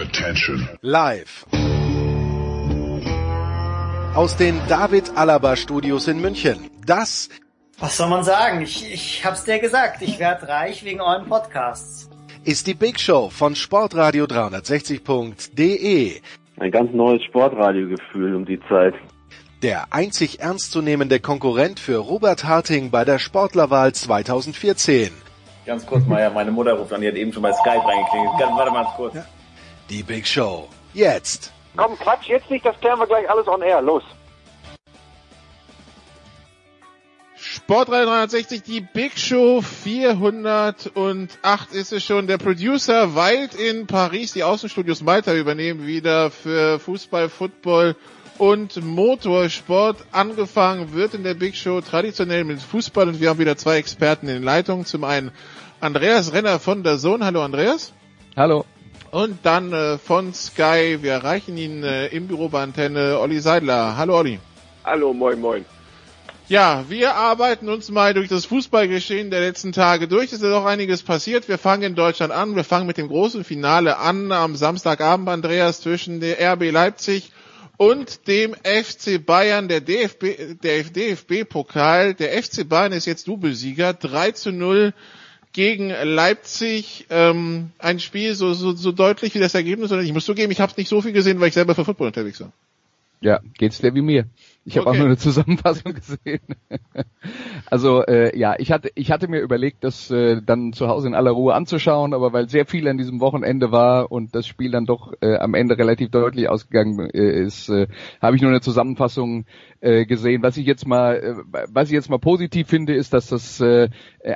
Attention. Live. Aus den David Alaba Studios in München. Das Was soll man sagen? Ich, ich hab's dir gesagt. Ich werd reich wegen euren Podcasts. ist die Big Show von Sportradio 360.de. Ein ganz neues Sportradiogefühl um die Zeit. Der einzig ernstzunehmende Konkurrent für Robert Harting bei der Sportlerwahl 2014. Ganz kurz, Meier, meine Mutter ruft an, die hat eben schon bei Skype reingeklingelt. Ganz, warte mal kurz. Die Big Show. Jetzt. Komm, Quatsch, jetzt nicht, das klären wir gleich alles on air. Los. Sport 360, die Big Show 408 ist es schon. Der Producer weilt in Paris. Die Außenstudios Malta übernehmen wieder für Fußball, Football und Motorsport. Angefangen wird in der Big Show traditionell mit Fußball und wir haben wieder zwei Experten in den Leitungen. Zum einen Andreas Renner von der Sohn. Hallo Andreas. Hallo. Und dann äh, von Sky. Wir erreichen ihn äh, im Büro bei Antenne. Olli Seidler. Hallo Olli. Hallo, moin, moin. Ja, wir arbeiten uns mal durch das Fußballgeschehen der letzten Tage durch. Es ist ja doch einiges passiert. Wir fangen in Deutschland an. Wir fangen mit dem großen Finale an am Samstagabend, Andreas, zwischen der RB Leipzig und dem FC Bayern, der DFB, der DFB-Pokal. Der FC Bayern ist jetzt Doublesieger. 3 zu 0 gegen Leipzig. Ähm, ein Spiel so, so, so deutlich wie das Ergebnis. Und ich muss zugeben, ich habe es nicht so viel gesehen, weil ich selber für Football unterwegs war. Ja, geht's dir wie mir. Ich habe Okay. auch nur eine Zusammenfassung gesehen. also äh, ja, ich hatte ich hatte mir überlegt, das äh, dann zu Hause in aller Ruhe anzuschauen, aber weil sehr viel an diesem Wochenende war und das Spiel dann doch äh, am Ende relativ deutlich ausgegangen äh, ist, äh, habe ich nur eine Zusammenfassung äh, gesehen. Was ich jetzt mal äh, was ich jetzt mal positiv finde, ist, dass das äh,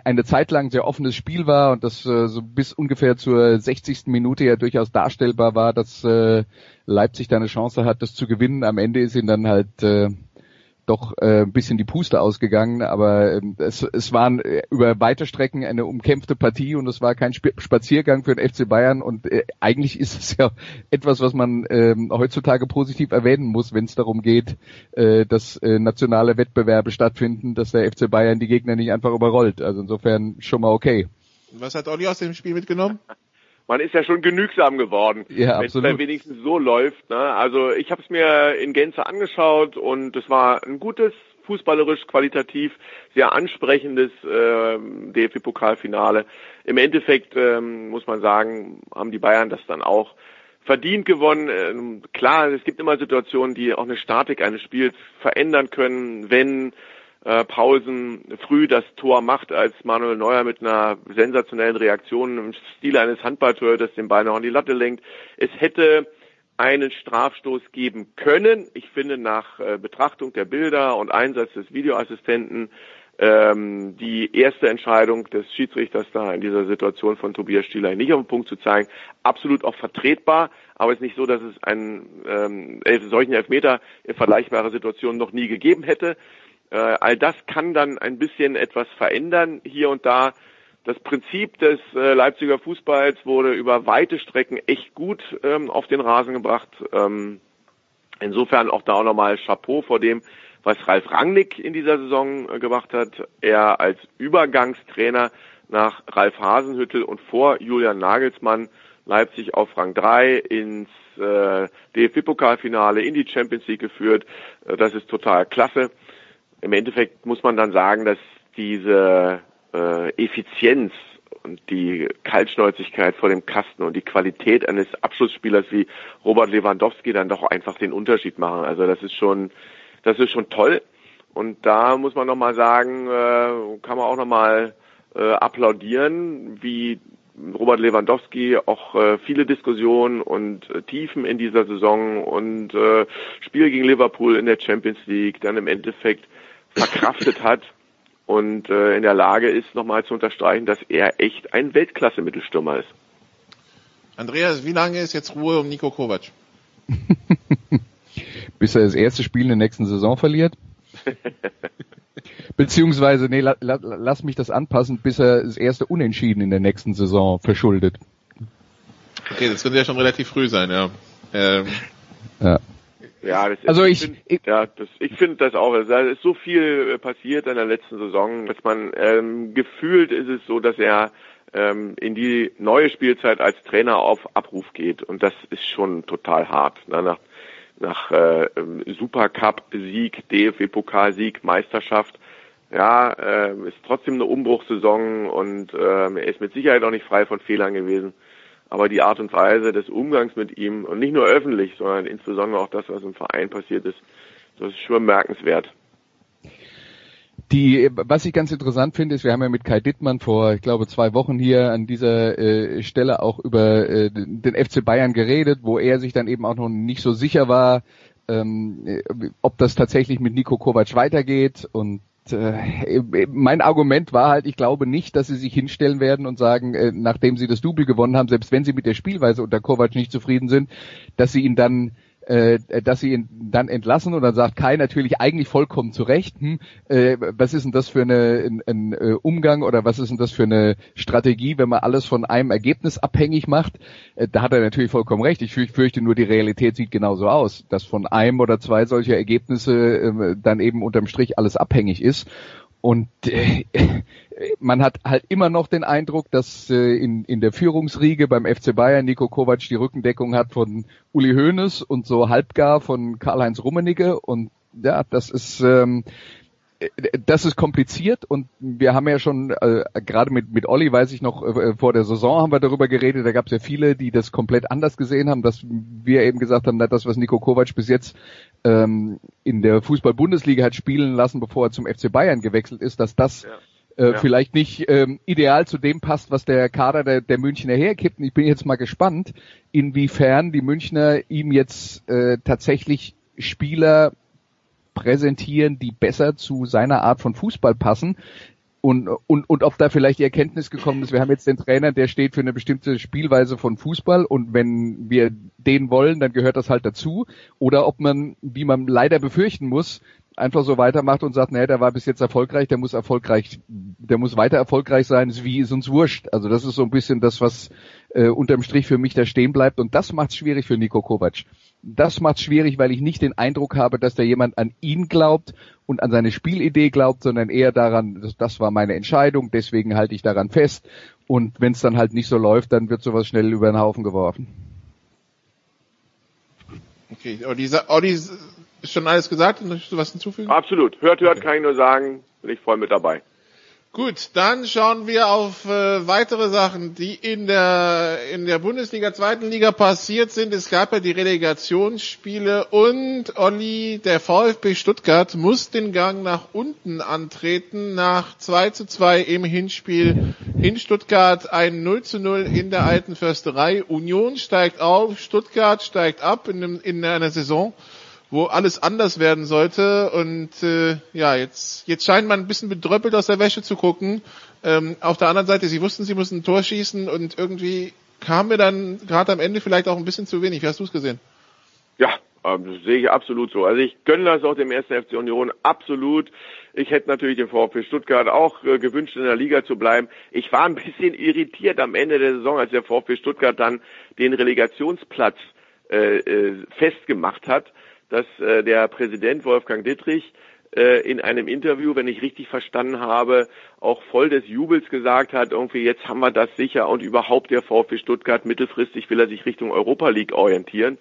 eine Zeit lang sehr offenes Spiel war und das äh, so bis ungefähr zur 60. Minute ja durchaus darstellbar war, dass äh, Leipzig da eine Chance hat, das zu gewinnen. Am Ende ist ihnen dann halt äh, doch äh, ein bisschen die Puste ausgegangen, aber ähm, es, es waren äh, über weite Strecken eine umkämpfte Partie und es war kein Sp Spaziergang für den FC Bayern und äh, eigentlich ist es ja etwas, was man ähm, heutzutage positiv erwähnen muss, wenn es darum geht, äh, dass äh, nationale Wettbewerbe stattfinden, dass der FC Bayern die Gegner nicht einfach überrollt. Also insofern schon mal okay. Was hat Olli aus dem Spiel mitgenommen? Man ist ja schon genügsam geworden, Ja, wenn es dann wenigstens so läuft. Ne? Also ich habe es mir in Gänze angeschaut und es war ein gutes, fußballerisch qualitativ sehr ansprechendes äh, DFB-Pokalfinale. Im Endeffekt ähm, muss man sagen, haben die Bayern das dann auch verdient gewonnen. Ähm, klar, es gibt immer Situationen, die auch eine Statik eines Spiels verändern können, wenn äh, Pausen früh das Tor macht, als Manuel Neuer mit einer sensationellen Reaktion im Stil eines Handballtorhüters den Ball noch an die Latte lenkt. Es hätte einen Strafstoß geben können. Ich finde nach äh, Betrachtung der Bilder und Einsatz des Videoassistenten ähm, die erste Entscheidung des Schiedsrichters da in dieser Situation von Tobias Stieler nicht auf den Punkt zu zeigen, absolut auch vertretbar, aber es ist nicht so, dass es einen ähm, solchen Elfmeter in vergleichbarer Situation noch nie gegeben hätte. Äh, all das kann dann ein bisschen etwas verändern hier und da. Das Prinzip des äh, Leipziger Fußballs wurde über weite Strecken echt gut ähm, auf den Rasen gebracht. Ähm, insofern auch da auch nochmal Chapeau vor dem, was Ralf Rangnick in dieser Saison äh, gemacht hat. Er als Übergangstrainer nach Ralf Hasenhüttel und vor Julian Nagelsmann Leipzig auf Rang 3 ins äh, DFB-Pokalfinale in die Champions League geführt. Äh, das ist total klasse. Im Endeffekt muss man dann sagen, dass diese äh, Effizienz und die Kaltschnäuzigkeit vor dem Kasten und die Qualität eines Abschlussspielers wie Robert Lewandowski dann doch einfach den Unterschied machen. Also das ist schon, das ist schon toll. Und da muss man nochmal sagen, äh, kann man auch nochmal äh, applaudieren, wie Robert Lewandowski auch äh, viele Diskussionen und äh, Tiefen in dieser Saison und äh, Spiel gegen Liverpool in der Champions League dann im Endeffekt verkraftet hat und äh, in der Lage ist, nochmal zu unterstreichen, dass er echt ein Weltklasse-Mittelstürmer ist. Andreas, wie lange ist jetzt Ruhe um Nico Kovac? bis er das erste Spiel in der nächsten Saison verliert. Beziehungsweise, nee, la, la, lass mich das anpassen, bis er das erste Unentschieden in der nächsten Saison verschuldet. Okay, das könnte ja schon relativ früh sein, ja. Ähm, Ja. Ja, das ist, Also ich- find, ich- ja, das, ich finde das auch. Also, Da ist so viel äh, passiert in der letzten Saison, dass man ähm, gefühlt ist es so, dass er ähm, in die neue Spielzeit als Trainer auf Abruf geht. Und das ist schon total hart. Ne? Nach, nach äh, Supercup-Sieg, DFB-Pokalsieg, Meisterschaft. Ja, äh, ist trotzdem eine Umbruchssaison und äh, er ist mit Sicherheit auch nicht frei von Fehlern gewesen. Aber die Art und Weise des Umgangs mit ihm und nicht nur öffentlich, sondern insbesondere auch das, was im Verein passiert ist, das ist schon bemerkenswert. Die, was ich ganz interessant finde, ist, wir haben ja mit Kai Dittmann vor, ich glaube, zwei Wochen hier an dieser äh, Stelle auch über äh, den FC Bayern geredet, wo er sich dann eben auch noch nicht so sicher war, ähm, ob das tatsächlich mit Nico Kovac weitergeht und äh, mein Argument war halt, ich glaube nicht, dass sie sich hinstellen werden und sagen, äh, nachdem sie das Double gewonnen haben, selbst wenn sie mit der Spielweise unter Kovac nicht zufrieden sind, dass sie ihn dann äh, dass sie ihn dann entlassen und dann sagt Kai natürlich eigentlich vollkommen zu Recht, hm, äh, was ist denn das für eine, ein, ein äh, Umgang oder was ist denn das für eine Strategie, wenn man alles von einem Ergebnis abhängig macht? Äh, da hat er natürlich vollkommen recht. Ich fürchte nur, die Realität sieht genauso aus, dass von einem oder zwei solcher Ergebnisse äh, dann eben unterm Strich alles abhängig ist. Und äh, man hat halt immer noch den Eindruck, dass äh, in, in der Führungsriege beim FC Bayern Nico Kovac die Rückendeckung hat von Uli Hoeneß und so halbgar von Karl-Heinz Rummenigge. Und ja, das ist ähm, das ist kompliziert und wir haben ja schon, äh, gerade mit, mit Olli weiß ich noch, äh, vor der Saison haben wir darüber geredet, da gab es ja viele, die das komplett anders gesehen haben, dass wir eben gesagt haben, das, was Nico Kovac bis jetzt ähm, in der Fußball-Bundesliga hat spielen lassen, bevor er zum FC Bayern gewechselt ist, dass das ja. Äh, ja. vielleicht nicht ähm, ideal zu dem passt, was der Kader der, der Münchner herkippt. Und ich bin jetzt mal gespannt, inwiefern die Münchner ihm jetzt äh, tatsächlich Spieler präsentieren, die besser zu seiner Art von Fußball passen. Und, und, und ob da vielleicht die Erkenntnis gekommen ist, wir haben jetzt den Trainer, der steht für eine bestimmte Spielweise von Fußball und wenn wir den wollen, dann gehört das halt dazu. Oder ob man, wie man leider befürchten muss, einfach so weitermacht und sagt, nee, der war bis jetzt erfolgreich, der muss erfolgreich, der muss weiter erfolgreich sein, ist wie ist uns wurscht. Also das ist so ein bisschen das, was äh, unterm Strich für mich da stehen bleibt und das macht es schwierig für Nico Kovac. Das macht es schwierig, weil ich nicht den Eindruck habe, dass da jemand an ihn glaubt und an seine Spielidee glaubt, sondern eher daran, das, das war meine Entscheidung, deswegen halte ich daran fest. Und wenn es dann halt nicht so läuft, dann wird sowas schnell über den Haufen geworfen. Okay, Olli, Olli ist schon alles gesagt? Möchtest du was hinzufügen? Absolut. Hört, hört, okay. kann ich nur sagen, bin ich voll mit dabei. Gut, dann schauen wir auf äh, weitere Sachen, die in der in der Bundesliga, zweiten Liga passiert sind. Es gab ja die Relegationsspiele und Olli, der VfB Stuttgart, muss den Gang nach unten antreten nach 2 zu 2 im Hinspiel in Stuttgart, ein 0 zu 0 in der alten Försterei. Union steigt auf, Stuttgart steigt ab in, einem, in einer Saison, wo alles anders werden sollte. Und äh, ja, jetzt, jetzt scheint man ein bisschen bedröppelt aus der Wäsche zu gucken. Ähm, auf der anderen Seite, sie wussten, sie mussten ein Tor schießen und irgendwie kam mir dann gerade am Ende vielleicht auch ein bisschen zu wenig. Wie hast du es gesehen? Ja, ähm, das sehe ich absolut so. Also ich gönne das auch dem ersten FC Union absolut. Ich hätte natürlich dem VfB Stuttgart auch äh, gewünscht, in der Liga zu bleiben. Ich war ein bisschen irritiert am Ende der Saison, als der VfB Stuttgart dann den Relegationsplatz äh, äh, festgemacht hat dass äh, der Präsident Wolfgang Dittrich äh, in einem Interview, wenn ich richtig verstanden habe, auch voll des Jubels gesagt hat, irgendwie jetzt haben wir das sicher und überhaupt der VfB Stuttgart mittelfristig will er sich Richtung Europa League orientieren.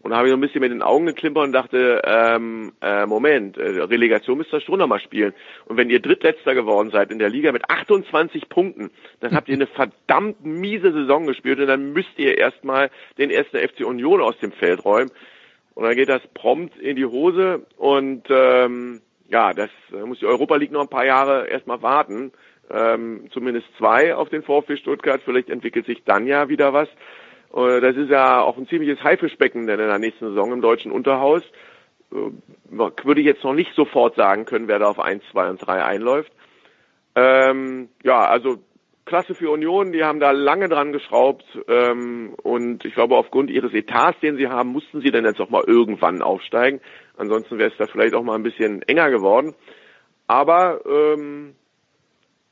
Und da habe ich so ein bisschen mit den Augen geklimpert und dachte, ähm, äh, Moment, äh, Relegation müsst ihr schon nochmal spielen. Und wenn ihr Drittletzter geworden seid in der Liga mit 28 Punkten, dann habt ihr eine verdammt miese Saison gespielt und dann müsst ihr erstmal den ersten FC Union aus dem Feld räumen. Und dann geht das prompt in die Hose und ähm, ja, das muss die Europa League noch ein paar Jahre erstmal warten. Ähm, zumindest zwei auf den VfB Stuttgart. Vielleicht entwickelt sich dann ja wieder was. Äh, das ist ja auch ein ziemliches Haifischbecken in der nächsten Saison im deutschen Unterhaus. Äh, würde ich jetzt noch nicht sofort sagen können, wer da auf eins, zwei und drei einläuft. Ähm, ja, also klasse für Union, die haben da lange dran geschraubt ähm, und ich glaube aufgrund ihres Etats, den sie haben, mussten sie dann jetzt auch mal irgendwann aufsteigen. Ansonsten wäre es da vielleicht auch mal ein bisschen enger geworden. Aber ähm,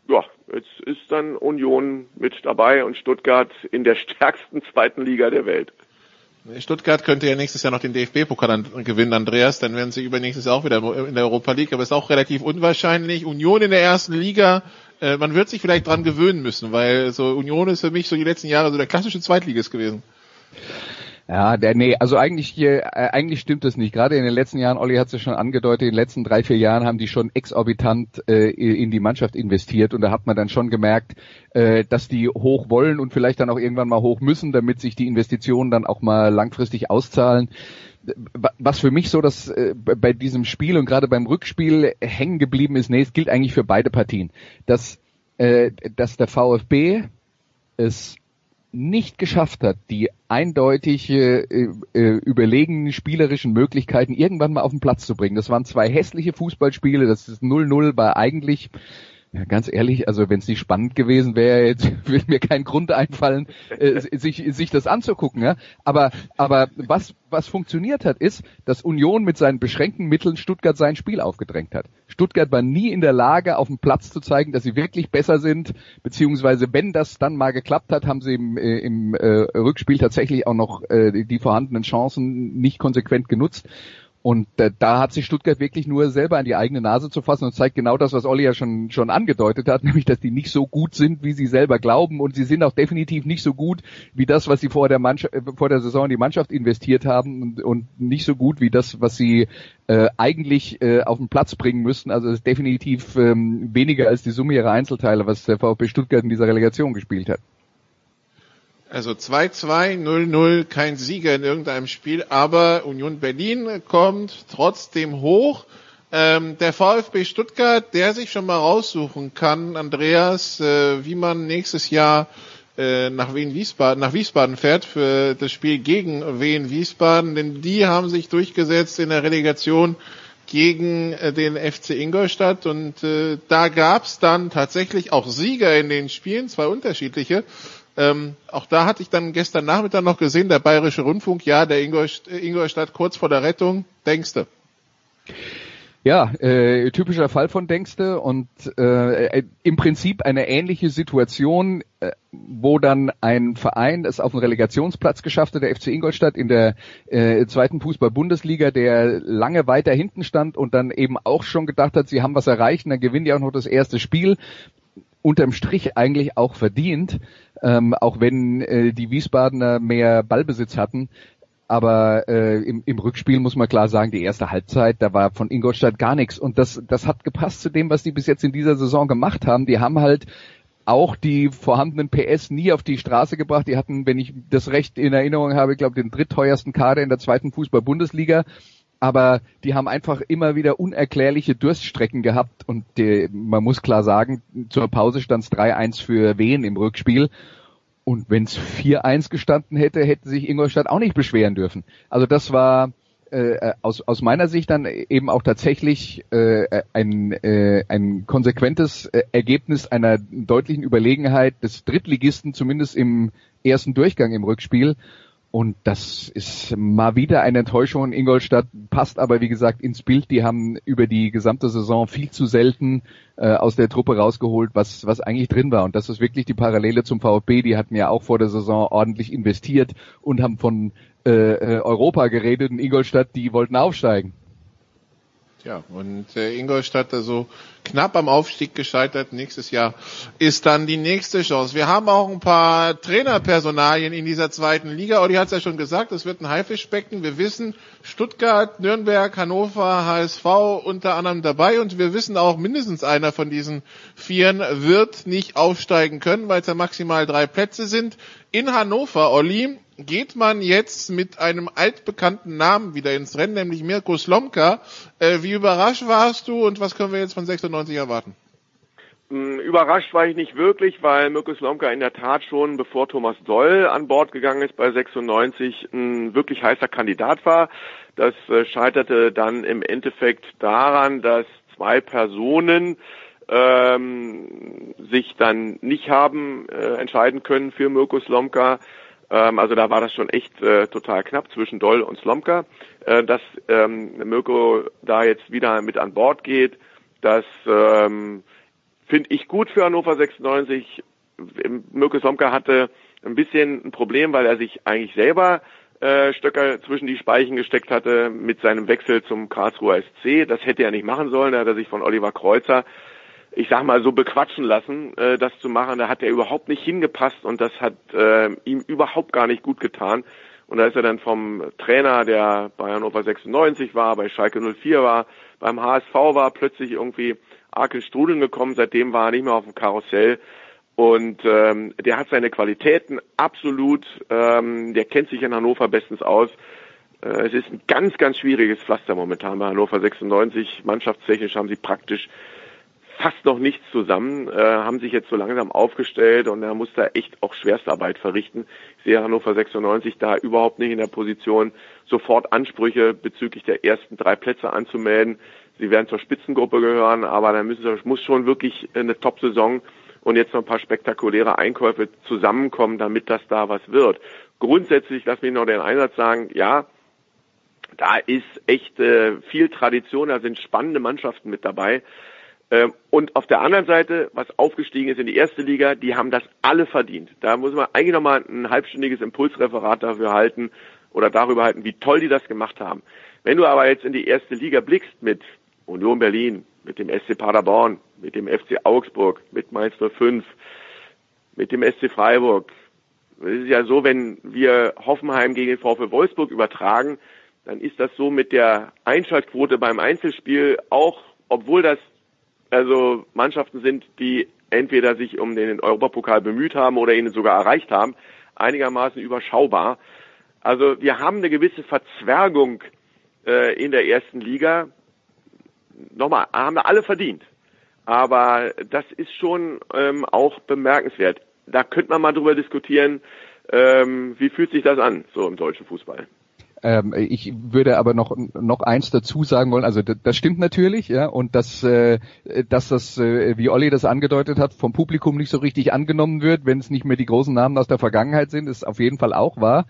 ja, jetzt ist dann Union mit dabei und Stuttgart in der stärksten zweiten Liga der Welt. Stuttgart könnte ja nächstes Jahr noch den DFB-Pokal gewinnen, Andreas. Dann wären sie übernächstes Jahr auch wieder in der Europa League. Aber ist auch relativ unwahrscheinlich. Union in der ersten Liga äh, man wird sich vielleicht dran gewöhnen müssen, weil so Union ist für mich so die letzten Jahre so der klassische Zweitligist gewesen. Ja, der, nee, also eigentlich hier, äh, eigentlich stimmt das nicht. Gerade in den letzten Jahren, Olli hat es ja schon angedeutet, in den letzten drei, vier Jahren haben die schon exorbitant äh, in die Mannschaft investiert und da hat man dann schon gemerkt, äh, dass die hoch wollen und vielleicht dann auch irgendwann mal hoch müssen, damit sich die Investitionen dann auch mal langfristig auszahlen. Was für mich so das äh, bei diesem Spiel und gerade beim Rückspiel hängen geblieben ist, nee, es gilt eigentlich für beide Partien, dass, äh, dass der VfB es nicht geschafft hat, die eindeutig äh, äh, überlegenen spielerischen Möglichkeiten irgendwann mal auf den Platz zu bringen. Das waren zwei hässliche Fußballspiele, das ist 0-0 war eigentlich ja, ganz ehrlich, also wenn es nicht spannend gewesen wäre, jetzt würde mir kein Grund einfallen, äh, sich, sich das anzugucken. Ja? Aber, aber was, was funktioniert hat, ist, dass Union mit seinen beschränkten Mitteln Stuttgart sein Spiel aufgedrängt hat. Stuttgart war nie in der Lage, auf dem Platz zu zeigen, dass sie wirklich besser sind, beziehungsweise wenn das dann mal geklappt hat, haben sie im, äh, im äh, Rückspiel tatsächlich auch noch äh, die vorhandenen Chancen nicht konsequent genutzt. Und äh, da hat sich Stuttgart wirklich nur selber an die eigene Nase zu fassen und zeigt genau das, was Olli ja schon, schon angedeutet hat, nämlich, dass die nicht so gut sind, wie sie selber glauben. Und sie sind auch definitiv nicht so gut wie das, was sie vor der, Mannschaft, äh, vor der Saison in die Mannschaft investiert haben und, und nicht so gut wie das, was sie äh, eigentlich äh, auf den Platz bringen müssten. Also es ist definitiv ähm, weniger als die Summe ihrer Einzelteile, was der VfB Stuttgart in dieser Relegation gespielt hat. Also 2-2, 0-0, kein Sieger in irgendeinem Spiel, aber Union Berlin kommt trotzdem hoch. Ähm, der VfB Stuttgart, der sich schon mal raussuchen kann, Andreas, äh, wie man nächstes Jahr äh, nach Wien Wiesbaden, nach Wiesbaden fährt für das Spiel gegen Wien Wiesbaden, denn die haben sich durchgesetzt in der Relegation gegen äh, den FC Ingolstadt und äh, da gab's dann tatsächlich auch Sieger in den Spielen, zwei unterschiedliche. Ähm, auch da hatte ich dann gestern Nachmittag noch gesehen, der Bayerische Rundfunk, ja, der Ingolstadt kurz vor der Rettung, denkste. Ja, äh, typischer Fall von Denkste und äh, im Prinzip eine ähnliche Situation, äh, wo dann ein Verein es auf den Relegationsplatz geschafft hat, der FC Ingolstadt in der äh, zweiten Fußball-Bundesliga, der lange weiter hinten stand und dann eben auch schon gedacht hat, sie haben was erreicht und dann gewinnen die auch noch das erste Spiel unterm Strich eigentlich auch verdient, ähm, auch wenn äh, die Wiesbadener mehr Ballbesitz hatten. Aber äh, im, im Rückspiel muss man klar sagen, die erste Halbzeit, da war von Ingolstadt gar nichts. Und das, das hat gepasst zu dem, was die bis jetzt in dieser Saison gemacht haben. Die haben halt auch die vorhandenen PS nie auf die Straße gebracht. Die hatten, wenn ich das recht in Erinnerung habe, ich glaube, den drittteuersten Kader in der zweiten Fußball-Bundesliga aber die haben einfach immer wieder unerklärliche Durststrecken gehabt und die, man muss klar sagen, zur Pause stand es 3-1 für Wien im Rückspiel. Und wenn es 4-1 gestanden hätte, hätte sich Ingolstadt auch nicht beschweren dürfen. Also das war äh, aus, aus meiner Sicht dann eben auch tatsächlich äh, ein, äh, ein konsequentes äh, Ergebnis einer deutlichen Überlegenheit des Drittligisten, zumindest im ersten Durchgang im Rückspiel. Und das ist mal wieder eine Enttäuschung. Ingolstadt passt aber, wie gesagt, ins Bild. Die haben über die gesamte Saison viel zu selten äh, aus der Truppe rausgeholt, was, was eigentlich drin war. Und das ist wirklich die Parallele zum VfB. Die hatten ja auch vor der Saison ordentlich investiert und haben von äh, äh Europa geredet. Und Ingolstadt, die wollten aufsteigen. Ja, und äh, Ingolstadt also knapp am Aufstieg gescheitert. Nächstes Jahr ist dann die nächste Chance. Wir haben auch ein paar Trainerpersonalien in dieser zweiten Liga. Olli hat es ja schon gesagt, es wird ein Haifischbecken. Wir wissen, Stuttgart, Nürnberg, Hannover, HSV unter anderem dabei und wir wissen auch, mindestens einer von diesen Vieren wird nicht aufsteigen können, weil es ja maximal drei Plätze sind. In Hannover, Olli, geht man jetzt mit einem altbekannten Namen wieder ins Rennen, nämlich Mirko Slomka. Äh, wie überrascht warst du und was können wir jetzt von 96 erwarten? Mm, überrascht war ich nicht wirklich, weil Mirko Slomka in der Tat schon, bevor Thomas Doll an Bord gegangen ist bei 96, ein wirklich heißer Kandidat war. Das äh, scheiterte dann im Endeffekt daran, dass zwei Personen ähm, sich dann nicht haben äh, entscheiden können für Mirko Slomka. Ähm, also da war das schon echt äh, total knapp zwischen Doll und Slomka. Äh, dass ähm, Mirko da jetzt wieder mit an Bord geht, das ähm, finde ich gut für Hannover 96. Mirko Slomka hatte ein bisschen ein Problem, weil er sich eigentlich selber äh, Stöcker zwischen die Speichen gesteckt hatte mit seinem Wechsel zum Karlsruher SC. Das hätte er nicht machen sollen. Da hat er sich von Oliver Kreuzer ich sag mal so bequatschen lassen, äh, das zu machen. Da hat er überhaupt nicht hingepasst und das hat äh, ihm überhaupt gar nicht gut getan. Und da ist er dann vom Trainer, der bei Hannover 96 war, bei Schalke 04 war, beim HSV war, plötzlich irgendwie arg ins Strudeln gekommen. Seitdem war er nicht mehr auf dem Karussell. Und ähm, der hat seine Qualitäten absolut, ähm, der kennt sich in Hannover bestens aus. Äh, es ist ein ganz, ganz schwieriges Pflaster momentan bei Hannover 96. Mannschaftstechnisch haben sie praktisch fast noch nichts zusammen, äh, haben sich jetzt so langsam aufgestellt und er muss da echt auch Schwerstarbeit verrichten. Ich sehe Hannover 96 da überhaupt nicht in der Position, sofort Ansprüche bezüglich der ersten drei Plätze anzumelden. Sie werden zur Spitzengruppe gehören, aber da muss schon wirklich eine Top-Saison und jetzt noch ein paar spektakuläre Einkäufe zusammenkommen, damit das da was wird. Grundsätzlich, lass mich noch den Einsatz sagen, ja, da ist echt äh, viel Tradition, da sind spannende Mannschaften mit dabei. Ähm, und auf der anderen Seite, was aufgestiegen ist in die erste Liga, die haben das alle verdient. Da muss man eigentlich nochmal ein halbstündiges Impulsreferat dafür halten oder darüber halten, wie toll die das gemacht haben. Wenn du aber jetzt in die erste Liga blickst mit Union Berlin, mit dem SC Paderborn, mit dem FC Augsburg, mit Mainz 05, mit dem SC Freiburg. Es ist ja so, wenn wir Hoffenheim gegen den VfL Wolfsburg übertragen, dann ist das so mit der Einschaltquote beim Einzelspiel auch, obwohl das also Mannschaften sind, die entweder sich um den Europapokal bemüht haben oder ihn sogar erreicht haben, einigermaßen überschaubar. Also wir haben eine gewisse Verzwergung äh, in der ersten Liga. Nochmal, haben wir alle verdient. Aber das ist schon ähm, auch bemerkenswert. Da könnte man mal drüber diskutieren, ähm, wie fühlt sich das an, so im deutschen Fußball. Ähm, ich würde aber noch noch eins dazu sagen wollen. Also das stimmt natürlich, ja, und dass äh, dass das, äh, wie Olli das angedeutet hat, vom Publikum nicht so richtig angenommen wird, wenn es nicht mehr die großen Namen aus der Vergangenheit sind, ist auf jeden Fall auch wahr.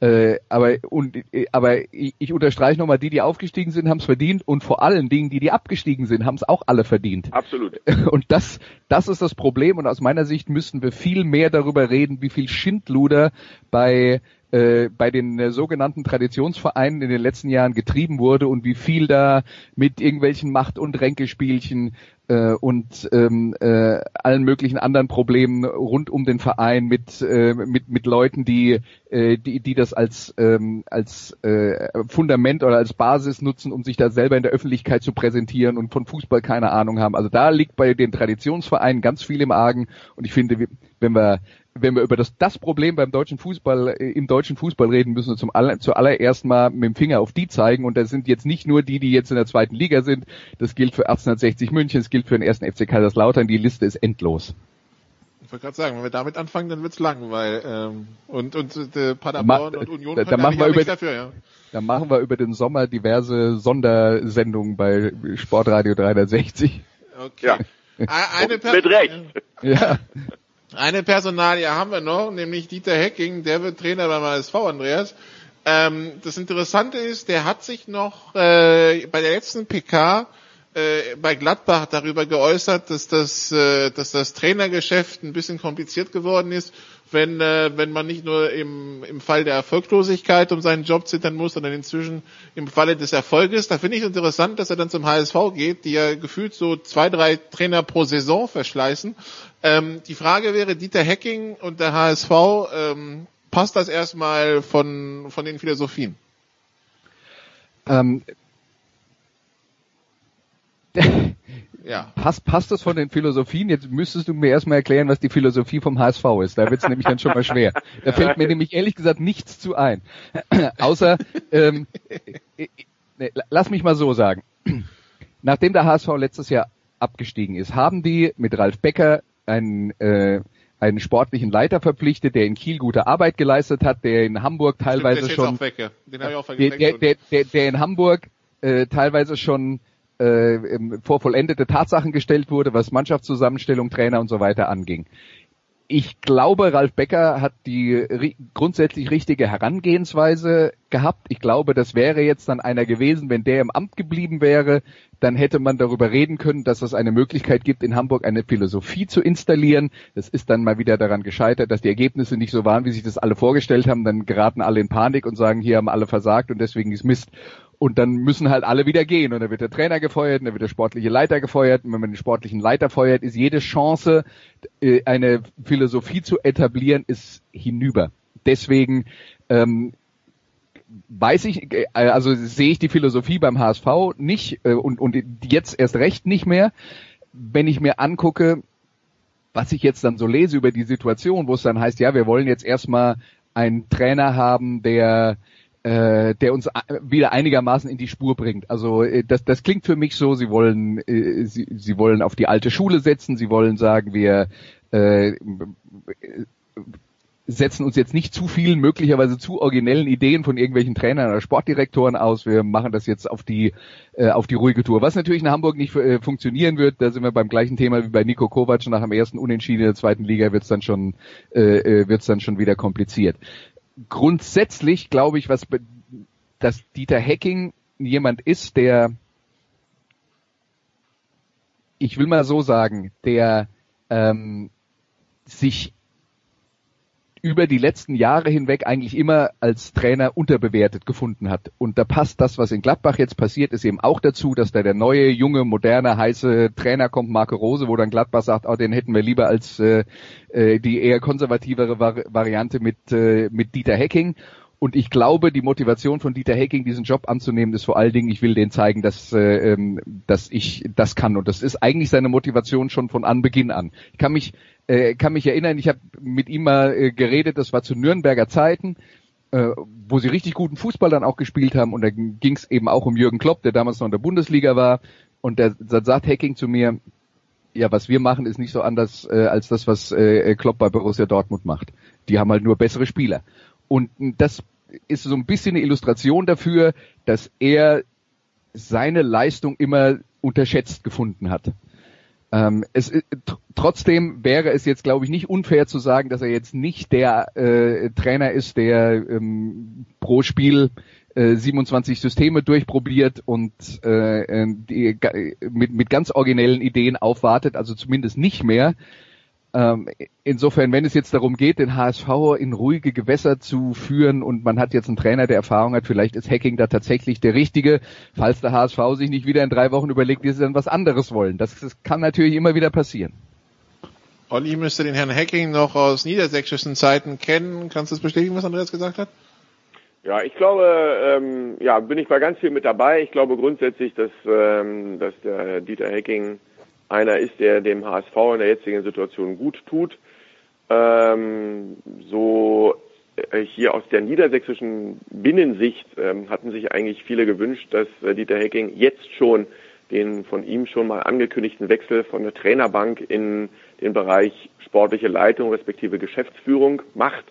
Äh, aber und aber ich, ich unterstreiche nochmal, die, die aufgestiegen sind, haben es verdient und vor allen Dingen die, die abgestiegen sind, haben es auch alle verdient. Absolut. Und das das ist das Problem und aus meiner Sicht müssten wir viel mehr darüber reden, wie viel Schindluder bei äh, bei den äh, sogenannten Traditionsvereinen in den letzten Jahren getrieben wurde und wie viel da mit irgendwelchen Macht- und Ränkespielchen äh, und ähm, äh, allen möglichen anderen Problemen rund um den Verein mit äh, mit mit Leuten, die äh, die die das als ähm, als äh, Fundament oder als Basis nutzen, um sich da selber in der Öffentlichkeit zu präsentieren und von Fußball keine Ahnung haben. Also da liegt bei den Traditionsvereinen ganz viel im Argen und ich finde, wenn wir wenn wir über das, das Problem beim deutschen Fußball, äh, im deutschen Fußball reden, müssen wir zum aller, zuallererst mal mit dem Finger auf die zeigen. Und das sind jetzt nicht nur die, die jetzt in der zweiten Liga sind. Das gilt für 1860 München, es gilt für den ersten FC Kaiserslautern. Die Liste ist endlos. Ich wollte gerade sagen, wenn wir damit anfangen, dann wird's lang, weil ähm, und und äh, Paderborn Ma und Union da, da machen wir über, dafür, ja. Da machen wir über den Sommer diverse Sondersendungen bei Sportradio 360. Okay. Ja. Eine Mit Recht. Ja. Eine Personalie haben wir noch, nämlich Dieter Hecking, der wird Trainer beim ASV, Andreas. Ähm, das Interessante ist, der hat sich noch äh, bei der letzten PK äh, bei Gladbach darüber geäußert, dass das, äh, dass das Trainergeschäft ein bisschen kompliziert geworden ist, wenn, äh, wenn man nicht nur im, im Fall der Erfolglosigkeit um seinen Job zittern muss, sondern inzwischen im Falle des Erfolges. Da finde ich interessant, dass er dann zum HSV geht, die ja gefühlt so zwei, drei Trainer pro Saison verschleißen. Ähm, die Frage wäre, Dieter Hecking und der HSV, ähm, passt das erstmal von, von den Philosophien? Ähm, Ja. passt, passt das von den Philosophien? Jetzt müsstest du mir erstmal erklären, was die Philosophie vom HSV ist. Da wird es nämlich dann schon mal schwer. Da fällt mir nämlich ehrlich gesagt nichts zu ein. Außer, ähm, äh, nee, lass mich mal so sagen. Nachdem der HSV letztes Jahr abgestiegen ist, haben die mit Ralf Becker einen, äh, einen sportlichen Leiter verpflichtet, der in Kiel gute Arbeit geleistet hat, der in Hamburg teilweise Stimmt, der schon, weg, ja. Den ich auch der, der, der, der in Hamburg äh, teilweise schon äh, ähm, vor vollendete Tatsachen gestellt wurde, was Mannschaftszusammenstellung, Trainer und so weiter anging. Ich glaube, Ralf Becker hat die ri grundsätzlich richtige Herangehensweise gehabt. Ich glaube, das wäre jetzt dann einer gewesen, wenn der im Amt geblieben wäre, dann hätte man darüber reden können, dass es eine Möglichkeit gibt, in Hamburg eine Philosophie zu installieren. Das ist dann mal wieder daran gescheitert, dass die Ergebnisse nicht so waren, wie sich das alle vorgestellt haben. Dann geraten alle in Panik und sagen, hier haben alle versagt und deswegen ist Mist. Und dann müssen halt alle wieder gehen und dann wird der Trainer gefeuert und dann wird der sportliche Leiter gefeuert und wenn man den sportlichen Leiter feuert, ist jede Chance, äh, eine Philosophie zu etablieren, ist hinüber. Deswegen ähm, weiß ich, äh, also sehe ich die Philosophie beim HSV nicht äh, und, und jetzt erst recht nicht mehr. Wenn ich mir angucke, was ich jetzt dann so lese über die Situation, wo es dann heißt, ja, wir wollen jetzt erstmal einen Trainer haben, der äh, der uns wieder einigermaßen in die Spur bringt. Also äh, das, das klingt für mich so, sie wollen, äh, sie, sie wollen auf die alte Schule setzen, sie wollen sagen, wir äh, setzen uns jetzt nicht zu vielen, möglicherweise zu originellen Ideen von irgendwelchen Trainern oder Sportdirektoren aus. Wir machen das jetzt auf die äh, auf die ruhige Tour. Was natürlich in Hamburg nicht äh, funktionieren wird, da sind wir beim gleichen Thema wie bei Nico Kovac nach dem ersten Unentschieden in der zweiten Liga wird es dann schon äh, äh wird's dann schon wieder kompliziert grundsätzlich glaube ich, was dass Dieter Hecking jemand ist, der ich will mal so sagen, der ähm, sich über die letzten Jahre hinweg eigentlich immer als Trainer unterbewertet gefunden hat. Und da passt das, was in Gladbach jetzt passiert, ist eben auch dazu, dass da der neue, junge, moderne, heiße Trainer kommt, Marco Rose, wo dann Gladbach sagt, oh, den hätten wir lieber als äh, äh die eher konservativere Vari Variante mit, äh, mit Dieter Hecking. Und ich glaube, die Motivation von Dieter Hecking, diesen Job anzunehmen, ist vor allen Dingen, ich will denen zeigen, dass, äh, ähm, dass ich das kann. Und das ist eigentlich seine Motivation schon von Anbeginn an. Ich kann mich äh, kann mich erinnern, ich habe mit ihm mal äh, geredet, das war zu Nürnberger Zeiten, äh, wo sie richtig guten Fußball dann auch gespielt haben und da ging es eben auch um Jürgen Klopp, der damals noch in der Bundesliga war und der, der sagt Hacking zu mir, ja, was wir machen, ist nicht so anders äh, als das, was äh, Klopp bei Borussia Dortmund macht. Die haben halt nur bessere Spieler. Und das ist so ein bisschen eine Illustration dafür, dass er seine Leistung immer unterschätzt gefunden hat. Ähm, es, äh, trotzdem wäre es jetzt, glaube ich, nicht unfair zu sagen, dass er jetzt nicht der äh, Trainer ist, der ähm, pro Spiel äh, 27 Systeme durchprobiert und äh, äh die, mit, mit ganz originellen Ideen aufwartet, also zumindest nicht mehr. Ähm, insofern, wenn es jetzt darum geht, den HSV in ruhige Gewässer zu führen und man hat jetzt einen Trainer, der Erfahrung hat, vielleicht ist Hacking da tatsächlich der Richtige, falls der HSV sich nicht wieder in drei Wochen überlegt, wie sie dann was anderes wollen. Das, das kann natürlich immer wieder passieren. Olli müsste den Herrn Hacking noch aus niedersächsischen Zeiten kennen. Kannst du das bestätigen, was Andreas gesagt hat? Ja, ich glaube, ähm, ja, bin ich bei ganz viel mit dabei. Ich glaube grundsätzlich, dass, ähm, dass der Dieter Hacking einer ist, der dem HSV in der jetzigen Situation gut tut. Ähm, so äh, hier aus der niedersächsischen Binnensicht ähm, hatten sich eigentlich viele gewünscht, dass äh, Dieter Hecking jetzt schon den von ihm schon mal angekündigten Wechsel von der Trainerbank in den Bereich sportliche Leitung respektive Geschäftsführung macht.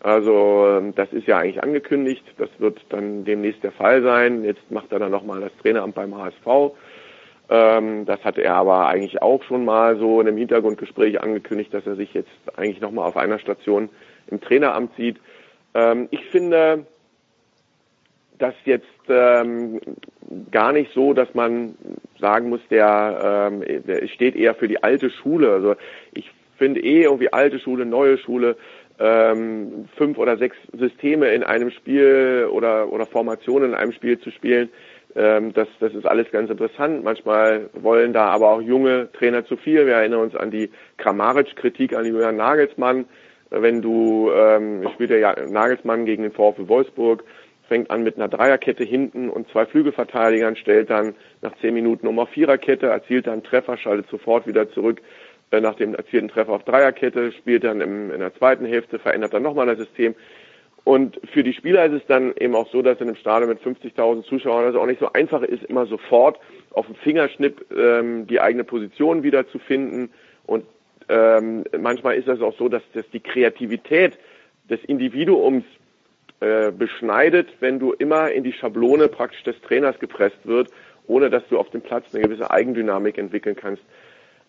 Also ähm, das ist ja eigentlich angekündigt, das wird dann demnächst der Fall sein. Jetzt macht er dann nochmal das Traineramt beim HSV. Ähm, das hatte er aber eigentlich auch schon mal so in einem Hintergrundgespräch angekündigt, dass er sich jetzt eigentlich nochmal auf einer Station im Traineramt sieht. Ähm, ich finde das jetzt ähm, gar nicht so, dass man sagen muss, der, ähm, der steht eher für die alte Schule. Also ich finde eh irgendwie alte Schule, neue Schule, ähm, fünf oder sechs Systeme in einem Spiel oder, oder Formationen in einem Spiel zu spielen, ähm, das, das ist alles ganz interessant. Manchmal wollen da aber auch junge Trainer zu viel. Wir erinnern uns an die Kramaric-Kritik an Julian Nagelsmann. Wenn du ähm, spielt der Nagelsmann gegen den VfL Wolfsburg, fängt an mit einer Dreierkette hinten und zwei Flügelverteidigern, stellt dann nach zehn Minuten um auf Viererkette, erzielt dann Treffer, schaltet sofort wieder zurück äh, nach dem erzielten Treffer auf Dreierkette, spielt dann im, in der zweiten Hälfte, verändert dann nochmal das System. Und für die Spieler ist es dann eben auch so, dass in einem Stadion mit 50.000 Zuschauern es auch nicht so einfach ist, immer sofort auf dem Fingerschnipp ähm, die eigene Position wieder zu finden. Und ähm, manchmal ist es auch so, dass, dass die Kreativität des Individuums äh, beschneidet, wenn du immer in die Schablone praktisch des Trainers gepresst wird, ohne dass du auf dem Platz eine gewisse Eigendynamik entwickeln kannst.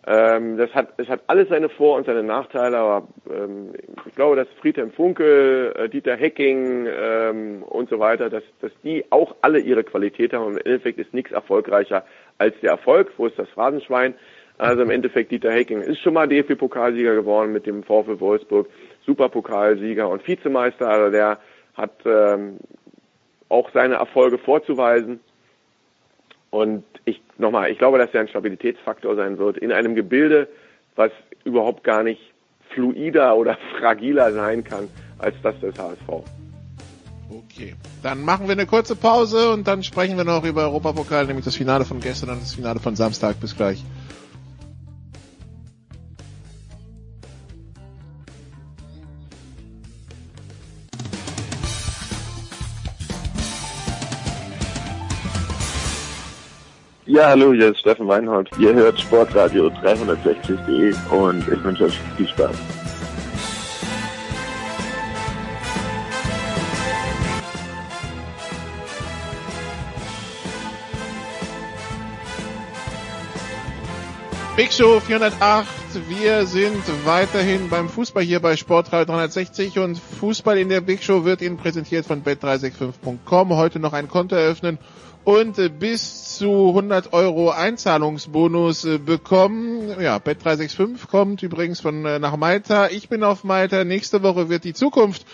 Ähm, das hat, es hat alles seine Vor- und seine Nachteile, aber ähm, ich glaube, dass Friedhelm Funkel, äh, Dieter Hecking ähm, und so weiter, dass, dass die auch alle ihre Qualität haben. Und im Endeffekt ist nichts erfolgreicher als der Erfolg. Wo ist das Phrasenschwein? Also im Endeffekt Dieter Hecking ist schon mal DFB-Pokalsieger geworden mit dem VfL Wolfsburg, Superpokalsieger und Vizemeister. Also der hat ähm, auch seine Erfolge vorzuweisen. Und ich nochmal, ich glaube, dass er ein Stabilitätsfaktor sein wird in einem Gebilde, was überhaupt gar nicht fluider oder fragiler sein kann als das des HSV. Okay, dann machen wir eine kurze Pause und dann sprechen wir noch über Europapokal, nämlich das Finale von gestern und das Finale von Samstag. Bis gleich. Ja, hallo, hier ist Steffen Weinhold. Ihr hört Sportradio 360.de und ich wünsche euch viel Spaß. Big Show 408. Wir sind weiterhin beim Fußball hier bei Sportradio 360 und Fußball in der Big Show wird Ihnen präsentiert von bet365.com. Heute noch ein Konto eröffnen und bis zu 100 Euro Einzahlungsbonus äh, bekommen. Ja, Bet365 kommt übrigens von äh, nach Malta. Ich bin auf Malta. Nächste Woche wird die Zukunft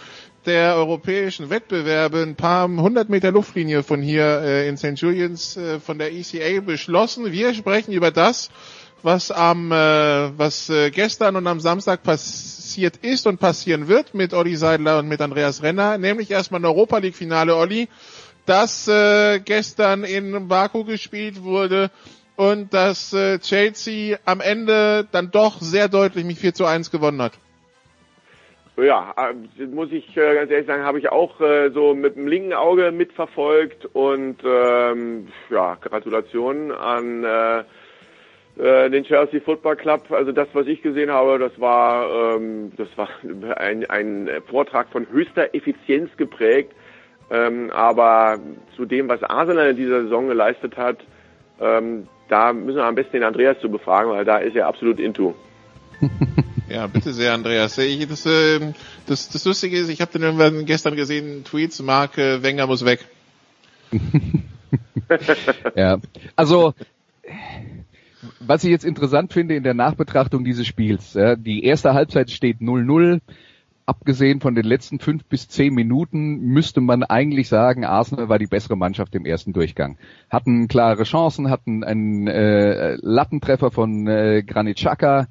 der europäischen Wettbewerbe ein paar hundert Meter Luftlinie von hier äh, in St. Julians äh, von der ECA beschlossen. Wir sprechen über das, was am äh, was äh, gestern und am Samstag passiert ist und passieren wird mit Olli Seidler und mit Andreas Renner, nämlich erstmal ein Europa League Finale, Olli, das äh, gestern in Baku gespielt wurde und dass äh, Chelsea am Ende dann doch sehr deutlich mit 4 zu 1 gewonnen hat. Ja, äh, muss ich äh, ganz ehrlich sagen, habe ich auch äh, so mit dem linken Auge mitverfolgt und ähm, ja, Gratulation an äh, äh, den Chelsea Football Club. Also das, was ich gesehen habe, das war, ähm, das war ein, ein Vortrag von höchster Effizienz geprägt. Ähm, aber zu dem, was Arsenal in dieser Saison geleistet hat, ähm, da müssen wir am besten den Andreas zu befragen, weil da ist er absolut into. Ja, bitte sehr, Andreas. Ich, das, äh, das, das Lustige ist, ich habe den irgendwann gestern gesehen, Tweets, Mark äh, Wenger muss weg. ja, also was ich jetzt interessant finde in der Nachbetrachtung dieses Spiels, ja, die erste Halbzeit steht 0-0. Abgesehen von den letzten fünf bis zehn Minuten müsste man eigentlich sagen, Arsenal war die bessere Mannschaft im ersten Durchgang. Hatten klare Chancen, hatten einen äh, Lattentreffer von äh, Granit Xhaka,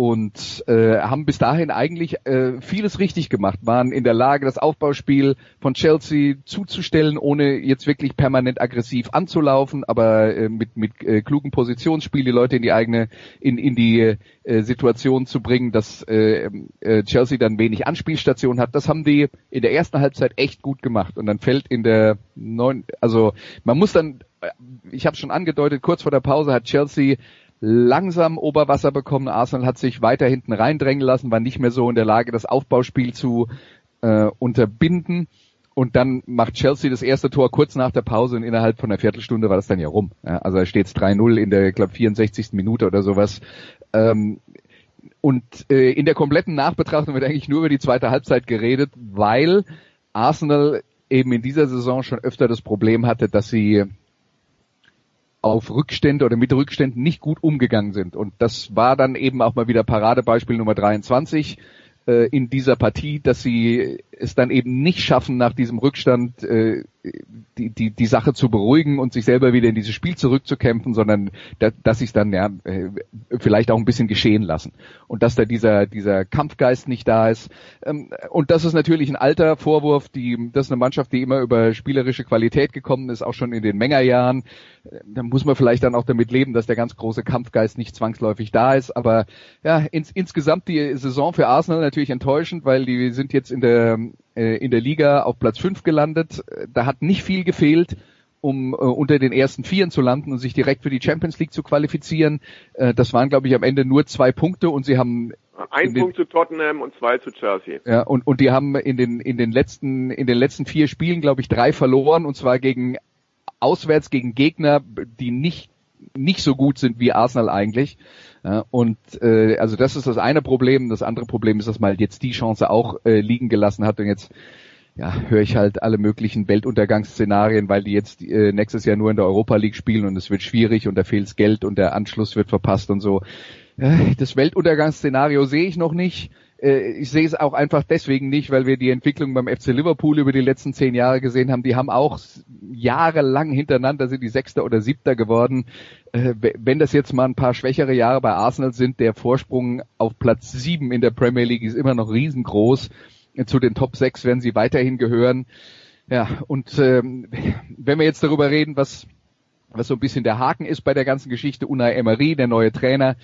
und äh, haben bis dahin eigentlich äh, vieles richtig gemacht, waren in der Lage, das Aufbauspiel von Chelsea zuzustellen, ohne jetzt wirklich permanent aggressiv anzulaufen, aber äh, mit mit äh, klugen Positionsspiel die Leute in die eigene in in die äh, Situation zu bringen, dass äh, äh, Chelsea dann wenig Anspielstation hat. Das haben die in der ersten Halbzeit echt gut gemacht. Und dann fällt in der neun, also man muss dann äh, ich habe schon angedeutet, kurz vor der Pause hat Chelsea langsam Oberwasser bekommen. Arsenal hat sich weiter hinten reindrängen lassen, war nicht mehr so in der Lage, das Aufbauspiel zu äh, unterbinden. Und dann macht Chelsea das erste Tor kurz nach der Pause und innerhalb von einer Viertelstunde war das dann ja rum. Ja, also da steht es 3-0 in der, glaube 64. Minute oder sowas. Ähm, und äh, in der kompletten Nachbetrachtung wird eigentlich nur über die zweite Halbzeit geredet, weil Arsenal eben in dieser Saison schon öfter das Problem hatte, dass sie auf Rückstände oder mit Rückständen nicht gut umgegangen sind. Und das war dann eben auch mal wieder Paradebeispiel Nummer 23 äh, in dieser Partie, dass sie es dann eben nicht schaffen, nach diesem Rückstand äh, die, die, die Sache zu beruhigen und sich selber wieder in dieses Spiel zurückzukämpfen, sondern da, dass sie es dann ja äh, vielleicht auch ein bisschen geschehen lassen. Und dass da dieser, dieser Kampfgeist nicht da ist. Ähm, und das ist natürlich ein alter Vorwurf, die, das ist eine Mannschaft, die immer über spielerische Qualität gekommen ist, auch schon in den Mengerjahren. Da muss man vielleicht dann auch damit leben, dass der ganz große Kampfgeist nicht zwangsläufig da ist. Aber ja, ins, insgesamt die Saison für Arsenal natürlich enttäuschend, weil die sind jetzt in der äh, in der Liga auf Platz 5 gelandet. Da hat nicht viel gefehlt, um äh, unter den ersten Vieren zu landen und sich direkt für die Champions League zu qualifizieren. Äh, das waren, glaube ich, am Ende nur zwei Punkte und sie haben ein Punkt zu Tottenham und zwei zu Chelsea. Ja, und, und die haben in den, in den letzten, in den letzten vier Spielen, glaube ich, drei verloren und zwar gegen auswärts gegen Gegner, die nicht nicht so gut sind wie Arsenal eigentlich. Ja, und äh, also das ist das eine Problem. Das andere Problem ist, dass man halt jetzt die Chance auch äh, liegen gelassen hat und jetzt ja, höre ich halt alle möglichen Weltuntergangsszenarien, weil die jetzt äh, nächstes Jahr nur in der Europa League spielen und es wird schwierig und da fehlt's Geld und der Anschluss wird verpasst und so. Äh, das Weltuntergangsszenario sehe ich noch nicht. Äh, ich sehe es auch einfach deswegen nicht, weil wir die Entwicklung beim FC Liverpool über die letzten zehn Jahre gesehen haben. Die haben auch jahrelang hintereinander sind die Sechster oder Siebter geworden. Äh, wenn das jetzt mal ein paar schwächere Jahre bei Arsenal sind, der Vorsprung auf Platz sieben in der Premier League ist immer noch riesengroß. Zu den Top 6 werden sie weiterhin gehören. Ja, und ähm, wenn wir jetzt darüber reden, was, was so ein bisschen der Haken ist bei der ganzen Geschichte, Unai Emery, der neue Trainer,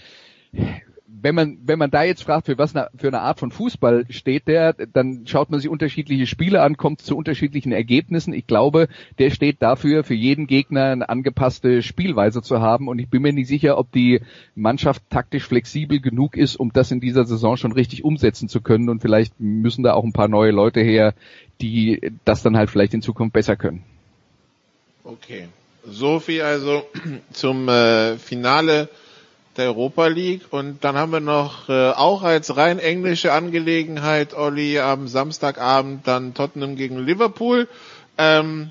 wenn man, wenn man da jetzt fragt, für was na, für eine Art von Fußball steht der, dann schaut man sich unterschiedliche Spiele an, kommt zu unterschiedlichen Ergebnissen. Ich glaube, der steht dafür, für jeden Gegner eine angepasste Spielweise zu haben. Und ich bin mir nicht sicher, ob die Mannschaft taktisch flexibel genug ist, um das in dieser Saison schon richtig umsetzen zu können. Und vielleicht müssen da auch ein paar neue Leute her, die das dann halt vielleicht in Zukunft besser können. Okay. So viel also zum äh, Finale der Europa League. Und dann haben wir noch äh, auch als rein englische Angelegenheit, Olli, am Samstagabend dann Tottenham gegen Liverpool. Ähm,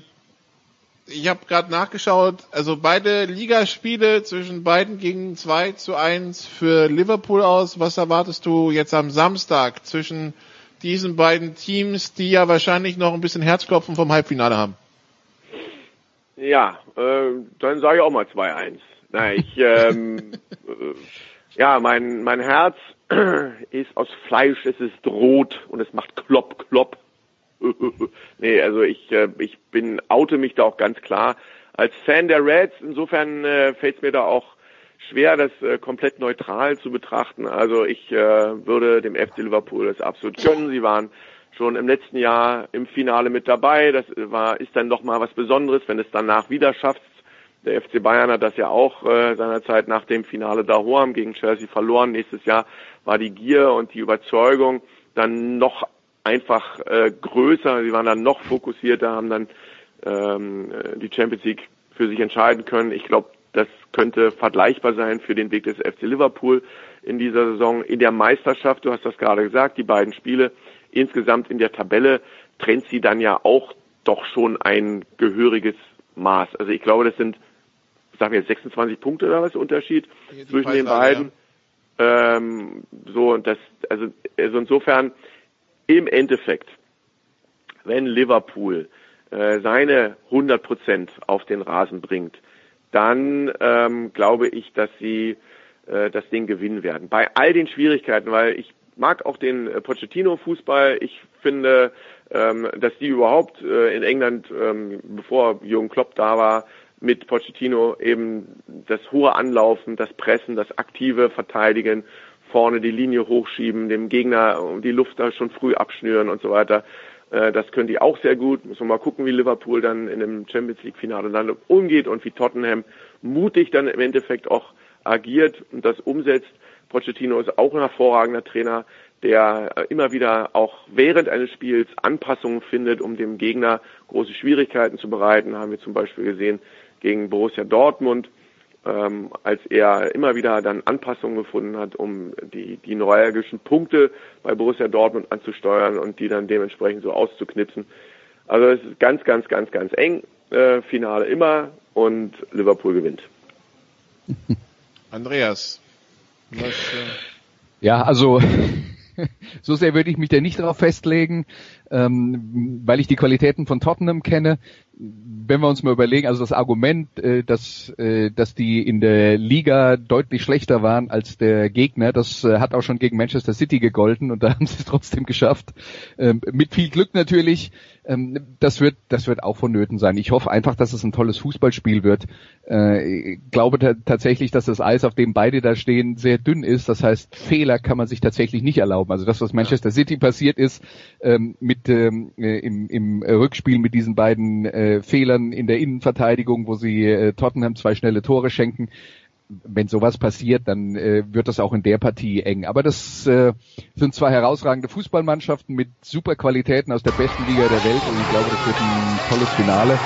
ich habe gerade nachgeschaut, also beide Ligaspiele zwischen beiden gingen 2 zu 1 für Liverpool aus. Was erwartest du jetzt am Samstag zwischen diesen beiden Teams, die ja wahrscheinlich noch ein bisschen Herzklopfen vom Halbfinale haben? Ja, äh, dann sage ich auch mal 2-1. Na, ich, ähm, äh, ja, mein, mein Herz ist aus Fleisch, es ist rot und es macht klopp, klopp. nee, also ich, äh, ich bin, oute mich da auch ganz klar als Fan der Reds. Insofern äh, fällt es mir da auch schwer, das äh, komplett neutral zu betrachten. Also ich äh, würde dem FC Liverpool das absolut gönnen. Sie waren schon im letzten Jahr im Finale mit dabei. Das war, ist dann doch mal was Besonderes, wenn es danach wieder schafft, der FC Bayern hat das ja auch äh, seinerzeit nach dem Finale Dahoam gegen Chelsea verloren. Nächstes Jahr war die Gier und die Überzeugung dann noch einfach äh, größer. Sie waren dann noch fokussierter, haben dann ähm, die Champions League für sich entscheiden können. Ich glaube, das könnte vergleichbar sein für den Weg des FC Liverpool in dieser Saison. In der Meisterschaft, du hast das gerade gesagt, die beiden Spiele insgesamt in der Tabelle trennt sie dann ja auch doch schon ein gehöriges Maß. Also ich glaube, das sind sagen wir jetzt 26 Punkte oder was Unterschied zwischen den beiden. Ja. Ähm, so und das, also, also insofern im Endeffekt, wenn Liverpool äh, seine 100 Prozent auf den Rasen bringt, dann ähm, glaube ich, dass sie äh, das Ding gewinnen werden. Bei all den Schwierigkeiten, weil ich mag auch den äh, Pochettino-Fußball. Ich finde, ähm, dass die überhaupt äh, in England, ähm, bevor Jürgen Klopp da war, mit Pochettino eben das hohe Anlaufen, das Pressen, das aktive Verteidigen, vorne die Linie hochschieben, dem Gegner die Luft da schon früh abschnüren und so weiter. Äh, das können die auch sehr gut. Müssen wir mal gucken, wie Liverpool dann in dem Champions League Finale dann umgeht und wie Tottenham mutig dann im Endeffekt auch agiert und das umsetzt. Pochettino ist auch ein hervorragender Trainer, der immer wieder auch während eines Spiels Anpassungen findet, um dem Gegner große Schwierigkeiten zu bereiten. Haben wir zum Beispiel gesehen gegen Borussia Dortmund, ähm, als er immer wieder dann Anpassungen gefunden hat, um die, die neuralgischen Punkte bei Borussia Dortmund anzusteuern und die dann dementsprechend so auszuknipsen. Also es ist ganz, ganz, ganz, ganz eng. Äh, Finale immer und Liverpool gewinnt. Andreas. Was, äh ja, also so sehr würde ich mich da nicht darauf festlegen, ähm, weil ich die Qualitäten von Tottenham kenne wenn wir uns mal überlegen, also das Argument, äh, dass, äh, dass die in der Liga deutlich schlechter waren als der Gegner, das äh, hat auch schon gegen Manchester City gegolten und da haben sie es trotzdem geschafft. Ähm, mit viel Glück natürlich. Ähm, das wird, das wird auch vonnöten sein. Ich hoffe einfach, dass es ein tolles Fußballspiel wird. Äh, ich glaube tatsächlich, dass das Eis, auf dem beide da stehen, sehr dünn ist. Das heißt, Fehler kann man sich tatsächlich nicht erlauben. Also das, was Manchester City passiert ist, ähm, mit ähm, äh, im, im Rückspiel mit diesen beiden äh, Fehlern in der Innenverteidigung, wo sie äh, Tottenham zwei schnelle Tore schenken. Wenn sowas passiert, dann äh, wird das auch in der Partie eng. Aber das äh, sind zwei herausragende Fußballmannschaften mit super Qualitäten aus der besten Liga der Welt und ich glaube, das wird ein tolles Finale,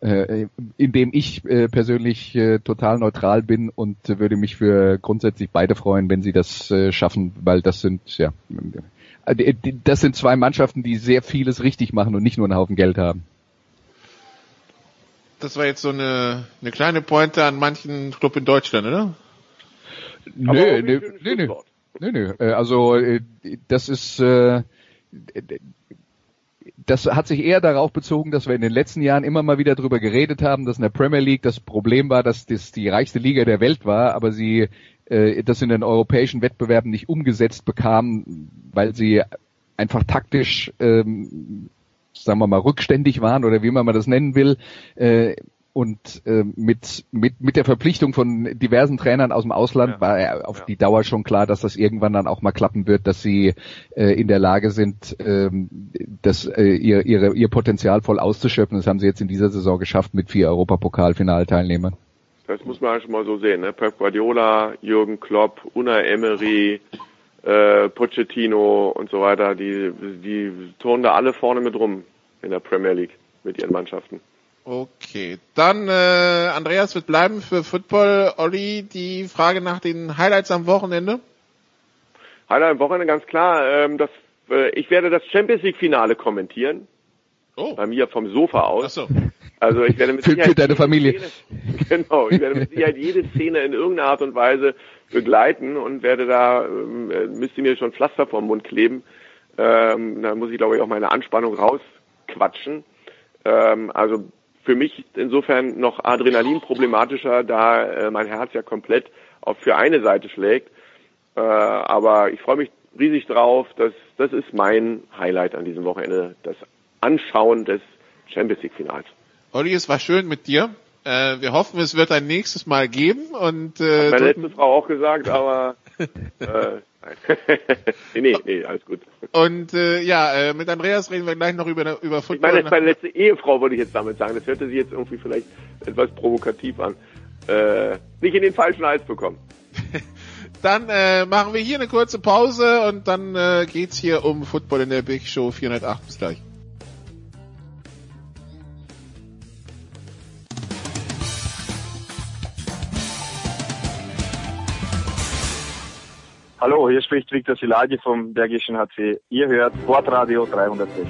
äh, in dem ich äh, persönlich äh, total neutral bin und würde mich für grundsätzlich beide freuen, wenn sie das äh, schaffen, weil das sind ja das sind zwei Mannschaften, die sehr vieles richtig machen und nicht nur einen Haufen Geld haben das war jetzt so eine, eine kleine Pointe an manchen Club in Deutschland, oder? Nö, nö, nö, nö. Nö, nö. Äh, also äh, das ist äh, das hat sich eher darauf bezogen, dass wir in den letzten Jahren immer mal wieder darüber geredet haben, dass in der Premier League das Problem war, dass das die reichste Liga der Welt war, aber sie äh, das in den europäischen Wettbewerben nicht umgesetzt bekamen, weil sie einfach taktisch, ähm, sagen wir mal, rückständig waren oder wie man das nennen will. Äh, und äh, mit, mit, mit der Verpflichtung von diversen Trainern aus dem Ausland ja. war auf ja. die Dauer schon klar, dass das irgendwann dann auch mal klappen wird, dass sie äh, in der Lage sind, ähm, das, äh, ihr, ihre, ihr Potenzial voll auszuschöpfen. Das haben sie jetzt in dieser Saison geschafft mit vier Europapokalfinalteilnehmern. Das muss man schon mal so sehen. Ne? Pep Guardiola, Jürgen Klopp, Una Emery, äh, Pochettino und so weiter, die, die turnen da alle vorne mit rum in der Premier League mit ihren Mannschaften. Okay, dann äh, Andreas wird bleiben für Football. Olli, die Frage nach den Highlights am Wochenende? Highlight am Wochenende ganz klar. Ähm, das, äh, ich werde das Champions League Finale kommentieren. Oh. Bei mir vom Sofa aus. Ach so. Also ich werde mit Sicherheit für deine Familie. Szene, genau, ich werde mit Sicherheit jede Szene in irgendeiner Art und Weise begleiten und werde da ähm, äh, müsste mir schon Pflaster vom Mund kleben. Ähm, da muss ich glaube ich auch meine Anspannung rausquatschen. Ähm, also für mich insofern noch Adrenalin problematischer, da äh, mein Herz ja komplett auf für eine Seite schlägt. Äh, aber ich freue mich riesig drauf. Das, das ist mein Highlight an diesem Wochenende, das Anschauen des Champions League Finals. Olli, es war schön mit dir. Äh, wir hoffen, es wird ein nächstes Mal geben und äh, Hat meine letzte Frau auch gesagt, aber äh, nee, nee, nee, alles gut. Und äh, ja, äh, mit Andreas reden wir gleich noch über, über Football. Ich meine, das ist meine letzte Ehefrau, würde ich jetzt damit sagen. Das hörte sich jetzt irgendwie vielleicht etwas provokativ an. Äh, nicht in den falschen Hals bekommen. dann äh, machen wir hier eine kurze Pause und dann äh, geht's hier um Football in der Big Show 408. Bis gleich. Hallo, hier spricht Viktor Silagi vom Bergischen HC. Ihr hört Sportradio 360.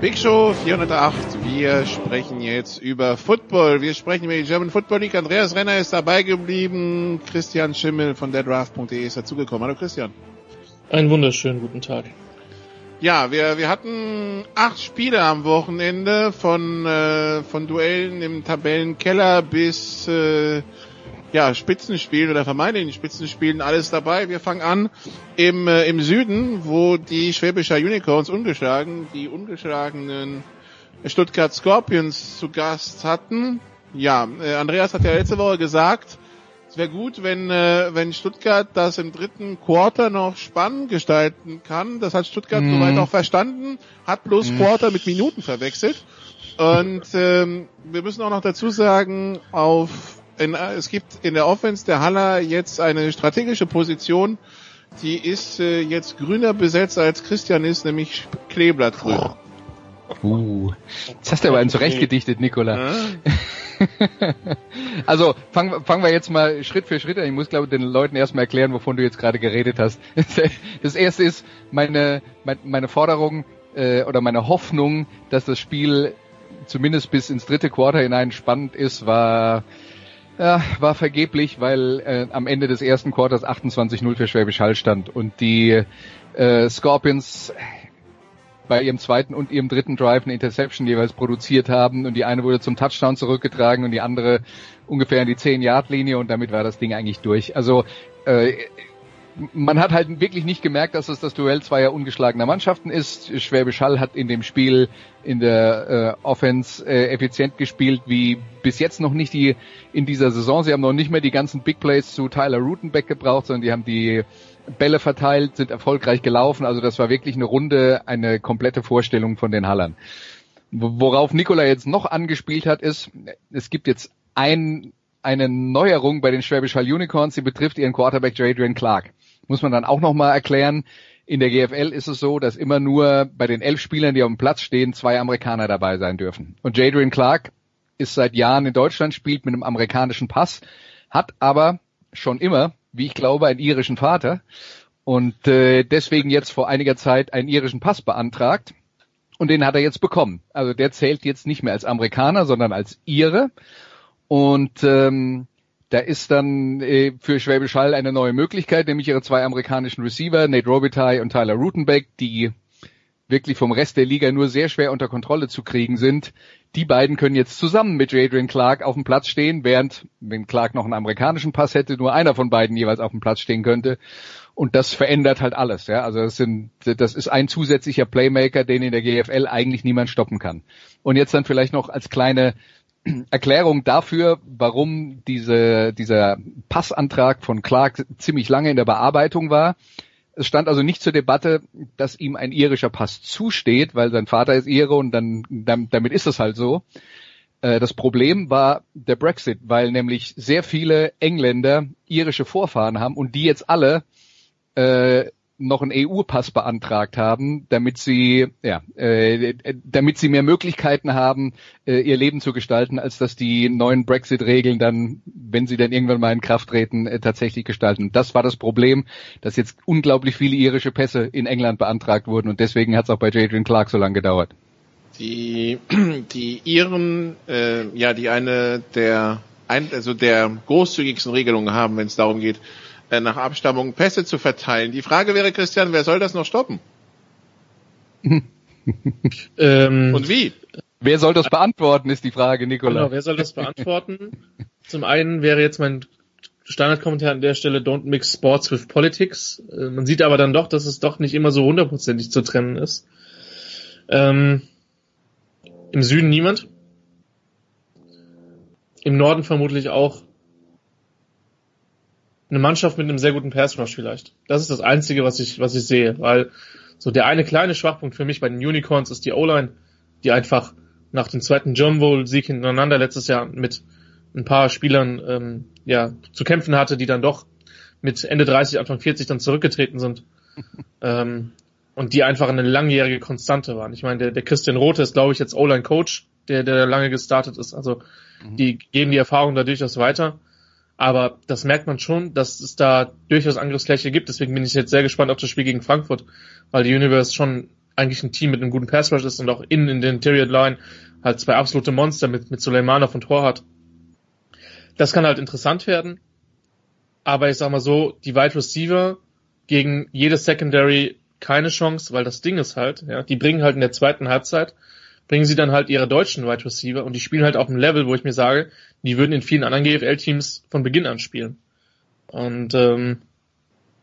Big Show 408. Wir sprechen jetzt über Football. Wir sprechen über die German Football League. Andreas Renner ist dabei geblieben. Christian Schimmel von derdraft.de ist dazugekommen. Hallo Christian. Einen wunderschönen guten Tag. Ja, wir, wir hatten acht Spiele am Wochenende von, äh, von Duellen im Tabellenkeller bis äh, ja, Spitzenspielen oder vermeintlichen Spitzenspielen, alles dabei. Wir fangen an im, äh, im Süden, wo die Schwäbischer Unicorns ungeschlagen, die ungeschlagenen Stuttgart Scorpions zu Gast hatten. Ja, äh, Andreas hat ja letzte Woche gesagt, es wäre gut, wenn, äh, wenn Stuttgart das im dritten Quarter noch spannend gestalten kann. Das hat Stuttgart mm. soweit auch verstanden, hat bloß mm. Quarter mit Minuten verwechselt. Und ähm, wir müssen auch noch dazu sagen, auf in, es gibt in der Offense der Haller jetzt eine strategische Position, die ist äh, jetzt grüner besetzt als Christian ist, nämlich Kleeblattgrün. Uh, jetzt hast du aber einen zurechtgedichtet, Nikola. Ja. also fangen fangen wir jetzt mal Schritt für Schritt an. Ich muss glaube ich den Leuten erstmal erklären, wovon du jetzt gerade geredet hast. Das erste ist meine meine Forderung äh, oder meine Hoffnung, dass das Spiel zumindest bis ins dritte Quarter hinein spannend ist, war ja, war vergeblich, weil äh, am Ende des ersten Quarters 28-0 für Schwäbisch Hall stand und die äh, Scorpions bei ihrem zweiten und ihrem dritten Drive eine Interception jeweils produziert haben und die eine wurde zum Touchdown zurückgetragen und die andere ungefähr in die 10-Yard-Linie und damit war das Ding eigentlich durch. Also äh, man hat halt wirklich nicht gemerkt, dass es das Duell zweier ungeschlagener Mannschaften ist. Schwäbisch Hall hat in dem Spiel in der äh, Offense äh, effizient gespielt, wie bis jetzt noch nicht die in dieser Saison. Sie haben noch nicht mehr die ganzen Big Plays zu Tyler Rutenbeck gebraucht, sondern die haben die Bälle verteilt, sind erfolgreich gelaufen. Also das war wirklich eine Runde, eine komplette Vorstellung von den Hallern. Worauf Nikola jetzt noch angespielt hat, ist, es gibt jetzt ein, eine Neuerung bei den Schwäbisch Hall Unicorns, die betrifft ihren Quarterback Jadrian Clark. Muss man dann auch nochmal erklären. In der GFL ist es so, dass immer nur bei den elf Spielern, die auf dem Platz stehen, zwei Amerikaner dabei sein dürfen. Und Jadrian Clark ist seit Jahren in Deutschland, spielt mit einem amerikanischen Pass, hat aber schon immer wie ich glaube, einen irischen Vater und äh, deswegen jetzt vor einiger Zeit einen irischen Pass beantragt und den hat er jetzt bekommen. Also der zählt jetzt nicht mehr als Amerikaner, sondern als Ire. Und ähm, da ist dann äh, für Schwäbisch Hall eine neue Möglichkeit, nämlich ihre zwei amerikanischen Receiver, Nate Robitaille und Tyler Rutenbeck, die wirklich vom Rest der Liga nur sehr schwer unter Kontrolle zu kriegen sind. Die beiden können jetzt zusammen mit Jadrian Clark auf dem Platz stehen, während, wenn Clark noch einen amerikanischen Pass hätte, nur einer von beiden jeweils auf dem Platz stehen könnte. Und das verändert halt alles, ja. Also das sind, das ist ein zusätzlicher Playmaker, den in der GFL eigentlich niemand stoppen kann. Und jetzt dann vielleicht noch als kleine Erklärung dafür, warum diese, dieser Passantrag von Clark ziemlich lange in der Bearbeitung war. Es stand also nicht zur Debatte, dass ihm ein irischer Pass zusteht, weil sein Vater ist Ire und dann, damit ist es halt so. Äh, das Problem war der Brexit, weil nämlich sehr viele Engländer irische Vorfahren haben und die jetzt alle äh, noch einen EU-Pass beantragt haben, damit sie ja, äh, damit sie mehr Möglichkeiten haben, äh, ihr Leben zu gestalten, als dass die neuen Brexit-Regeln dann, wenn sie dann irgendwann mal in Kraft treten, äh, tatsächlich gestalten. Das war das Problem, dass jetzt unglaublich viele irische Pässe in England beantragt wurden und deswegen hat es auch bei Jadrian Clark so lange gedauert. Die die Iren, äh, ja, die eine der ein, also der großzügigsten Regelungen haben, wenn es darum geht, äh, nach Abstammung Pässe zu verteilen. Die Frage wäre, Christian, wer soll das noch stoppen? ähm, Und wie? Wer soll das beantworten, ist die Frage, Nikola. Genau, wer soll das beantworten? Zum einen wäre jetzt mein Standardkommentar an der Stelle Don't mix Sports with Politics. Äh, man sieht aber dann doch, dass es doch nicht immer so hundertprozentig zu trennen ist. Ähm, Im Süden niemand. Im Norden vermutlich auch eine Mannschaft mit einem sehr guten Pass Rush vielleicht. Das ist das Einzige, was ich, was ich sehe, weil so der eine kleine Schwachpunkt für mich bei den Unicorns ist die O-Line, die einfach nach dem zweiten John Bowl Sieg hintereinander letztes Jahr mit ein paar Spielern ähm, ja zu kämpfen hatte, die dann doch mit Ende 30, Anfang 40 dann zurückgetreten sind. ähm, und die einfach eine langjährige Konstante waren. Ich meine, der, der Christian Rote ist, glaube ich, jetzt O-Line-Coach, der, der lange gestartet ist. Also mhm. die geben die Erfahrung da durchaus weiter. Aber das merkt man schon, dass es da durchaus Angriffsfläche gibt. Deswegen bin ich jetzt sehr gespannt auf das Spiel gegen Frankfurt, weil die Universe schon eigentlich ein Team mit einem guten Pass Rush ist und auch innen in der Interior Line halt zwei absolute Monster mit, mit Suleimanov und Tor hat. Das kann halt interessant werden. Aber ich sag mal so, die Wide Receiver gegen jedes Secondary keine Chance, weil das Ding ist halt, ja, die bringen halt in der zweiten Halbzeit bringen sie dann halt ihre deutschen Wide Receiver und die spielen halt auf einem Level, wo ich mir sage, die würden in vielen anderen GFL-Teams von Beginn an spielen. Und ähm,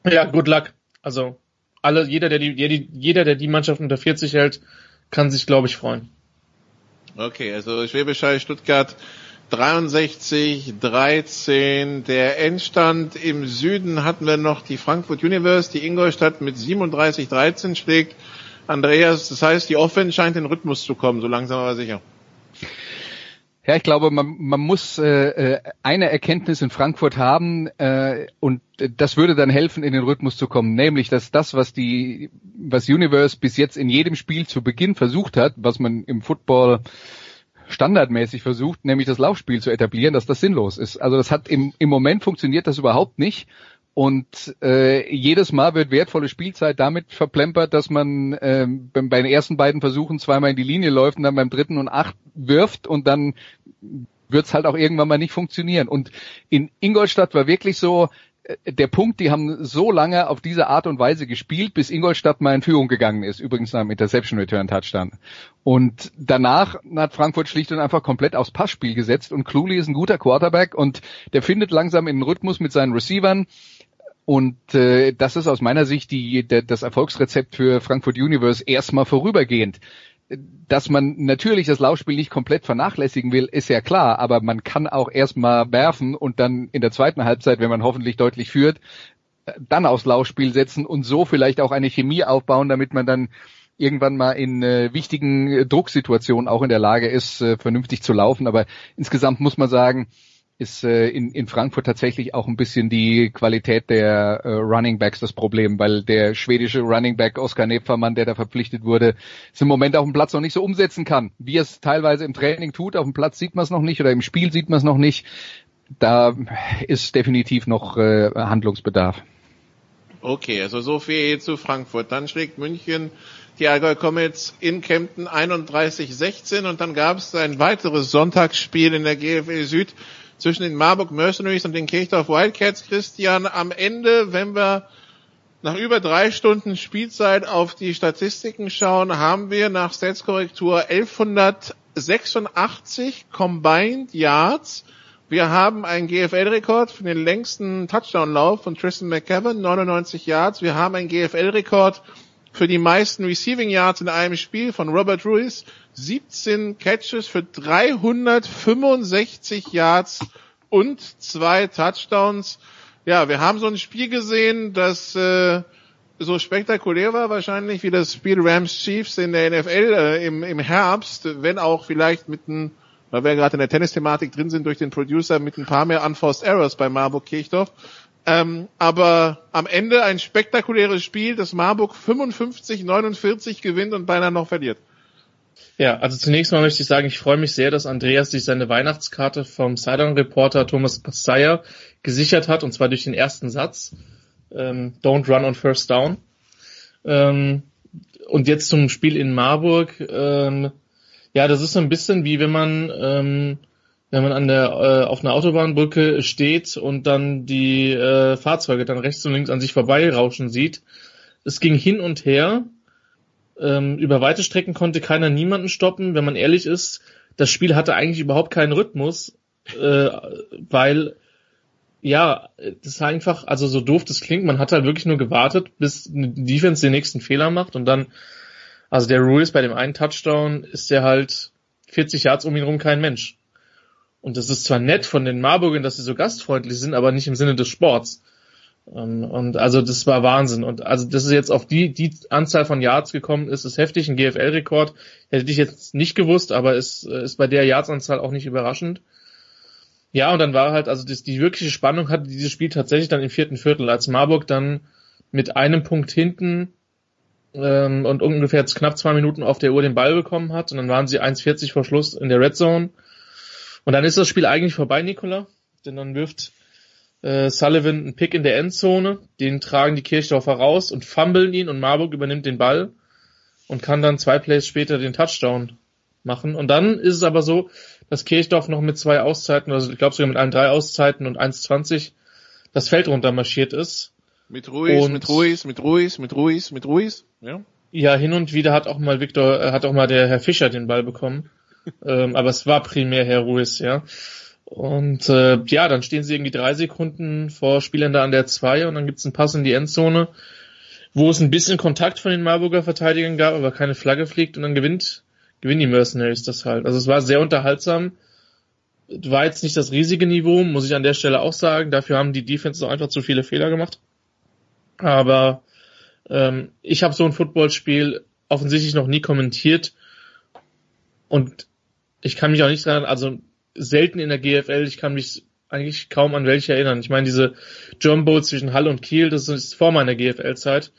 ja, good luck. Also alle, jeder, der die, jeder, der die Mannschaft unter 40 hält, kann sich, glaube ich, freuen. Okay, also Schwäbisch Stuttgart 63, 13. Der Endstand im Süden hatten wir noch die Frankfurt Universe, die Ingolstadt mit 37, 13 schlägt. Andreas, das heißt, die Offense scheint in Rhythmus zu kommen, so langsam aber sicher. Ja, ich glaube, man, man muss äh, äh, eine Erkenntnis in Frankfurt haben äh, und das würde dann helfen, in den Rhythmus zu kommen, nämlich dass das, was die, was Universe bis jetzt in jedem Spiel zu Beginn versucht hat, was man im Football standardmäßig versucht, nämlich das Laufspiel zu etablieren, dass das sinnlos ist. Also das hat im, im Moment funktioniert das überhaupt nicht und äh, jedes Mal wird wertvolle Spielzeit damit verplempert, dass man äh, bei den ersten beiden Versuchen zweimal in die Linie läuft und dann beim dritten und acht wirft und dann wird es halt auch irgendwann mal nicht funktionieren. Und in Ingolstadt war wirklich so, äh, der Punkt, die haben so lange auf diese Art und Weise gespielt, bis Ingolstadt mal in Führung gegangen ist, übrigens nach einem Interception Return Touchdown. Und danach hat Frankfurt schlicht und einfach komplett aufs Passspiel gesetzt und Cluley ist ein guter Quarterback und der findet langsam in den Rhythmus mit seinen Receivern und äh, das ist aus meiner Sicht die, der, das Erfolgsrezept für Frankfurt Universe erstmal vorübergehend. Dass man natürlich das Laufspiel nicht komplett vernachlässigen will, ist ja klar, aber man kann auch erstmal werfen und dann in der zweiten Halbzeit, wenn man hoffentlich deutlich führt, dann aufs Laufspiel setzen und so vielleicht auch eine Chemie aufbauen, damit man dann irgendwann mal in äh, wichtigen Drucksituationen auch in der Lage ist, äh, vernünftig zu laufen. Aber insgesamt muss man sagen, ist äh, in, in Frankfurt tatsächlich auch ein bisschen die Qualität der äh, Running Backs das Problem, weil der schwedische Running Back Oskar Nepfermann, der da verpflichtet wurde, es im Moment auf dem Platz noch nicht so umsetzen kann. Wie es teilweise im Training tut, auf dem Platz sieht man es noch nicht oder im Spiel sieht man es noch nicht. Da ist definitiv noch äh, Handlungsbedarf. Okay, also so viel zu Frankfurt. Dann schlägt München die Allgäu Comets in Kempten 31-16 und dann gab es ein weiteres Sonntagsspiel in der GFL Süd zwischen den Marburg Mercenaries und den Kirchdorf Wildcats. Christian, am Ende, wenn wir nach über drei Stunden Spielzeit auf die Statistiken schauen, haben wir nach Statskorrektur 1186 Combined Yards. Wir haben einen GFL-Rekord für den längsten Touchdown-Lauf von Tristan McKevin, 99 Yards. Wir haben einen GFL-Rekord für die meisten Receiving Yards in einem Spiel von Robert Ruiz. 17 Catches für 365 Yards und zwei Touchdowns. Ja, wir haben so ein Spiel gesehen, das äh, so spektakulär war wahrscheinlich wie das Spiel Rams Chiefs in der NFL äh, im, im Herbst, wenn auch vielleicht mit einem, weil wir gerade in der Tennis-Thematik drin sind, durch den Producer mit ein paar mehr Unforced Errors bei Marburg Kirchdorf. Ähm, aber am Ende ein spektakuläres Spiel, das Marburg 55-49 gewinnt und beinahe noch verliert. Ja, also zunächst mal möchte ich sagen, ich freue mich sehr, dass Andreas sich seine Weihnachtskarte vom Sideline-Reporter Thomas Passayer gesichert hat, und zwar durch den ersten Satz. Ähm, Don't run on first down. Ähm, und jetzt zum Spiel in Marburg. Ähm, ja, das ist so ein bisschen wie wenn man ähm, wenn man an der äh, auf einer Autobahnbrücke steht und dann die äh, Fahrzeuge dann rechts und links an sich vorbeirauschen sieht. Es ging hin und her. Ähm, über weite Strecken konnte keiner niemanden stoppen. Wenn man ehrlich ist, das Spiel hatte eigentlich überhaupt keinen Rhythmus, äh, weil ja, das ist einfach, also so doof das klingt, man hat halt wirklich nur gewartet, bis die Defense den nächsten Fehler macht und dann, also der Ruiz bei dem einen Touchdown ist der halt 40 Yards um ihn rum kein Mensch. Und das ist zwar nett von den Marburgern, dass sie so gastfreundlich sind, aber nicht im Sinne des Sports. Ähm, und also das war Wahnsinn. Und also das ist jetzt auf die, die Anzahl von Yards gekommen ist, ist heftig, ein GFL-Rekord. Hätte ich jetzt nicht gewusst, aber ist, ist bei der Yardsanzahl auch nicht überraschend. Ja, und dann war halt, also das, die wirkliche Spannung hatte dieses Spiel tatsächlich dann im vierten Viertel, als Marburg dann mit einem Punkt hinten ähm, und ungefähr jetzt knapp zwei Minuten auf der Uhr den Ball bekommen hat. Und dann waren sie 1,40 vor Schluss in der Red Zone. Und dann ist das Spiel eigentlich vorbei, Nikola, denn dann wirft äh, Sullivan einen Pick in der Endzone, den tragen die Kirchdorfer raus und fummeln ihn und Marburg übernimmt den Ball und kann dann zwei Plays später den Touchdown machen. Und dann ist es aber so, dass Kirchdorf noch mit zwei Auszeiten, also ich glaube sogar mit allen drei Auszeiten und 1,20 das Feld runter marschiert ist. Mit Ruiz, und mit Ruiz, mit Ruiz, mit Ruiz, mit Ruiz, ja. Ja, hin und wieder hat auch mal Victor, äh, hat auch mal der Herr Fischer den Ball bekommen ähm, aber es war primär Herr Ruiz, ja. Und äh, ja, dann stehen sie irgendwie drei Sekunden vor Spielern da an der zwei und dann gibt's einen Pass in die Endzone, wo es ein bisschen Kontakt von den Marburger Verteidigern gab, aber keine Flagge fliegt und dann gewinnt, gewinnen die Mercenaries das halt. Also es war sehr unterhaltsam. War jetzt nicht das riesige Niveau, muss ich an der Stelle auch sagen. Dafür haben die Defenses auch einfach zu viele Fehler gemacht. Aber ähm, ich habe so ein Footballspiel offensichtlich noch nie kommentiert und ich kann mich auch nicht dran, also selten in der GFL, ich kann mich eigentlich kaum an welche erinnern. Ich meine, diese Jumbo zwischen Hall und Kiel, das ist vor meiner GFL-Zeit.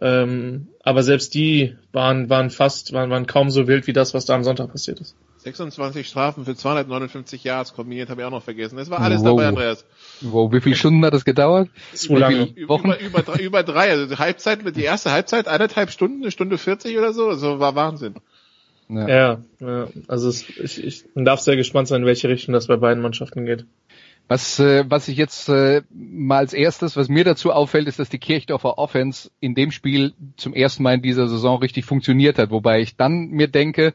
Ähm, aber selbst die waren, waren fast, waren, waren kaum so wild wie das, was da am Sonntag passiert ist. 26 Strafen für 259 Yards kombiniert, habe ich auch noch vergessen. Das war alles wow. dabei, Andreas. Wow, wie viele Stunden hat das gedauert? Zu lange. Wochen? Über, über, drei, über drei, also die Halbzeit, die erste Halbzeit, eineinhalb Stunden, eine Stunde 40 oder so, also war Wahnsinn. Ja, ja, ja. also es, ich, ich man darf sehr gespannt sein, in welche Richtung das bei beiden Mannschaften geht. Was, äh, was ich jetzt äh, mal als erstes, was mir dazu auffällt, ist, dass die Kirchdorfer Offense in dem Spiel zum ersten Mal in dieser Saison richtig funktioniert hat, wobei ich dann mir denke,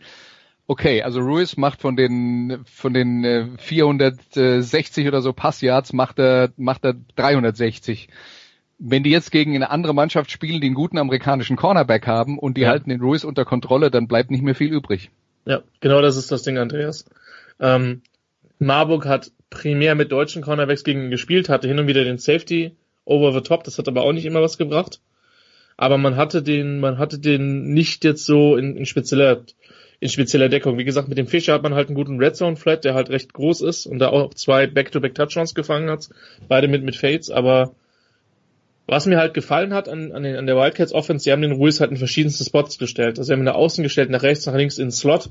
okay, also Ruiz macht von den von den äh, 460 oder so Passyards macht er macht er 360 wenn die jetzt gegen eine andere Mannschaft spielen, die einen guten amerikanischen Cornerback haben und die ja. halten den Ruiz unter Kontrolle, dann bleibt nicht mehr viel übrig. Ja, genau das ist das Ding, Andreas. Ähm, Marburg hat primär mit deutschen Cornerbacks gegen ihn gespielt, hatte hin und wieder den Safety over the top, das hat aber auch nicht immer was gebracht. Aber man hatte den, man hatte den nicht jetzt so in, in spezieller, in spezieller Deckung. Wie gesagt, mit dem Fischer hat man halt einen guten Red Zone Flat, der halt recht groß ist und da auch zwei Back-to-Back Touchdowns gefangen hat, beide mit, mit Fades, aber was mir halt gefallen hat an, an, den, an der Wildcats Offense, sie haben den Ruiz halt in verschiedenste Spots gestellt. Also sie haben ihn nach außen gestellt, nach rechts, nach links in den Slot.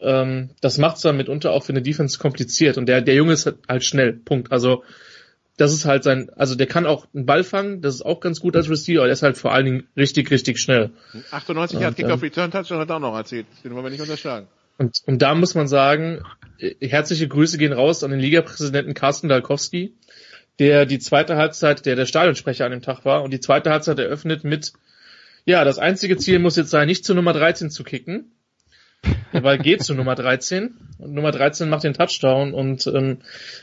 Ähm, das macht es dann mitunter auch für eine Defense kompliziert. Und der, der Junge ist halt schnell. Punkt. Also das ist halt sein, also der kann auch einen Ball fangen, das ist auch ganz gut als Receiver, aber der ist halt vor allen Dingen richtig, richtig schnell. 98 Und, hat Kick auf Return Touchdown hat er auch noch erzählt. Den wollen wir nicht unterschlagen. Und, und da muss man sagen, äh, herzliche Grüße gehen raus an den Ligapräsidenten Carsten Dalkowski, der die zweite Halbzeit, der der Stadionsprecher an dem Tag war, und die zweite Halbzeit eröffnet mit, ja, das einzige Ziel muss jetzt sein, nicht zu Nummer 13 zu kicken. Der Ball geht zu Nummer 13 und Nummer 13 macht den Touchdown und ähm,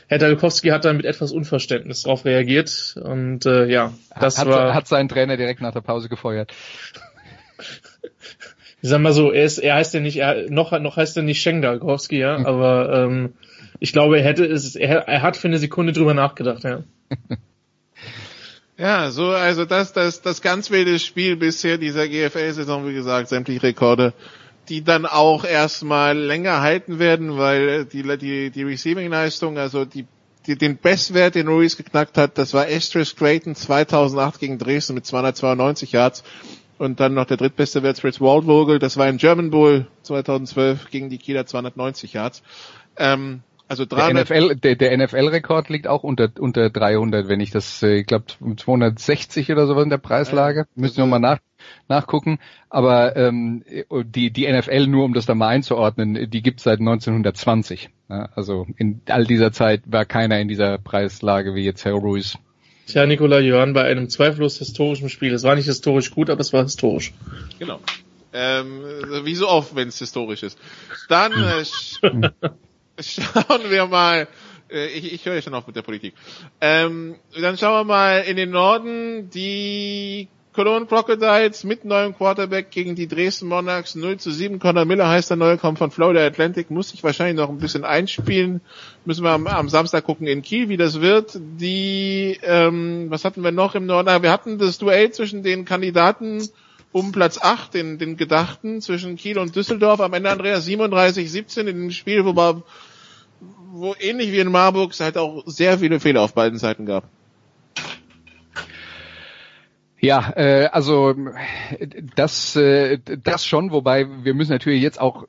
Herr Dalkowski hat dann mit etwas Unverständnis darauf reagiert und äh, ja, das hat, war hat seinen Trainer direkt nach der Pause gefeuert. ich sag mal so, er ist, er heißt ja nicht, er, noch, noch heißt er nicht Schenk Dalkowski, ja, aber ähm, ich glaube, er hätte es, er, er hat für eine Sekunde drüber nachgedacht, ja. Ja, so, also das, das, das ganz wilde Spiel bisher dieser GFL-Saison, wie gesagt, sämtliche Rekorde, die dann auch erstmal länger halten werden, weil die, die, die Receiving-Leistung, also die, die, den Bestwert, den Ruiz geknackt hat, das war Estrus Creighton 2008 gegen Dresden mit 292 Yards. Und dann noch der drittbeste Wert Fritz Waldvogel, das war im German Bowl 2012 gegen die Kieler 290 Yards. Ähm, also Der 300, NFL, der, der NFL-Rekord liegt auch unter, unter 300, wenn ich das, äh, ich glaube 260 oder sowas in der Preislage. Müssen wir mal nach, nachgucken. Aber ähm, die, die NFL, nur um das da mal einzuordnen, die gibt seit 1920. Ja, also in all dieser Zeit war keiner in dieser Preislage wie jetzt Herr Ruiz. Tja, Nikola Johann bei einem zweifellos historischen Spiel. Es war nicht historisch gut, aber es war historisch. Genau. Ähm, wie so oft, wenn es historisch ist. Dann äh, schauen wir mal. Äh, ich, ich höre ja schon auf mit der Politik. Ähm, dann schauen wir mal in den Norden. Die Cologne Crocodiles mit neuem Quarterback gegen die Dresden Monarchs 0 zu 7. Conor Miller heißt der neue, kommt von Florida Atlantic, muss sich wahrscheinlich noch ein bisschen einspielen. Müssen wir am, am Samstag gucken in Kiel, wie das wird. Die, ähm, was hatten wir noch im Norden? Ah, Wir hatten das Duell zwischen den Kandidaten um Platz 8, den, den Gedachten zwischen Kiel und Düsseldorf. Am Ende Andreas 37-17 in dem Spiel, wo man, wo ähnlich wie in Marburg es halt auch sehr viele Fehler auf beiden Seiten gab. Ja, äh, also das, äh, das schon, wobei wir müssen natürlich jetzt auch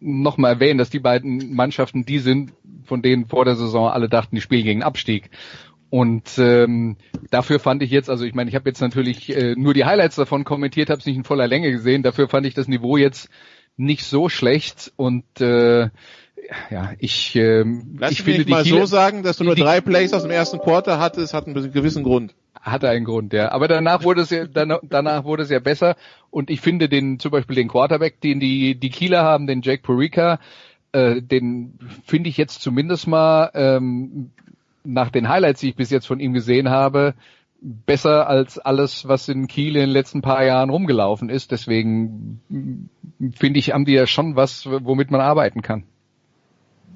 nochmal erwähnen, dass die beiden Mannschaften die sind, von denen vor der Saison alle dachten, die spielen gegen Abstieg. Und ähm, dafür fand ich jetzt, also ich meine, ich habe jetzt natürlich äh, nur die Highlights davon kommentiert, habe es nicht in voller Länge gesehen. Dafür fand ich das Niveau jetzt nicht so schlecht und äh, ja, ich, ähm, Lass ich mich finde die mal Kieler- so sagen, dass du nur drei Plays aus dem ersten Quarter hattest, hat einen gewissen Grund. hatte einen Grund, ja. Aber danach wurde es ja, danach, danach wurde es ja besser. Und ich finde den, zum Beispiel den Quarterback, den die, die Kieler haben, den Jake Perica, äh, den finde ich jetzt zumindest mal, ähm, nach den Highlights, die ich bis jetzt von ihm gesehen habe, besser als alles, was in Kiel in den letzten paar Jahren rumgelaufen ist. Deswegen mm, finde ich, haben die ja schon was, womit man arbeiten kann.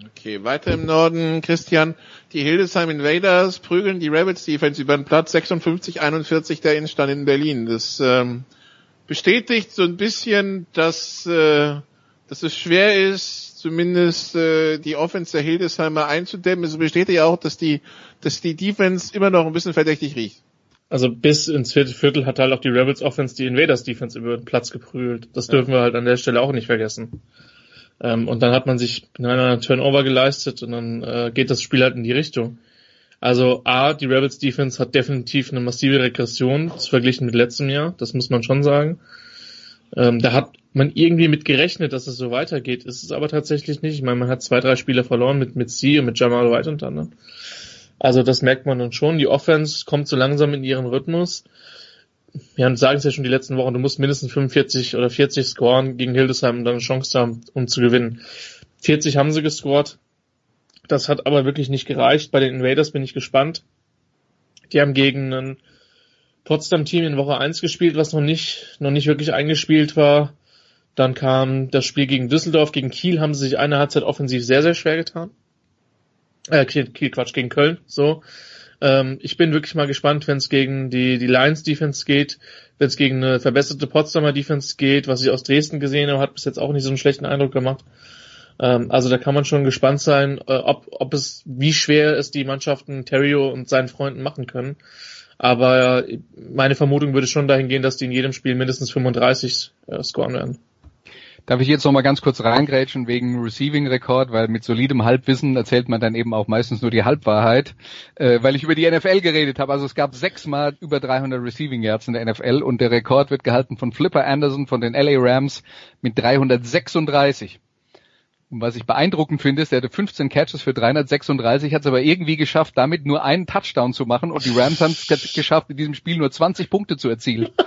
Okay, weiter im Norden, Christian, die Hildesheim Invaders prügeln die Rabbits Defense über den Platz 56-41 der Innenstadt in Berlin. Das ähm, bestätigt so ein bisschen, dass, äh, dass es schwer ist, zumindest äh, die Offense der Hildesheimer einzudämmen. Es bestätigt auch, dass die, dass die Defense immer noch ein bisschen verdächtig riecht. Also bis ins vierte Viertel hat halt auch die Rebels Offense die Invaders Defense über den Platz geprügelt. Das dürfen wir halt an der Stelle auch nicht vergessen. Ähm, und dann hat man sich einen Turnover geleistet und dann äh, geht das Spiel halt in die Richtung. Also A, die Rebels Defense hat definitiv eine massive Regression verglichen mit letztem Jahr, das muss man schon sagen. Ähm, da hat man irgendwie mit gerechnet, dass es so weitergeht. Ist es aber tatsächlich nicht. Ich meine, man hat zwei, drei Spiele verloren mit, mit C und mit Jamal White unter anderem. Also das merkt man dann schon. Die Offense kommt so langsam in ihren Rhythmus. Wir haben sagen es ja schon die letzten Wochen, du musst mindestens 45 oder 40 scoren gegen Hildesheim, um dann eine Chance haben, um zu gewinnen. 40 haben sie gescored. Das hat aber wirklich nicht gereicht. Bei den Invaders bin ich gespannt. Die haben gegen ein Potsdam-Team in Woche 1 gespielt, was noch nicht, noch nicht wirklich eingespielt war. Dann kam das Spiel gegen Düsseldorf, gegen Kiel haben sie sich eine Halbzeit offensiv sehr, sehr schwer getan. Äh, Kiel Quatsch, gegen Köln, so. Ähm, ich bin wirklich mal gespannt, wenn es gegen die, die Lions Defense geht, wenn es gegen eine verbesserte Potsdamer Defense geht, was ich aus Dresden gesehen habe, hat bis jetzt auch nicht so einen schlechten Eindruck gemacht. Ähm, also da kann man schon gespannt sein, äh, ob, ob es, wie schwer es die Mannschaften Terrio und seinen Freunden machen können. Aber äh, meine Vermutung würde schon dahin gehen, dass die in jedem Spiel mindestens 35 äh, scoren werden. Darf ich jetzt noch mal ganz kurz reingrätschen wegen Receiving-Rekord, weil mit solidem Halbwissen erzählt man dann eben auch meistens nur die Halbwahrheit, äh, weil ich über die NFL geredet habe. Also es gab sechsmal über 300 Receiving Yards in der NFL und der Rekord wird gehalten von Flipper Anderson von den LA Rams mit 336. Und was ich beeindruckend finde, ist, er hatte 15 Catches für 336, hat es aber irgendwie geschafft, damit nur einen Touchdown zu machen und die Rams haben es geschafft, in diesem Spiel nur 20 Punkte zu erzielen.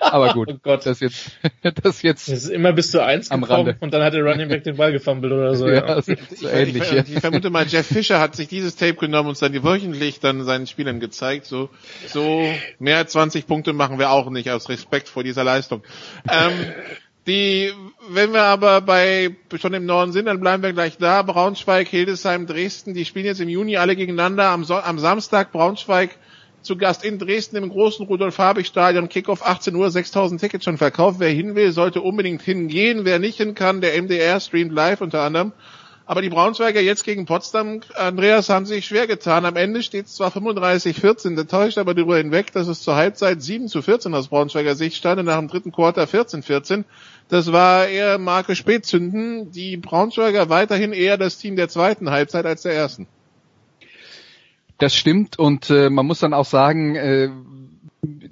Aber gut, oh Gott. das jetzt, das jetzt. Das ist immer bis zu eins am Rande. und dann hat der Running Back den Ball gefummelt oder so. Ja, ja. So ähnlich, ich, ich, ich, vermute mal, Jeff Fischer hat sich dieses Tape genommen und es dann wöchentlich dann seinen Spielern gezeigt. So, so mehr als 20 Punkte machen wir auch nicht aus Respekt vor dieser Leistung. Ähm, die, wenn wir aber bei schon im Norden sind, dann bleiben wir gleich da. Braunschweig, Hildesheim, Dresden, die spielen jetzt im Juni alle gegeneinander. Am, so am Samstag Braunschweig zu Gast in Dresden im großen Rudolf-Habich-Stadion. Kickoff 18 Uhr, 6000 Tickets schon verkauft. Wer hin will, sollte unbedingt hingehen. Wer nicht hin kann, der MDR streamt live unter anderem. Aber die Braunschweiger jetzt gegen Potsdam, Andreas, haben sich schwer getan. Am Ende steht es zwar 35-14, der täuscht aber darüber hinweg, dass es zur Halbzeit 7 zu 14 aus Braunschweiger Sicht stand und nach dem dritten Quarter 14-14. Das war eher Marke Spätzünden. Die Braunschweiger weiterhin eher das Team der zweiten Halbzeit als der ersten. Das stimmt und äh, man muss dann auch sagen, äh,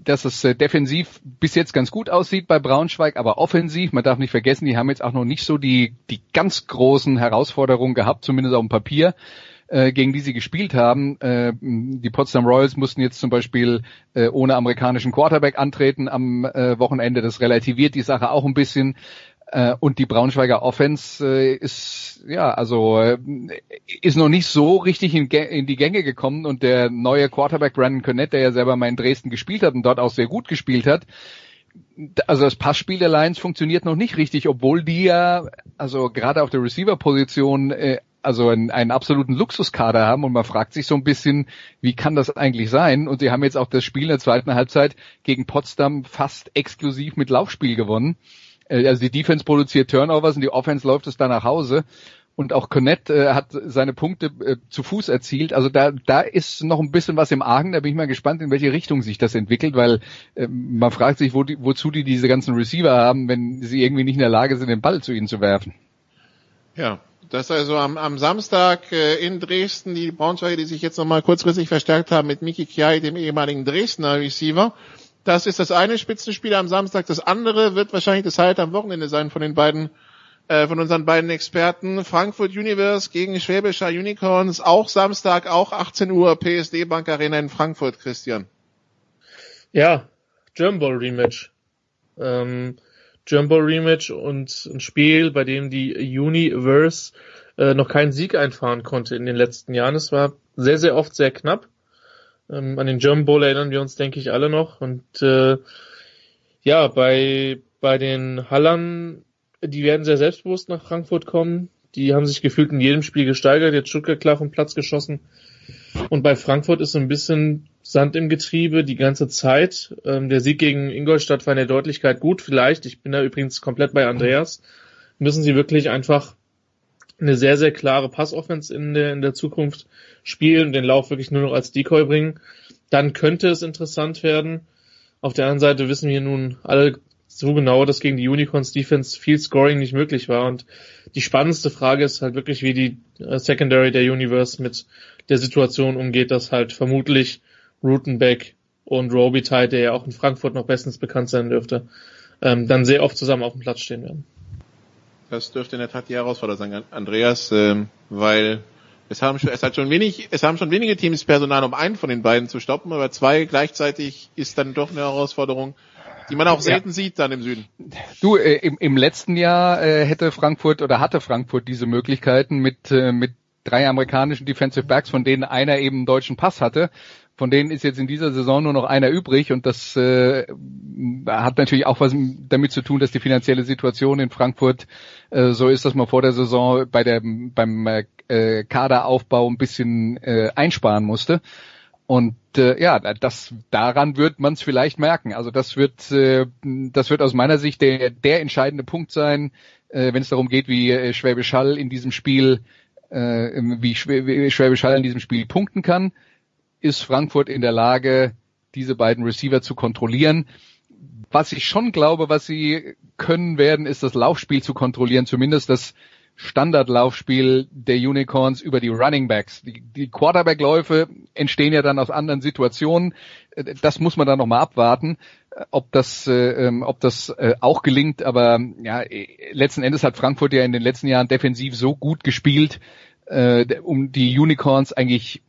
dass es äh, defensiv bis jetzt ganz gut aussieht bei Braunschweig, aber offensiv, man darf nicht vergessen, die haben jetzt auch noch nicht so die, die ganz großen Herausforderungen gehabt, zumindest auf dem Papier äh, gegen die sie gespielt haben. Äh, die Potsdam Royals mussten jetzt zum Beispiel äh, ohne amerikanischen Quarterback antreten am äh, Wochenende. Das relativiert die Sache auch ein bisschen. Äh, und die Braunschweiger Offense äh, ist ja also äh, ist noch nicht so richtig in, in, die Gänge gekommen und der neue Quarterback Brandon Connett, der ja selber mal in Dresden gespielt hat und dort auch sehr gut gespielt hat, also das Passspiel der Lions funktioniert noch nicht richtig, obwohl die ja also gerade auf der Receiver-Position äh, also einen, einen absoluten Luxuskader haben und man fragt sich so ein bisschen, wie kann das eigentlich sein? Und sie haben jetzt auch das Spiel in der zweiten Halbzeit gegen Potsdam fast exklusiv mit Laufspiel gewonnen. Äh, also die Defense produziert Turnovers und die Offense läuft es da nach Hause. Und auch Connett äh, hat seine Punkte äh, zu Fuß erzielt. Also da, da ist noch ein bisschen was im Argen. Da bin ich mal gespannt, in welche Richtung sich das entwickelt, weil äh, man fragt sich, wo die, wozu die diese ganzen Receiver haben, wenn sie irgendwie nicht in der Lage sind, den Ball zu ihnen zu werfen. Ja, das also am, am Samstag äh, in Dresden die Braunschweiger, die sich jetzt nochmal kurzfristig verstärkt haben mit Miki Kiai, dem ehemaligen Dresdner Receiver. Das ist das eine Spitzenspiel am Samstag. Das andere wird wahrscheinlich das Highlight am Wochenende sein von den beiden, äh, von unseren beiden Experten. Frankfurt Universe gegen Schwäbischer Unicorns. Auch Samstag, auch 18 Uhr, PSD Bank Arena in Frankfurt, Christian. Ja, German Rematch. Ähm, German Rematch und ein Spiel, bei dem die Universe äh, noch keinen Sieg einfahren konnte in den letzten Jahren. Es war sehr, sehr oft sehr knapp. Ähm, an den German Bowl erinnern wir uns, denke ich, alle noch. Und äh, ja, bei, bei den Hallern, die werden sehr selbstbewusst nach Frankfurt kommen. Die haben sich gefühlt in jedem Spiel gesteigert, jetzt Stuttgart klar vom Platz geschossen. Und bei Frankfurt ist so ein bisschen Sand im Getriebe die ganze Zeit. Ähm, der Sieg gegen Ingolstadt war in der Deutlichkeit gut, vielleicht. Ich bin da übrigens komplett bei Andreas. Müssen sie wirklich einfach eine sehr, sehr klare Passoffense in der, in der Zukunft spielen und den Lauf wirklich nur noch als Decoy bringen, dann könnte es interessant werden. Auf der anderen Seite wissen wir nun alle so genau, dass gegen die Unicorns Defense viel Scoring nicht möglich war und die spannendste Frage ist halt wirklich, wie die äh, Secondary der Universe mit der Situation umgeht, dass halt vermutlich Rutenbeck und Robitaille, der ja auch in Frankfurt noch bestens bekannt sein dürfte, ähm, dann sehr oft zusammen auf dem Platz stehen werden. Das dürfte in der Tat die Herausforderung sein, Andreas, ähm, weil es haben, es hat schon wenig, es haben schon wenige Teams Personal, um einen von den beiden zu stoppen, aber zwei gleichzeitig ist dann doch eine Herausforderung, die man auch selten ja. sieht dann im Süden. Du, äh, im, im letzten Jahr äh, hätte Frankfurt oder hatte Frankfurt diese Möglichkeiten mit, äh, mit drei amerikanischen Defensive Backs, von denen einer eben einen deutschen Pass hatte. Von denen ist jetzt in dieser Saison nur noch einer übrig und das äh, hat natürlich auch was damit zu tun, dass die finanzielle Situation in Frankfurt äh, so ist, dass man vor der Saison bei der beim äh, Kaderaufbau ein bisschen äh, einsparen musste. Und äh, ja, das daran wird man es vielleicht merken. Also das wird äh, das wird aus meiner Sicht der der entscheidende Punkt sein, äh, wenn es darum geht, wie äh, Schwäbisch Hall in diesem Spiel äh, wie Schwäbisch Hall in diesem Spiel punkten kann ist Frankfurt in der Lage, diese beiden Receiver zu kontrollieren. Was ich schon glaube, was sie können werden, ist das Laufspiel zu kontrollieren, zumindest das Standardlaufspiel der Unicorns über die Running Backs. Die, die Quarterback-Läufe entstehen ja dann aus anderen Situationen. Das muss man dann nochmal abwarten, ob das, äh, ähm, ob das äh, auch gelingt. Aber ja, letzten Endes hat Frankfurt ja in den letzten Jahren defensiv so gut gespielt, äh, um die Unicorns eigentlich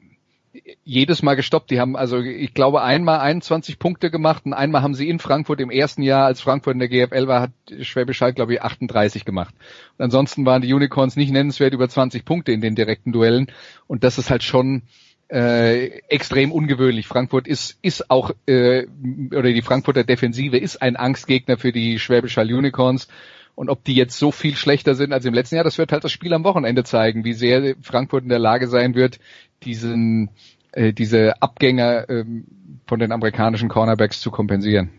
jedes Mal gestoppt. Die haben also, ich glaube, einmal 21 Punkte gemacht und einmal haben sie in Frankfurt im ersten Jahr, als Frankfurt in der GFL war, hat Schwäbisch Hall, glaube ich, 38 gemacht. Und ansonsten waren die Unicorns nicht nennenswert über 20 Punkte in den direkten Duellen. Und das ist halt schon äh, extrem ungewöhnlich. Frankfurt ist, ist auch, äh, oder die Frankfurter Defensive ist ein Angstgegner für die Schwäbisch Hall Unicorns. Und ob die jetzt so viel schlechter sind als im letzten Jahr, das wird halt das Spiel am Wochenende zeigen, wie sehr Frankfurt in der Lage sein wird, diesen, äh, diese Abgänger ähm, von den amerikanischen Cornerbacks zu kompensieren.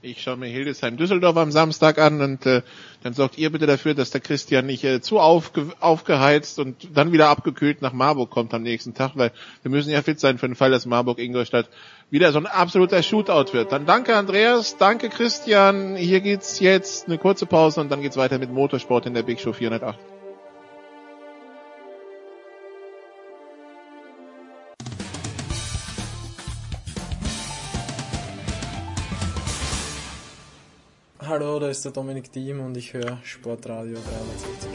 Ich schaue mir Hildesheim Düsseldorf am Samstag an und äh, dann sorgt ihr bitte dafür, dass der Christian nicht äh, zu aufge aufgeheizt und dann wieder abgekühlt nach Marburg kommt am nächsten Tag, weil wir müssen ja fit sein für den Fall, dass Marburg-Ingolstadt wieder so ein absoluter Shootout wird. Dann danke Andreas, danke Christian. Hier geht's jetzt eine kurze Pause und dann geht's weiter mit Motorsport in der Big Show 408. Hallo, da ist der Dominik Diem und ich höre Sportradio 360.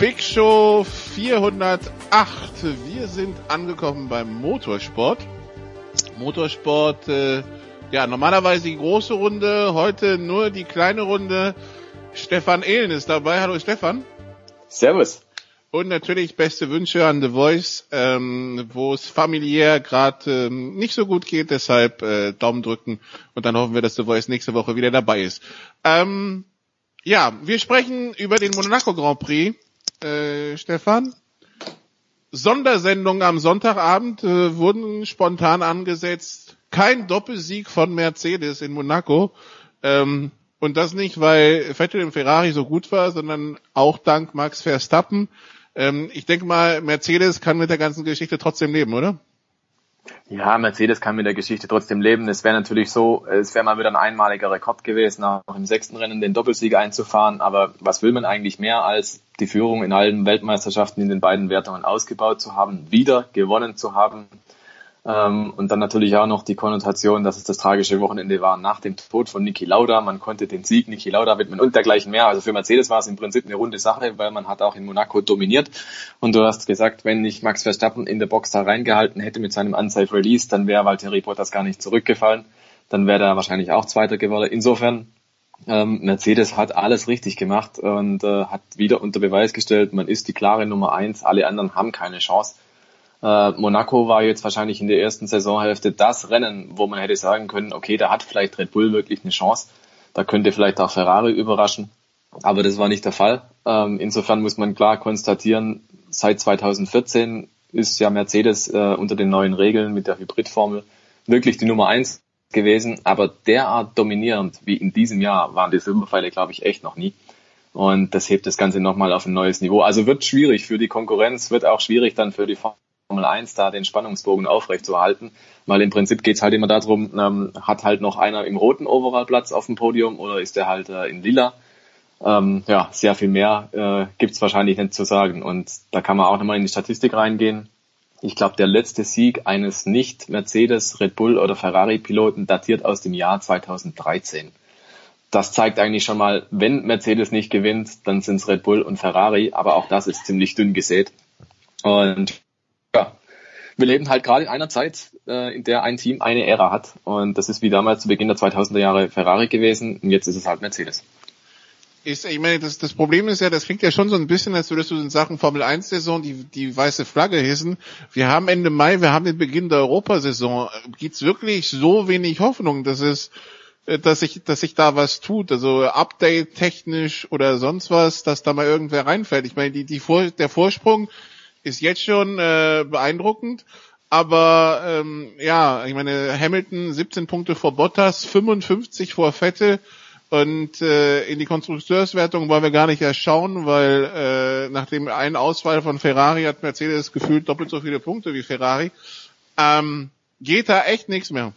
Big Show 408. Wir sind angekommen beim Motorsport. Motorsport, äh, ja, normalerweise die große Runde, heute nur die kleine Runde. Stefan Ehlen ist dabei. Hallo Stefan. Servus. Und natürlich beste Wünsche an The Voice, ähm, wo es familiär gerade ähm, nicht so gut geht, deshalb äh, Daumen drücken und dann hoffen wir, dass The Voice nächste Woche wieder dabei ist. Ähm, ja, wir sprechen über den Monaco Grand Prix, äh, Stefan. Sondersendungen am Sonntagabend äh, wurden spontan angesetzt. Kein Doppelsieg von Mercedes in Monaco. Ähm, und das nicht, weil Vettel im Ferrari so gut war, sondern auch dank Max Verstappen. Ähm, ich denke mal, Mercedes kann mit der ganzen Geschichte trotzdem leben, oder? Ja, Mercedes kann mit der Geschichte trotzdem leben. Es wäre natürlich so, es wäre mal wieder ein einmaliger Rekord gewesen, auch im sechsten Rennen den Doppelsieg einzufahren. Aber was will man eigentlich mehr als die Führung in allen Weltmeisterschaften in den beiden Wertungen ausgebaut zu haben, wieder gewonnen zu haben? Ähm, und dann natürlich auch noch die Konnotation, dass es das tragische Wochenende war nach dem Tod von Niki Lauda. Man konnte den Sieg Niki Lauda widmen und dergleichen mehr. Also für Mercedes war es im Prinzip eine runde Sache, weil man hat auch in Monaco dominiert. Und du hast gesagt, wenn nicht Max Verstappen in der Box da reingehalten hätte mit seinem Unsafe Release, dann wäre Valtteri Bottas gar nicht zurückgefallen. Dann wäre er wahrscheinlich auch Zweiter geworden. Insofern ähm, Mercedes hat alles richtig gemacht und äh, hat wieder unter Beweis gestellt, man ist die klare Nummer eins, alle anderen haben keine Chance. Äh, Monaco war jetzt wahrscheinlich in der ersten Saisonhälfte das Rennen, wo man hätte sagen können, okay, da hat vielleicht Red Bull wirklich eine Chance. Da könnte vielleicht auch Ferrari überraschen. Aber das war nicht der Fall. Ähm, insofern muss man klar konstatieren, seit 2014 ist ja Mercedes äh, unter den neuen Regeln mit der Hybridformel wirklich die Nummer eins gewesen. Aber derart dominierend wie in diesem Jahr waren die Silberpfeile, glaube ich, echt noch nie. Und das hebt das Ganze nochmal auf ein neues Niveau. Also wird schwierig für die Konkurrenz, wird auch schwierig dann für die Formel 1 da den Spannungsbogen aufrechtzuerhalten, weil im Prinzip geht's halt immer darum, ähm, hat halt noch einer im roten Overall Platz auf dem Podium oder ist der halt äh, in lila? Ähm, ja, sehr viel mehr äh, gibt's wahrscheinlich nicht zu sagen und da kann man auch nochmal in die Statistik reingehen. Ich glaube, der letzte Sieg eines nicht Mercedes, Red Bull oder Ferrari Piloten datiert aus dem Jahr 2013. Das zeigt eigentlich schon mal, wenn Mercedes nicht gewinnt, dann sind's Red Bull und Ferrari, aber auch das ist ziemlich dünn gesät. Und wir leben halt gerade in einer Zeit, äh, in der ein Team eine Ära hat. Und das ist wie damals zu Beginn der 2000er Jahre Ferrari gewesen. Und jetzt ist es halt Mercedes. Ist, ich meine, das, das Problem ist ja, das klingt ja schon so ein bisschen, als würdest du in Sachen Formel 1 Saison die, die weiße Flagge hissen. Wir haben Ende Mai, wir haben den Beginn der Europasaison. Gibt's wirklich so wenig Hoffnung, dass es, äh, dass sich, dass sich da was tut? Also Update technisch oder sonst was, dass da mal irgendwer reinfällt. Ich meine, die, die Vor der Vorsprung ist jetzt schon äh, beeindruckend. Aber ähm, ja, ich meine, Hamilton 17 Punkte vor Bottas, 55 vor Vettel. Und äh, in die Konstrukteurswertung wollen wir gar nicht erst schauen, weil äh, nach dem einen Ausfall von Ferrari hat Mercedes gefühlt doppelt so viele Punkte wie Ferrari. Ähm, geht da echt nichts mehr.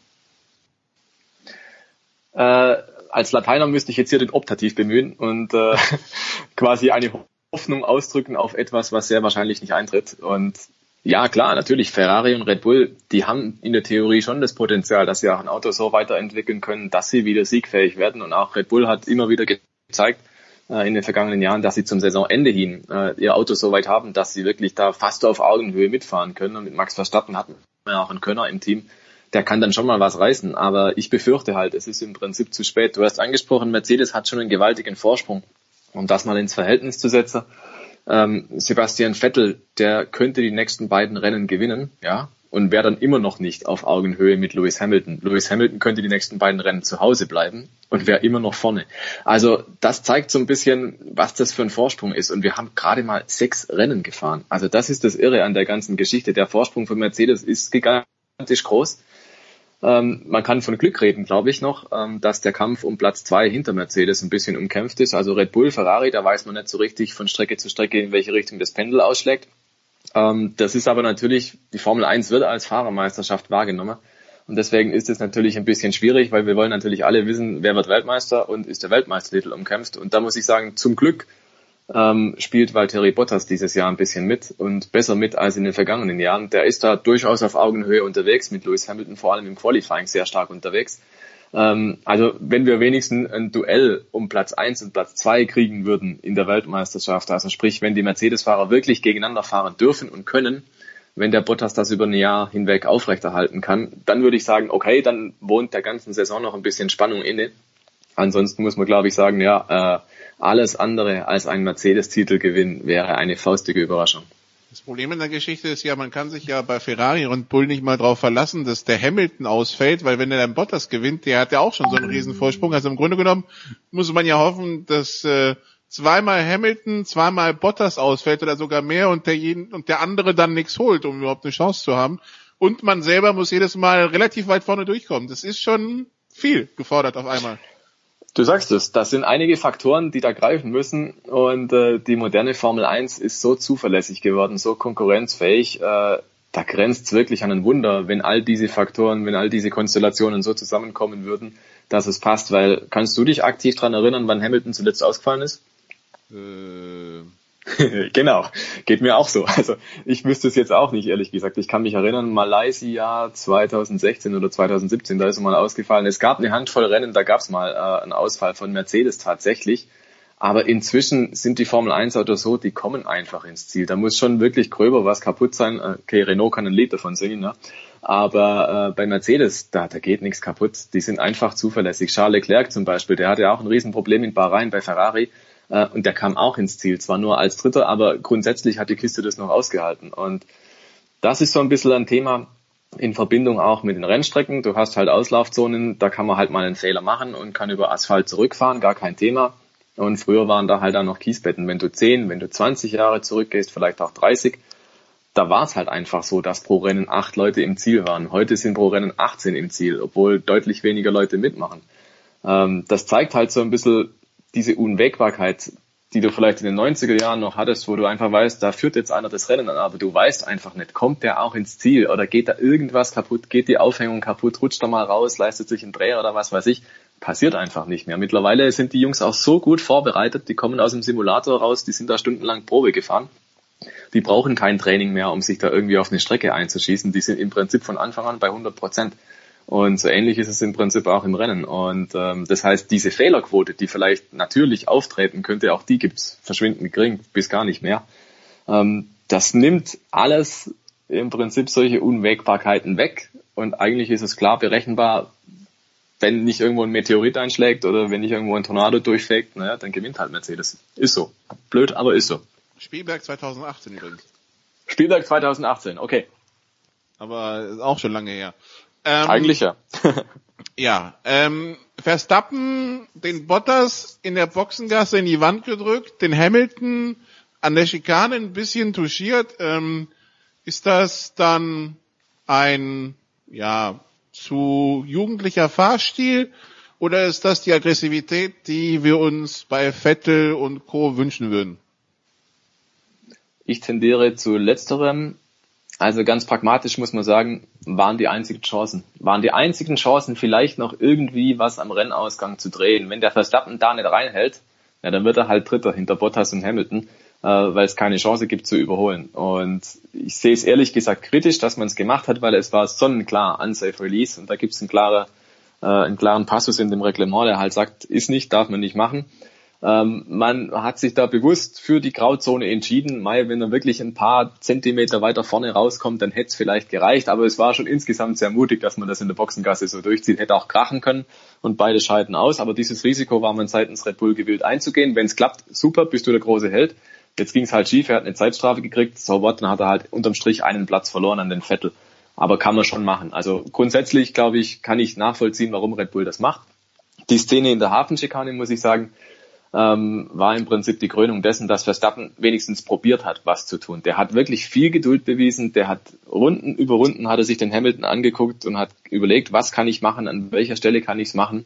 Äh, als Lateiner müsste ich jetzt hier den Optativ bemühen und äh, quasi eine Hoffnung ausdrücken auf etwas, was sehr wahrscheinlich nicht eintritt. Und ja, klar, natürlich, Ferrari und Red Bull, die haben in der Theorie schon das Potenzial, dass sie auch ein Auto so weiterentwickeln können, dass sie wieder siegfähig werden. Und auch Red Bull hat immer wieder gezeigt äh, in den vergangenen Jahren, dass sie zum Saisonende hin äh, ihr Auto so weit haben, dass sie wirklich da fast auf Augenhöhe mitfahren können. Und mit Max Verstappen hatten wir auch einen Könner im Team, der kann dann schon mal was reißen. Aber ich befürchte halt, es ist im Prinzip zu spät. Du hast angesprochen, Mercedes hat schon einen gewaltigen Vorsprung um das mal ins Verhältnis zu setzen, ähm, Sebastian Vettel, der könnte die nächsten beiden Rennen gewinnen, ja, und wäre dann immer noch nicht auf Augenhöhe mit Lewis Hamilton. Lewis Hamilton könnte die nächsten beiden Rennen zu Hause bleiben und wäre immer noch vorne. Also das zeigt so ein bisschen, was das für ein Vorsprung ist. Und wir haben gerade mal sechs Rennen gefahren. Also das ist das Irre an der ganzen Geschichte. Der Vorsprung von Mercedes ist gigantisch groß. Ähm, man kann von Glück reden, glaube ich noch, ähm, dass der Kampf um Platz zwei hinter Mercedes ein bisschen umkämpft ist. Also Red Bull, Ferrari, da weiß man nicht so richtig von Strecke zu Strecke, in welche Richtung das Pendel ausschlägt. Ähm, das ist aber natürlich, die Formel 1 wird als Fahrermeisterschaft wahrgenommen. Und deswegen ist es natürlich ein bisschen schwierig, weil wir wollen natürlich alle wissen, wer wird Weltmeister und ist der Weltmeistertitel umkämpft. Und da muss ich sagen, zum Glück ähm, spielt Valtteri Bottas dieses Jahr ein bisschen mit und besser mit als in den vergangenen Jahren. Der ist da durchaus auf Augenhöhe unterwegs, mit Lewis Hamilton vor allem im Qualifying sehr stark unterwegs. Ähm, also wenn wir wenigstens ein Duell um Platz eins und Platz zwei kriegen würden in der Weltmeisterschaft, also sprich, wenn die Mercedes-Fahrer wirklich gegeneinander fahren dürfen und können, wenn der Bottas das über ein Jahr hinweg aufrechterhalten kann, dann würde ich sagen, okay, dann wohnt der ganzen Saison noch ein bisschen Spannung inne. Ansonsten muss man, glaube ich, sagen, ja, äh, alles andere als ein Mercedes-Titelgewinn wäre eine faustige Überraschung. Das Problem in der Geschichte ist ja, man kann sich ja bei Ferrari und Bull nicht mal darauf verlassen, dass der Hamilton ausfällt, weil wenn er dann Bottas gewinnt, der hat ja auch schon so einen riesen Vorsprung. Also im Grunde genommen muss man ja hoffen, dass äh, zweimal Hamilton, zweimal Bottas ausfällt oder sogar mehr und der, und der andere dann nichts holt, um überhaupt eine Chance zu haben. Und man selber muss jedes Mal relativ weit vorne durchkommen. Das ist schon viel gefordert auf einmal. Du sagst es, das sind einige Faktoren, die da greifen müssen und äh, die moderne Formel 1 ist so zuverlässig geworden, so konkurrenzfähig, äh, da grenzt es wirklich an ein Wunder, wenn all diese Faktoren, wenn all diese Konstellationen so zusammenkommen würden, dass es passt, weil kannst du dich aktiv dran erinnern, wann Hamilton zuletzt ausgefallen ist? Äh genau, geht mir auch so. Also ich wüsste es jetzt auch nicht, ehrlich gesagt. Ich kann mich erinnern, Malaysia 2016 oder 2017, da ist mal ausgefallen. Es gab eine Handvoll Rennen, da gab es mal äh, einen Ausfall von Mercedes tatsächlich. Aber inzwischen sind die Formel 1 Autos so, die kommen einfach ins Ziel. Da muss schon wirklich gröber was kaputt sein. Äh, okay, Renault kann ein Lied davon singen, ne? Aber äh, bei Mercedes, da, da geht nichts kaputt. Die sind einfach zuverlässig. Charles Leclerc zum Beispiel, der hatte auch ein Riesenproblem in Bahrain bei Ferrari äh, und der kam auch ins Ziel, zwar nur als Dritter, aber grundsätzlich hat die Kiste das noch ausgehalten. Und das ist so ein bisschen ein Thema in Verbindung auch mit den Rennstrecken. Du hast halt Auslaufzonen, da kann man halt mal einen Fehler machen und kann über Asphalt zurückfahren, gar kein Thema. Und früher waren da halt auch noch Kiesbetten. Wenn du 10, wenn du 20 Jahre zurückgehst, vielleicht auch 30, da war es halt einfach so, dass pro Rennen acht Leute im Ziel waren. Heute sind pro Rennen 18 im Ziel, obwohl deutlich weniger Leute mitmachen. Ähm, das zeigt halt so ein bisschen, diese Unwägbarkeit, die du vielleicht in den 90er Jahren noch hattest, wo du einfach weißt, da führt jetzt einer das Rennen an, aber du weißt einfach nicht, kommt der auch ins Ziel oder geht da irgendwas kaputt, geht die Aufhängung kaputt, rutscht er mal raus, leistet sich ein Dreher oder was weiß ich, passiert einfach nicht mehr. Mittlerweile sind die Jungs auch so gut vorbereitet, die kommen aus dem Simulator raus, die sind da stundenlang Probe gefahren. Die brauchen kein Training mehr, um sich da irgendwie auf eine Strecke einzuschießen. Die sind im Prinzip von Anfang an bei 100 Prozent. Und so ähnlich ist es im Prinzip auch im Rennen. Und ähm, das heißt, diese Fehlerquote, die vielleicht natürlich auftreten könnte, auch die gibt's verschwindend gering bis gar nicht mehr. Ähm, das nimmt alles im Prinzip solche Unwägbarkeiten weg. Und eigentlich ist es klar berechenbar, wenn nicht irgendwo ein Meteorit einschlägt oder wenn nicht irgendwo ein Tornado durchfegt, naja, dann gewinnt halt Mercedes. Ist so. Blöd, aber ist so. Spielberg 2018 übrigens. Spielberg 2018, okay. Aber auch schon lange her. Ähm, Eigentlich ja. ja, ähm, Verstappen den Bottas in der Boxengasse in die Wand gedrückt, den Hamilton an der Schikane ein bisschen touchiert. Ähm, ist das dann ein ja zu jugendlicher Fahrstil Oder ist das die Aggressivität, die wir uns bei Vettel und Co. wünschen würden? Ich tendiere zu letzterem. Also ganz pragmatisch muss man sagen, waren die einzigen Chancen. Waren die einzigen Chancen, vielleicht noch irgendwie was am Rennausgang zu drehen. Wenn der Verstappen da nicht reinhält, ja, dann wird er halt Dritter hinter Bottas und Hamilton, äh, weil es keine Chance gibt zu überholen. Und ich sehe es ehrlich gesagt kritisch, dass man es gemacht hat, weil es war sonnenklar unsafe release und da gibt es einen, klare, äh, einen klaren Passus in dem Reglement, der halt sagt, ist nicht, darf man nicht machen. Ähm, man hat sich da bewusst für die Grauzone entschieden. Mai, wenn er wirklich ein paar Zentimeter weiter vorne rauskommt, dann hätte es vielleicht gereicht. Aber es war schon insgesamt sehr mutig, dass man das in der Boxengasse so durchzieht. Hätte auch krachen können und beide scheiden aus. Aber dieses Risiko war man seitens Red Bull gewillt einzugehen. Wenn es klappt, super, bist du der große Held. Jetzt ging es halt schief, er hat eine Zeitstrafe gekriegt. So what, dann hat er halt unterm Strich einen Platz verloren an den Vettel. Aber kann man schon machen. Also grundsätzlich, glaube ich, kann ich nachvollziehen, warum Red Bull das macht. Die Szene in der Hafenschikane, muss ich sagen, ähm, war im Prinzip die Krönung dessen, dass Verstappen wenigstens probiert hat, was zu tun. Der hat wirklich viel Geduld bewiesen, der hat Runden über Runden hat er sich den Hamilton angeguckt und hat überlegt, was kann ich machen, an welcher Stelle kann ich es machen.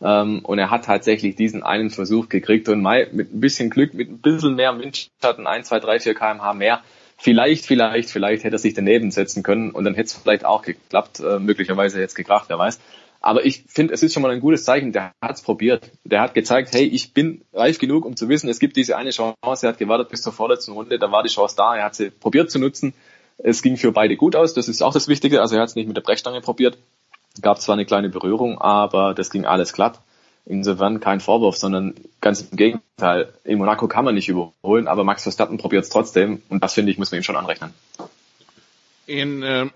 Ähm, und er hat tatsächlich diesen einen Versuch gekriegt und Mai, mit ein bisschen Glück, mit ein bisschen mehr Windschatten, 1, 2, 3, 4 kmh mehr, vielleicht, vielleicht, vielleicht hätte er sich daneben setzen können und dann hätte es vielleicht auch geklappt, äh, möglicherweise es gekracht, wer weiß. Aber ich finde, es ist schon mal ein gutes Zeichen. Der hat es probiert. Der hat gezeigt, hey, ich bin reif genug, um zu wissen, es gibt diese eine Chance. Er hat gewartet bis zur vorletzten Runde. Da war die Chance da. Er hat sie probiert zu nutzen. Es ging für beide gut aus. Das ist auch das Wichtige. Also er hat es nicht mit der Brechstange probiert. Gab zwar eine kleine Berührung, aber das ging alles glatt. Insofern kein Vorwurf, sondern ganz im Gegenteil. In Monaco kann man nicht überholen, aber Max Verstappen probiert es trotzdem. Und das finde ich, muss man ihm schon anrechnen. In, äh,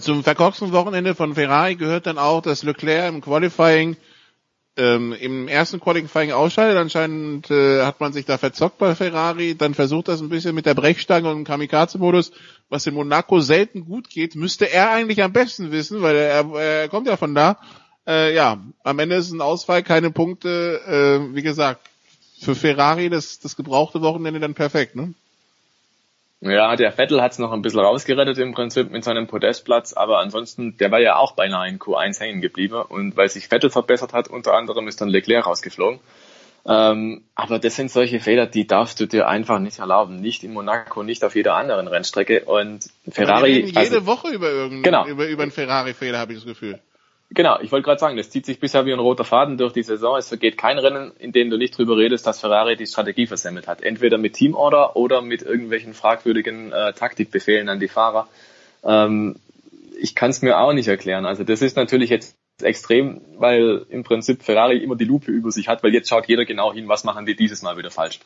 zum verkorksten Wochenende von Ferrari gehört dann auch, dass Leclerc im Qualifying ähm, im ersten Qualifying ausscheidet. Anscheinend äh, hat man sich da verzockt bei Ferrari. Dann versucht das ein bisschen mit der Brechstange und dem Kamikaze-Modus, was in Monaco selten gut geht. Müsste er eigentlich am besten wissen, weil er, er kommt ja von da. Äh, ja, am Ende ist ein Ausfall, keine Punkte. Äh, wie gesagt, für Ferrari das, das gebrauchte Wochenende dann perfekt, ne? Ja, der Vettel hat es noch ein bisschen rausgerettet im Prinzip mit seinem Podestplatz, aber ansonsten, der war ja auch beinahe in Q1 hängen geblieben und weil sich Vettel verbessert hat, unter anderem ist dann Leclerc rausgeflogen. Ähm, aber das sind solche Fehler, die darfst du dir einfach nicht erlauben. Nicht in Monaco, nicht auf jeder anderen Rennstrecke. Und Ferrari. jede also, Woche über irgendeinen genau. über, über einen Ferrari-Fehler, habe ich das Gefühl. Genau, ich wollte gerade sagen, das zieht sich bisher wie ein roter Faden durch die Saison. Es vergeht kein Rennen, in dem du nicht drüber redest, dass Ferrari die Strategie versemmelt hat. Entweder mit Teamorder oder mit irgendwelchen fragwürdigen äh, Taktikbefehlen an die Fahrer. Ähm, ich kann es mir auch nicht erklären. Also das ist natürlich jetzt extrem, weil im Prinzip Ferrari immer die Lupe über sich hat, weil jetzt schaut jeder genau hin, was machen die dieses Mal wieder falsch.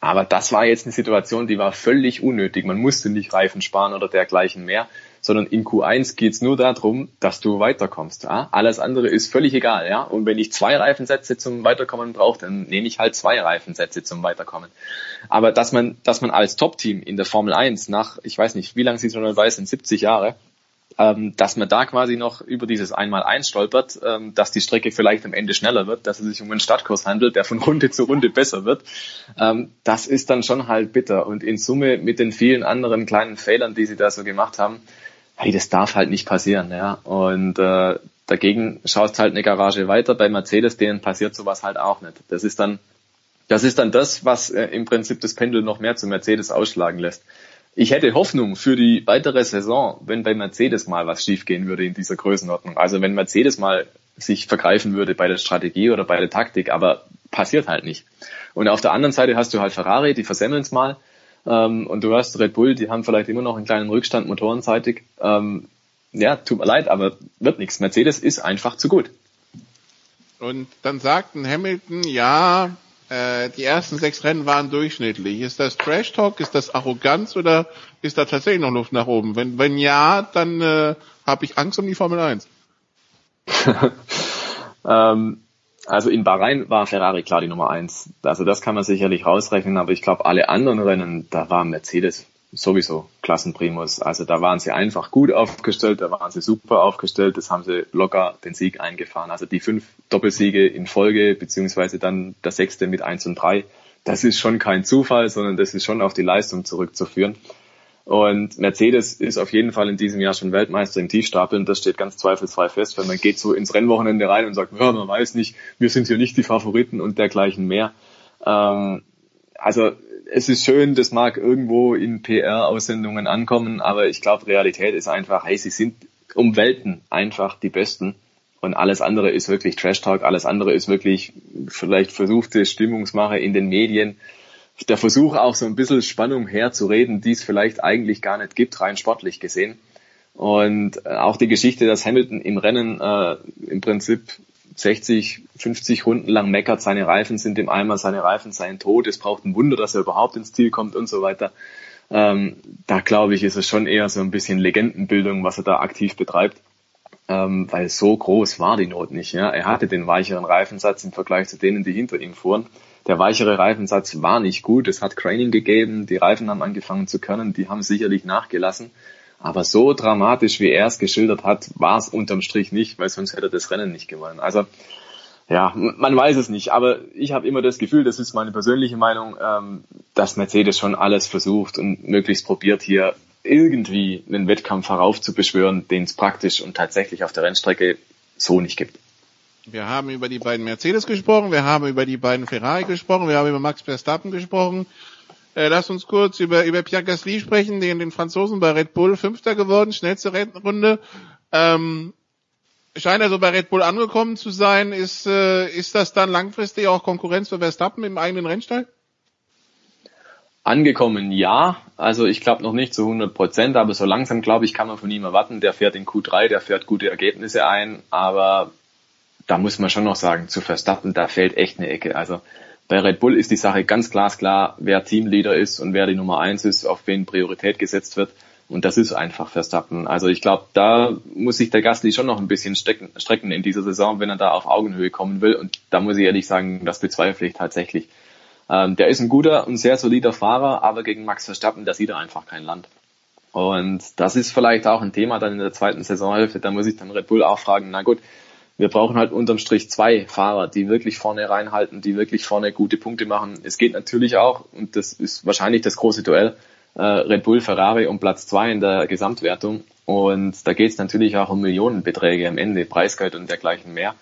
Aber das war jetzt eine Situation, die war völlig unnötig. Man musste nicht Reifen sparen oder dergleichen mehr sondern in Q1 geht's nur darum, dass du weiterkommst. Ja? Alles andere ist völlig egal. Ja? Und wenn ich zwei Reifensätze zum Weiterkommen brauche, dann nehme ich halt zwei Reifensätze zum Weiterkommen. Aber dass man, dass man als Top-Team in der Formel 1 nach, ich weiß nicht, wie lange sie schon dabei sind, 70 Jahre, ähm, dass man da quasi noch über dieses einmal eins stolpert, ähm, dass die Strecke vielleicht am Ende schneller wird, dass es sich um einen Stadtkurs handelt, der von Runde zu Runde besser wird, ähm, das ist dann schon halt bitter. Und in Summe mit den vielen anderen kleinen Fehlern, die sie da so gemacht haben, hey, das darf halt nicht passieren, ja. Und äh, dagegen schaust halt eine Garage weiter. Bei Mercedes, denen passiert sowas halt auch nicht. Das ist dann, das ist dann das, was äh, im Prinzip das Pendel noch mehr zu Mercedes ausschlagen lässt. Ich hätte Hoffnung für die weitere Saison, wenn bei Mercedes mal was schiefgehen würde in dieser Größenordnung. Also wenn Mercedes mal sich vergreifen würde bei der Strategie oder bei der Taktik, aber passiert halt nicht. Und auf der anderen Seite hast du halt Ferrari, die versemmeln es mal ähm, und du hast Red Bull, die haben vielleicht immer noch einen kleinen Rückstand motorenseitig. Ähm, ja, tut mir leid, aber wird nichts. Mercedes ist einfach zu gut. Und dann sagten Hamilton, ja, äh, die ersten sechs Rennen waren durchschnittlich. Ist das Trash Talk, ist das Arroganz oder ist da tatsächlich noch Luft nach oben? Wenn, wenn ja, dann äh, habe ich Angst um die Formel 1. ähm, also in Bahrain war Ferrari klar die Nummer eins. Also das kann man sicherlich rausrechnen, aber ich glaube, alle anderen Rennen, da war Mercedes sowieso Klassenprimus. Also da waren sie einfach gut aufgestellt, da waren sie super aufgestellt, das haben sie locker den Sieg eingefahren. Also die fünf Doppelsiege in Folge, beziehungsweise dann der sechste mit eins und drei, das ist schon kein Zufall, sondern das ist schon auf die Leistung zurückzuführen. Und Mercedes ist auf jeden Fall in diesem Jahr schon Weltmeister im Tiefstapeln. Das steht ganz zweifelsfrei fest, weil man geht so ins Rennwochenende rein und sagt, ja, man weiß nicht, wir sind hier nicht die Favoriten und dergleichen mehr. Ähm, also es ist schön, das mag irgendwo in PR-Aussendungen ankommen, aber ich glaube, Realität ist einfach, hey, sie sind um Welten einfach die Besten. Und alles andere ist wirklich Trash Talk, alles andere ist wirklich vielleicht versuchte Stimmungsmache in den Medien der Versuch auch so ein bisschen Spannung herzureden, die es vielleicht eigentlich gar nicht gibt, rein sportlich gesehen. Und äh, auch die Geschichte, dass Hamilton im Rennen äh, im Prinzip 60, 50 Runden lang meckert, seine Reifen sind im Eimer, seine Reifen seien tot, es braucht ein Wunder, dass er überhaupt ins Ziel kommt und so weiter. Ähm, da glaube ich, ist es schon eher so ein bisschen Legendenbildung, was er da aktiv betreibt. Ähm, weil so groß war die Not nicht. Ja? Er hatte den weicheren Reifensatz im Vergleich zu denen, die hinter ihm fuhren. Der weichere Reifensatz war nicht gut. Es hat Craning gegeben. Die Reifen haben angefangen zu können. Die haben sicherlich nachgelassen. Aber so dramatisch, wie er es geschildert hat, war es unterm Strich nicht, weil sonst hätte er das Rennen nicht gewonnen. Also ja, man weiß es nicht, aber ich habe immer das Gefühl, das ist meine persönliche Meinung, ähm, dass Mercedes schon alles versucht und möglichst probiert, hier irgendwie einen Wettkampf heraufzubeschwören, den es praktisch und tatsächlich auf der Rennstrecke so nicht gibt. Wir haben über die beiden Mercedes gesprochen, wir haben über die beiden Ferrari gesprochen, wir haben über Max Verstappen gesprochen. Äh, lass uns kurz über, über Pierre Gasly sprechen, den, den Franzosen bei Red Bull Fünfter geworden, schnellste Runde. Ähm, scheint also bei Red Bull angekommen zu sein. Ist, äh, ist das dann langfristig auch Konkurrenz für Verstappen im eigenen Rennstall? Angekommen, ja. Also ich glaube noch nicht zu 100 Prozent, aber so langsam, glaube ich, kann man von ihm erwarten. Der fährt in Q3, der fährt gute Ergebnisse ein, aber da muss man schon noch sagen, zu Verstappen, da fällt echt eine Ecke. Also bei Red Bull ist die Sache ganz glasklar, wer Teamleader ist und wer die Nummer eins ist, auf wen Priorität gesetzt wird. Und das ist einfach Verstappen. Also ich glaube, da muss sich der Gasly schon noch ein bisschen strecken, strecken in dieser Saison, wenn er da auf Augenhöhe kommen will. Und da muss ich ehrlich sagen, das bezweifle ich tatsächlich. Ähm, der ist ein guter und sehr solider Fahrer, aber gegen Max Verstappen, da sieht er einfach kein Land. Und das ist vielleicht auch ein Thema dann in der zweiten Saisonhälfte. Da muss ich dann Red Bull auch fragen, na gut, wir brauchen halt unterm Strich zwei Fahrer, die wirklich vorne reinhalten, die wirklich vorne gute Punkte machen. Es geht natürlich auch, und das ist wahrscheinlich das große Duell, äh, Red Bull, Ferrari um Platz zwei in der Gesamtwertung. Und da geht es natürlich auch um Millionenbeträge am Ende, Preisgeld und dergleichen mehr.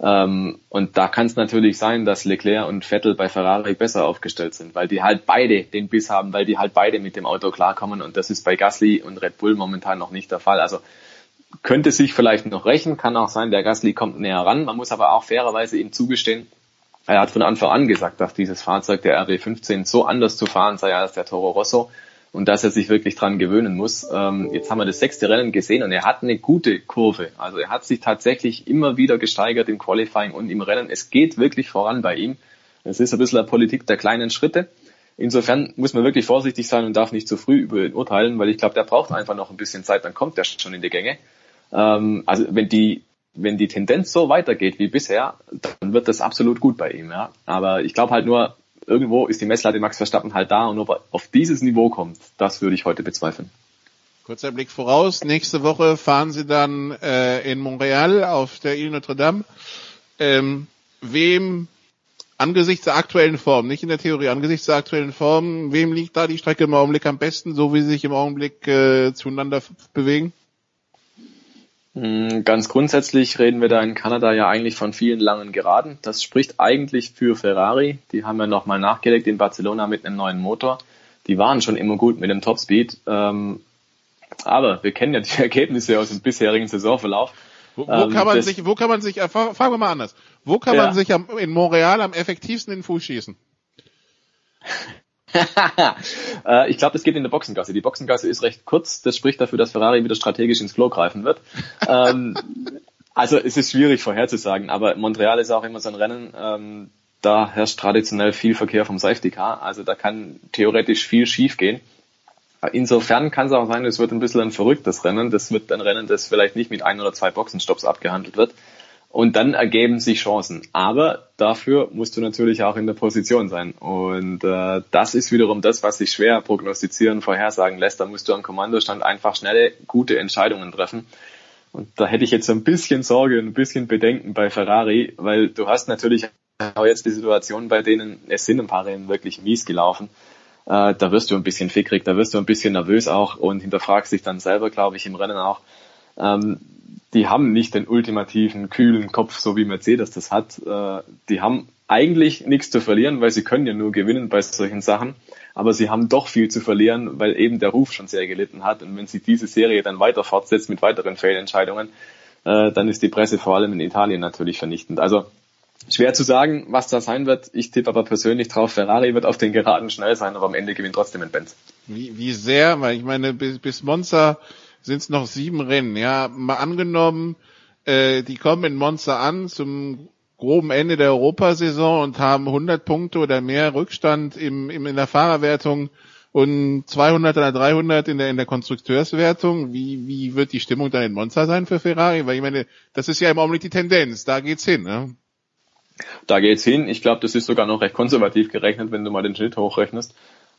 Ähm, und da kann es natürlich sein, dass Leclerc und Vettel bei Ferrari besser aufgestellt sind, weil die halt beide den Biss haben, weil die halt beide mit dem Auto klarkommen. Und das ist bei Gasly und Red Bull momentan noch nicht der Fall. Also könnte sich vielleicht noch rächen, kann auch sein, der Gasly kommt näher ran. Man muss aber auch fairerweise ihm zugestehen, er hat von Anfang an gesagt, dass dieses Fahrzeug der RB15 so anders zu fahren sei als der Toro Rosso und dass er sich wirklich dran gewöhnen muss. Ähm, jetzt haben wir das sechste Rennen gesehen und er hat eine gute Kurve. Also er hat sich tatsächlich immer wieder gesteigert im Qualifying und im Rennen. Es geht wirklich voran bei ihm. Es ist ein bisschen eine Politik der kleinen Schritte. Insofern muss man wirklich vorsichtig sein und darf nicht zu früh über ihn urteilen, weil ich glaube, der braucht einfach noch ein bisschen Zeit, dann kommt er schon in die Gänge. Ähm, also wenn die wenn die Tendenz so weitergeht wie bisher, dann wird das absolut gut bei ihm. Ja. Aber ich glaube halt nur, irgendwo ist die Messlatte Max Verstappen halt da und ob er auf dieses Niveau kommt, das würde ich heute bezweifeln. Kurzer Blick voraus. Nächste Woche fahren Sie dann äh, in Montreal auf der Ile Notre Dame. Ähm, wem angesichts der aktuellen Form, nicht in der Theorie, angesichts der aktuellen Form, wem liegt da die Strecke im Augenblick am besten, so wie sie sich im Augenblick äh, zueinander bewegen? Hm, ganz grundsätzlich reden wir da in Kanada ja eigentlich von vielen langen Geraden. Das spricht eigentlich für Ferrari. Die haben ja nochmal nachgelegt in Barcelona mit einem neuen Motor. Die waren schon immer gut mit dem Topspeed. Ähm, aber wir kennen ja die Ergebnisse aus dem bisherigen Saisonverlauf. Wo, wo ähm, kann man sich, wo kann man sich, äh, fragen wir mal anders. Wo kann ja. man sich am, in Montreal am effektivsten in den Fuß schießen? Äh, ich glaube, das geht in der Boxengasse. Die Boxengasse ist recht kurz. Das spricht dafür, dass Ferrari wieder strategisch ins Klo greifen wird. ähm, also es ist schwierig vorherzusagen, aber Montreal ist auch immer so ein Rennen, ähm, da herrscht traditionell viel Verkehr vom Safety Car. Also da kann theoretisch viel schief gehen. Insofern kann es auch sein, es wird ein bisschen ein verrücktes Rennen. Das wird ein Rennen, das vielleicht nicht mit ein oder zwei Boxenstopps abgehandelt wird. Und dann ergeben sich Chancen. Aber dafür musst du natürlich auch in der Position sein. Und äh, das ist wiederum das, was sich schwer prognostizieren, vorhersagen lässt. Da musst du am Kommandostand einfach schnelle, gute Entscheidungen treffen. Und da hätte ich jetzt so ein bisschen Sorge und ein bisschen Bedenken bei Ferrari, weil du hast natürlich auch jetzt die Situation, bei denen es sind ein paar Rennen wirklich mies gelaufen. äh, da wirst du ein bisschen fickrig, da wirst du ein bisschen nervös auch und hinterfragst dich dann selber, glaube ich, im Rennen auch. Ähm, die haben nicht den ultimativen, kühlen Kopf, so wie Mercedes das hat. Äh, die haben eigentlich nichts zu verlieren, weil sie können ja nur gewinnen bei solchen Sachen. Aber sie haben doch viel zu verlieren, weil eben der Ruf schon sehr gelitten hat. Und wenn sie diese Serie dann weiter fortsetzt mit weiteren Fehlentscheidungen, äh, dann ist die Presse vor allem in Italien natürlich vernichtend. Also schwer zu sagen, was da sein wird. Ich tippe aber persönlich drauf, Ferrari wird auf den Geraden schnell sein, aber am Ende gewinnt trotzdem ein Benz. Wie, wie sehr, weil ich meine, bis, bis Monza sind es noch sieben Rennen. Ja, mal angenommen, äh, die kommen in Monza an zum groben Ende der Europasaison und haben 100 Punkte oder mehr Rückstand im, im, in der Fahrerwertung und 200 oder 300 in der, in der Konstrukteurswertung. Wie, wie wird die Stimmung dann in Monza sein für Ferrari? Weil ich meine, das ist ja im Augenblick die Tendenz. Da geht's hin, ne? Da geht's hin. Ich glaube, das ist sogar noch recht konservativ gerechnet, wenn du mal den Schnitt hochrechnest.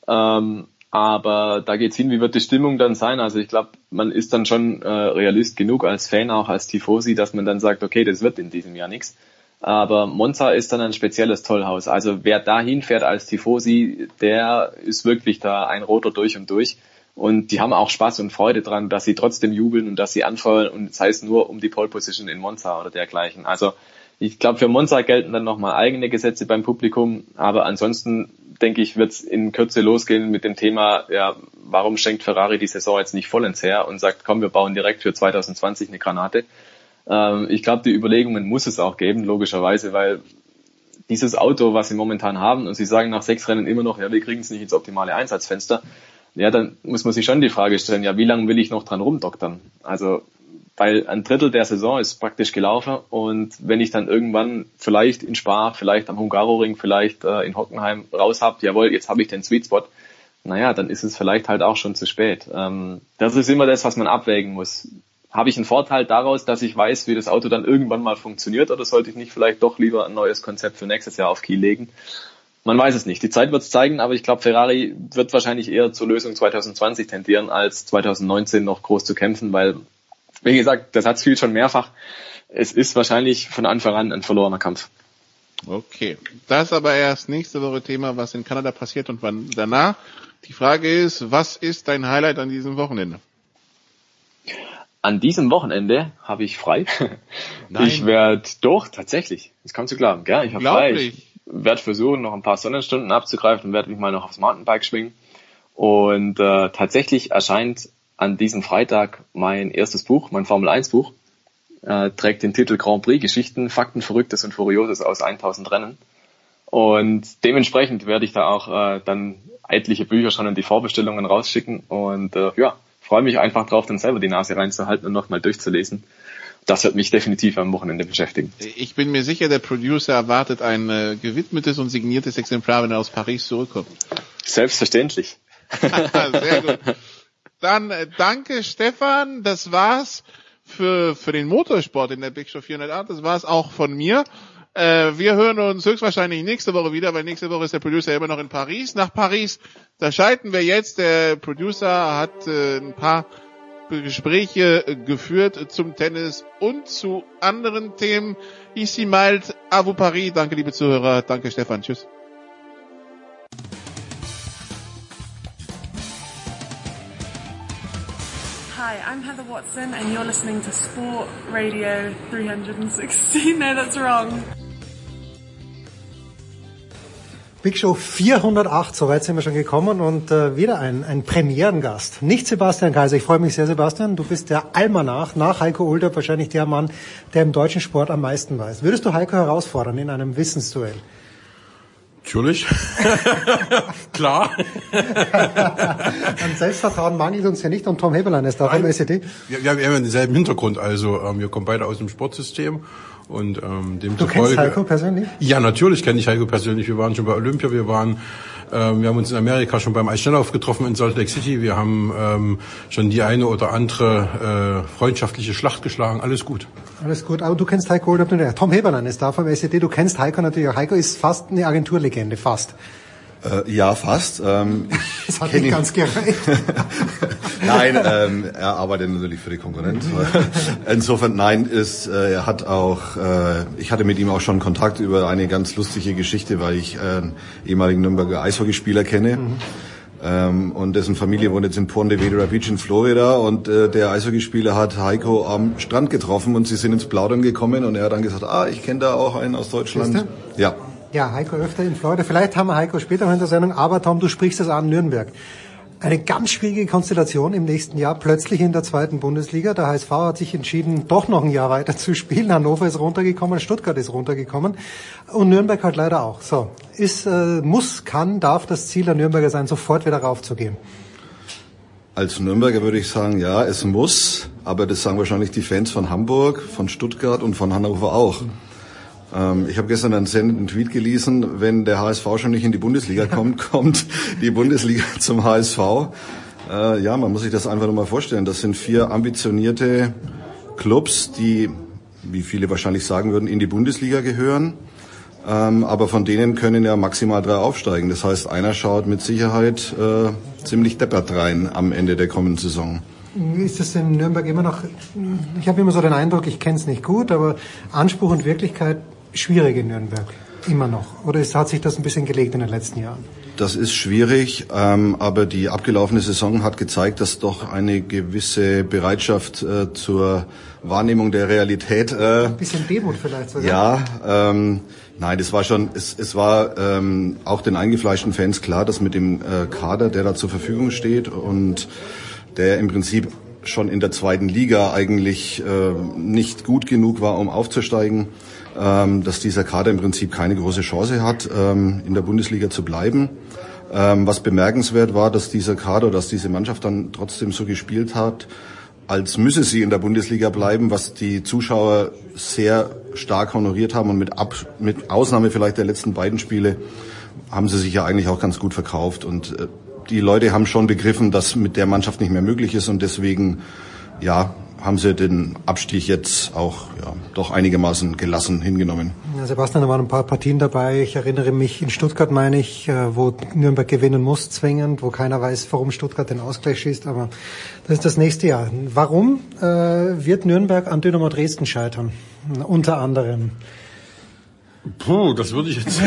Ähm, aber da geht's hin, wie wird die Stimmung dann sein? Also ich glaube, man ist dann schon äh, realist genug als Fan, auch als Tifosi, dass man dann sagt, okay, das wird in diesem Jahr nichts. Aber Monza ist dann ein spezielles Tollhaus. Also wer da hinfährt als Tifosi, der ist wirklich da ein Roter durch und durch. Und die haben auch Spaß und Freude dran, dass sie trotzdem jubeln und dass sie anfeuern und sei es nur um die Pole Position in Monza oder dergleichen. Also ich glaube, für Monza gelten dann nochmal eigene Gesetze beim Publikum, aber ansonsten denke ich, wird es in Kürze losgehen mit dem Thema, ja, warum schenkt Ferrari die Saison jetzt nicht vollends her und sagt, komm, wir bauen direkt für 2020 eine Granate. Ähm, ich glaube, die Überlegungen muss es auch geben, logischerweise, weil dieses Auto, was sie momentan haben, und sie sagen nach sechs Rennen immer noch, ja, wir kriegen es nicht ins optimale Einsatzfenster, ja, dann muss man sich schon die Frage stellen, ja, wie lange will ich noch dran rumdoktern? Also weil ein Drittel der Saison ist praktisch gelaufen und wenn ich dann irgendwann vielleicht in Spa, vielleicht am Hungaroring, vielleicht äh, in Hockenheim raus hab, jawohl, jetzt habe ich den Sweet Spot, naja, dann ist es vielleicht halt auch schon zu spät. Ähm, das ist immer das, was man abwägen muss. Habe ich einen Vorteil daraus, dass ich weiß, wie das Auto dann irgendwann mal funktioniert oder sollte ich nicht vielleicht doch lieber ein neues Konzept für nächstes Jahr auf Kiel legen? Man weiß es nicht. Die Zeit wird es zeigen, aber ich glaube, Ferrari wird wahrscheinlich eher zur Lösung 2020 tendieren, als 2019 noch groß zu kämpfen, weil wie gesagt, das hat viel schon mehrfach. Es ist wahrscheinlich von Anfang an ein verlorener Kampf. Okay, das aber erst nächste Woche Thema, was in Kanada passiert und wann danach. Die Frage ist, was ist dein Highlight an diesem Wochenende? An diesem Wochenende habe ich frei. Nein. Ich werde doch tatsächlich. Das kannst du glauben, gell? Ich habe frei. Ich werde versuchen, noch ein paar Sonnenstunden abzugreifen und werde mich mal noch aufs Mountainbike schwingen. Und äh, tatsächlich erscheint an diesem Freitag mein erstes Buch, mein Formel 1 Buch, äh, trägt den Titel Grand Prix Geschichten, Fakten, Verrücktes und Furioses aus 1000 Rennen. Und dementsprechend werde ich da auch äh, dann etliche Bücher schon in die Vorbestellungen rausschicken und äh, ja, freue mich einfach drauf, dann selber die Nase reinzuhalten und nochmal durchzulesen. Das wird mich definitiv am Wochenende beschäftigen. Ich bin mir sicher, der Producer erwartet ein äh, gewidmetes und signiertes Exemplar, wenn er aus Paris zurückkommt. Selbstverständlich. Sehr gut. Dann äh, danke Stefan, das war's für, für den Motorsport in der Big Show 408. Das war's auch von mir. Äh, wir hören uns höchstwahrscheinlich nächste Woche wieder, weil nächste Woche ist der Producer immer noch in Paris. Nach Paris, da schalten wir jetzt. Der Producer hat äh, ein paar Gespräche geführt zum Tennis und zu anderen Themen. Ici Malt, à vous Paris. Danke, liebe Zuhörer. Danke, Stefan. Tschüss. Hi, I'm Heather Watson and you're listening to Sport Radio 360. No, that's wrong. Big Show 408, soweit sind wir schon gekommen und äh, wieder ein, ein Premierengast. Nicht Sebastian Kaiser, ich freue mich sehr, Sebastian. Du bist der Almanach, nach Heiko Ulder wahrscheinlich der Mann, der im deutschen Sport am meisten weiß. Würdest du Heiko herausfordern in einem Wissensduell? Natürlich. Klar. An Selbstvertrauen mangelt uns ja nicht und Tom Heberlein ist da vom SED. Wir, wir haben ja denselben Hintergrund, also ähm, wir kommen beide aus dem Sportsystem und ähm, dem Du kennst Heiko persönlich? Ja, natürlich kenne ich Heiko persönlich. Wir waren schon bei Olympia, wir waren ähm, wir haben uns in Amerika schon beim Eisschnelllauf getroffen in Salt Lake City. Wir haben ähm, schon die eine oder andere äh, freundschaftliche Schlacht geschlagen. Alles gut. Alles gut. Aber du kennst Heiko. Tom Heberlein ist da vom SED. Du kennst Heiko natürlich auch. Heiko ist fast eine Agenturlegende, fast. Äh, ja, fast. Ähm, das hat nicht ganz gereicht. nein, ähm, er arbeitet natürlich für die Konkurrenz. Insofern, nein, ist, äh, er hat auch, äh, ich hatte mit ihm auch schon Kontakt über eine ganz lustige Geschichte, weil ich äh, einen ehemaligen Nürnberger Eishockeyspieler kenne. Mhm. Ähm, und dessen Familie wohnt jetzt in Ponte Vedra Beach in Florida und äh, der Eishockeyspieler hat Heiko am Strand getroffen und sie sind ins Plaudern gekommen und er hat dann gesagt, ah, ich kenne da auch einen aus Deutschland. Ja. Ja, Heiko öfter in Florida. Vielleicht haben wir Heiko später noch in der Sendung, aber Tom, du sprichst es an, Nürnberg. Eine ganz schwierige Konstellation im nächsten Jahr, plötzlich in der zweiten Bundesliga. Der HSV hat sich entschieden, doch noch ein Jahr weiter zu spielen. Hannover ist runtergekommen, Stuttgart ist runtergekommen und Nürnberg halt leider auch. So, ist, äh, muss, kann, darf das Ziel der Nürnberger sein, sofort wieder raufzugehen. Als Nürnberger würde ich sagen, ja, es muss, aber das sagen wahrscheinlich die Fans von Hamburg, von Stuttgart und von Hannover auch. Ähm, ich habe gestern einen sendenden Tweet gelesen, wenn der HSV schon nicht in die Bundesliga kommt, kommt die Bundesliga zum HSV. Äh, ja, man muss sich das einfach nur mal vorstellen. Das sind vier ambitionierte Clubs, die, wie viele wahrscheinlich sagen würden, in die Bundesliga gehören. Ähm, aber von denen können ja maximal drei aufsteigen. Das heißt, einer schaut mit Sicherheit äh, ziemlich deppert rein am Ende der kommenden Saison. Ist es in Nürnberg immer noch, ich habe immer so den Eindruck, ich kenne es nicht gut, aber Anspruch und Wirklichkeit schwierig in Nürnberg. Immer noch. Oder ist, hat sich das ein bisschen gelegt in den letzten Jahren? Das ist schwierig, ähm, aber die abgelaufene Saison hat gezeigt, dass doch eine gewisse Bereitschaft äh, zur Wahrnehmung der Realität. Äh, ein bisschen Demut vielleicht sogar. Ja, ähm, nein, das war schon, es, es war ähm, auch den eingefleischten Fans klar, dass mit dem äh, Kader, der da zur Verfügung steht und der im Prinzip schon in der zweiten Liga eigentlich äh, nicht gut genug war, um aufzusteigen, dass dieser Kader im Prinzip keine große Chance hat, ähm, in der Bundesliga zu bleiben. Ähm, was bemerkenswert war, dass dieser Kader, dass diese Mannschaft dann trotzdem so gespielt hat, als müsse sie in der Bundesliga bleiben, was die Zuschauer sehr stark honoriert haben und mit, Ab mit Ausnahme vielleicht der letzten beiden Spiele haben sie sich ja eigentlich auch ganz gut verkauft und äh, die Leute haben schon begriffen, dass mit der Mannschaft nicht mehr möglich ist und deswegen ja haben sie den Abstieg jetzt auch ja, doch einigermaßen gelassen hingenommen. Ja, Sebastian, da waren ein paar Partien dabei. Ich erinnere mich in Stuttgart, meine ich, äh, wo Nürnberg gewinnen muss, zwingend, wo keiner weiß, warum Stuttgart den Ausgleich schießt. Aber das ist das nächste Jahr. Warum äh, wird Nürnberg an Dynamo Dresden scheitern? Unter anderem. Puh, das würde ich jetzt,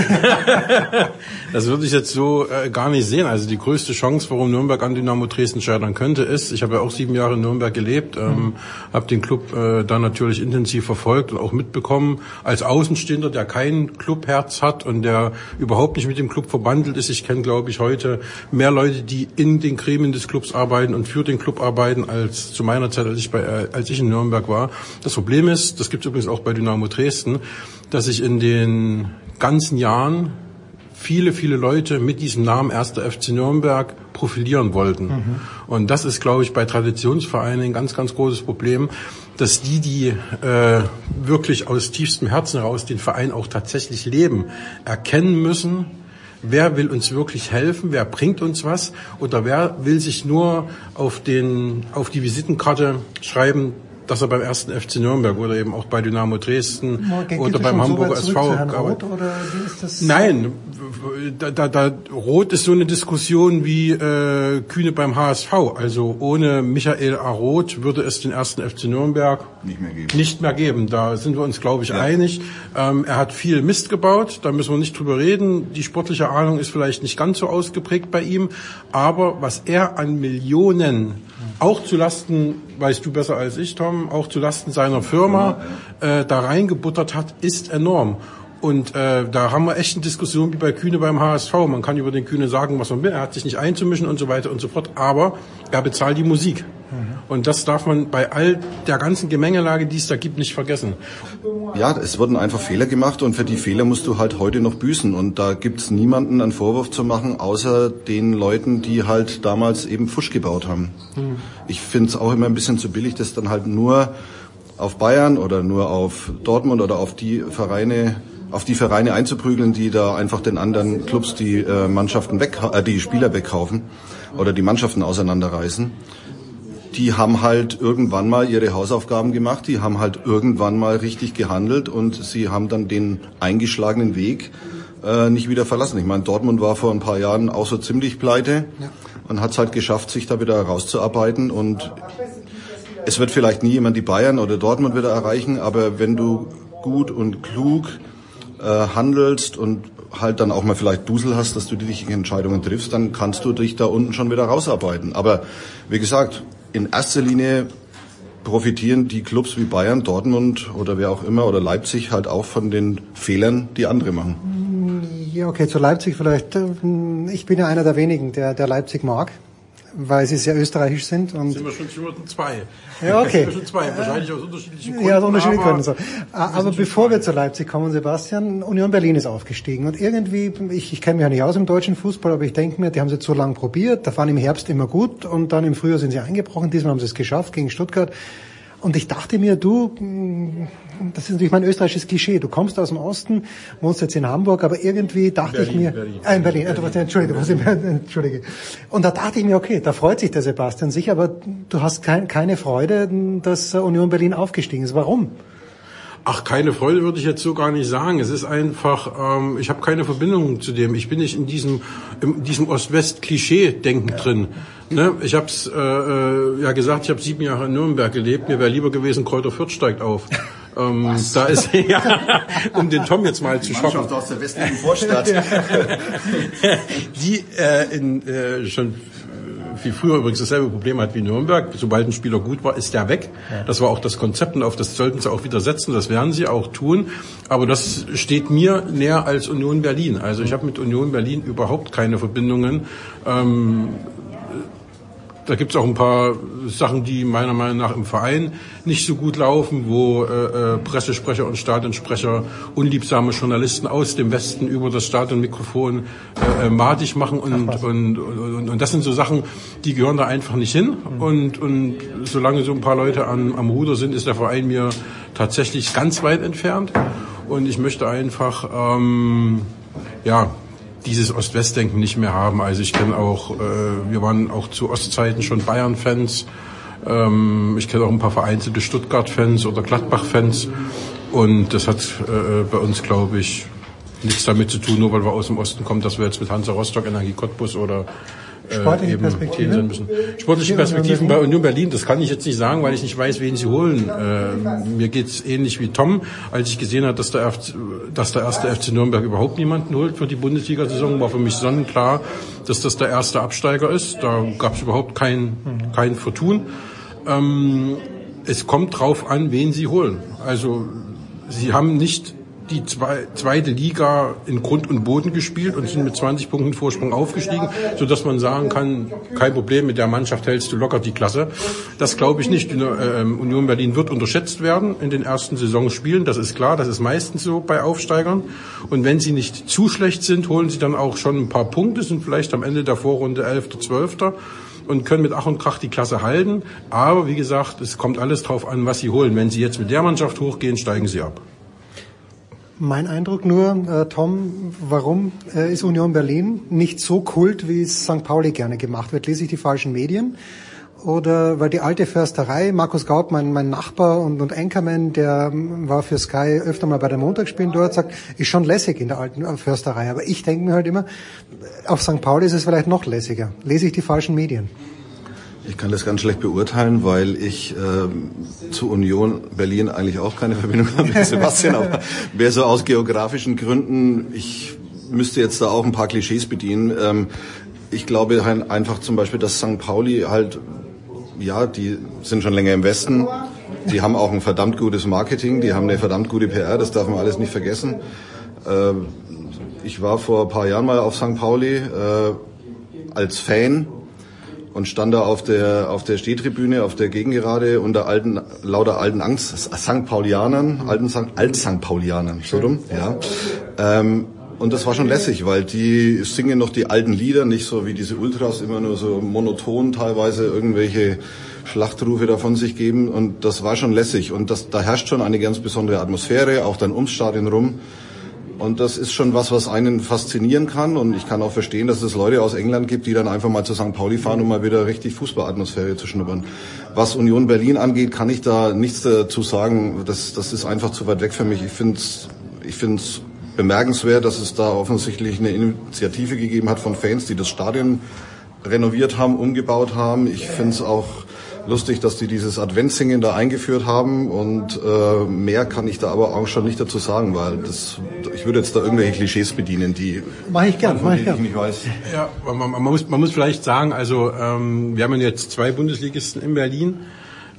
das würde ich jetzt so äh, gar nicht sehen. Also die größte Chance, warum Nürnberg an Dynamo Dresden scheitern könnte, ist, ich habe ja auch sieben Jahre in Nürnberg gelebt, ähm, mhm. habe den Club äh, da natürlich intensiv verfolgt und auch mitbekommen. Als Außenstehender, der kein Clubherz hat und der überhaupt nicht mit dem Club verbandelt ist. Ich kenne, glaube ich, heute mehr Leute, die in den Gremien des Clubs arbeiten und für den Club arbeiten, als zu meiner Zeit, als ich, bei, äh, als ich in Nürnberg war. Das Problem ist, das gibt es übrigens auch bei Dynamo Dresden, dass ich in den ganzen Jahren viele, viele Leute mit diesem Namen 1. FC Nürnberg profilieren wollten. Mhm. Und das ist, glaube ich, bei Traditionsvereinen ein ganz, ganz großes Problem, dass die, die äh, wirklich aus tiefstem Herzen heraus den Verein auch tatsächlich leben, erkennen müssen, wer will uns wirklich helfen, wer bringt uns was oder wer will sich nur auf, den, auf die Visitenkarte schreiben, dass er beim ersten FC Nürnberg oder eben auch bei Dynamo Dresden Geht oder beim Hamburger so SV Rot, oder wie ist das? Nein, da, da, da Rot ist so eine Diskussion wie äh, Kühne beim HSV. Also ohne Michael A. Roth würde es den ersten FC Nürnberg nicht mehr geben. Nicht mehr geben. Da sind wir uns, glaube ich, ja. einig. Ähm, er hat viel Mist gebaut, da müssen wir nicht drüber reden. Die sportliche Ahnung ist vielleicht nicht ganz so ausgeprägt bei ihm, aber was er an Millionen auch zu Lasten, weißt du besser als ich, Tom, auch zu Lasten seiner Firma äh, da reingebuttert hat, ist enorm. Und äh, da haben wir echt eine Diskussion wie bei Kühne beim HSV. Man kann über den Kühne sagen, was man will. Er hat sich nicht einzumischen und so weiter und so fort. Aber er bezahlt die Musik. Mhm. Und das darf man bei all der ganzen Gemengelage, die es da gibt, nicht vergessen. Ja, es wurden einfach Fehler gemacht und für die Fehler musst du halt heute noch büßen. Und da gibt's niemanden einen Vorwurf zu machen, außer den Leuten, die halt damals eben Fusch gebaut haben. Mhm. Ich finde es auch immer ein bisschen zu billig, das dann halt nur auf Bayern oder nur auf Dortmund oder auf die Vereine auf die Vereine einzuprügeln, die da einfach den anderen Clubs die äh, Mannschaften weg, äh, die Spieler wegkaufen oder die Mannschaften auseinanderreißen. Die haben halt irgendwann mal ihre Hausaufgaben gemacht, die haben halt irgendwann mal richtig gehandelt und sie haben dann den eingeschlagenen Weg äh, nicht wieder verlassen. Ich meine, Dortmund war vor ein paar Jahren auch so ziemlich pleite ja. und hat es halt geschafft, sich da wieder rauszuarbeiten und es wird vielleicht nie jemand die Bayern oder Dortmund wieder erreichen, aber wenn du gut und klug äh, handelst und halt dann auch mal vielleicht Dusel hast, dass du die richtigen Entscheidungen triffst, dann kannst du dich da unten schon wieder rausarbeiten. Aber wie gesagt, in erster Linie profitieren die Clubs wie Bayern, Dortmund oder wer auch immer oder Leipzig halt auch von den Fehlern, die andere machen. Ja, okay, zu Leipzig vielleicht. Ich bin ja einer der wenigen, der, der Leipzig mag weil sie sehr österreichisch sind. Und sind wir schon, schon zwei. Ja, okay. Sind wir schon zwei, wahrscheinlich aus unterschiedlichen Gründen. Ja, aus unterschiedlichen Gründen. So. Aber bevor wir zu Leipzig kommen, Sebastian, Union Berlin ist aufgestiegen. Und irgendwie, ich, ich kenne mich ja nicht aus im deutschen Fußball, aber ich denke mir, die haben sie zu lang probiert. Da waren im Herbst immer gut und dann im Frühjahr sind sie eingebrochen. Diesmal haben sie es geschafft gegen Stuttgart. Und ich dachte mir, du, das ist natürlich mein österreichisches Klischee. Du kommst aus dem Osten, wohnst jetzt in Hamburg, aber irgendwie dachte Berlin, ich mir, Berlin. Ah, in Berlin, ah, du warst, Entschuldige, du warst in, Entschuldige. Und da dachte ich mir, okay, da freut sich der Sebastian sicher, aber du hast kein, keine Freude, dass Union Berlin aufgestiegen ist. Warum? Ach, keine Freude würde ich jetzt so gar nicht sagen. Es ist einfach, ähm, ich habe keine Verbindung zu dem. Ich bin nicht in diesem, in diesem Ost-West-Klischee-Denken drin. Ne? Ich habe es äh, äh, ja gesagt, ich habe sieben Jahre in Nürnberg gelebt. Mir wäre lieber gewesen, Kräuter Fürth steigt auf. Ähm, da ist ja, um den Tom jetzt mal zu schocken. Mannschaft aus der westlichen Vorstadt. die äh, in, äh, schon viel früher übrigens dasselbe Problem hat wie Nürnberg. Sobald ein Spieler gut war, ist der weg. Das war auch das Konzept und auf das sollten sie auch wieder setzen. Das werden sie auch tun. Aber das steht mir näher als Union Berlin. Also ich habe mit Union Berlin überhaupt keine Verbindungen. Ähm, da gibt es auch ein paar Sachen, die meiner Meinung nach im Verein nicht so gut laufen, wo äh, äh, Pressesprecher und Stadionsprecher unliebsame Journalisten aus dem Westen über das Stadionmikrofon äh, äh, madig machen und, und, und, und das sind so Sachen, die gehören da einfach nicht hin. Und, und solange so ein paar Leute an, am Ruder sind, ist der Verein mir tatsächlich ganz weit entfernt. Und ich möchte einfach, ähm, ja, dieses Ost-West-Denken nicht mehr haben. Also ich kenne auch, äh, wir waren auch zu Ostzeiten schon Bayern-Fans. Ähm, ich kenne auch ein paar vereinzelte Stuttgart-Fans oder Gladbach-Fans. Und das hat äh, bei uns, glaube ich, nichts damit zu tun, nur weil wir aus dem Osten kommen, dass wir jetzt mit Hansa Rostock, Energie Cottbus oder Sportliche eben Perspektiven? sein müssen. Sportliche Perspektiven bei Union Berlin, das kann ich jetzt nicht sagen, weil ich nicht weiß, wen sie holen. Äh, mir geht's ähnlich wie Tom, als ich gesehen habe, dass der, FC, dass der erste FC Nürnberg überhaupt niemanden holt für die Bundesliga-Saison, war für mich sonnenklar, dass das der erste Absteiger ist. Da gab's überhaupt kein, kein Vertun. Ähm, es kommt drauf an, wen sie holen. Also sie haben nicht die zwei, zweite Liga in Grund und Boden gespielt und sind mit 20 Punkten Vorsprung aufgestiegen, so dass man sagen kann, kein Problem, mit der Mannschaft hältst du locker die Klasse. Das glaube ich nicht. Die, äh, Union Berlin wird unterschätzt werden in den ersten Saisonspielen, das ist klar, das ist meistens so bei Aufsteigern. Und wenn sie nicht zu schlecht sind, holen sie dann auch schon ein paar Punkte, sind vielleicht am Ende der Vorrunde 11., 12. und können mit Ach und Krach die Klasse halten. Aber wie gesagt, es kommt alles drauf an, was sie holen. Wenn sie jetzt mit der Mannschaft hochgehen, steigen sie ab. Mein Eindruck nur, äh, Tom, warum äh, ist Union Berlin nicht so kult, wie es St. Pauli gerne gemacht wird? Lese ich die falschen Medien? Oder weil die alte Försterei, Markus Gaub, mein, mein Nachbar und, und Anchorman, der ähm, war für Sky öfter mal bei der Montagsspielen dort, sagt, ist schon lässig in der alten äh, Försterei. Aber ich denke mir halt immer, auf St. Pauli ist es vielleicht noch lässiger. Lese ich die falschen Medien? Ich kann das ganz schlecht beurteilen, weil ich äh, zu Union Berlin eigentlich auch keine Verbindung habe mit Sebastian, aber mehr so aus geografischen Gründen. Ich müsste jetzt da auch ein paar Klischees bedienen. Ähm, ich glaube halt einfach zum Beispiel, dass St. Pauli halt, ja, die sind schon länger im Westen. Die haben auch ein verdammt gutes Marketing, die haben eine verdammt gute PR, das darf man alles nicht vergessen. Äh, ich war vor ein paar Jahren mal auf St. Pauli äh, als Fan und stand da auf der auf der Stehtribüne, auf der Gegengerade unter alten lauter alten Angst St. Paulianern, alten St. Alt St. Paulianern, so dumm, ja. Ähm, und das war schon lässig, weil die singen noch die alten Lieder, nicht so wie diese Ultras immer nur so monoton teilweise irgendwelche Schlachtrufe davon sich geben. Und das war schon lässig. Und das, da herrscht schon eine ganz besondere Atmosphäre, auch dann ums Stadion rum. Und das ist schon was, was einen faszinieren kann. Und ich kann auch verstehen, dass es Leute aus England gibt, die dann einfach mal zu St. Pauli fahren, um mal wieder richtig Fußballatmosphäre zu schnuppern. Was Union Berlin angeht, kann ich da nichts dazu sagen. Das, das ist einfach zu weit weg für mich. Ich finde es ich find's bemerkenswert, dass es da offensichtlich eine Initiative gegeben hat von Fans, die das Stadion renoviert haben, umgebaut haben. Ich finde es auch lustig, dass die dieses Adventssingen da eingeführt haben und äh, mehr kann ich da aber auch schon nicht dazu sagen, weil das, ich würde jetzt da irgendwelche Klischees bedienen, die mach ich gern, mach ich gern. ich nicht weiß. Ja, man, man, muss, man muss vielleicht sagen, also ähm, wir haben jetzt zwei Bundesligisten in Berlin.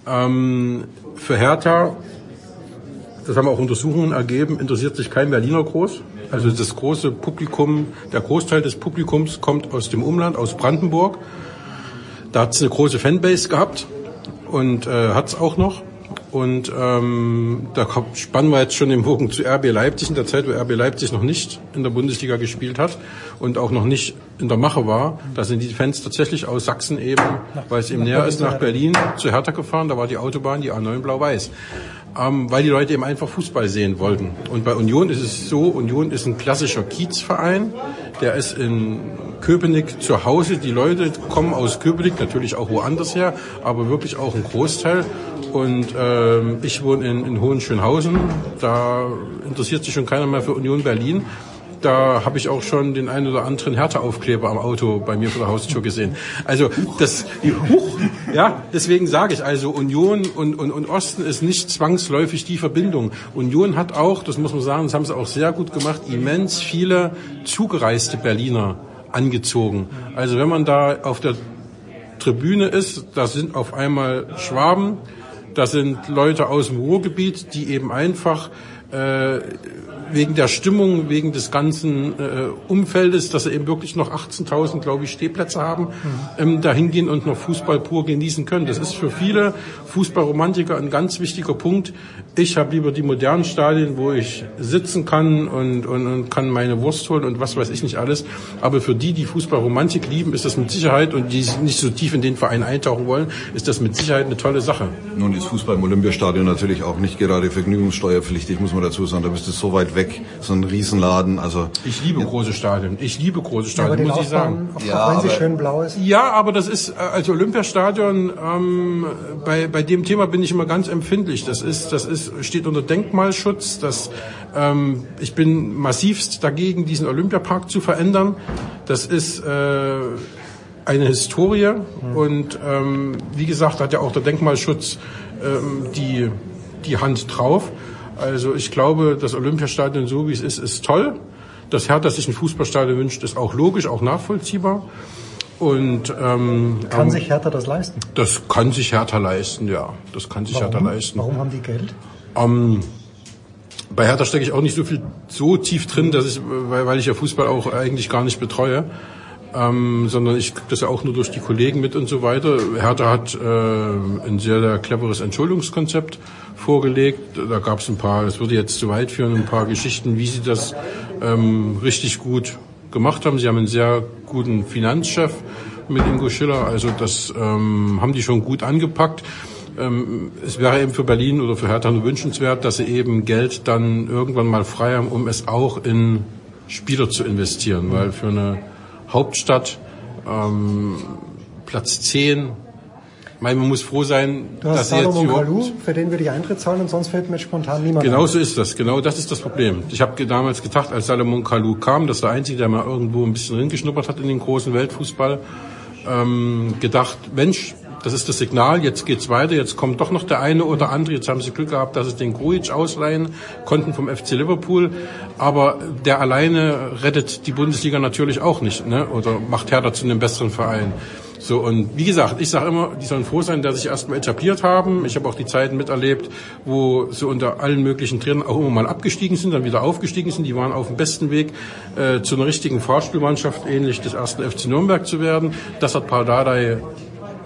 Ähm, für Hertha, das haben auch Untersuchungen ergeben, interessiert sich kein Berliner groß. Also das große Publikum, der Großteil des Publikums kommt aus dem Umland, aus Brandenburg. Da hat es eine große Fanbase gehabt und äh, hat es auch noch. Und ähm, da spannen wir jetzt schon den Bogen zu RB Leipzig in der Zeit, wo RB Leipzig noch nicht in der Bundesliga gespielt hat und auch noch nicht in der Mache war. Da sind die Fans tatsächlich aus Sachsen eben, weil es eben näher ist, nach Berlin zu Hertha gefahren. Da war die Autobahn, die A9 blau-weiß. Ähm, weil die Leute eben einfach Fußball sehen wollten. Und bei Union ist es so, Union ist ein klassischer Kiezverein. Der ist in Köpenick zu Hause. Die Leute kommen aus Köpenick, natürlich auch woanders her, aber wirklich auch ein Großteil. Und ähm, ich wohne in, in Hohenschönhausen. Da interessiert sich schon keiner mehr für Union Berlin. Da habe ich auch schon den einen oder anderen Härteaufkleber am Auto bei mir vor der Haustür gesehen. Also das, huch, ja, deswegen sage ich also Union und, und, und Osten ist nicht zwangsläufig die Verbindung. Union hat auch, das muss man sagen, das haben sie auch sehr gut gemacht, immens viele zugereiste Berliner angezogen. Also wenn man da auf der Tribüne ist, da sind auf einmal Schwaben, da sind Leute aus dem Ruhrgebiet, die eben einfach äh, wegen der Stimmung, wegen des ganzen äh, Umfeldes, dass sie eben wirklich noch 18.000, glaube ich, Stehplätze haben, mhm. ähm, dahin gehen und noch Fußball pur genießen können. Das ist für viele Fußballromantiker ein ganz wichtiger Punkt. Ich habe lieber die modernen Stadien, wo ich sitzen kann und, und, und kann meine Wurst holen und was weiß ich nicht alles. Aber für die, die Fußballromantik lieben, ist das mit Sicherheit und die nicht so tief in den Verein eintauchen wollen, ist das mit Sicherheit eine tolle Sache. Nun ist Fußball im Olympiastadion natürlich auch nicht gerade vergnügungssteuerpflichtig, muss man dazu sagen. Da bist du so weit weg, so ein Riesenladen. Also ich liebe ja. große Stadien. Ich liebe große Stadien, ja, muss ich sagen. Auch ja, wenn sie schön blau ist. Ja, aber das ist also Olympiastadion. Ähm, bei bei dem Thema bin ich immer ganz empfindlich. Das ist das ist steht unter Denkmalschutz. Das ähm, ich bin massivst dagegen, diesen Olympiapark zu verändern. Das ist äh, eine Historie mhm. und ähm, wie gesagt hat ja auch der Denkmalschutz ähm, die die Hand drauf. Also ich glaube, das Olympiastadion so wie es ist, ist toll. Dass Hertha sich ein Fußballstadion wünscht, ist auch logisch, auch nachvollziehbar. Und ähm, kann ähm, sich Hertha das leisten? Das kann sich Hertha leisten, ja. Das kann sich Warum? Hertha leisten. Warum haben die Geld? Ähm, bei Hertha stecke ich auch nicht so viel so tief drin, dass ich, weil, weil ich ja Fußball auch eigentlich gar nicht betreue. Ähm, sondern ich kriege das ja auch nur durch die Kollegen mit und so weiter. Hertha hat äh, ein sehr, sehr cleveres Entschuldungskonzept vorgelegt. Da gab es ein paar, es würde jetzt zu weit führen, ein paar Geschichten, wie sie das ähm, richtig gut gemacht haben. Sie haben einen sehr guten Finanzchef mit Ingo Schiller, also das ähm, haben die schon gut angepackt. Ähm, es wäre eben für Berlin oder für Hertha nur wünschenswert, dass sie eben Geld dann irgendwann mal frei haben, um es auch in Spieler zu investieren, weil für eine Hauptstadt, ähm, Platz 10. Ich meine, man muss froh sein, du hast dass Salomon sie jetzt Kalou, für den würde ich Eintritt zahlen und sonst fällt mir spontan niemand Genau ein. so ist das. Genau das ist das Problem. Ich habe damals gedacht, als Salomon Kalou kam, das ist der Einzige, der mal irgendwo ein bisschen hingeschnuppert hat in den großen Weltfußball, ähm, gedacht, Mensch, das ist das Signal, jetzt geht's weiter, jetzt kommt doch noch der eine oder andere, jetzt haben sie Glück gehabt, dass sie den Grujic ausleihen konnten vom FC Liverpool, aber der alleine rettet die Bundesliga natürlich auch nicht, ne? oder macht Hertha zu einem besseren Verein. So, und wie gesagt, ich sage immer, die sollen froh sein, dass sich erstmal etabliert haben. Ich habe auch die Zeiten miterlebt, wo sie unter allen möglichen Trainern auch immer mal abgestiegen sind, dann wieder aufgestiegen sind. Die waren auf dem besten Weg, äh, zu einer richtigen Fahrspielmannschaft, ähnlich des ersten FC Nürnberg zu werden. Das hat Paul Dardai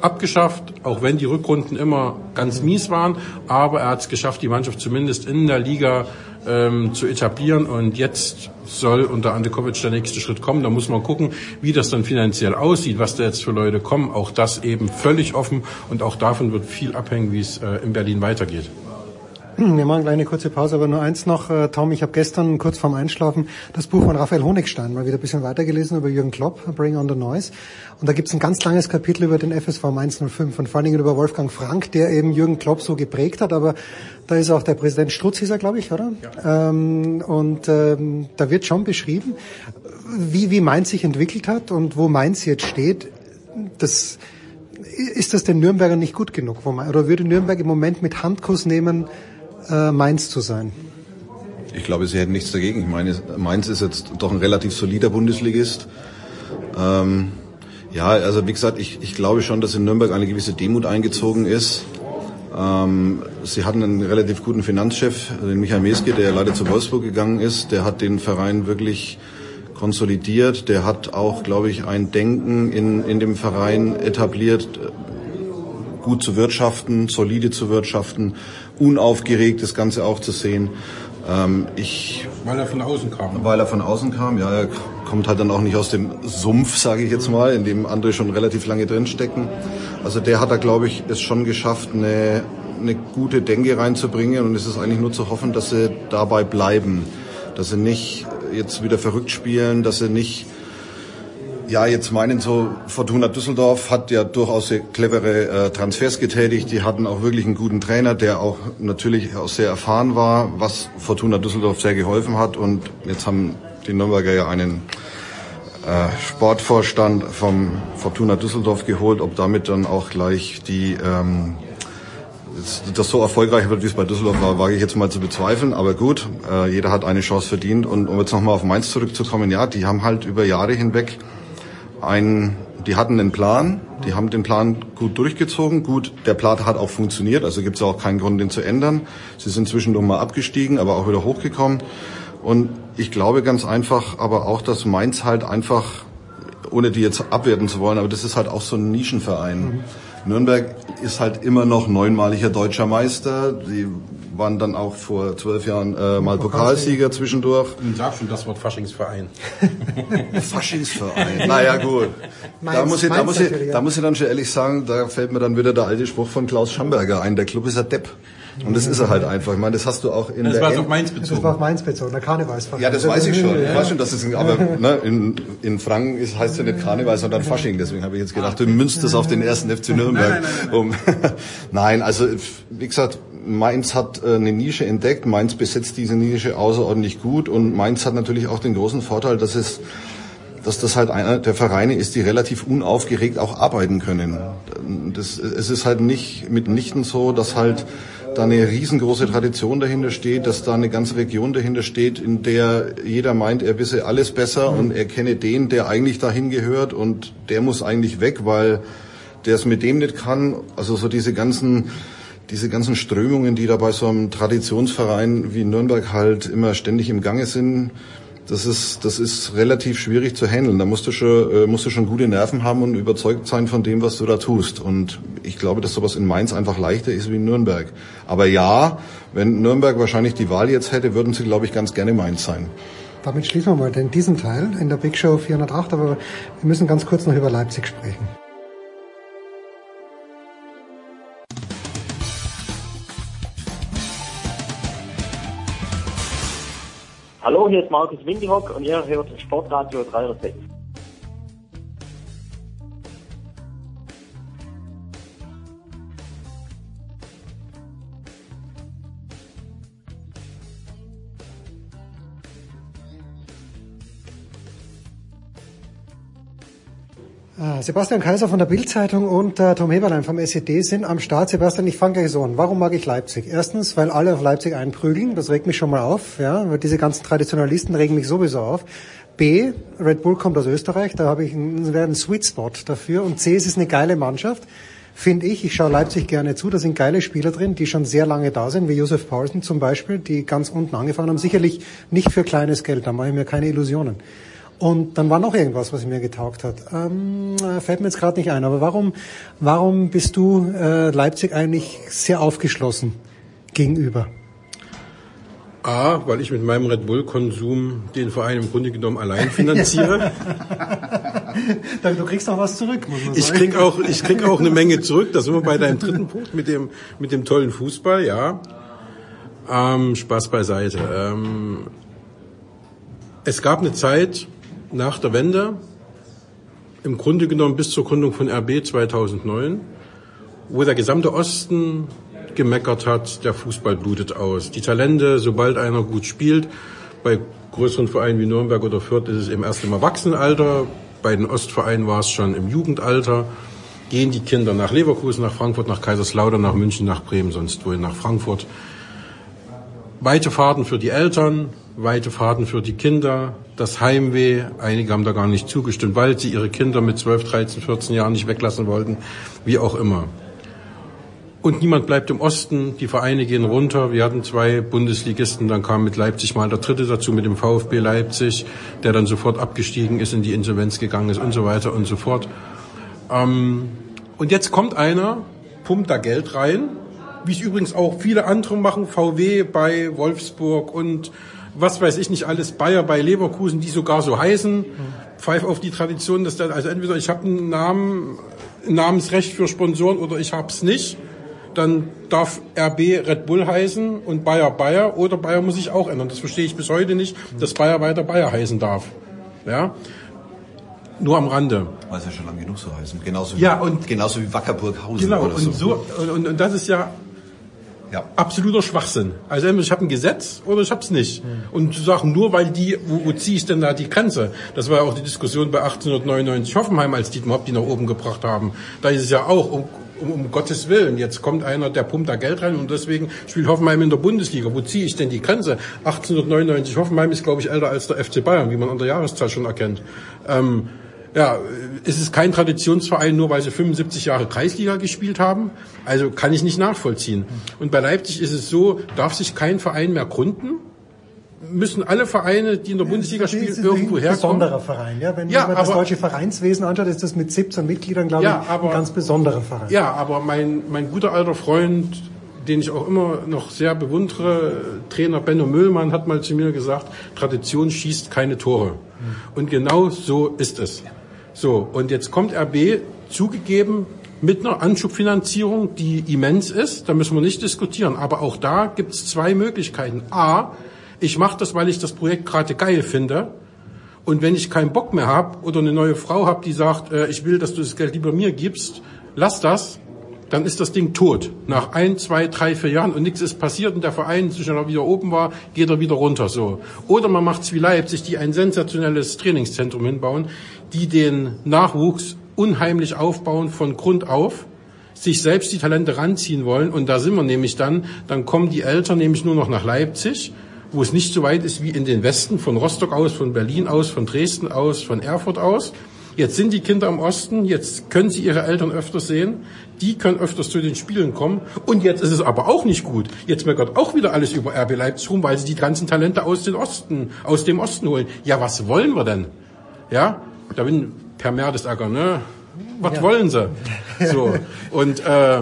abgeschafft, auch wenn die Rückrunden immer ganz mies waren. Aber er hat es geschafft, die Mannschaft zumindest in der Liga ähm, zu etablieren. Und jetzt soll unter Ante Kovic der nächste Schritt kommen. Da muss man gucken, wie das dann finanziell aussieht, was da jetzt für Leute kommen. Auch das eben völlig offen. Und auch davon wird viel abhängen, wie es äh, in Berlin weitergeht. Wir machen gleich eine kurze Pause, aber nur eins noch, äh, Tom, ich habe gestern kurz vorm Einschlafen das Buch von Raphael Honigstein mal wieder ein bisschen weitergelesen über Jürgen Klopp, Bring on the Noise. Und da gibt's ein ganz langes Kapitel über den FSV 105 und vor allen Dingen über Wolfgang Frank, der eben Jürgen Klopp so geprägt hat, aber da ist auch der Präsident Strutz, ist er, glaube ich, oder? Ja. Ähm, und ähm, da wird schon beschrieben, wie, wie Mainz sich entwickelt hat und wo Mainz jetzt steht. Das ist das den Nürnbergern nicht gut genug? Oder würde Nürnberg im Moment mit Handkuss nehmen, äh, Mainz zu sein? Ich glaube, sie hätten nichts dagegen. Ich meine, Mainz ist jetzt doch ein relativ solider Bundesligist. Ähm, ja, also wie gesagt, ich, ich glaube schon, dass in Nürnberg eine gewisse Demut eingezogen ist. Ähm, sie hatten einen relativ guten Finanzchef, den Michael Meske, der leider zu Wolfsburg gegangen ist. Der hat den Verein wirklich konsolidiert. Der hat auch, glaube ich, ein Denken in, in dem Verein etabliert, gut zu wirtschaften, solide zu wirtschaften, unaufgeregt das Ganze auch zu sehen. Ähm, ich, weil er von außen kam. Weil er von außen kam, ja. Er kommt halt dann auch nicht aus dem Sumpf, sage ich jetzt mal, in dem andere schon relativ lange drinstecken. Also der hat da, glaube ich, es schon geschafft, eine, eine gute Denke reinzubringen und es ist eigentlich nur zu hoffen, dass sie dabei bleiben. Dass sie nicht jetzt wieder verrückt spielen, dass sie nicht ja, jetzt meinen so, Fortuna Düsseldorf hat ja durchaus sehr clevere äh, Transfers getätigt. Die hatten auch wirklich einen guten Trainer, der auch natürlich auch sehr erfahren war, was Fortuna Düsseldorf sehr geholfen hat. Und jetzt haben die Nürnberger ja einen äh, Sportvorstand vom Fortuna Düsseldorf geholt. Ob damit dann auch gleich die ähm, das so erfolgreich wird, wie es bei Düsseldorf war, wage ich jetzt mal zu bezweifeln. Aber gut, äh, jeder hat eine Chance verdient. Und um jetzt nochmal auf Mainz zurückzukommen, ja, die haben halt über Jahre hinweg ein, die hatten einen Plan, die haben den Plan gut durchgezogen. Gut, der Plan hat auch funktioniert, also gibt es auch keinen Grund, den zu ändern. Sie sind zwischendurch mal abgestiegen, aber auch wieder hochgekommen. Und ich glaube ganz einfach, aber auch, dass Mainz halt einfach, ohne die jetzt abwerten zu wollen, aber das ist halt auch so ein Nischenverein. Mhm. Nürnberg ist halt immer noch neunmaliger deutscher Meister. Die waren dann auch vor zwölf Jahren äh, mal Pokalsieger zwischendurch. Und sag schon das Wort Faschingsverein. Faschingsverein. Naja, gut. Mainz, da, muss ich, da, muss ich, da muss ich dann schon ehrlich sagen, da fällt mir dann wieder der alte Spruch von Klaus Schamberger ein. Der Club ist ein Depp. Und das ist er halt einfach. Ich meine, das hast du auch in das der. Das war auf Mainz bezogen. Das war auf Mainz bezogen, der Karnevalsverein. Ja, das weiß ich schon. Ich weiß schon, dass es, aber ne, in, in Franken ist, heißt ja nicht Karneval, sondern Fasching. Deswegen habe ich jetzt gedacht, du münzt das auf den ersten FC Nürnberg. Nein, nein, nein, um, nein, also wie gesagt, Mainz hat äh, eine Nische entdeckt. Mainz besetzt diese Nische außerordentlich gut und Mainz hat natürlich auch den großen Vorteil, dass es dass das halt einer der Vereine ist, die relativ unaufgeregt auch arbeiten können. Das, es ist halt nicht mitnichten so, dass halt da eine riesengroße Tradition dahinter steht, dass da eine ganze Region dahinter steht, in der jeder meint, er wisse alles besser und er kenne den, der eigentlich dahin gehört und der muss eigentlich weg, weil der es mit dem nicht kann. Also so diese ganzen diese ganzen Strömungen, die da bei so einem Traditionsverein wie Nürnberg halt immer ständig im Gange sind, das ist, das ist relativ schwierig zu handeln. Da musst du schon, äh, musst du schon gute Nerven haben und überzeugt sein von dem, was du da tust. Und ich glaube, dass sowas in Mainz einfach leichter ist wie in Nürnberg. Aber ja, wenn Nürnberg wahrscheinlich die Wahl jetzt hätte, würden sie, glaube ich, ganz gerne Mainz sein. Damit schließen wir mal den, diesen Teil in der Big Show 408, aber wir müssen ganz kurz noch über Leipzig sprechen. Hallo, hier ist Markus Windihock und ihr hört Sportradio 306. Sebastian Kaiser von der Bildzeitung und äh, Tom Heberlein vom SED sind am Start. Sebastian, ich fange gleich so an. Warum mag ich Leipzig? Erstens, weil alle auf Leipzig einprügeln. Das regt mich schon mal auf. Ja, weil diese ganzen Traditionalisten regen mich sowieso auf. B, Red Bull kommt aus Österreich. Da habe ich einen, einen Sweet Spot dafür. Und C, es ist eine geile Mannschaft. Finde ich. Ich schaue Leipzig gerne zu. Da sind geile Spieler drin, die schon sehr lange da sind, wie Josef Paulsen zum Beispiel, die ganz unten angefangen haben. Sicherlich nicht für kleines Geld. Da mache ich mir keine Illusionen. Und dann war noch irgendwas, was mir getaugt hat. Ähm, fällt mir jetzt gerade nicht ein. Aber warum, warum bist du äh, Leipzig eigentlich sehr aufgeschlossen gegenüber? A, weil ich mit meinem Red Bull-Konsum den Verein im Grunde genommen allein finanziere. du kriegst auch was zurück, muss man sagen. Ich krieg auch, ich krieg auch eine Menge zurück. Da sind wir bei deinem dritten Punkt mit dem, mit dem tollen Fußball, ja. Ähm, Spaß beiseite. Ähm, es gab eine Zeit, nach der Wende, im Grunde genommen bis zur Gründung von RB 2009, wo der gesamte Osten gemeckert hat, der Fußball blutet aus. Die Talente, sobald einer gut spielt, bei größeren Vereinen wie Nürnberg oder Fürth ist es im ersten im Erwachsenenalter, bei den Ostvereinen war es schon im Jugendalter. gehen die Kinder nach Leverkusen, nach Frankfurt, nach Kaiserslautern, nach München, nach Bremen, sonst wohin, nach Frankfurt. Weite Fahrten für die Eltern, weite Fahrten für die Kinder, das Heimweh. Einige haben da gar nicht zugestimmt, weil sie ihre Kinder mit 12, 13, 14 Jahren nicht weglassen wollten, wie auch immer. Und niemand bleibt im Osten, die Vereine gehen runter. Wir hatten zwei Bundesligisten, dann kam mit Leipzig mal der dritte dazu, mit dem VfB Leipzig, der dann sofort abgestiegen ist, in die Insolvenz gegangen ist und so weiter und so fort. Ähm, und jetzt kommt einer, pumpt da Geld rein, wie es übrigens auch viele andere machen, VW bei Wolfsburg und was weiß ich nicht alles, Bayer bei Leverkusen, die sogar so heißen. Pfeif auf die Tradition, dass dann, also entweder ich habe einen Namen, ein Namensrecht für Sponsoren oder ich hab's nicht dann darf RB Red Bull heißen und Bayer Bayer oder Bayer muss sich auch ändern. Das verstehe ich bis heute nicht, dass Bayer weiter Bayer heißen darf. Ja? Nur am Rande. Weil es ja schon lange genug so heißen. Genauso wie, ja, und, genauso wie Wackerburghausen. Genau, oder und, so. und, und das ist ja, ja. absoluter Schwachsinn. Also entweder ich habe ein Gesetz oder ich habe es nicht. Mhm. Und zu sagen, nur weil die, wo, wo ziehe ich denn da die Grenze? Das war ja auch die Diskussion bei 1899 Hoffenheim, als Dietmar Hopp die nach oben gebracht haben. Da ist es ja auch, um, um, um Gottes Willen, jetzt kommt einer, der pumpt da Geld rein und deswegen spielt Hoffenheim in der Bundesliga. Wo ziehe ich denn die Grenze? 1899, Hoffenheim ist, glaube ich, älter als der FC Bayern, wie man an der Jahreszahl schon erkennt. Ähm, ja, es ist kein Traditionsverein, nur weil sie 75 Jahre Kreisliga gespielt haben. Also kann ich nicht nachvollziehen. Und bei Leipzig ist es so, darf sich kein Verein mehr gründen müssen alle Vereine, die in der Bundesliga spielen, irgendwo herkommen. Ein besonderer Verein, ja. Wenn ja, man das deutsche Vereinswesen anschaut, ist das mit 17 Mitgliedern, glaube ja, ich, aber, ein ganz besonderer Verein. Ja, aber mein, mein guter alter Freund, den ich auch immer noch sehr bewundere, Trainer Benno Müllmann, hat mal zu mir gesagt, Tradition schießt keine Tore. Mhm. Und genau so ist es. So, und jetzt kommt RB zugegeben mit einer Anschubfinanzierung, die immens ist, da müssen wir nicht diskutieren. Aber auch da gibt es zwei Möglichkeiten. A, ich mache das, weil ich das Projekt gerade geil finde. Und wenn ich keinen Bock mehr habe oder eine neue Frau habe, die sagt, äh, ich will, dass du das Geld lieber mir gibst, lass das, dann ist das Ding tot. Nach ein, zwei, drei, vier Jahren und nichts ist passiert und der Verein, er wieder oben war, geht er wieder runter. So. Oder man macht's wie Leipzig, die ein sensationelles Trainingszentrum hinbauen, die den Nachwuchs unheimlich aufbauen von Grund auf sich selbst die Talente ranziehen wollen. Und da sind wir nämlich dann, dann kommen die Eltern nämlich nur noch nach Leipzig wo es nicht so weit ist wie in den Westen, von Rostock aus, von Berlin aus, von Dresden aus, von Erfurt aus. Jetzt sind die Kinder im Osten, jetzt können sie ihre Eltern öfters sehen, die können öfters zu den Spielen kommen. Und jetzt ist es aber auch nicht gut. Jetzt meckert auch wieder alles über RB Leipzig rum, weil sie die ganzen Talente aus dem Osten, aus dem Osten holen. Ja, was wollen wir denn? Ja, da bin Per Mertesacker, ne? Was ja. wollen sie? So. Und äh,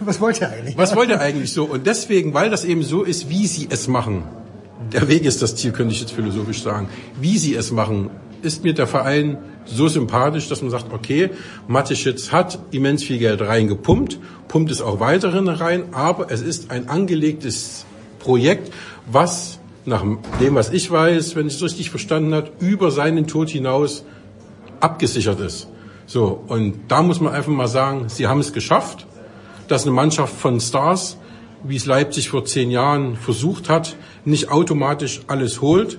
was wollt ihr eigentlich? Was wollt ihr eigentlich so? Und deswegen, weil das eben so ist, wie sie es machen, der Weg ist das Ziel, könnte ich jetzt philosophisch sagen. Wie sie es machen, ist mir der Verein so sympathisch, dass man sagt, okay, Mateschitz hat immens viel Geld reingepumpt, pumpt es auch weiterhin rein, aber es ist ein angelegtes Projekt, was nach dem, was ich weiß, wenn ich es richtig verstanden habe, über seinen Tod hinaus abgesichert ist. So, und da muss man einfach mal sagen, sie haben es geschafft, dass eine Mannschaft von Stars wie es Leipzig vor zehn Jahren versucht hat, nicht automatisch alles holt.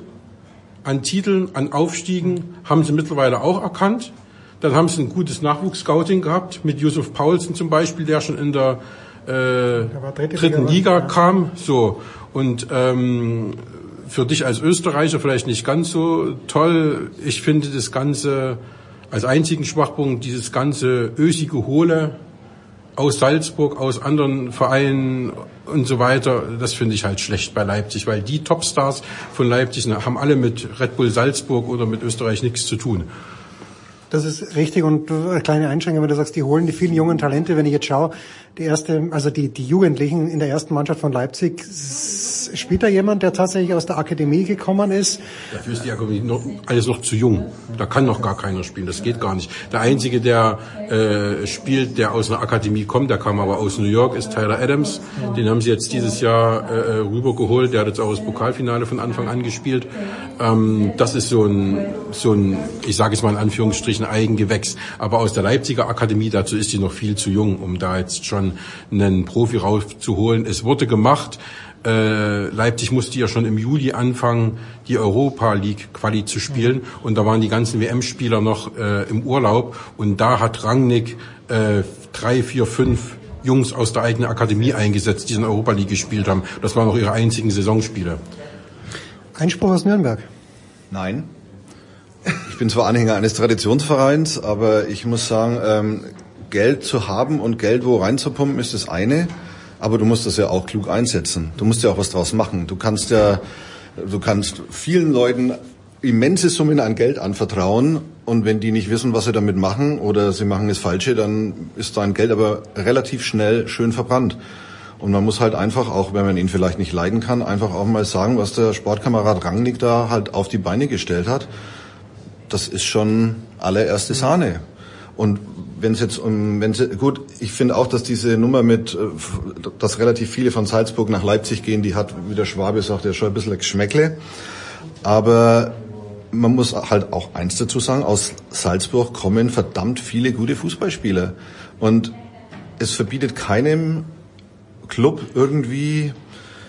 An Titeln, an Aufstiegen haben sie mittlerweile auch erkannt. Dann haben sie ein gutes Nachwuchsscouting gehabt, mit Josef Paulsen zum Beispiel, der schon in der äh, dritten Liga kam. So und ähm, für dich als Österreicher vielleicht nicht ganz so toll. Ich finde das Ganze als einzigen Schwachpunkt dieses ganze ösige Hohle aus Salzburg, aus anderen Vereinen und so weiter, das finde ich halt schlecht bei Leipzig, weil die Topstars von Leipzig haben alle mit Red Bull Salzburg oder mit Österreich nichts zu tun. Das ist richtig und eine kleine Einschränkung, wenn du sagst, die holen die vielen jungen Talente. Wenn ich jetzt schaue, die erste, also die, die Jugendlichen in der ersten Mannschaft von Leipzig, spielt da jemand, der tatsächlich aus der Akademie gekommen ist? Dafür ist die Akademie noch, alles noch zu jung. Da kann noch gar keiner spielen. Das geht gar nicht. Der einzige, der äh, spielt, der aus einer Akademie kommt, der kam aber aus New York, ist Tyler Adams. Den haben sie jetzt dieses Jahr äh, rübergeholt. Der hat jetzt auch das Pokalfinale von Anfang an gespielt. Ähm, das ist so ein, so ein, ich sage es mal in Anführungsstrichen, Eigengewächs. Aber aus der Leipziger Akademie, dazu ist sie noch viel zu jung, um da jetzt schon einen Profi rauszuholen. Es wurde gemacht. äh, Leipzig musste ja schon im Juli anfangen, die Europa League Quali zu spielen und da waren die ganzen WM-Spieler noch äh, im Urlaub und da hat Rangnick äh, drei, vier, fünf Jungs aus der eigenen Akademie eingesetzt, die in der Europa League gespielt haben. Das waren auch ihre einzigen Saisonspiele. Einspruch aus Nürnberg. Nein. Ich bin zwar Anhänger eines Traditionsvereins, aber ich muss sagen, ähm, Geld zu haben und Geld wo reinzupumpen ist das eine, aber du musst das ja auch klug einsetzen. Du musst ja auch was draus machen. Du kannst ja, du kannst vielen Leuten immense Summen an Geld anvertrauen und wenn die nicht wissen, was sie damit machen oder sie machen das Falsche, dann ist dein Geld aber relativ schnell schön verbrannt. Und man muss halt einfach, auch wenn man ihn vielleicht nicht leiden kann, einfach auch mal sagen, was der Sportkamerad Rangnick da halt auf die Beine gestellt hat. Das ist schon allererste Sahne. Und wenn es jetzt um, wenn gut, ich finde auch, dass diese Nummer mit, äh, dass relativ viele von Salzburg nach Leipzig gehen, die hat, wie der Schwabe sagt, ja schon ein bisschen Geschmäckle. Aber man muss halt auch eins dazu sagen, aus Salzburg kommen verdammt viele gute Fußballspieler. Und es verbietet keinem Club irgendwie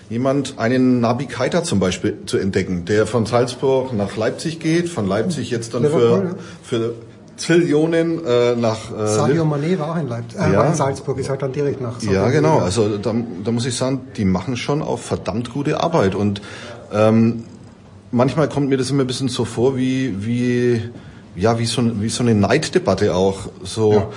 jemand einen Nabi Keita zum Beispiel zu entdecken, der von Salzburg nach Leipzig geht, von Leipzig jetzt dann für, für Zillionen äh, nach äh, Sadio Mané war auch in Leipzig, äh, ja. war in Salzburg, ist halt dann direkt nach Salzburg. Ja, genau. Also da, da muss ich sagen, die machen schon auch verdammt gute Arbeit und ähm, manchmal kommt mir das immer ein bisschen so vor wie wie ja wie so wie so eine Neiddebatte auch so. Ja.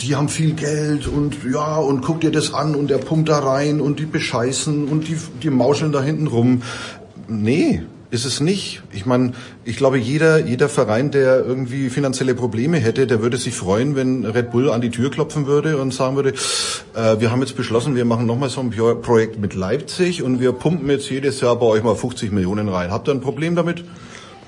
Die haben viel Geld und ja und guck dir das an und der pumpt da rein und die bescheißen und die die mauscheln da hinten rum. Nee, ist es nicht. Ich meine, ich glaube, jeder, jeder Verein, der irgendwie finanzielle Probleme hätte, der würde sich freuen, wenn Red Bull an die Tür klopfen würde und sagen würde, äh, wir haben jetzt beschlossen, wir machen nochmal so ein Projekt mit Leipzig und wir pumpen jetzt jedes Jahr bei euch mal 50 Millionen rein. Habt ihr ein Problem damit?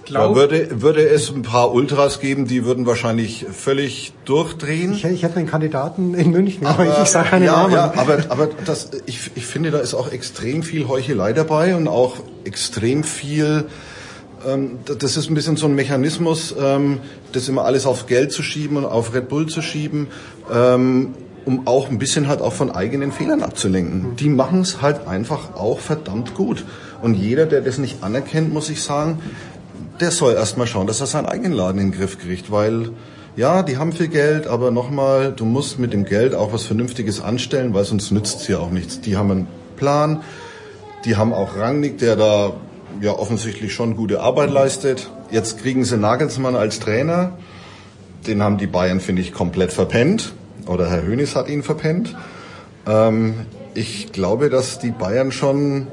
Glaub, würde, würde es ein paar Ultras geben, die würden wahrscheinlich völlig durchdrehen. Ich, ich hätte einen Kandidaten in München, aber, aber ich, ich sage keine ja, Namen. Ja, aber, aber das, ich, ich finde, da ist auch extrem viel Heuchelei dabei und auch extrem viel ähm, das ist ein bisschen so ein Mechanismus, ähm, das immer alles auf Geld zu schieben und auf Red Bull zu schieben, ähm, um auch ein bisschen halt auch von eigenen Fehlern abzulenken. Die machen es halt einfach auch verdammt gut. Und jeder, der das nicht anerkennt, muss ich sagen, der soll erstmal schauen, dass er seinen eigenen Laden in den Griff kriegt, weil ja, die haben viel Geld, aber nochmal, du musst mit dem Geld auch was Vernünftiges anstellen, weil sonst nützt es ja auch nichts. Die haben einen Plan, die haben auch Rangnick, der da ja offensichtlich schon gute Arbeit leistet. Jetzt kriegen sie Nagelsmann als Trainer. Den haben die Bayern, finde ich, komplett verpennt. Oder Herr Hönis hat ihn verpennt. Ähm, ich glaube, dass die Bayern schon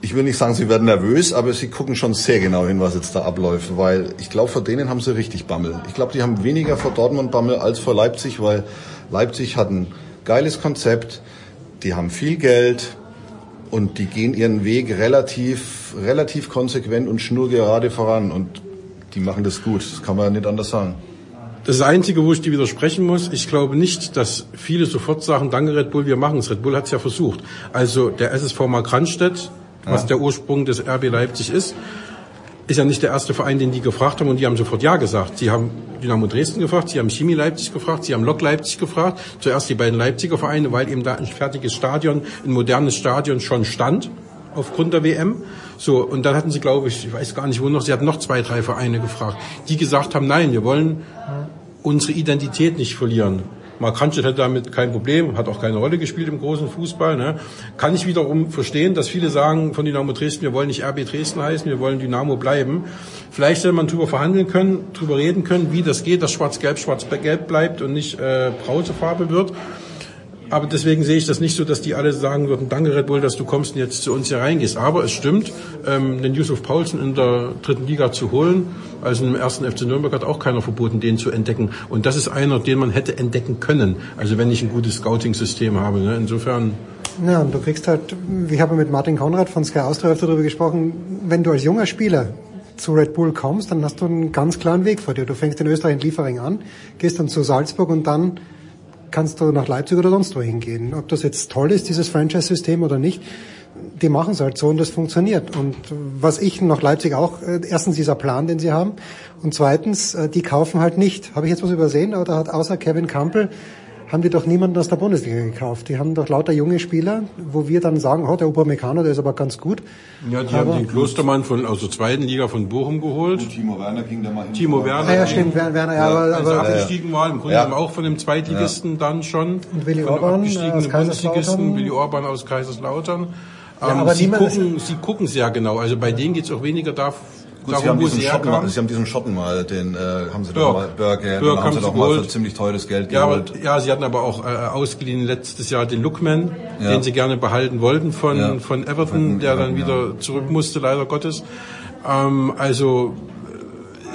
ich will nicht sagen, sie werden nervös, aber sie gucken schon sehr genau hin, was jetzt da abläuft, weil ich glaube, vor denen haben sie richtig Bammel. Ich glaube, die haben weniger vor Dortmund Bammel als vor Leipzig, weil Leipzig hat ein geiles Konzept, die haben viel Geld und die gehen ihren Weg relativ, relativ konsequent und schnurgerade voran und die machen das gut. Das kann man nicht anders sagen. Das Einzige, wo ich dir widersprechen muss, ich glaube nicht, dass viele sofort sagen, danke Red Bull, wir machen es. Red Bull hat es ja versucht. Also der SSV Markranstädt was der Ursprung des RB Leipzig ist, ist ja nicht der erste Verein, den die gefragt haben und die haben sofort Ja gesagt. Sie haben Dynamo Dresden gefragt, sie haben Chemie Leipzig gefragt, sie haben Lok Leipzig gefragt. Zuerst die beiden Leipziger Vereine, weil eben da ein fertiges Stadion, ein modernes Stadion schon stand aufgrund der WM. So, und dann hatten sie, glaube ich, ich weiß gar nicht wo noch, sie hatten noch zwei, drei Vereine gefragt, die gesagt haben, nein, wir wollen unsere Identität nicht verlieren. Mark Hanschel hat damit kein Problem, hat auch keine Rolle gespielt im großen Fußball. Ne? Kann ich wiederum verstehen, dass viele sagen von Dynamo Dresden, wir wollen nicht RB Dresden heißen, wir wollen Dynamo bleiben. Vielleicht soll man darüber verhandeln können, darüber reden können, wie das geht, dass Schwarz-Gelb Schwarz-Gelb bleibt und nicht äh, Brausefarbe wird. Aber deswegen sehe ich das nicht so, dass die alle sagen würden, danke Red Bull, dass du kommst und jetzt zu uns hier reingehst. Aber es stimmt, ähm, den Yusuf Paulsen in der dritten Liga zu holen, also im ersten FC Nürnberg hat auch keiner verboten, den zu entdecken. Und das ist einer, den man hätte entdecken können. Also wenn ich ein gutes Scouting-System habe. Ne? Insofern. Ja, und du kriegst halt, ich habe mit Martin Konrad von Sky Austria öfter darüber gesprochen, wenn du als junger Spieler zu Red Bull kommst, dann hast du einen ganz klaren Weg vor dir. Du fängst in Österreich in Liefering an, gehst dann zu Salzburg und dann kannst du nach Leipzig oder sonst wo hingehen. Ob das jetzt toll ist, dieses Franchise-System oder nicht, die machen es halt so und das funktioniert. Und was ich nach Leipzig auch, äh, erstens dieser Plan, den sie haben, und zweitens, äh, die kaufen halt nicht. Habe ich jetzt was übersehen oder hat außer Kevin Campbell haben die doch niemanden aus der Bundesliga gekauft. Die haben doch lauter junge Spieler, wo wir dann sagen, oh, der Upamecano, der ist aber ganz gut. Ja, die aber, haben den Klostermann von aus der zweiten Liga von Bochum geholt. Und Timo Werner ging da mal hin. Timo Werner. Ah, ja, stimmt, Werner, ja, aber, also aber abgestiegen war im Grunde Ja. genommen auch von dem Zweitligisten dann schon. Und Willi Orban, abgestiegenen aus Kaiserslautern. Willi Orban aus Kaiserslautern. Ja, Ähm, aber sie, gucken, sie gucken sehr genau. Also bei denen geht's auch weniger da, Gut, sie, darum, haben wo diesen sie Schotten, herkamen. sie haben diesen Schotten mal, den äh, haben sie Burke. doch mal, Burke den haben haben sie sie doch mal für ziemlich teures Geld Ja, aber, geholt. ja, sie hatten aber auch äh, ausgeliehen letztes Jahr den Lookman, Ja. den sie gerne behalten wollten von, Ja. von Everton, der dann wieder zurück musste, leider Gottes. Ähm, also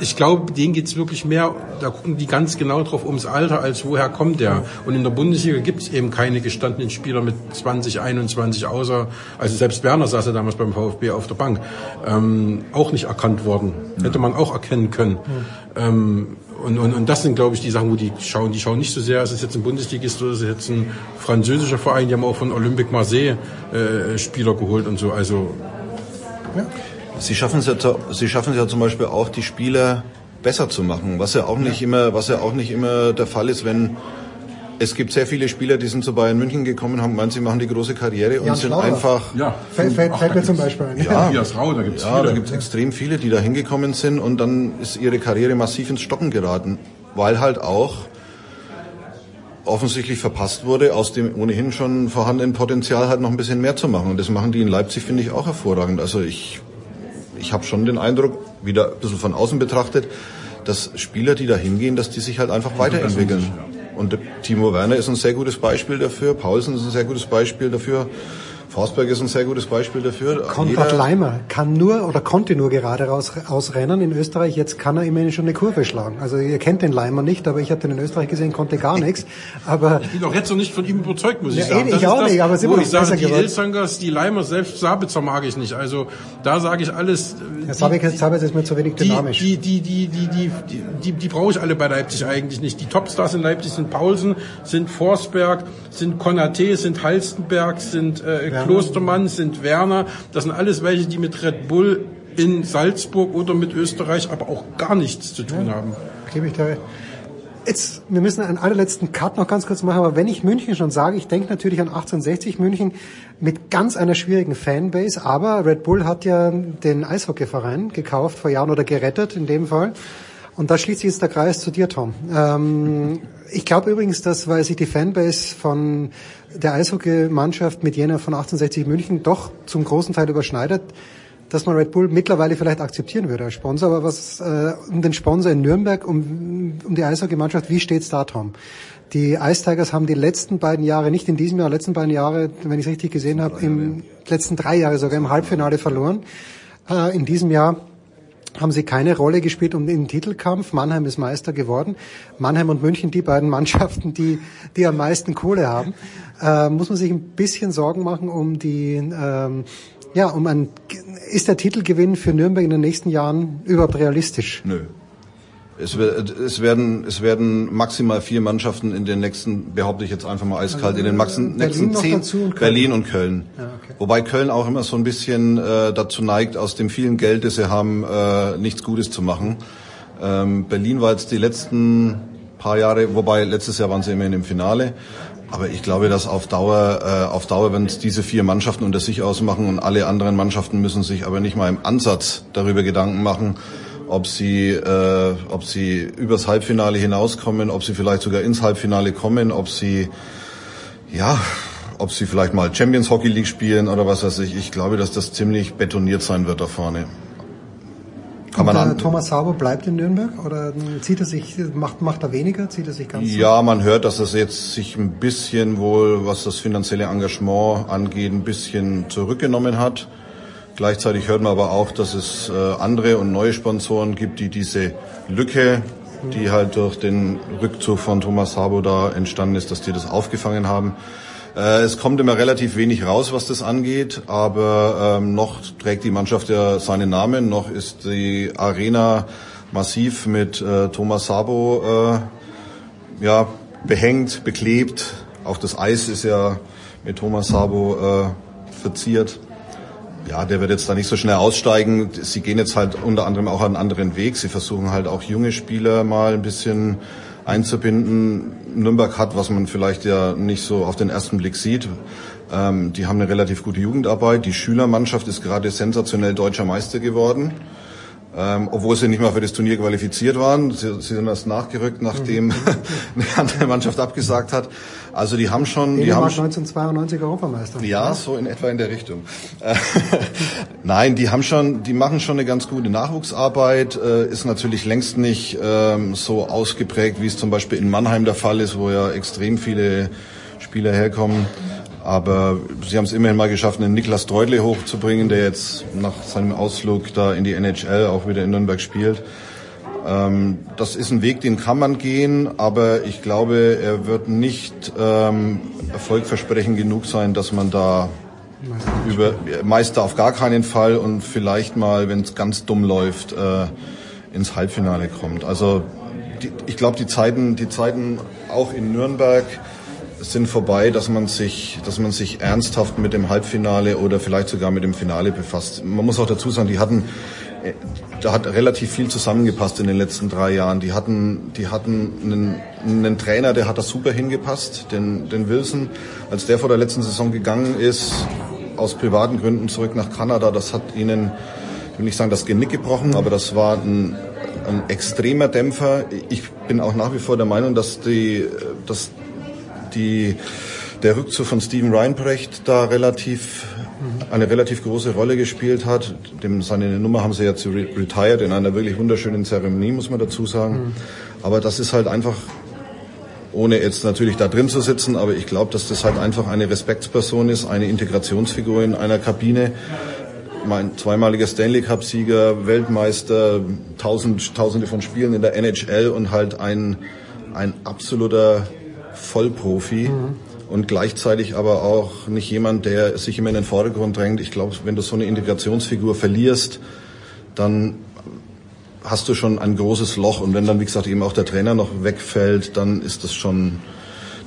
ich glaube, denen geht's wirklich mehr, da gucken die ganz genau drauf ums Alter, als woher kommt der. Und in der Bundesliga gibt's eben keine gestandenen Spieler mit 20, 21, außer, also selbst Werner saß ja damals beim VfB auf der Bank, ähm, auch nicht erkannt worden. Hätte man auch erkennen können. Ähm, und, und, und das sind, glaube ich, die Sachen, wo die schauen. Die schauen nicht so sehr, ist es jetzt ein Bundesligist oder ist es jetzt ein französischer Verein. Die haben auch von Olympique Marseille äh, Spieler geholt und so. Also Sie schaffen es ja, sie schaffen es ja zum Beispiel auch, die Spieler besser zu machen, was ja auch nicht immer, was ja auch nicht immer der Fall ist, wenn es gibt sehr viele Spieler, die sind zu Bayern München gekommen, haben gemeint, sie machen die große Karriere und Jan sind Schlauder. einfach ja, Fällt, fällt, fällt mir zum Beispiel ein. ja, Tobias Rau, da gibt's ja, viele. da gibt's extrem viele, die da hingekommen sind und dann ist ihre Karriere massiv ins Stocken geraten, weil halt auch offensichtlich verpasst wurde, aus dem ohnehin schon vorhandenen Potenzial halt noch ein bisschen mehr zu machen. Und das machen die in Leipzig, finde ich, auch hervorragend. Also ich, ich habe schon den Eindruck, wieder ein bisschen von außen betrachtet, dass Spieler, die da hingehen, dass die sich halt einfach weiterentwickeln. Und Timo Werner ist ein sehr gutes Beispiel dafür, Paulsen ist ein sehr gutes Beispiel dafür, Forsberg ist ein sehr gutes Beispiel dafür. Konrad Jeder- Leimer kann nur oder konnte nur gerade raus, ausrennen in Österreich. Jetzt kann er immerhin schon eine Kurve schlagen. Also ihr kennt den Leimer nicht, aber ich habe den in Österreich gesehen, konnte gar nichts. Aber Ich bin auch jetzt noch nicht von ihm überzeugt, muss Ja, ich sagen. eh, Das ich ist auch das, nicht, aber es ist immer ich noch sage, besser die geworden. Die Leimer, selbst Sabitzer mag ich nicht. Also da sage ich alles. Herr Sabitzer Sabitzer ist mir zu wenig dynamisch. die, die, die, die, die, die, die, die brauche ich alle bei Leipzig eigentlich nicht. Die Topstars in Leipzig sind Paulsen, sind Forsberg, sind Konaté, sind Halstenberg, sind äh. Klostermann, sind Werner. Das sind alles welche, die mit Red Bull in Salzburg oder mit Österreich aber auch gar nichts zu tun haben. Gebe ich da. Jetzt, wir müssen einen allerletzten Cut noch ganz kurz machen, aber wenn ich München schon sage, ich denke natürlich an 1860 München mit ganz einer schwierigen Fanbase, aber Red Bull hat ja den Eishockeyverein gekauft vor Jahren oder gerettet in dem Fall. Und da schließt sich jetzt der Kreis zu dir, Tom. Ähm, ich glaube übrigens, dass, weil sich die Fanbase von der Eishockeymannschaft mit jener von 1860 München doch zum großen Teil überschneidet, dass man Red Bull mittlerweile vielleicht akzeptieren würde als Sponsor. Aber was äh, um den Sponsor in Nürnberg, um, um die Eishockeymannschaft, wie steht's da, Tom? Die Ice Tigers haben die letzten beiden Jahre, nicht in diesem Jahr, letzten beiden Jahre, wenn ich es richtig gesehen habe, im letzten drei Jahre sogar im Halbfinale verloren. Äh, in diesem Jahr haben sie keine Rolle gespielt um den Titelkampf. Mannheim ist Meister geworden. Mannheim und München, die beiden Mannschaften, die, die am meisten Kohle haben. Äh, muss man sich ein bisschen Sorgen machen um die, ähm, ja, um ein, ist der Titelgewinn für Nürnberg in den nächsten Jahren überhaupt realistisch? Nö. Es, es, werden, es werden maximal vier Mannschaften in den nächsten, behaupte ich jetzt einfach mal eiskalt, in den maxen, Also, Berlin nächsten noch zehn, und. Berlin und Köln. Ja, okay. Wobei Köln auch immer so ein bisschen äh, dazu neigt, aus dem vielen Geld, das sie haben, äh, nichts Gutes zu machen. Ähm, Berlin war jetzt die letzten paar Jahre, wobei letztes Jahr waren sie immerhin im Finale. Aber ich glaube, dass auf Dauer, äh, auf Dauer, wenn es diese vier Mannschaften unter sich ausmachen und alle anderen Mannschaften müssen sich aber nicht mal im Ansatz darüber Gedanken machen, ob sie, äh, ob sie übers Halbfinale hinauskommen, ob sie vielleicht sogar ins Halbfinale kommen, ob sie, ja, ob sie vielleicht mal Champions Hockey League spielen oder was weiß ich. Ich glaube, dass das ziemlich betoniert sein wird da vorne. Kann man und, äh, an, Thomas Sauber bleibt in Nürnberg oder zieht er sich, macht, macht er weniger, zieht er sich ganz Ja, man hört, dass es jetzt sich ein bisschen wohl, was das finanzielle Engagement angeht, ein bisschen zurückgenommen hat. Gleichzeitig hört man aber auch, dass es äh, andere und neue Sponsoren gibt, die diese Lücke, die halt durch den Rückzug von Thomas Sabo da entstanden ist, dass die das aufgefangen haben. Äh, es kommt immer relativ wenig raus, was das angeht, aber ähm, noch trägt die Mannschaft ja seinen Namen, noch ist die Arena massiv mit äh, Thomas Sabo ja, behängt, beklebt. Auch das Eis ist ja mit Thomas Sabo verziert. Ja, der wird jetzt da nicht so schnell aussteigen. Sie gehen jetzt halt unter anderem auch einen anderen Weg. Sie versuchen halt auch junge Spieler mal ein bisschen einzubinden. Nürnberg hat, was man vielleicht ja nicht so auf den ersten Blick sieht, ähm, die haben eine relativ gute Jugendarbeit. Die Schülermannschaft ist gerade sensationell deutscher Meister geworden. Ähm, obwohl sie nicht mal für das Turnier qualifiziert waren. Sie, sie sind erst nachgerückt, nachdem Mhm. eine andere Mannschaft abgesagt hat. Also die haben schon, die haben 1992 Europameister. ja, so in etwa in der Richtung. Nein, die haben schon, die machen schon eine ganz gute Nachwuchsarbeit. Äh, ist natürlich längst nicht ähm, so ausgeprägt, wie es zum Beispiel in Mannheim der Fall ist, wo ja extrem viele Spieler herkommen. Aber sie haben es immerhin mal geschafft, einen Niklas Deutle hochzubringen, der jetzt nach seinem Ausflug da in die NHL auch wieder in Nürnberg spielt. Ähm, das ist ein Weg, den kann man gehen, aber ich glaube, er wird nicht ähm, erfolgversprechend genug sein, dass man da über Meister auf gar keinen Fall und vielleicht mal, wenn es ganz dumm läuft, äh, ins Halbfinale kommt. Also die, ich glaube, die Zeiten, die Zeiten auch in Nürnberg sind vorbei, dass man sich, dass man sich ernsthaft mit dem Halbfinale oder vielleicht sogar mit dem Finale befasst. Man muss auch dazu sagen, die hatten, äh, da hat relativ viel zusammengepasst in den letzten drei Jahren. Die hatten, die hatten einen, einen Trainer, der hat da super hingepasst, den, den Wilson. Als der vor der letzten Saison gegangen ist, aus privaten Gründen zurück nach Kanada, das hat ihnen, ich will nicht sagen, das Genick gebrochen, aber das war ein, ein extremer Dämpfer. Ich bin auch nach wie vor der Meinung, dass die, dass die, der Rückzug von Steven Reinbrecht da relativ eine relativ große Rolle gespielt hat. Dem, seine Nummer haben sie jetzt re retired in einer wirklich wunderschönen Zeremonie, muss man dazu sagen. Aber das ist halt einfach, ohne jetzt natürlich da drin zu sitzen, aber ich glaube, dass das halt einfach eine Respektsperson ist, eine Integrationsfigur in einer Kabine. Mein zweimaliger Stanley Cup-Sieger, Weltmeister, tausend, tausende von Spielen in der NHL und halt ein, ein absoluter Vollprofi und gleichzeitig aber auch nicht jemand, der sich immer in den Vordergrund drängt. Ich glaube, wenn du so eine Integrationsfigur verlierst, dann hast du schon ein großes Loch. Und wenn dann, wie gesagt, eben auch der Trainer noch wegfällt, dann ist das schon,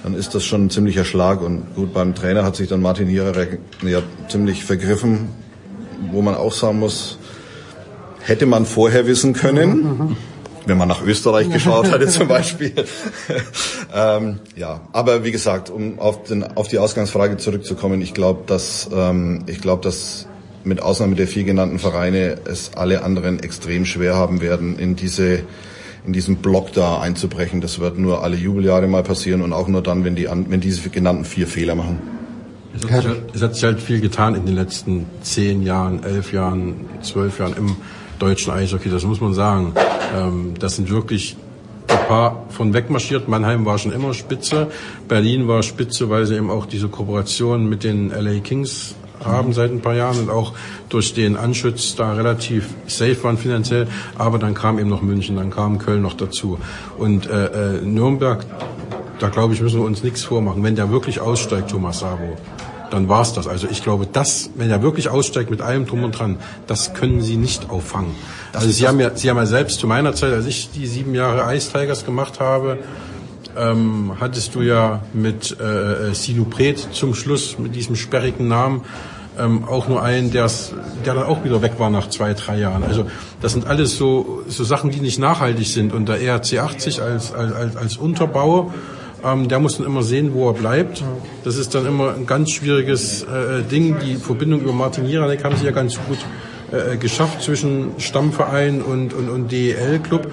dann ist das schon ein ziemlicher Schlag. Und gut, beim Trainer hat sich dann Martin Hierarek ja ziemlich vergriffen, wo man auch sagen muss, hätte man vorher wissen können, wenn man nach Österreich geschaut hatte zum Beispiel. ähm, ja, aber wie gesagt, um auf, den, auf die Ausgangsfrage zurückzukommen, ich glaube, dass ähm, ich glaube, dass mit Ausnahme der vier genannten Vereine es alle anderen extrem schwer haben werden, in diese in diesen Block da einzubrechen. Das wird nur alle Jubeljahre mal passieren und auch nur dann, wenn die wenn diese genannten vier Fehler machen. Es hat, sich halt, es hat sich halt viel getan in den letzten zehn Jahren, elf Jahren, zwölf Jahren im deutschen Eishockey, das muss man sagen. Ähm, das sind wirklich ein paar von wegmarschiert. Mannheim war schon immer Spitze. Berlin war Spitze, weil sie eben auch diese Kooperation mit den LA Kings haben seit ein paar Jahren und auch durch den Anschutz da relativ safe waren finanziell. Aber dann kam eben noch München, dann kam Köln noch dazu. Und äh, äh, Nürnberg, da glaube ich, müssen wir uns nichts vormachen. Wenn der wirklich aussteigt, Thomas Sabo, dann war's das. Also ich glaube, das, wenn er wirklich aussteigt mit allem drum und dran, das können Sie nicht auffangen. Also Sie haben ja, Sie haben ja selbst zu meiner Zeit, als ich die sieben Jahre Ice Tigers gemacht habe, ähm, hattest du ja mit äh, Sinu Pret zum Schluss mit diesem sperrigen Namen ähm, auch nur einen, der's, der dann auch wieder weg war nach zwei, drei Jahren. Also das sind alles so, so Sachen, die nicht nachhaltig sind. Und der ERC 80 als, als, als Unterbau, ähm, der muss dann immer sehen, wo er bleibt. Das ist dann immer ein ganz schwieriges äh, Ding. Die Verbindung über Martin Jiranek haben sie ja ganz gut äh, geschafft zwischen Stammverein und, und, und DEL-Club.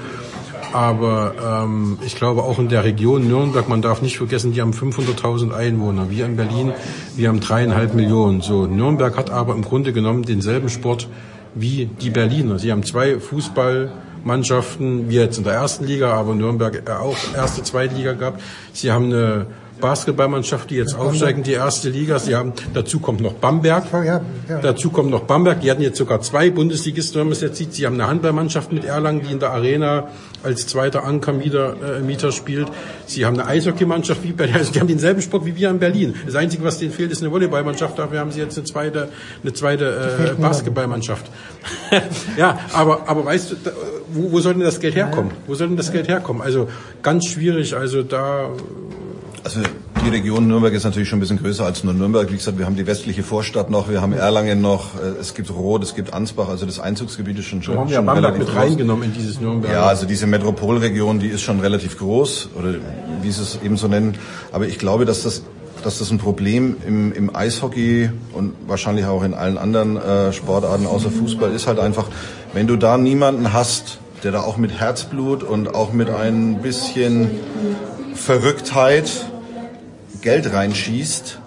Aber ähm, ich glaube auch in der Region Nürnberg, man darf nicht vergessen, die haben 500.000 Einwohner. Wir in Berlin, wir haben dreieinhalb Millionen. So Nürnberg hat aber im Grunde genommen denselben Sport wie die Berliner. Sie haben zwei Fußballmannschaften, wie jetzt in der ersten Liga, aber Nürnberg auch erste, zweite Liga gehabt. Sie haben eine Basketballmannschaft, die jetzt aufsteigen, die erste Liga. Sie haben, dazu kommt noch Bamberg. Dazu kommt noch Bamberg. Die hatten jetzt sogar zwei Bundesligisten, wenn man es jetzt sieht. Sie haben eine Handballmannschaft mit Erlangen, die in der Arena als zweiter Ankermieter äh, Mieter spielt. Sie haben eine Eishockeymannschaft wie Berlin. Also die haben denselben Sport wie wir in Berlin. Das Einzige, was denen fehlt, ist eine Volleyballmannschaft. Dafür haben sie jetzt eine zweite, eine zweite äh, Basketballmannschaft. ja, aber, aber weißt du, wo, wo soll denn das Geld herkommen? Wo soll denn das Geld herkommen? Also ganz schwierig. Also da also die Region Nürnberg ist natürlich schon ein bisschen größer als nur Nürnberg. Wie gesagt, wir haben die westliche Vorstadt noch, wir haben Erlangen noch, äh, es gibt Roth, es gibt Ansbach, also das Einzugsgebiet ist schon schon. Wir haben ja schon relativ mit groß. reingenommen in dieses Nürnberg. Ja, also diese Metropolregion, die ist schon relativ groß, oder wie sie es eben so nennen. Aber ich glaube, dass das dass das ein Problem im, im Eishockey und wahrscheinlich auch in allen anderen äh, Sportarten außer Fußball ist halt einfach, wenn du da niemanden hast, der da auch mit Herzblut und auch mit ein bisschen Verrücktheit Geld reinschießt,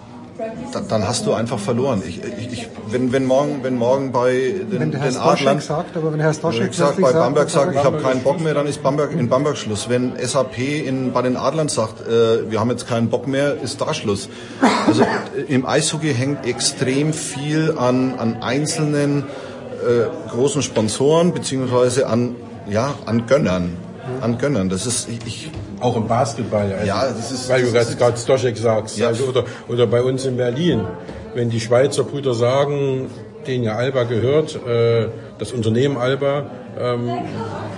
da, dann hast du einfach verloren. Ich, ich, ich, wenn, wenn, morgen, wenn morgen bei den, Wenn der Herr den Adlern sagt, aber wenn Herr Stoschek ich sag, plötzlich bei Bamberg sagt, ich habe keinen Bock mehr, dann ist Bamberg in Bamberg Schluss. Wenn SAP in, bei den Adlern sagt, äh, wir haben jetzt keinen Bock mehr, ist da Schluss. Also äh, im Eishockey hängt extrem viel an, an einzelnen äh, großen Sponsoren beziehungsweise an ja an Gönnern, an Gönnern. Das ist ich, ich Auch im Basketball. Also, Ja, das ist- weil du das ist- gerade Stoschek sagst. Ja. Also, oder, oder bei uns in Berlin. Wenn die Schweizer Brüder sagen, denen ja Alba gehört, äh, das Unternehmen Alba, ähm,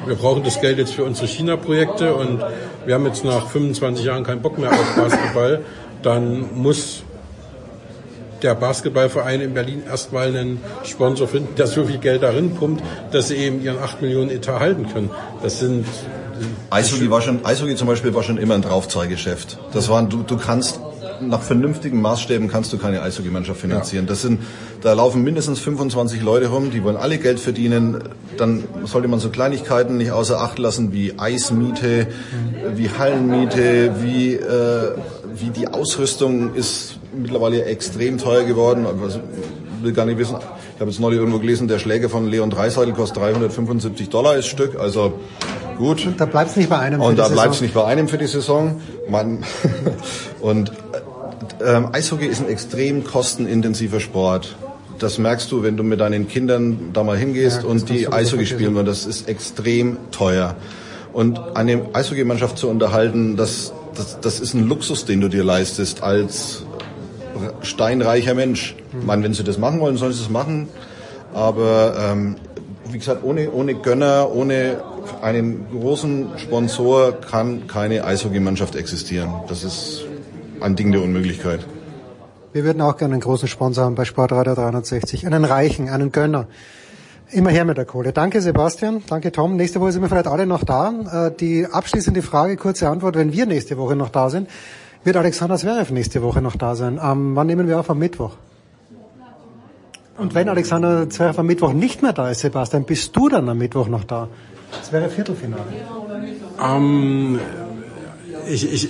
wir brauchen das Geld jetzt für unsere China-Projekte und wir haben jetzt nach 25 Jahren keinen Bock mehr auf Basketball, dann muss der Basketballverein in Berlin erstmal einen Sponsor finden, der so viel Geld darin pumpt, dass sie eben ihren 8 Millionen Etat halten können. Das sind Eishockey war schon, Eishockey zum Beispiel war schon immer ein Draufzahlgeschäft. Das waren, du, du kannst nach vernünftigen Maßstäben kannst du keine Eishockeymannschaft finanzieren. Das sind, da laufen mindestens 25 Leute rum, die wollen alle Geld verdienen. Dann sollte man so Kleinigkeiten nicht außer Acht lassen wie Eismiete, wie Hallenmiete, wie, äh, wie die Ausrüstung ist mittlerweile extrem teuer geworden. Also, ich will gar nicht wissen. Ich habe jetzt neulich irgendwo gelesen, der Schläger von Leon Dreiseitel kostet 375 Dollar das Stück. Also gut. Da bleibt es nicht bei einem. für Und die da bleibt es nicht bei einem für die Saison. Man und äh, ähm, Eishockey ist ein extrem kostenintensiver Sport. Das merkst du, wenn du mit deinen Kindern da mal hingehst Ja, und die Eishockey spielen wollen. Das ist extrem teuer. Und eine Eishockeymannschaft zu unterhalten, das, das, das ist ein Luxus, den du dir leistest als steinreicher Mensch. Ich meine, wenn sie das machen wollen, sollen sie es machen. Aber ähm, wie gesagt, ohne, ohne Gönner, ohne einen großen Sponsor kann keine Eishockeymannschaft existieren. Das ist ein Ding der Unmöglichkeit. Wir würden auch gerne einen großen Sponsor haben bei Sportradio 360. Einen reichen, einen Gönner. Immer her mit der Kohle. Danke Sebastian, danke Tom. Nächste Woche sind wir vielleicht alle noch da. Äh, Die abschließende Frage, kurze Antwort, wenn wir nächste Woche noch da sind, wird Alexander Zverev nächste Woche noch da sein. Ähm, wann nehmen wir auf? Am Mittwoch. Und wenn Alexander Zverev am Mittwoch nicht mehr da ist, Sebastian, bist du dann am Mittwoch noch da? Das wäre Viertelfinale. Ähm, ich, ich,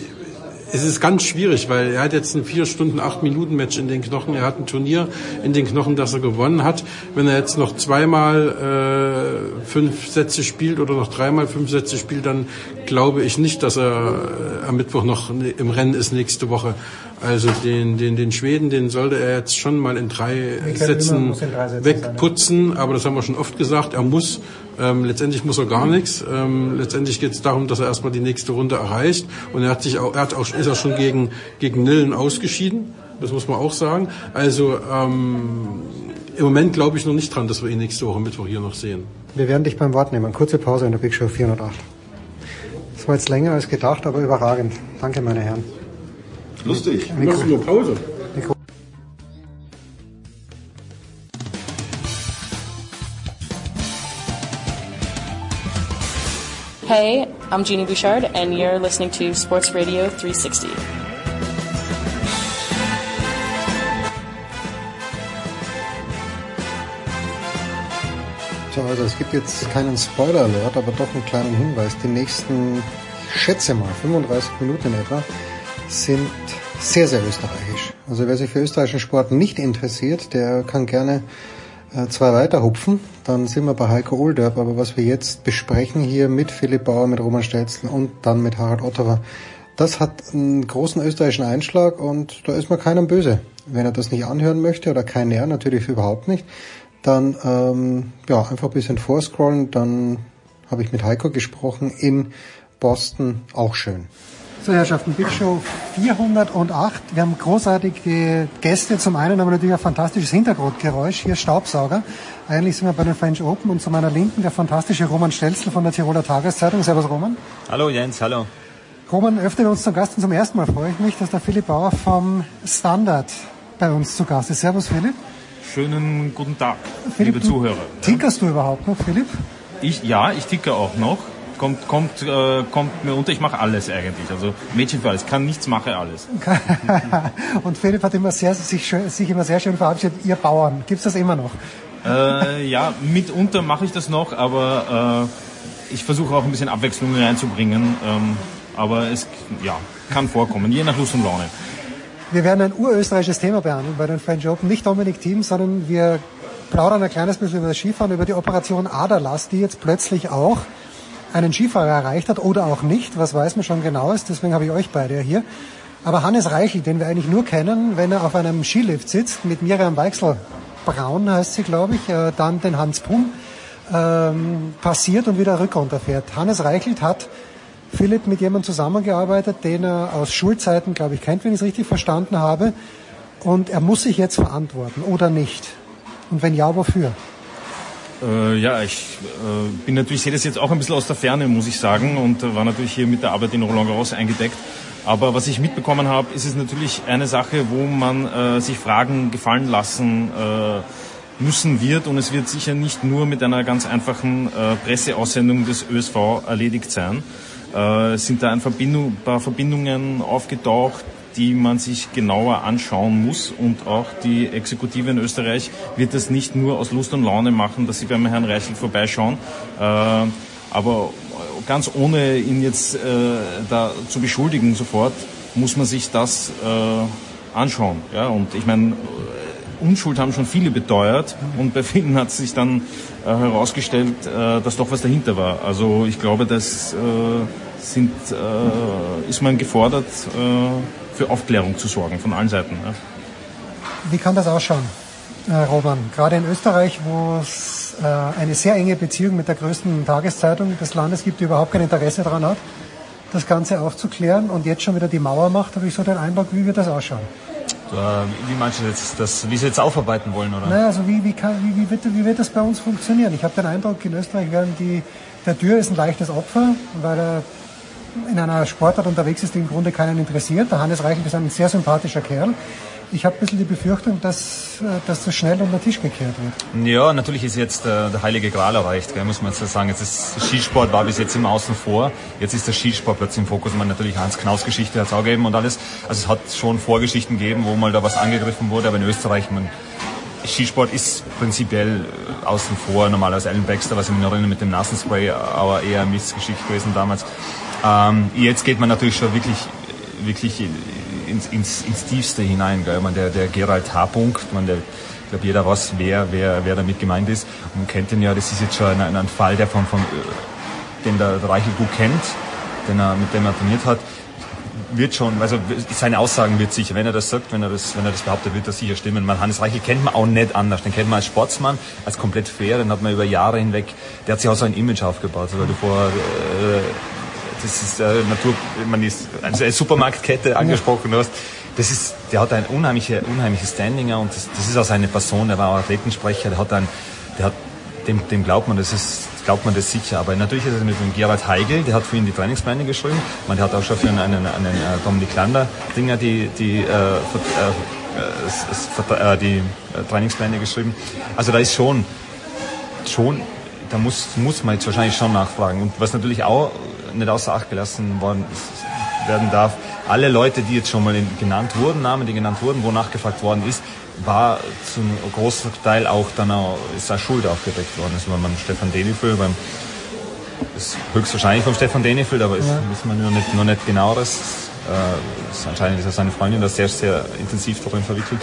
es ist ganz schwierig, weil er hat jetzt ein vier Stunden, acht Minuten Match in den Knochen. Er hat ein Turnier in den Knochen, das er gewonnen hat. Wenn er jetzt noch zweimal äh, fünf Sätze spielt oder noch dreimal fünf Sätze spielt, dann glaube ich nicht, dass er äh, am Mittwoch noch im Rennen ist nächste Woche. Also den, den, den Schweden, den sollte er jetzt schon mal in drei Sätzen in drei Sätzen wegputzen. Aber das haben wir schon oft gesagt. Er muss, ähm, letztendlich muss er gar nichts. Ähm, letztendlich geht es darum, dass er erstmal die nächste Runde erreicht. Und er hat sich auch, er hat auch, ist auch schon gegen, gegen Nillen ausgeschieden. Das muss man auch sagen. Also ähm, im Moment glaube ich noch nicht dran, dass wir ihn nächste Woche Mittwoch hier noch sehen. Wir werden dich beim Wort nehmen. Kurze Pause in der Big Show 408. Das war jetzt länger als gedacht, aber überragend. Danke, meine Herren. Lustig. Du machst nur Pause. Hey, I'm Jeannie Bouchard, and you're listening to Sports Radio 360. So, also es gibt jetzt keinen Spoiler-Alert, aber doch einen kleinen Hinweis. Die nächsten, ich schätze mal, 35 Minuten etwa, sind sehr, sehr österreichisch. Also wer sich für österreichischen Sport nicht interessiert, der kann gerne äh, zwei weiter hupfen. Dann sind wir bei Heiko Olderb. Aber was wir jetzt besprechen hier mit Philipp Bauer, mit Roman Stelzl und dann mit Harald Ottawa, das hat einen großen österreichischen Einschlag und da ist man keinem böse. Wenn er das nicht anhören möchte oder keiner, natürlich überhaupt nicht, dann ähm, ja einfach ein bisschen vorscrollen. Dann habe ich mit Heiko gesprochen in Boston, auch schön. So, Herrschaften, Big Show 408. Wir haben großartige Gäste. Zum einen haben wir natürlich ein fantastisches Hintergrundgeräusch. Hier Staubsauger. Eigentlich sind wir bei den French Open und zu meiner Linken der fantastische Roman Stelzl von der Tiroler Tageszeitung. Servus Roman. Hallo Jens, hallo. Roman, öfter wir uns zum Gast und zum ersten Mal freue ich mich, dass der Philipp Bauer vom Standard bei uns zu Gast ist. Servus Philipp. Schönen guten Tag, Philipp, liebe Zuhörer. Tickerst du überhaupt noch, Philipp? Ich, ja, ich ticke auch noch. Kommt, kommt, äh, kommt mir unter, ich mache alles eigentlich. Also Mädchen für alles, kann nichts, mache alles. und Philipp hat immer sehr, sich, sich immer sehr schön verabschiedet, ihr Bauern. Gibt's das immer noch? Äh, ja, mitunter mache ich das noch, aber äh, ich versuche auch ein bisschen Abwechslung reinzubringen. Ähm, aber es ja, kann vorkommen, je nach Lust und Laune. Wir werden ein urösterreichisches Thema behandeln bei den French Open. Nicht Dominik Team, sondern wir plaudern ein kleines bisschen über das Skifahren, über die Operation Aderlass, die jetzt plötzlich auch einen Skifahrer erreicht hat oder auch nicht. Was weiß man schon genau ist, deswegen habe ich euch beide hier. Aber Hannes Reichel, den wir eigentlich nur kennen, wenn er auf einem Skilift sitzt, mit Miriam Weichsel Braun heißt sie, glaube ich, äh, dann den Hans Pum ähm, passiert und wieder runterfährt. Hannes Reichelt hat Philipp mit jemandem zusammengearbeitet, den er aus Schulzeiten, glaube ich, kennt, wenn ich es richtig verstanden habe. Und er muss sich jetzt verantworten oder nicht? Und wenn ja, wofür? Äh, ja, ich äh, bin natürlich, sehe das jetzt auch ein bisschen aus der Ferne, muss ich sagen, und äh, war natürlich hier mit der Arbeit in Roland Garros eingedeckt. Aber was ich mitbekommen habe, ist es natürlich eine Sache, wo man äh, sich Fragen gefallen lassen äh, müssen wird. Und es wird sicher nicht nur mit einer ganz einfachen äh, Presseaussendung des ÖSV erledigt sein. Äh, sind da ein Verbindung, paar Verbindungen aufgetaucht, die man sich genauer anschauen muss. Und auch die Exekutive in Österreich wird das nicht nur aus Lust und Laune machen, dass sie beim Herrn Reichel vorbeischauen. Äh, aber ganz ohne ihn jetzt äh, da zu beschuldigen sofort, muss man sich das äh, anschauen. Ja? Und ich meine, Unschuld haben schon viele beteuert und bei vielen hat sich dann herausgestellt, dass doch was dahinter war. Also ich glaube, das äh, sind, ist man gefordert, für Aufklärung zu sorgen von allen Seiten. Ja. Wie kann das ausschauen, äh, Roman? Gerade in Österreich, wo es äh, eine sehr enge Beziehung mit der größten Tageszeitung des Landes gibt, die überhaupt kein Interesse daran hat, das Ganze aufzuklären und jetzt schon wieder die Mauer macht, habe ich so den Eindruck, wie wird das ausschauen? Wie meinst du jetzt, das, wie Sie jetzt aufarbeiten wollen, oder? Naja, also wie, wie, kann, wie, wie, wird, wie wird das bei uns funktionieren? Ich habe den Eindruck, in Österreich werden die, der Tür ist ein leichtes Opfer, weil er in einer Sportart unterwegs ist, die im Grunde keinen interessiert. Der Hannes Reichel ist ein sehr sympathischer Kerl ich habe ein bisschen die Befürchtung, dass, äh, dass das schnell unter den Tisch gekehrt wird. Ja, natürlich ist jetzt äh, der heilige Gral erreicht, gell, muss man jetzt sagen. Jetzt ist Skisport war bis jetzt immer außen vor. Jetzt ist der Skisport plötzlich im Fokus. Man natürlich Hans Knaus Geschichte hat es auch gegeben und alles. Also es hat schon Vorgeschichten gegeben, wo mal da was angegriffen wurde, aber in Österreich, man, Skisport ist prinzipiell äh, außen vor. Normalerweise Alan Baxter, was ich mich erinnere mit dem Nasenspray, aber eher Missgeschichte gewesen damals. Ähm, jetzt geht man natürlich schon wirklich, wirklich ins, ins, ins Tiefste hinein. Gell? Man, der, der Gerald H. Punkt, man, der, ich glaube, jeder weiß, wer, wer, wer damit gemeint ist. Man kennt ihn ja, das ist jetzt schon ein, ein Fall, der von, von, den der Reichel gut kennt, den er, mit dem er trainiert hat wird schon, also seine Aussagen wird sicher, wenn er das sagt, wenn er das, wenn er das behauptet, wird das sicher stimmen. Man, Hannes Reichel kennt man auch nicht anders. Den kennt man als Sportsmann, als komplett fair, den hat man über Jahre hinweg, der hat sich auch so ein Image aufgebaut, weil du vorher äh, das ist äh, Natur, man ist also eine Supermarktkette angesprochen hast. Das ist, der hat ein unheimliche, unheimliches Standing und das, das ist auch seine Person. Der war auch Athletensprecher. Der hat ein, der hat, dem, dem glaubt man, das ist, glaubt man das sicher. Aber natürlich ist es mit dem Gerald Heigel, der hat für ihn die Trainingspläne geschrieben. Man, der hat auch schon für einen, einen, einen äh, Dominik Lander Dinger die, die, äh, äh, äh, die äh, Trainingspläne geschrieben. Also da ist schon, schon, da muss, muss man jetzt wahrscheinlich schon nachfragen. Und was natürlich auch nicht außer Acht gelassen worden werden darf. Alle Leute, die jetzt schon mal genannt wurden, Namen, die genannt wurden, wo nachgefragt worden ist, war zum großen Teil auch dann auch, ist da Schuld aufgedeckt worden. Das war beim Stefan Denifel, beim ist höchstwahrscheinlich vom Stefan Denifel, aber ja. wissen wir noch nicht, noch nicht genaueres. Äh, anscheinend ist er seine Freundin da sehr, sehr intensiv darin verwickelt.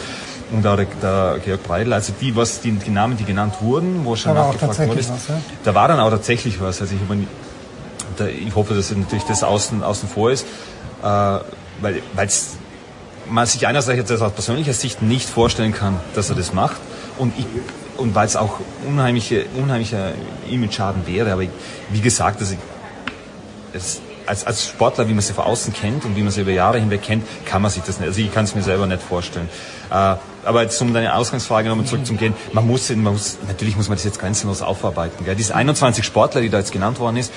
Und auch der, der Georg Breidel, also die, was die, die Namen, die genannt wurden, wo schon nachgefragt wurde, ja? da war dann auch tatsächlich was. Also ich habe ich hoffe, dass natürlich das außen, außen vor ist, äh, weil weil's, man sich einerseits aus persönlicher Sicht nicht vorstellen kann, dass er das macht und ich, und weil es auch unheimliche, unheimlicher Image-Schaden wäre. Aber ich, wie gesagt, also es, als, als Sportler, wie man sie von außen kennt und wie man sie über Jahre hinweg kennt, kann man sich das nicht. Also ich kann es mir selber nicht vorstellen. Äh, aber jetzt um deine Ausgangsfrage nochmal zurückzugehen, man muss, man muss, natürlich muss man das jetzt grenzenlos aufarbeiten. Gell? Diese 21 Sportler, die da jetzt genannt worden ist,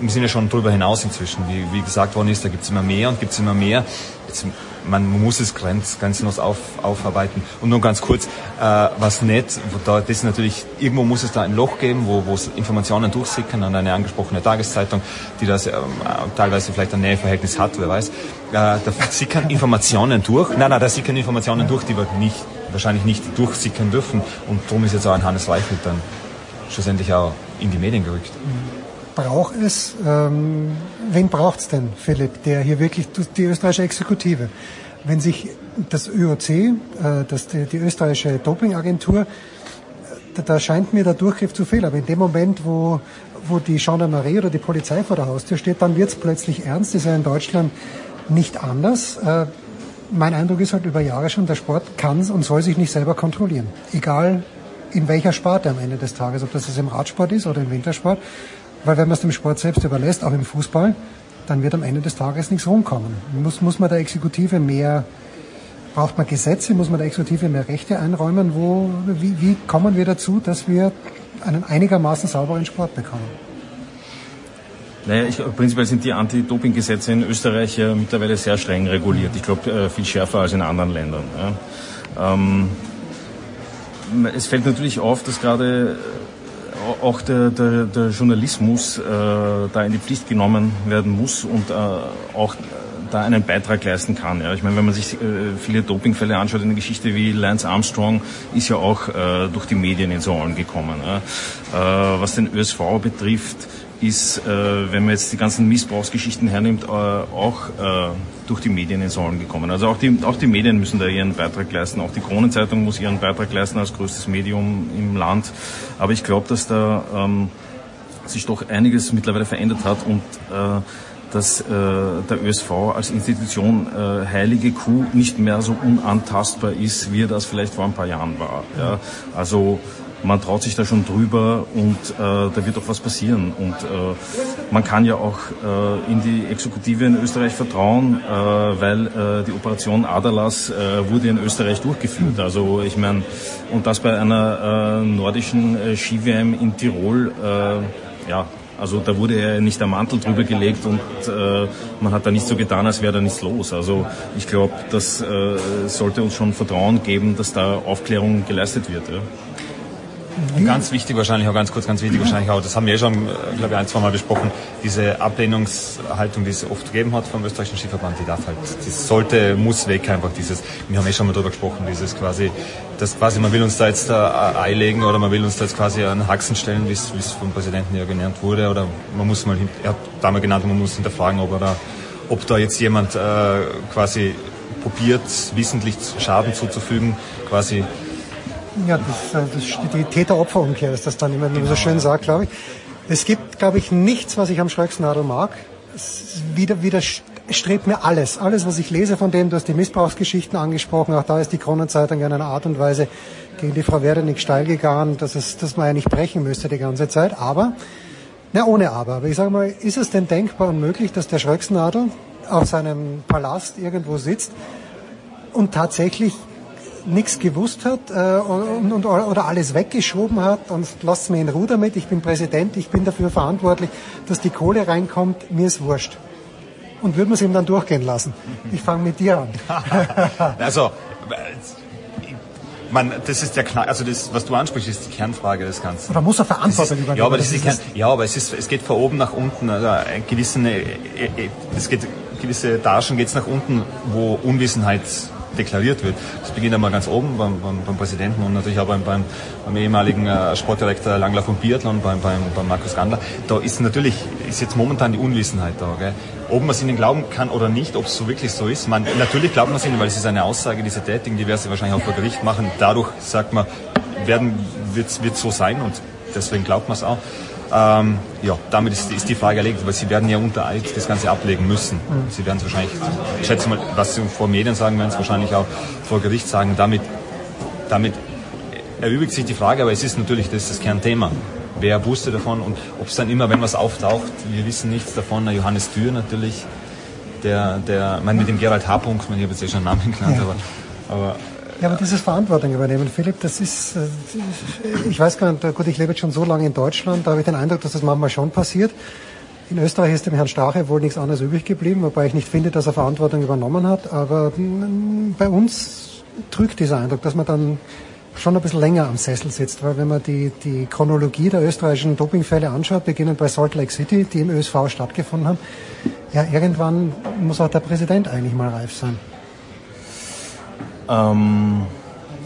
im Sinne schon drüber hinaus inzwischen. Wie, wie gesagt worden ist, da gibt es immer mehr und gibt es immer mehr. Jetzt, man muss es grenz, grenzenlos auf, aufarbeiten. Und nur ganz kurz, äh, was nett, da, das ist natürlich, irgendwo muss es da ein Loch geben, wo, wo Informationen durchsickern an eine angesprochene Tageszeitung, die das ähm, teilweise vielleicht ein Näheverhältnis hat, wer weiß. Äh, da sickern Informationen durch. Nein, nein, da sickern Informationen durch, die wir nicht, wahrscheinlich nicht durchsickern dürfen. Und darum ist jetzt auch ein Hannes Weichelt dann schlussendlich auch in die Medien gerückt. Braucht es, ähm, wen braucht es denn, Philipp, der hier wirklich, die österreichische Exekutive, wenn sich das ÖOC, äh, das, die, die österreichische Dopingagentur, da, da scheint mir der Durchgriff zu fehlen. Aber in dem Moment, wo, wo die Gendarmerie oder die Polizei vor der Haustür steht, dann wird es plötzlich ernst. Ist ja in Deutschland nicht anders. Äh, mein Eindruck ist halt über Jahre schon, der Sport kann und soll sich nicht selber kontrollieren. Egal in welcher Sparte am Ende des Tages, ob das jetzt im Radsport ist oder im Wintersport. Weil wenn man es dem Sport selbst überlässt, auch im Fußball, dann wird am Ende des Tages nichts rumkommen. Muss, muss man der Exekutive mehr, braucht man Gesetze, muss man der Exekutive mehr Rechte einräumen? Wo, wie, wie kommen wir dazu, dass wir einen einigermaßen sauberen Sport bekommen? Naja, ich, prinzipiell sind die Anti-Doping-Gesetze in Österreich ja mittlerweile sehr streng reguliert. Ich glaube, äh, viel schärfer als in anderen Ländern. Ja. Ähm, es fällt natürlich auf, dass gerade äh, auch der, der, der Journalismus äh, da in die Pflicht genommen werden muss und äh, auch da einen Beitrag leisten kann. Ja. Ich meine, wenn man sich äh, viele Dopingfälle anschaut in der Geschichte wie Lance Armstrong, ist ja auch äh, durch die Medien ins Rollen gekommen. Ja. Äh, was den ÖSV betrifft, ist, äh, wenn man jetzt die ganzen Missbrauchsgeschichten hernimmt, äh, auch äh, durch die Medien ins Rollen gekommen. Also auch die, auch die Medien müssen da ihren Beitrag leisten. Auch die Kronenzeitung muss ihren Beitrag leisten als größtes Medium im Land. Aber ich glaube, dass da ähm, sich doch einiges mittlerweile verändert hat und äh, dass äh, der ÖSV als Institution äh, heilige Kuh nicht mehr so unantastbar ist, wie er das vielleicht vor ein paar Jahren war. Ja? Also man traut sich da schon drüber und äh, da wird auch was passieren. Und äh, man kann ja auch äh, in die Exekutive in Österreich vertrauen, äh, weil äh, die Operation Adalas äh, wurde in Österreich durchgeführt. Also ich meine, und das bei einer äh, nordischen äh, Ski-WM in Tirol, äh, ja, also da wurde ja nicht der Mantel drüber gelegt und äh, man hat da nicht so getan, als wäre da nichts los. Also ich glaube, das äh, sollte uns schon Vertrauen geben, dass da Aufklärung geleistet wird. Ja. Und ganz wichtig wahrscheinlich auch, ganz kurz, ganz wichtig wahrscheinlich auch, das haben wir eh schon, äh, glaube ich, ein, zwei Mal besprochen, diese Ablehnungshaltung, die es oft gegeben hat vom österreichischen Skiverband, die darf halt, die sollte, muss weg einfach dieses, wir haben eh schon mal darüber gesprochen, dieses quasi, das quasi, man will uns da jetzt da Ei legen oder man will uns da jetzt quasi einen Haxen stellen, wie es vom Präsidenten ja genannt wurde, oder man muss mal, er hat damals genannt, man muss hinterfragen, ob er da, ob da jetzt jemand äh, quasi probiert, wissentlich Schaden zuzufügen, quasi ja, das, äh, das, die Täter-Opfer-Umkehr ist das dann immer, wie man so schön sagt, glaube ich. Es gibt, glaube ich, nichts, was ich am Schröcksnadel mag. Es wieder, widerstrebt mir alles. Alles, was ich lese von dem, du hast die Missbrauchsgeschichten angesprochen, auch da ist die Kronenzeitung in einer Art und Weise gegen die Frau Werdenig steil gegangen, dass, es, dass man ja nicht brechen müsste die ganze Zeit. Aber, na ohne Aber, aber ich sage mal, ist es denn denkbar und möglich, dass der Schröcksnadel auf seinem Palast irgendwo sitzt und tatsächlich nichts gewusst hat äh, und, und, oder alles weggeschoben hat und lasst mir in Ruhe damit, ich bin Präsident, ich bin dafür verantwortlich, dass die Kohle reinkommt, mir ist wurscht. Und würden wir es ihm dann durchgehen lassen. Ich fange mit dir an. also, man, das ist der also das, was du ansprichst, ist die Kernfrage des Ganzen. Oder muss er Verantwortung übernehmen? Ja, aber das ist Kern, ja, aber es ist, es geht von oben nach unten. Also ein gewissen, äh, äh, es geht gewisse Etagen geht es nach unten, wo Unwissenheit deklariert wird. Das beginnt einmal ganz oben beim, beim, beim Präsidenten und natürlich auch beim, beim, beim ehemaligen äh, Sportdirektor Langlauf und Biathlon, beim, beim, beim Markus Gandler. Da ist natürlich, ist jetzt momentan die Unwissenheit da. Gell? Ob man es ihnen glauben kann oder nicht, ob es so wirklich so ist. Man, natürlich glaubt man es ihnen, weil es ist eine Aussage, diese tätigen, die werden sie wahrscheinlich auch vor Gericht machen. Dadurch, sagt man, wird es so sein und deswegen glaubt man es auch. Ähm, ja, damit ist, ist, die Frage erledigt, weil sie werden ja unter Eid das Ganze ablegen müssen. Mhm. Sie werden es wahrscheinlich, ich schätze mal, was sie vor Medien sagen, werden es wahrscheinlich auch vor Gericht sagen. Damit, damit erübrigt sich die Frage, aber es ist natürlich das, das Kernthema. Wer wusste davon und ob es dann immer, wenn was auftaucht, wir wissen nichts davon, na, Johannes Dürr natürlich, der, der, mein, mit dem Gerald H. Punkt, ich habe jetzt eh schon einen Namen genannt, ja. aber, aber ja, aber dieses Verantwortung übernehmen, Philipp, das ist, äh, ich weiß gar nicht, gut, ich lebe jetzt schon so lange in Deutschland, da habe ich den Eindruck, dass das manchmal schon passiert. In Österreich ist dem Herrn Strache wohl nichts anderes übrig geblieben, wobei ich nicht finde, dass er Verantwortung übernommen hat. Aber mm, bei uns trügt dieser Eindruck, dass man dann schon ein bisschen länger am Sessel sitzt, weil wenn man die, die Chronologie der österreichischen Dopingfälle anschaut, beginnend bei Salt Lake City, die im ÖSV stattgefunden haben, ja, irgendwann muss auch der Präsident eigentlich mal reif sein. Ähm,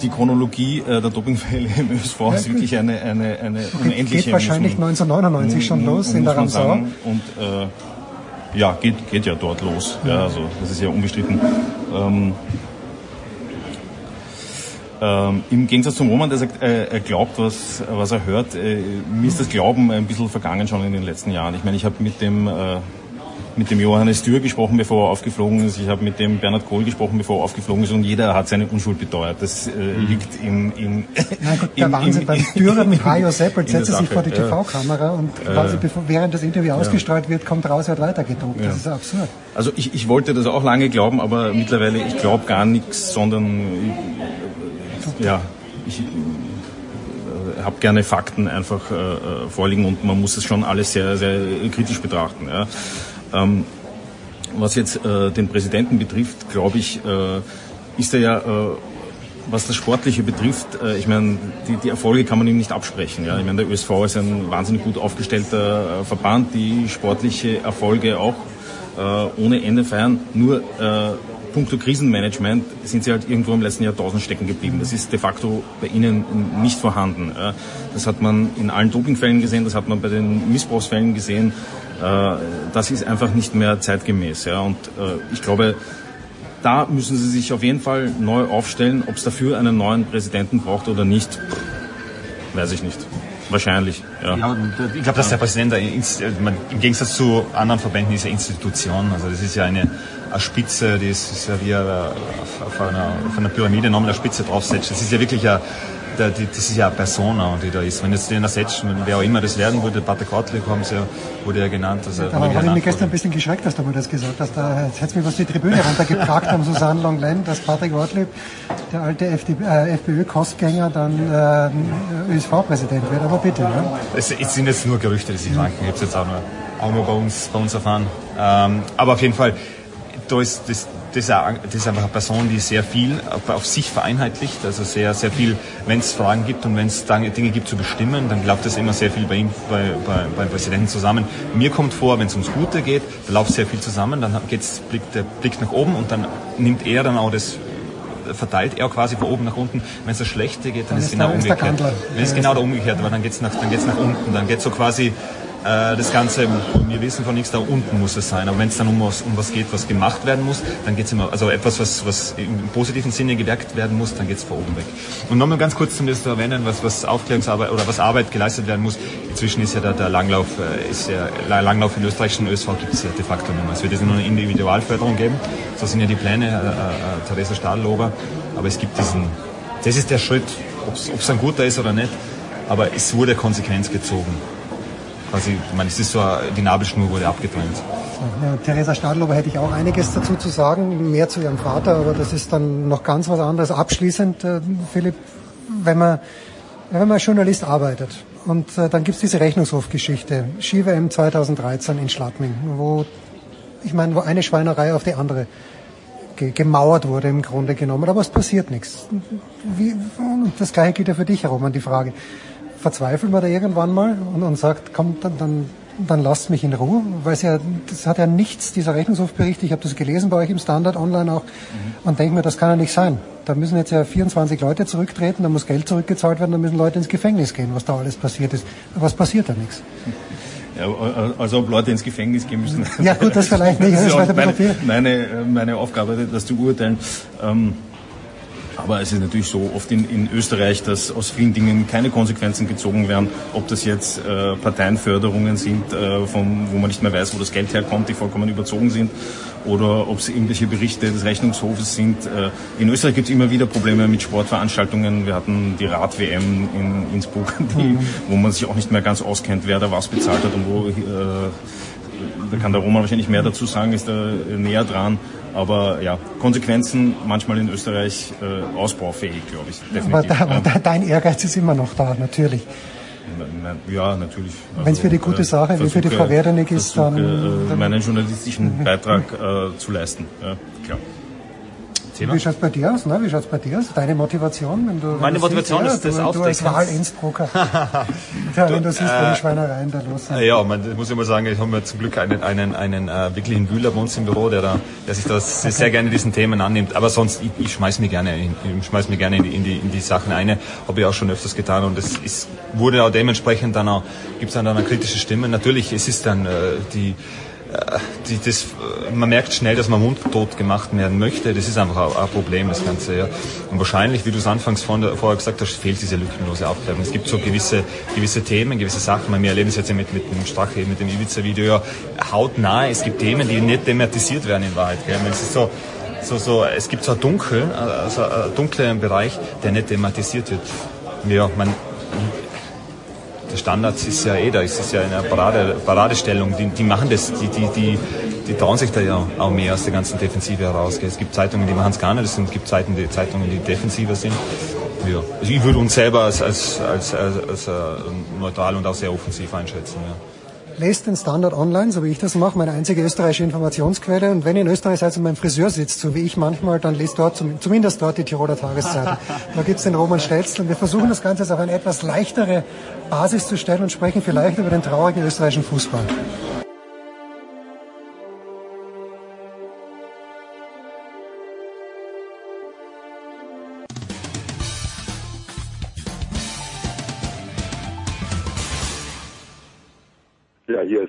die Chronologie äh, der Dopingfälle im ÖSV ja, ist wirklich eine, eine, eine unendliche. Geht wahrscheinlich man, 1999 schon los in der Ramsau. Und äh, ja, geht, geht ja dort los. Ja. ja, also das ist ja unbestritten. Ähm, ähm, Im Gegensatz zum Roman, der sagt, äh, er glaubt, was, was er hört, äh, mir ist das Glauben ein bisschen vergangen schon in den letzten Jahren. Ich meine, ich habe mit dem äh, mit dem Johannes Dürr gesprochen, bevor er aufgeflogen ist. Ich habe mit dem Bernhard Kohl gesprochen, bevor er aufgeflogen ist. Und jeder hat seine Unschuld beteuert. Das äh, mhm. liegt im, im, Nein, gut, der im, Wahnsinn. Im, Beim Dürer mit Hajo Seppelt setzt er sich vor die TV-Kamera und quasi bevor, während das Interview ausgestrahlt wird, kommt raus, er hat weitergedruckt. Ja. Das ist absurd. Also ich, ich wollte das auch lange glauben, aber mittlerweile, ich glaube gar nichts, sondern ja, ich äh, habe gerne Fakten einfach äh, äh, vorliegen und man muss es schon alles sehr, sehr kritisch betrachten. Ja. Ähm, was jetzt äh, den Präsidenten betrifft, glaube ich, äh, ist er ja, äh, was das Sportliche betrifft, äh, ich meine, die, die Erfolge kann man ihm nicht absprechen. Ja? Ich meine, der ÖSV ist ein wahnsinnig gut aufgestellter äh, Verband, die sportliche Erfolge auch äh, ohne Ende feiern. Nur puncto Krisenmanagement sind sie halt irgendwo im letzten Jahrtausend stecken geblieben. Das ist de facto bei ihnen nicht vorhanden. Das hat man in allen Dopingfällen gesehen, das hat man bei den Missbrauchsfällen gesehen. Äh, das ist einfach nicht mehr zeitgemäß. Und äh, ich glaube, da müssen sie sich auf jeden Fall neu aufstellen. Ob es dafür einen neuen Präsidenten braucht oder nicht, weiß ich nicht. Wahrscheinlich, ja. ja ich glaube, dass der Präsident im Gegensatz zu anderen Verbänden ist ja Institution. Also das ist ja eine, eine Spitze, die ist, ist ja wie auf, einer, auf einer Pyramide nochmal eine Spitze draufsetzt. Das ist ja wirklich eine, der, die, das ist ja eine Persona, die da ist. Wenn jetzt den ersetzt, wer auch immer das werden würde, Pater Gottlieb haben sie ja, wurde ja genannt. Also, da habe ich mich gestern ein bisschen geschreckt, dass du mir das gesagt hast. Da hätte mir was die Tribüne runtergebracht haben, Susanne Longlen, dass Patrick Gottlieb, der alte äh, FPÖ-Kostgänger, dann äh, ÖSV-Präsident wird. Aber bitte. Ne? Es, es, sind jetzt nur Gerüchte, die sich ranken. Ich habe es jetzt auch nur, auch nur bei, uns, bei uns erfahren. Ähm, aber auf jeden Fall, da ist das das ist einfach eine Person, die sehr viel auf sich vereinheitlicht, also sehr, sehr viel, wenn es Fragen gibt und wenn es Dinge gibt zu bestimmen, dann glaubt das immer sehr viel bei ihm, bei, bei, beim Präsidenten zusammen. Mir kommt vor, wenn es ums Gute geht, da läuft sehr viel zusammen, dann geht's, blickt der Blick nach oben und dann nimmt er dann auch das verteilt er quasi von oben nach unten. Wenn es das Schlechte geht, dann, dann ist es genau umgekehrt. Wenn es genau der umgekehrt, aber dann geht es nach, dann geht's nach unten, dann geht so quasi äh, das Ganze, wir wissen von nichts, da unten muss es sein. Aber wenn es dann um was, um was geht, was gemacht werden muss, dann geht es immer, also etwas, was, was im positiven Sinne gewirkt werden muss, dann geht es von oben weg. Und nochmal ganz kurz zum das zu erwähnen, was, was Aufklärungsarbeit oder was Arbeit geleistet werden muss. Inzwischen ist ja der, der Langlauf, äh, ist ja, Langlauf in österreichischen ÖSV gibt es ja de facto nicht mehr. Es wird jetzt nur eine Individualförderung geben. So sind ja die Pläne, äh, äh, Theresa Stadlober. Aber es gibt diesen, das ist der Schritt, ob es ein guter ist oder nicht. Aber es wurde Konsequenz gezogen quasi, ich meine, es ist so, die Nabelschnur wurde abgetrennt. Ja, Theresa Stadlober hätte ich auch einiges dazu zu sagen, mehr zu ihrem Vater, aber das ist dann noch ganz was anderes. Abschließend, äh, Philipp, wenn man, wenn man als Journalist arbeitet und äh, dann gibt es diese Rechnungshofgeschichte, Ski-WM 2013 in Schladming, wo, ich meine, wo eine Schweinerei auf die andere gemauert wurde im Grunde genommen, aber es passiert nichts. Wie, das gleiche gilt ja für dich, Roman, die Frage verzweifelt man da irgendwann mal und, und sagt, komm, dann, dann, dann lasst mich in Ruhe, weil es ja, das hat ja nichts, dieser Rechnungshofbericht, ich habe das gelesen bei euch im Standard online auch, mhm. und denke mir, das kann ja nicht sein. Da müssen jetzt ja 24 Leute zurücktreten, da muss Geld zurückgezahlt werden, da müssen Leute ins Gefängnis gehen, was da alles passiert ist. Aber es passiert ja nichts. Ja, also ob Leute ins Gefängnis gehen müssen. Ja gut, das vielleicht nicht. Das, das ist meine, meine, meine Aufgabe, das zu urteilen. Ähm, aber es ist natürlich so oft in, in Österreich, dass aus vielen Dingen keine Konsequenzen gezogen werden, ob das jetzt äh, Parteienförderungen sind, äh, vom, wo man nicht mehr weiß, wo das Geld herkommt, die vollkommen überzogen sind, oder ob es irgendwelche Berichte des Rechnungshofes sind. Äh, in Österreich gibt es immer wieder Probleme mit Sportveranstaltungen. Wir hatten die Rad-WM in Innsbruck, die, wo man sich auch nicht mehr ganz auskennt, wer da was bezahlt hat und wo äh, da kann der Roman wahrscheinlich mehr dazu sagen, ist da näher dran. Aber ja, Konsequenzen manchmal in Österreich äh, ausbaufähig, glaube ich. Definitiv. Aber, da, aber da, dein Ehrgeiz ist immer noch da, natürlich. Ja, natürlich. Also, Wenn es für die gute Sache, wie für die Verwertung ist, dann, dann meinen journalistischen Beitrag äh, zu leisten. Ja, klar. Thema. Wie schaut's bei dir aus? Ne? Wie schaut's bei dir aus? Deine Motivation, wenn du meine wenn Motivation siehst, ist das du, du als Wahl-Innsbrucker. ja, wenn du siehst, äh, wo die Schweinereien da los sind. Ja, man muss ich mal sagen, ich habe zum Glück einen, einen, einen äh, wirklichen Wühler bei uns im Büro, der, da, der sich das okay. sehr gerne diesen Themen annimmt. Aber sonst, ich, ich schmeiß mir gerne, ich schmeiß mir gerne in die, in die, in die Sachen ein. Habe ich auch schon öfters getan und es ist, wurde auch dementsprechend dann auch, gibt es dann, dann eine kritische Stimme. Natürlich, es ist dann äh, die äh, die, das, man merkt schnell, dass man mundtot gemacht werden möchte. Das ist einfach ein, ein Problem, das Ganze. Ja. Und wahrscheinlich, wie du es anfangs der, vorher gesagt hast, fehlt diese lückenlose Aufklärung. Es gibt so gewisse, gewisse Themen, gewisse Sachen. Wir erleben es jetzt mit, mit dem Strache, mit dem Ibiza-Video ja hautnah. Es gibt Themen, die nicht thematisiert werden in Wahrheit. Gell. Es ist so, so, so, es gibt so ein Dunkel, also einen dunklen Bereich, der nicht thematisiert wird. Ja, man, Standards ist ja eh da, es ist ja eine Parade, Paradestellung, die, die machen das, die, die, die, die trauen sich da ja auch mehr aus der ganzen Defensive heraus. Es gibt Zeitungen, die machen es gar nicht, es gibt Zeitungen, die, Zeitungen, die defensiver sind. Ja. Also ich würde uns selber als, als, als, als, als uh, neutral und auch sehr offensiv einschätzen. Ja lest den Standard online, so wie ich das mache, meine einzige österreichische Informationsquelle. Und wenn ihr in Österreich seid und beim Friseur sitzt, so wie ich manchmal, dann lest dort zumindest dort die Tiroler Tageszeitung. da gibt's den Roman Stelzl und wir versuchen das Ganze jetzt auf eine etwas leichtere Basis zu stellen und sprechen vielleicht über den traurigen österreichischen Fußball.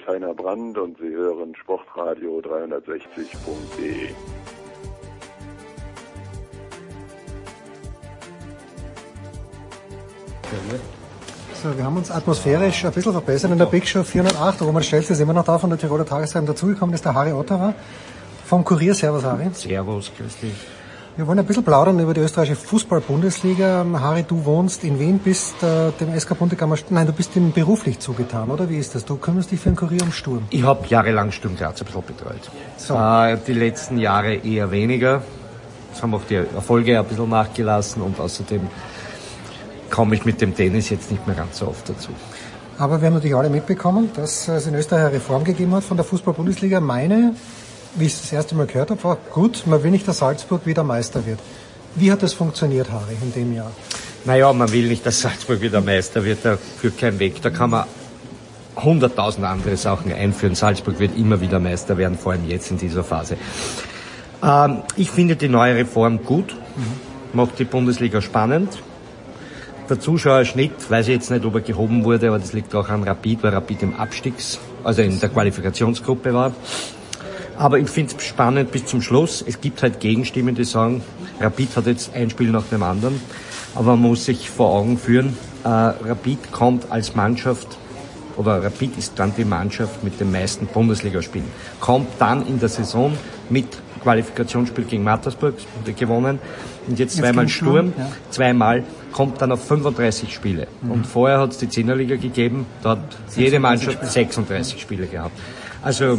Ist Heiner Brand und Sie hören Sportradio 360.de. So, wir haben uns atmosphärisch ein bisschen verbessert in der Big Show 408. Roman Stelz ist immer noch da von der Tiroler Tageszeitung. Dazugekommen ist der Harry Otterer vom Kurier. Servus, Harry. Servus, grüß dich. Wir wollen ein bisschen plaudern über die österreichische Fußball-Bundesliga. Harry, du wohnst in Wien, bist äh, dem SK Bundekammer, nein, du bist ihm beruflich zugetan, oder? Wie ist das? Du kümmerst dich für den Kurier um Sturm. Ich habe jahrelang Sturm Graz ein bisschen betreut. So. Äh, die letzten Jahre eher weniger. Es haben auch die Erfolge ein bisschen nachgelassen und außerdem komme ich mit dem Tennis jetzt nicht mehr ganz so oft dazu. Aber wir haben natürlich alle mitbekommen, dass es in Österreich eine Reform gegeben hat von der Fußball-Bundesliga. Meine wie ich es das erste Mal gehört habe, war gut, man will nicht, dass Salzburg wieder Meister wird. Wie hat das funktioniert, Harry, in dem Jahr? Naja, man will nicht, dass Salzburg wieder Meister wird, da führt kein Weg. Da kann man hunderttausend andere Sachen einführen. Salzburg wird immer wieder Meister werden, vor allem jetzt in dieser Phase. Ähm, ich finde die neue Reform gut, mhm. macht die Bundesliga spannend. Der Zuschauerschnitt, weiß ich jetzt nicht, ob er gehoben wurde, aber das liegt auch an Rapid, weil Rapid im Abstiegs, also in der Qualifikationsgruppe war. Aber ich finde es spannend bis zum Schluss. Es gibt halt Gegenstimmen, die sagen, Rapid hat jetzt ein Spiel nach dem anderen. Aber man muss sich vor Augen führen, äh, Rapid kommt als Mannschaft, oder Rapid ist dann die Mannschaft mit den meisten Bundesligaspielen. Kommt dann in der Saison mit Qualifikationsspiel gegen Mattersburg gewonnen und jetzt, jetzt zweimal Sturm, ja. zweimal, kommt dann auf 35 Spiele. Mhm. Und vorher hat es die Zehnerliga gegeben, da hat jede Mannschaft 36 Spiele gehabt. Also,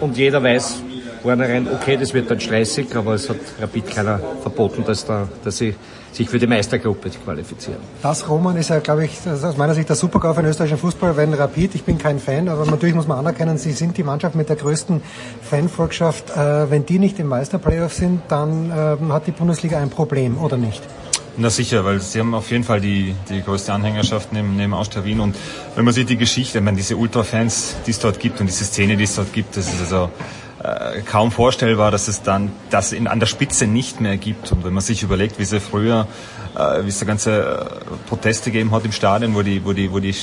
und jeder weiß vornherein, okay, das wird dann stressig, aber es hat Rapid keiner verboten, dass, da, dass sie sich für die Meistergruppe qualifizieren. Das, Roman, ist ja, glaube ich, aus meiner Sicht der Supergau für den österreichischen Fußball, wenn Rapid, ich bin kein Fan, aber natürlich muss man anerkennen, sie sind die Mannschaft mit der größten Fanvolkschaft. Äh, wenn die nicht im Meisterplayoff sind, dann äh, hat die Bundesliga ein Problem, oder nicht? Na sicher, weil sie haben auf jeden Fall die, die größte Anhängerschaft neben, neben Austria Wien und wenn man sieht die Geschichte, ich meine, diese Ultra-Fans, die es dort gibt und diese Szene, die es dort gibt, das ist also äh, kaum vorstellbar, dass es dann das in, an der Spitze nicht mehr gibt. Und wenn man sich überlegt, wie sie früher äh, wie es da ganze äh, Proteste gegeben hat im Stadion, wo die, wo die, wo die,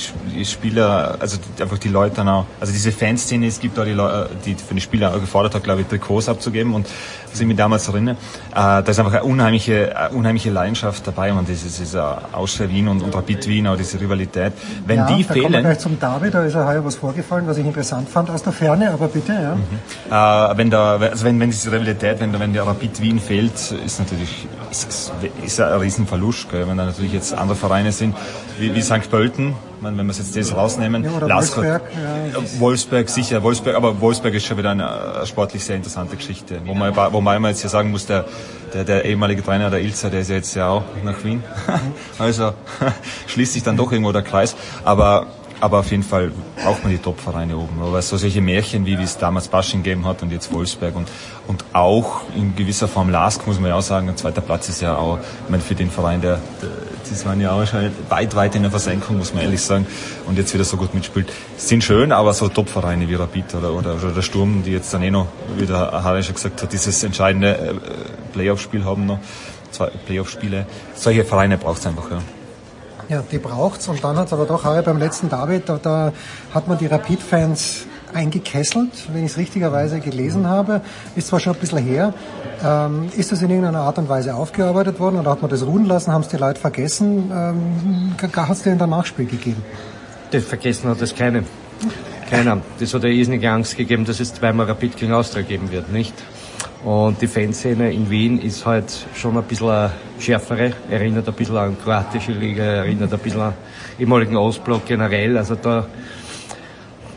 Spieler, also die, einfach die Leute dann auch, also diese Fanszene, es gibt da die Leute, die für die Spieler gefordert hat, glaube ich, Trikots abzugeben und sind mir damals erinnere, äh, da ist einfach eine unheimliche, eine unheimliche Leidenschaft dabei und das ist, äh, Austria Wien und, und Rapid Wien, auch diese Rivalität. Wenn ja, die da fehlen. Kommen wir gleich zum Derby, da ist ja heuer was vorgefallen, was ich interessant fand aus der Ferne, aber bitte, ja. wenn da, also wenn, wenn diese Rivalität, wenn, wenn der Rapid Wien fehlt, ist natürlich, ist, ist, ist ein Riesenverlust, gell? wenn da natürlich jetzt andere Vereine sind, wie, wie St. Pölten, wenn wir jetzt das rausnehmen. Ja, Wolfsberg, ja. Wolfsberg, sicher, Wolfsberg, aber Wolfsberg ist schon wieder eine, sportlich sehr interessante Geschichte, wo man, wo man jetzt hier sagen muss, der, der, der ehemalige Trainer, der Ilzer, der ist ja jetzt ja auch nach Wien. also schließt sich dann doch irgendwo der Kreis. Aber aber auf jeden Fall braucht man die Top-Vereine oben. Aber so solche Märchen, wie, es damals Basching gegeben hat und jetzt Wolfsberg und, und auch in gewisser Form Lask, muss man ja auch sagen, ein zweiter Platz ist ja auch, ich meine, für den Verein, der, der das waren ja auch schon weit, weit in der Versenkung, muss man ehrlich sagen, und jetzt wieder so gut mitspielt. Sind schön, aber so Top-Vereine wie Rapid oder, oder, oder der Sturm, die jetzt dann eh noch, wie der Harry schon gesagt hat, dieses entscheidende äh, Playoff-Spiel haben noch, zwei Playoff-Spiele. Solche Vereine braucht es einfach, ja. Ja, die braucht's. Und dann hat's aber doch, Harry, beim letzten David, da, da hat man die Rapid-Fans eingekesselt, wenn ich es richtigerweise gelesen habe. Ist zwar schon ein bisschen her. Ähm, ist das in irgendeiner Art und Weise aufgearbeitet worden oder hat man das ruhen lassen? Haben es die Leute vergessen? Ähm, hat es denn ein Nachspiel gegeben? Das vergessen hat es keine. Keiner. Das hat eine irrsinnige Angst gegeben, dass es zweimal Rapid gegen Austria geben wird, nicht? Und die Fanszene in Wien ist halt schon ein bisschen eine schärfere, erinnert ein bisschen an kroatische Liga, erinnert ein bisschen an ehemaligen Ostblock generell. Also da,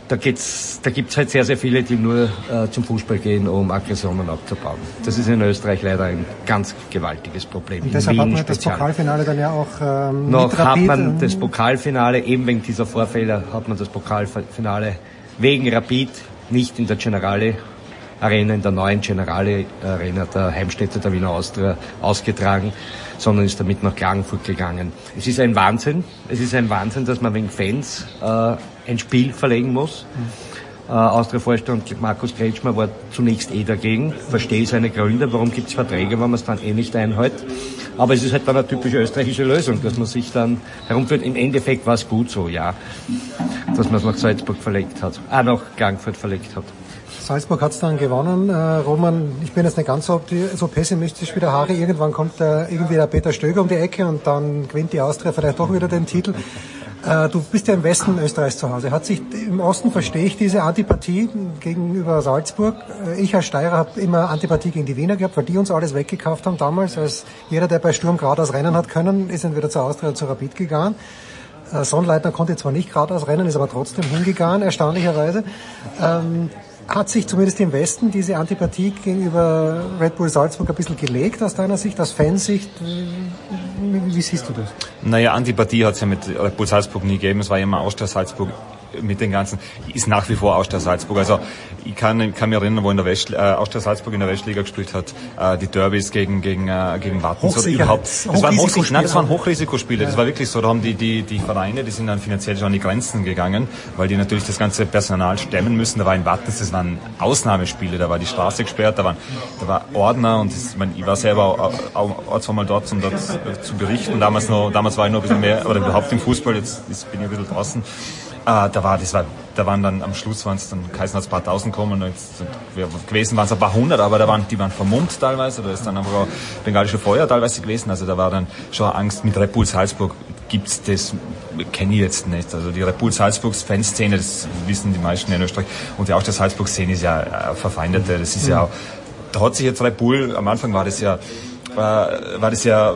da, geht's, da gibt's halt sehr, sehr viele, die nur äh, zum Fußball gehen, um Aggressionen abzubauen. Das ist in Österreich leider ein ganz gewaltiges Problem. Und deshalb hat man das Pokalfinale dann ja auch ähm, Noch hat man das Pokalfinale, eben wegen dieser Vorfälle, hat man das Pokalfinale wegen Rapid nicht in der Generale Arena, in der neuen Generale Arena der Heimstätte der Wiener Austria ausgetragen, sondern ist damit nach Klagenfurt gegangen. Es ist ein Wahnsinn. Es ist ein Wahnsinn, dass man wegen Fans äh, ein Spiel verlegen muss. Äh, Austria-Vorstand Markus Kretschmer war zunächst eh dagegen, verstehe seine Gründe, warum gibt es Verträge, wenn man es dann eh nicht einhält. Aber es ist halt dann eine typische österreichische Lösung, dass man sich dann herumführt. Im Endeffekt war es gut so, ja, dass man es nach Salzburg verlegt hat, ah, nach Klagenfurt verlegt hat. Salzburg hat's dann gewonnen. Äh, Roman, ich bin jetzt nicht ganz so, so pessimistisch wie der Harry. Irgendwann kommt äh, irgendwie der Peter Stöger um die Ecke und dann gewinnt die Austria vielleicht doch wieder den Titel. Äh, du bist ja im Westen Österreichs zu Hause. Hat sich im Osten verstehe ich diese Antipathie gegenüber Salzburg. Äh, Ich als Steirer habe immer Antipathie gegen die Wiener gehabt, weil die uns alles weggekauft haben damals. Als jeder, der bei Sturm geradeaus rennen hat können, ist entweder zur Austria oder zur Rapid gegangen. Äh, Sonnleitner konnte zwar nicht geradeaus rennen, ist aber trotzdem hingegangen, erstaunlicherweise. Ähm, hat sich zumindest im Westen diese Antipathie gegenüber Red Bull Salzburg ein bisschen gelegt aus deiner Sicht, aus Fansicht? Wie, wie siehst du das? Naja, Antipathie hat es ja mit Red Bull Salzburg nie gegeben. Es war ja immer Austria Salzburg mit den ganzen, ist nach wie vor Austria Salzburg. Also ich kann, kann mich erinnern, wo in der West, äh, Austria Salzburg in der Westliga gespielt hat, äh, die Derbys gegen gegen äh, gegen Wattens oder überhaupt. Das waren, Hochris Hochrisikospiele. nein, das waren Hochrisikospiele. Das war wirklich so. Da haben die die die Vereine, die sind dann finanziell schon an die Grenzen gegangen, weil die natürlich das ganze Personal stemmen müssen. Da war in Wattens, das waren Ausnahmespiele. Da war die Straße gesperrt, da waren da war Ordner und das, ich, mein, ich war selber auch, auch, zweimal dort, um dort zu berichten. Damals noch, damals war ich noch ein bisschen mehr oder überhaupt im Fußball. Jetzt, jetzt bin ich ein bisschen draußen. Äh, da war, das war, da waren dann am Schluss waren es dann Kaisen hat ein paar Tausend kommen und jetzt sind, wir, gewesen waren es ein paar hundert, aber da waren die waren vermummt teilweise, da ist dann einfach auch bengalische Feuer teilweise gewesen. Also da war dann schon Angst mit Red Bull Salzburg gibt's das kenne ich jetzt nicht. Also die Red Bull Salzburgs Fanszene, das wissen die meisten in Österreich und ja auch der Salzburg Szene ist ja verfeindete. Das ist ja auch, da hat sich jetzt Red Bull am Anfang war das ja äh, war das ja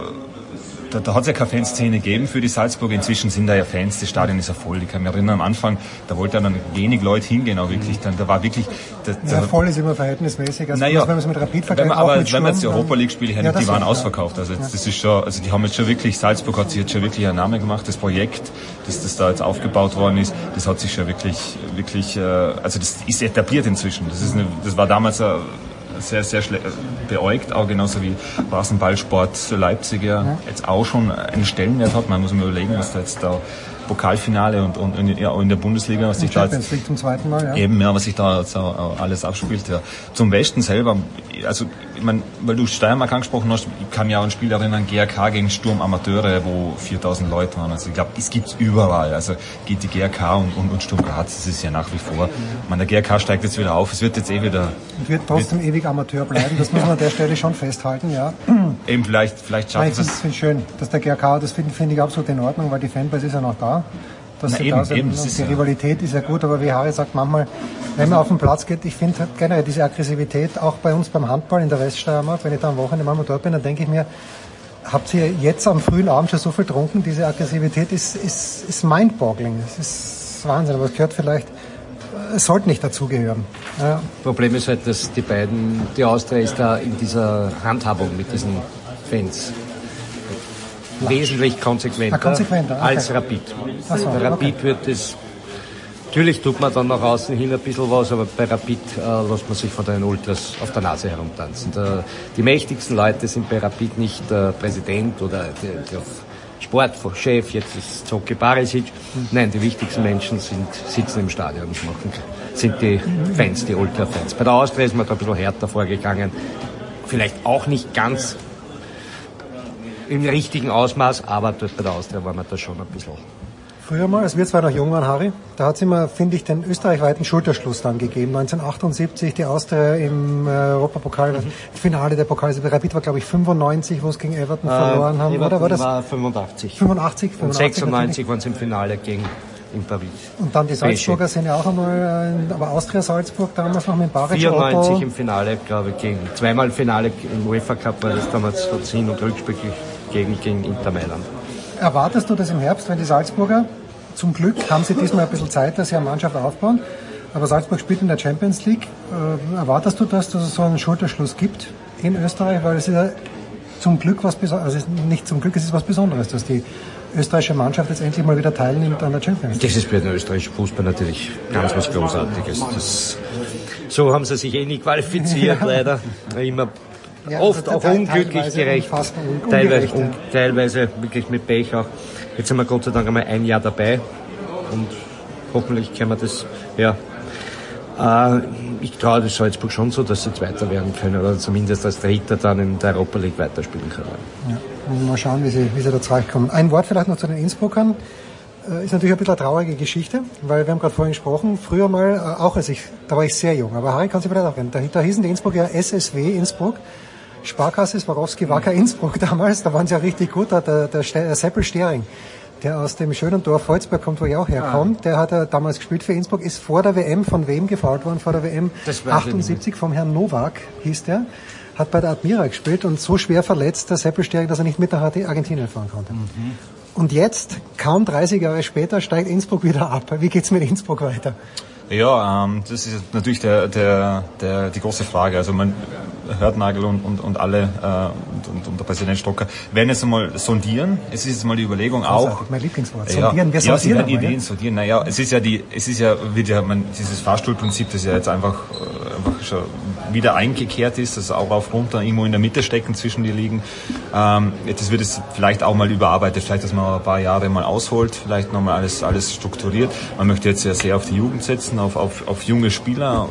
da, da hat es ja keine Fanszene gegeben für die Salzburger. Inzwischen sind da ja Fans, das Stadion ist ja voll. Ich kann mich erinnern, am Anfang, da wollten dann wenig Leute hingehen, auch wirklich. Dann, da war wirklich... Da, Ja, da, voll ist immer verhältnismäßig. Also naja, wenn man es mit Rapid wenn vergleicht, man, auch aber mit wenn man jetzt die Europa League Spiele Ja, hernimmt, die waren ja. ausverkauft. Also jetzt, Ja. das ist schon, also die haben jetzt schon wirklich, Salzburg hat sich jetzt schon wirklich einen Namen gemacht. Das Projekt, das, das da jetzt aufgebaut worden ist, das hat sich schon wirklich, wirklich, äh, also das ist etabliert inzwischen. Das ist eine, das war damals äh, sehr, sehr beäugt, auch genauso wie Rasenballsport Leipzig ja, jetzt auch schon einen Stellenwert hat. Man muss mal überlegen, was da jetzt da Pokalfinale und, und, und ja, auch in der Bundesliga, was sich da jetzt Mal, ja. Eben, ja, was sich da jetzt auch alles abspielt. Ja. Zum Westen selber, also ich mein, weil du Steiermark angesprochen hast, ich kann mich auch an ein Spiel erinnern, GRK gegen Sturm Amateure, wo 4000 Leute waren. Also ich glaube, es gibt's überall. Also geht die GRK und, und, und Sturm Graz, das ist ja nach wie vor. Ich meine, der GRK steigt jetzt wieder auf, es wird jetzt eh wieder, Und wird trotzdem ewig Amateur bleiben. Das muss man an der Stelle schon festhalten, ja. eben vielleicht, vielleicht schaffen ich sie finde es. es schön, dass der GRK, das finde finde ich absolut in Ordnung, weil die Fanbase ist ja noch da. Dass Na sie eben, da sind. eben, das ist die ja- Rivalität ist ja gut, aber wie Harry sagt, manchmal, wenn man auf den Platz geht, ich finde halt generell diese Aggressivität, auch bei uns beim Handball in der Weststeiermark, wenn ich da am Wochenende manchmal dort bin, dann denke ich mir, habt ihr jetzt am frühen Abend schon so viel getrunken? Diese Aggressivität ist, ist, ist mindboggling. Es ist Wahnsinn, aber es gehört vielleicht, es sollte nicht dazugehören. Ja. Problem ist halt, dass die beiden, die Austria ist da in dieser Handhabung mit diesen Fans wesentlich konsequenter, Ah, konsequenter, okay. als Rapid. Ach so, bei Rapid wird es, natürlich tut man dann nach außen hin ein bisschen was, aber bei Rapid äh, lässt man sich von den Ultras auf der Nase herumtanzen. Der, die mächtigsten Leute sind bei Rapid nicht der Präsident oder der, der Sportchef, jetzt ist Zoki Barisic. Nein, die wichtigsten Menschen sind, sitzen im Stadion und machen, sind die Fans, die Ultra-Fans. Bei der Austria ist man da ein bisschen härter vorgegangen. Vielleicht auch nicht ganz im richtigen Ausmaß, aber dort bei der Austria war man da schon ein bisschen. Früher mal, als wir zwei noch jung waren, Harry, da hat es immer, finde ich, den österreichweiten Schulterschluss dann gegeben. 1978 die Austria im äh, Europapokal, Mhm. Finale der Pokalsieger. Rapid war, glaube ich, 95, wo es gegen Everton verloren haben. Äh, Everton Oder war das war 85. 85? Und 85 96 waren sie im Finale gegen in Paris. Und dann die Salzburger sind ja auch einmal, äh, aber Austria Salzburg damals noch mit Baric 94 Otto. im Finale, glaube ich, gegen zweimal Finale im UEFA Cup war das damals Hin- und Rückspiel gegen, gegen Inter Mailand. Erwartest du das im Herbst, wenn die Salzburger, zum Glück haben sie diesmal ein bisschen Zeit, dass sie eine Mannschaft aufbauen, aber Salzburg spielt in der Champions League. Äh, erwartest du das, dass es so einen Schulterschluss gibt in Österreich? Weil es ist ja zum Glück was Besonderes, also nicht zum Glück, es ist was Besonderes, dass die österreichische Mannschaft jetzt endlich mal wieder teilnimmt an der Champions League. Das ist für den österreichischen Fußball natürlich ganz was Großartiges. Das, so haben sie sich eh nie qualifiziert, leider. Immer Ja, oft also auch unglücklich gerecht. un- Teilweise, ja. un, teilweise wirklich mit Pech auch. Jetzt sind wir Gott sei Dank einmal ein Jahr dabei und hoffentlich können wir das, ja. Äh, ich traue das Salzburg schon so, dass sie Zweiter werden können oder zumindest als Dritter dann in der Europa League weiterspielen können. Ja, mal schauen, wie sie, wie sie da zurechtkommen. Ein Wort vielleicht noch zu den Innsbruckern. Äh, Ist natürlich ein bisschen eine traurige Geschichte, weil wir haben gerade vorhin gesprochen, früher mal, äh, auch als ich, da war ich sehr jung, aber Harry kann sich vielleicht auch erinnern, da, da hießen die Innsbrucker ja SSW Innsbruck. Sparkasse Swarovski Wacker Innsbruck damals, da waren sie ja richtig gut, da, der, der, der Seppel Stering, der aus dem schönen Dorf Holzberg kommt, wo ich auch herkomme, der hat ja damals gespielt für Innsbruck, ist vor der WM, von wem gefault worden, vor der WM Das weiß ich 78 vom Herrn Novak, hieß der, hat bei der Admira gespielt und so schwer verletzt, der Seppel Stering, dass er nicht mit nach Argentinien fahren konnte. Und jetzt, kaum 30 Jahre später, steigt Innsbruck wieder ab. Wie geht's mit Innsbruck weiter? Ja, ähm, das ist natürlich der, der, der, die große Frage. Also man hört Nagel und, und, und alle äh, und, und, der Präsident Stocker werden jetzt einmal sondieren. Es ist jetzt mal die Überlegung auch. Mein Lieblingswort. Ja, Sondieren, wir ja, sondieren werden einmal, Ideen ja? sondieren. Naja, es ist ja die, es ist ja wieder, man, dieses Fahrstuhlprinzip, das ja jetzt einfach, äh, einfach schon wieder eingekehrt ist, das auch auf runter irgendwo in der Mitte stecken zwischen die Ligen. Ähm, das wird es vielleicht auch mal überarbeitet, vielleicht, dass man ein paar Jahre mal ausholt, vielleicht nochmal alles, alles strukturiert. Man möchte jetzt ja sehr auf die Jugend setzen, auf, auf, auf junge Spieler.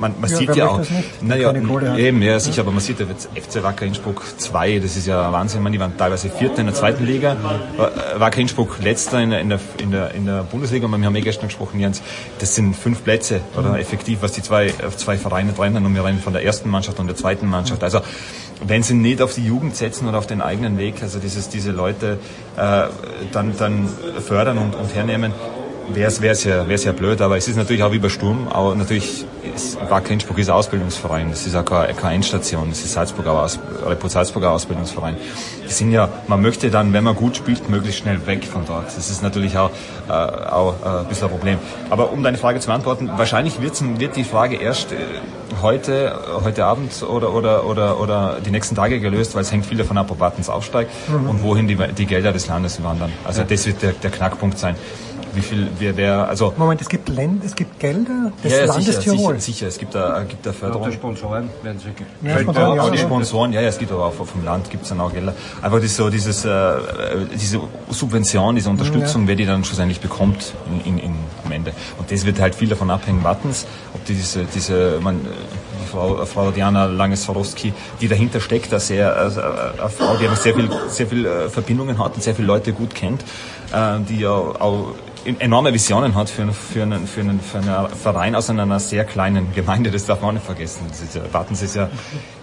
Man, man Ja, sieht ja auch, naja, eben, ja, sicher, aber man sieht ja jetzt FC Wacker Innsbruck 2, das ist ja Wahnsinn, man, die waren teilweise Vierter in der zweiten Liga, Äh, Wacker Innsbruck Letzter in der, in der, in der, in der Bundesliga, wir haben eh gestern gesprochen, Jens, das sind fünf Plätze, oder? Mhm. effektiv, was die zwei, auf zwei Vereine trennen, und wir reden von der ersten Mannschaft und der zweiten Mannschaft, also, wenn sie nicht auf die Jugend setzen oder auf den eigenen Weg, also dieses, diese Leute äh, dann, dann fördern und, und hernehmen, wäre es wär's ja, wär's ja blöd, aber es ist natürlich auch wie bei Sturm, aber natürlich ist Wacker Innsbruck ist ein Ausbildungsverein, das ist auch keine, keine Endstation, das ist Salzburger Aus, Report Salzburger Ausbildungsverein. Die sind ja, man möchte dann, wenn man gut spielt, möglichst schnell weg von dort. Das ist natürlich auch, äh, auch äh, ein bisschen ein Problem. Aber um deine Frage zu beantworten, wahrscheinlich wird's, wird die Frage erst äh, heute, heute Abend oder, oder, oder, oder die nächsten Tage gelöst, weil es hängt viel davon ab, ob Wattens aufsteigt Mhm. und wohin die, die Gelder des Landes wandern. Also Ja. das wird der, der Knackpunkt sein. Wie viel, wer, wer, also Moment, es gibt, Länd es gibt Gelder des ja, ja, Landes sicher, Tirol. sicher, sicher, es gibt da, gibt da Förderung. die Sponsoren werden sie Ja, Ja, Sponsoren, ja, auch die ja. Sponsoren, ja, ja, es gibt aber auch vom Land gibt's dann auch Gelder. Einfach das so dieses, äh, diese Subvention, diese Unterstützung, Ja. wer die dann schlussendlich bekommt in, in, in, am Ende. Und das wird halt viel davon abhängen, Wattens, ob die diese, diese, man, Frau, Frau Diana Langes-Swarovski, die dahinter steckt, dass also, äh, eine Frau, die einfach sehr viel, sehr viel äh, Verbindungen hat und sehr viele Leute gut kennt, äh, die ja auch enorme Visionen hat für, für, einen, für, einen, für einen Verein aus einer sehr kleinen Gemeinde, das darf man auch nicht vergessen. Das ist ja, Wartens ist ja,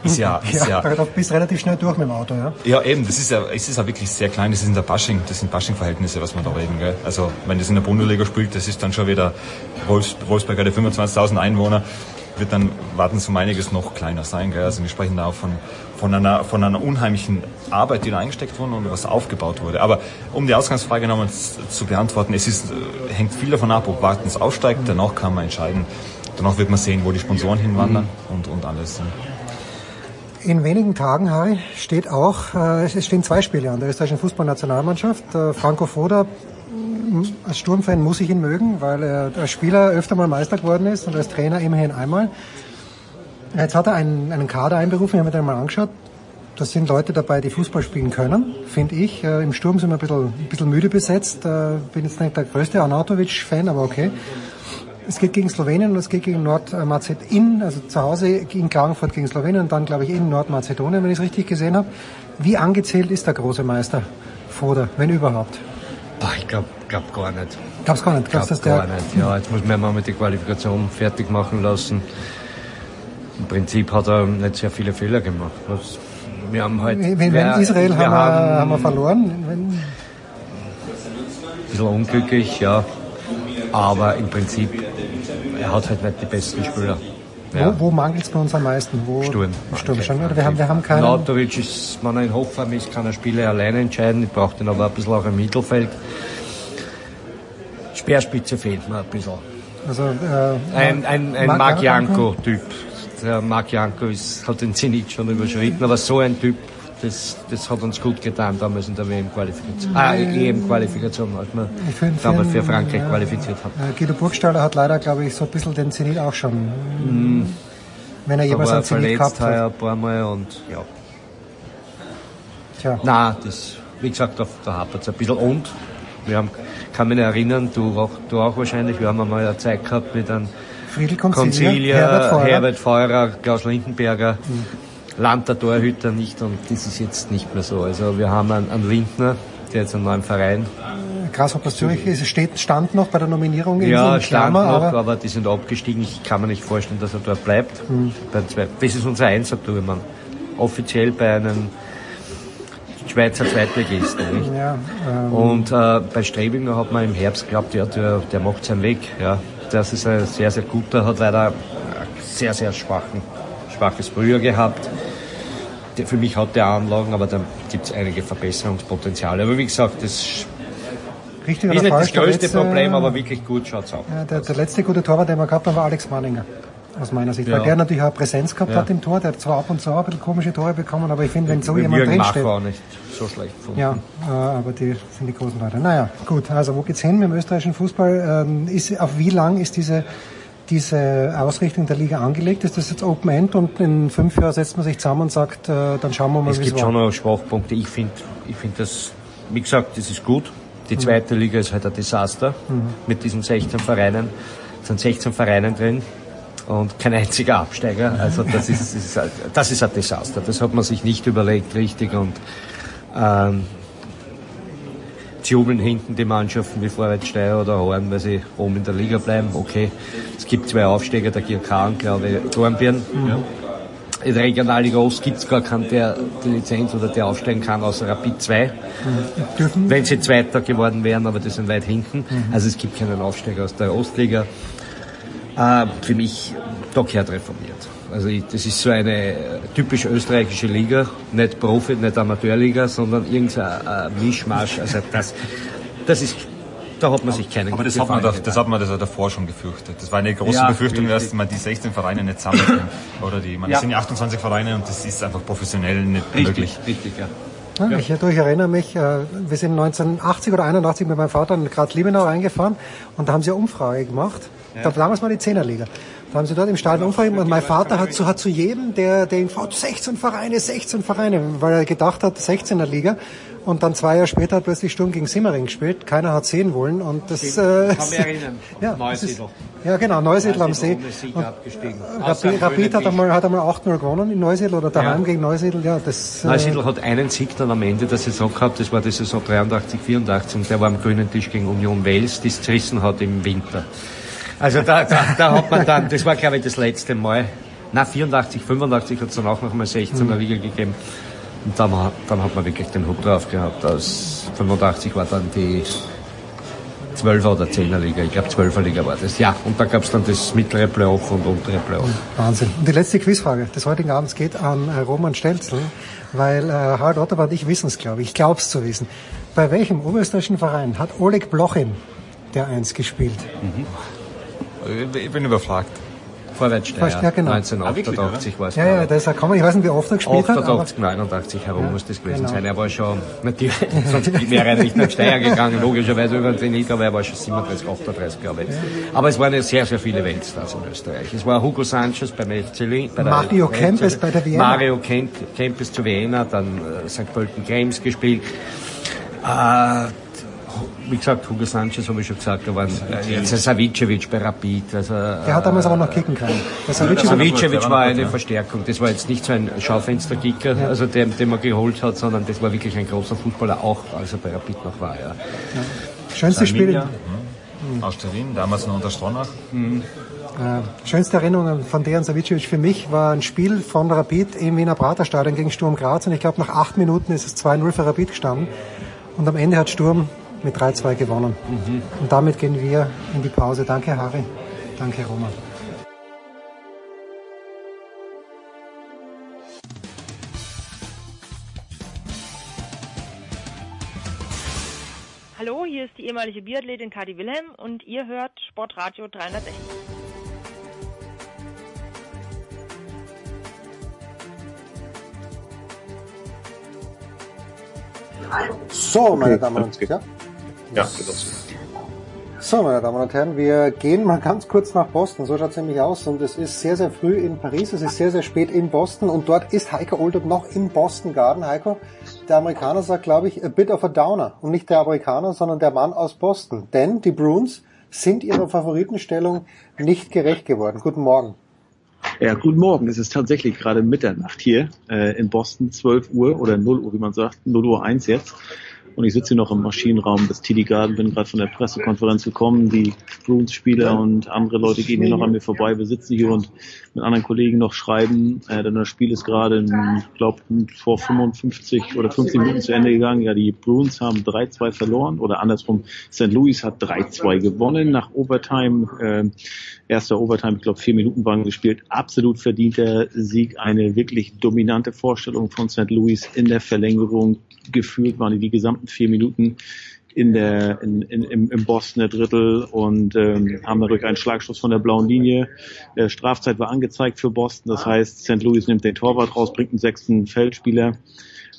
ist ja, ist ja, ja, du bist relativ schnell durch mit dem Auto, ja? Ja, eben, das ist ja, es ist ja wirklich sehr klein, das ist in der Basching, das sind Basching-Verhältnisse, was wir da reden, gell? Also, wenn das in der Bundesliga spielt, das ist dann schon wieder Wolfsburg hat 25.000 Einwohner, wird dann Wartens um einiges noch kleiner sein, gell? Also, wir sprechen da auch von, von einer, von einer unheimlichen Arbeit, die da eingesteckt wurde und was aufgebaut wurde. Aber um die Ausgangsfrage nochmal zu beantworten, es ist, äh, hängt viel davon ab, ob Wartens aufsteigt, danach kann man entscheiden. Danach wird man sehen, wo die Sponsoren hinwandern mhm. und, und alles. In wenigen Tagen, Harry, steht auch, äh, es stehen zwei Spiele an der österreichischen Fußballnationalmannschaft. Äh, Franco Foda, als Sturmfan muss ich ihn mögen, weil er als Spieler öfter mal Meister geworden ist und als Trainer immerhin einmal. Jetzt hat er einen, einen Kader einberufen, ich habe mir den mal angeschaut. Da sind Leute dabei, die Fußball spielen können, finde ich. Äh, Im Sturm sind wir ein bisschen, ein bisschen müde besetzt. Äh, bin jetzt nicht der größte Arnautovic-Fan, aber okay. Es geht gegen Slowenien und es geht gegen Nordmazedonien, also zu Hause in Klagenfurt gegen Slowenien und dann, glaube ich, in Nordmazedonien, wenn ich es richtig gesehen habe. Wie angezählt ist der große Meister Foder, wenn überhaupt? Boah, ich glaube glaub gar nicht. Glaubst gar nicht? Glaubst, glaub dass gar der nicht. Ja, jetzt muss man mal mit der Qualifikation fertig machen lassen. Im Prinzip hat er nicht sehr viele Fehler gemacht. Was wir haben halt. Wenn, wenn wir, Israel wir haben, wir, haben wir verloren. Wenn, ein bisschen unglücklich, ja. Aber im Prinzip, er hat halt nicht die besten Spieler. Ja. Wo, wo mangelt es bei uns am meisten? Wo, Sturm. Sturm schon, oder? Wir haben, wir haben keinen. Nautovic ist, wenn er in Hochform ist, kann er Spiele alleine entscheiden. Ich brauche den aber ein bisschen auch im Mittelfeld. Speerspitze fehlt mir ein bisschen. Also, äh, ein ein, ein Marc Janko-Typ der Marc Janko ist, hat den Zenit schon überschritten, aber so ein Typ, das, das hat uns gut getan damals in der WM-Qualifikation. Ah, EM-Qualifikation, als wir damals für Frankreich ja, qualifiziert haben. Guido Burgstaller hat leider, glaube ich, so ein bisschen den Zenit auch schon. Mm. Wenn er jemals einen Zenit gehabt hat. ein paar Mal und ja. Tja. Nein, das, wie gesagt, da, da hapert es ein bisschen. Und wir haben, kann mich erinnern, du auch, du auch wahrscheinlich, wir haben einmal eine Zeit gehabt mit einem Friedel Consilia, Herbert Feurer, Herbert Feurer Klaus Lindenberger, mhm. Land der Torhüter nicht und das ist jetzt nicht mehr so. Also wir haben einen, einen Lindner, der jetzt einen neuen Verein. Grasshoppers Zürich ist, steht, stand noch bei der Nominierung in Ja, stand Klammer, noch, aber, aber, die sind abgestiegen. Ich kann mir nicht vorstellen, dass er dort bleibt. Mhm. Das ist unser Einsatztourmann. Offiziell bei einem Schweizer Zweitligisten. Nicht? Ja, ähm. Und äh, bei Strebinger hat man im Herbst geglaubt, ja, der, der macht seinen Weg. Ja das ist ein sehr, sehr guter, hat leider sehr, sehr schwachen, schwaches Frühjahr gehabt. Für mich hat der Anlagen, aber da gibt es einige Verbesserungspotenziale. Aber wie gesagt, das Richtig ist nicht das größte letzte, Problem, aber wirklich gut schaut es aus. Ja, der, der, letzte gute Torwart, den wir gehabt haben, war Alex Manninger. Aus meiner Sicht. Ja. Weil der natürlich auch Präsenz gehabt ja. hat im Tor. Der hat zwar ab und zu ein bisschen komische Tore bekommen, aber ich finde, wenn so jemand drinsteht. auch nicht so schlecht gefunden. Ja, äh, aber die sind die großen Leute. Naja, gut. Also, wo geht's hin mit dem österreichischen Fußball? Ähm, ist, auf wie lang ist diese, diese Ausrichtung der Liga angelegt? Ist das jetzt Open End und in fünf Jahren setzt man sich zusammen und sagt, äh, dann schauen wir mal, wie es gibt schon noch Schwachpunkte. Ich finde, ich finde das, wie gesagt, das ist gut. Die zweite mhm. Liga ist halt ein Desaster mhm. mit diesen 16 Vereinen. Es sind 16 Vereinen drin und kein einziger Absteiger. Also das ist, ist, das ist ein Desaster. Das hat man sich nicht überlegt richtig und ähm, jubeln hinten die Mannschaften wie Vorwärtssteier oder Horn, weil sie oben in der Liga bleiben. Okay, es gibt zwei Aufsteiger, der Girkan, glaube ich, Dornbirn. Mhm. In der Regionalliga Ost gibt es gar keinen, der die Lizenz oder der aufsteigen kann, außer Rapid 2. Mhm. Wenn sie Zweiter geworden wären, aber die sind weit hinten. Mhm. Also es gibt keinen Aufsteiger aus der Ostliga. Äh, für mich doch gehört reformiert. Also ich, das ist so eine typisch österreichische Liga, nicht Profi, nicht Amateurliga, sondern irgendein Mischmasch. Also das, das ist da hat man sich keinen Aber das hat man, doch, das hat man das davor schon gefürchtet. Das war eine große ja, Befürchtung, dass man die 16 Vereine nicht sammelt. oder die, man, ja. sind ja 28 Vereine und das ist einfach professionell nicht richtig, möglich. Richtig, ja. Ja, ich, ich erinnere mich, äh, wir sind 1980 oder 81 mit meinem Vater in Graz Liebenau reingefahren und da haben sie eine Umfrage gemacht. Ja. Da damals mal die Zehnerliga. Da haben sie dort im Stadion umfragen und mein Vater hat zu, hat zu jedem, der, der ihm fragt, 16 Vereine, 16 Vereine, weil er gedacht hat, 16er Liga. Und dann zwei Jahre später hat plötzlich Sturm gegen Simmering gespielt. Keiner hat sehen wollen. Und das, äh, Kann mich erinnern. ja, Neusiedl. ja, genau, Neusiedl am See. Sieg Und abgestiegen. Rapid, Rapid hat einmal, hat einmal 8-0 gewonnen in Neusiedl oder daheim Ja. gegen Neusiedl. Ja, das, äh, Neusiedl hat einen Sieg dann am Ende der Saison gehabt, das war die Saison 83, 84 und der war am grünen Tisch gegen Union Wales, die es zerrissen hat im Winter. Also da, da, da hat man dann, das war glaube ich das letzte Mal, na 84, 85 hat es dann auch noch mal 16er Mhm. Liga gegeben und dann, hat- dann hat man wirklich den Hut drauf gehabt. Aus 85 war dann die 12er oder 10er Liga, ich glaube 12er Liga war das. Ja, und da gab es dann das mittlere Playoff und untere Playoff. Wahnsinn. Und die letzte Quizfrage des heutigen Abends geht an äh, Roman Stelzl, weil äh, Harald Otterwart und ich wissen es, glaube ich. Ich glaube es zu wissen. Bei welchem oberösterreichischen Verein hat Oleg Blochin der Eins gespielt? Ich bin überfragt. Vorwärtssteier, Ja, genau. 1988 war es. Ja, ja, da ist er gekommen. Ich weiß nicht, wie oft er gespielt hat. aber- 88, 89 herum Ja, muss das gewesen genau. sein. Er war schon, natürlich, sonst wäre er nicht nach Steyr gegangen, logischerweise über den Zenit, aber er war schon 37, 38, glaube ich. Aber es waren ja sehr, sehr viele Weltstars in Österreich. Es war Hugo Sanchez beim FC Lin- bei der Mario Kempes bei der Vienna. Mario Kemp- Kempes zu Vienna, dann äh, St. Pölten Games gespielt. Äh, wie gesagt, Hugo Sanchez habe ich schon gesagt, äh, jetzt Savicevic bei Rapid. Also, Der hat damals aber noch kicken können. Der Savicevic- war eine Ja. Verstärkung. Das war jetzt nicht so ein Schaufensterkicker, also der, den man geholt hat, sondern das war wirklich ein großer Fußballer, auch als er bei Rapid noch war. Ja. Schönste Spiel, Arminia, hm, aus Sterin, damals noch unter Stronach. äh, schönste Erinnerungen von Dejan Savicevic für mich war ein Spiel von Rapid im Wiener Praterstadion gegen Sturm Graz und ich glaube nach acht Minuten ist es 2-0 für Rapid gestanden und am Ende hat Sturm mit 3-2 gewonnen. Und damit gehen wir in die Pause. Danke Harry, danke Roman. Hallo, hier ist die ehemalige Biathletin Kati Wilhelm und ihr hört Sportradio 360. So, meine Damen und Herren. Ja, genau. So, meine Damen und Herren, wir gehen mal ganz kurz nach Boston. So schaut es nämlich aus. Und es ist sehr, sehr früh in Paris. Es ist sehr, sehr spät in Boston. Und dort ist Heiko Oldup noch im Boston Garden. Heiko, der Amerikaner sagt, glaube ich, a bit of a downer. Und nicht der Amerikaner, sondern der Mann aus Boston. Denn die Bruins sind ihrer Favoritenstellung nicht gerecht geworden. Guten Morgen. Ja, guten Morgen. Es ist tatsächlich gerade Mitternacht hier äh, in Boston, 12 Uhr oder 0 Uhr, wie man sagt, 0 Uhr 1 jetzt. Und ich sitze hier noch im Maschinenraum des TD Garden, bin gerade von der Pressekonferenz gekommen. Die Bruins-Spieler und andere Leute gehen hier noch an mir vorbei. Wir sitzen hier und mit anderen Kollegen noch schreiben, äh, denn das Spiel ist gerade, ich glaube, vor 55 oder 50 Minuten zu Ende gegangen. Ja, die Bruins haben 3-2 verloren oder andersrum, St. Louis hat 3-2 gewonnen nach Overtime. Äh, erster Overtime, ich glaube, vier Minuten waren gespielt. Absolut verdienter Sieg, eine wirklich dominante Vorstellung von St. Louis in der Verlängerung. Gefühlt waren die die gesamten vier Minuten in der in, in, im, im Bostoner Drittel und ähm, haben dadurch einen Schlagstoß von der blauen Linie. Äh, Strafzeit war angezeigt für Boston, das heißt, St. Louis nimmt den Torwart raus, bringt einen sechsten Feldspieler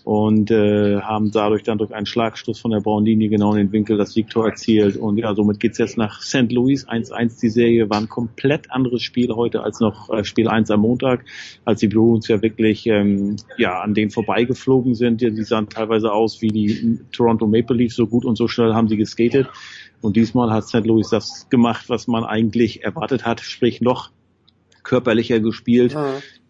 und äh, haben dadurch dann durch einen Schlagstoß von der blauen Linie genau in den Winkel das Siegtor erzielt. Und ja, somit geht's jetzt nach St. Louis 1-1. Die Serie war ein komplett anderes Spiel heute als noch äh, Spiel 1 am Montag, als die Bruins ja wirklich ähm, ja an denen vorbeigeflogen sind. Die, sahen teilweise aus wie die Toronto Maple Leafs, so gut und so schnell haben sie geskatet. Und diesmal hat St. Louis das gemacht, was man eigentlich erwartet hat, sprich noch körperlicher gespielt.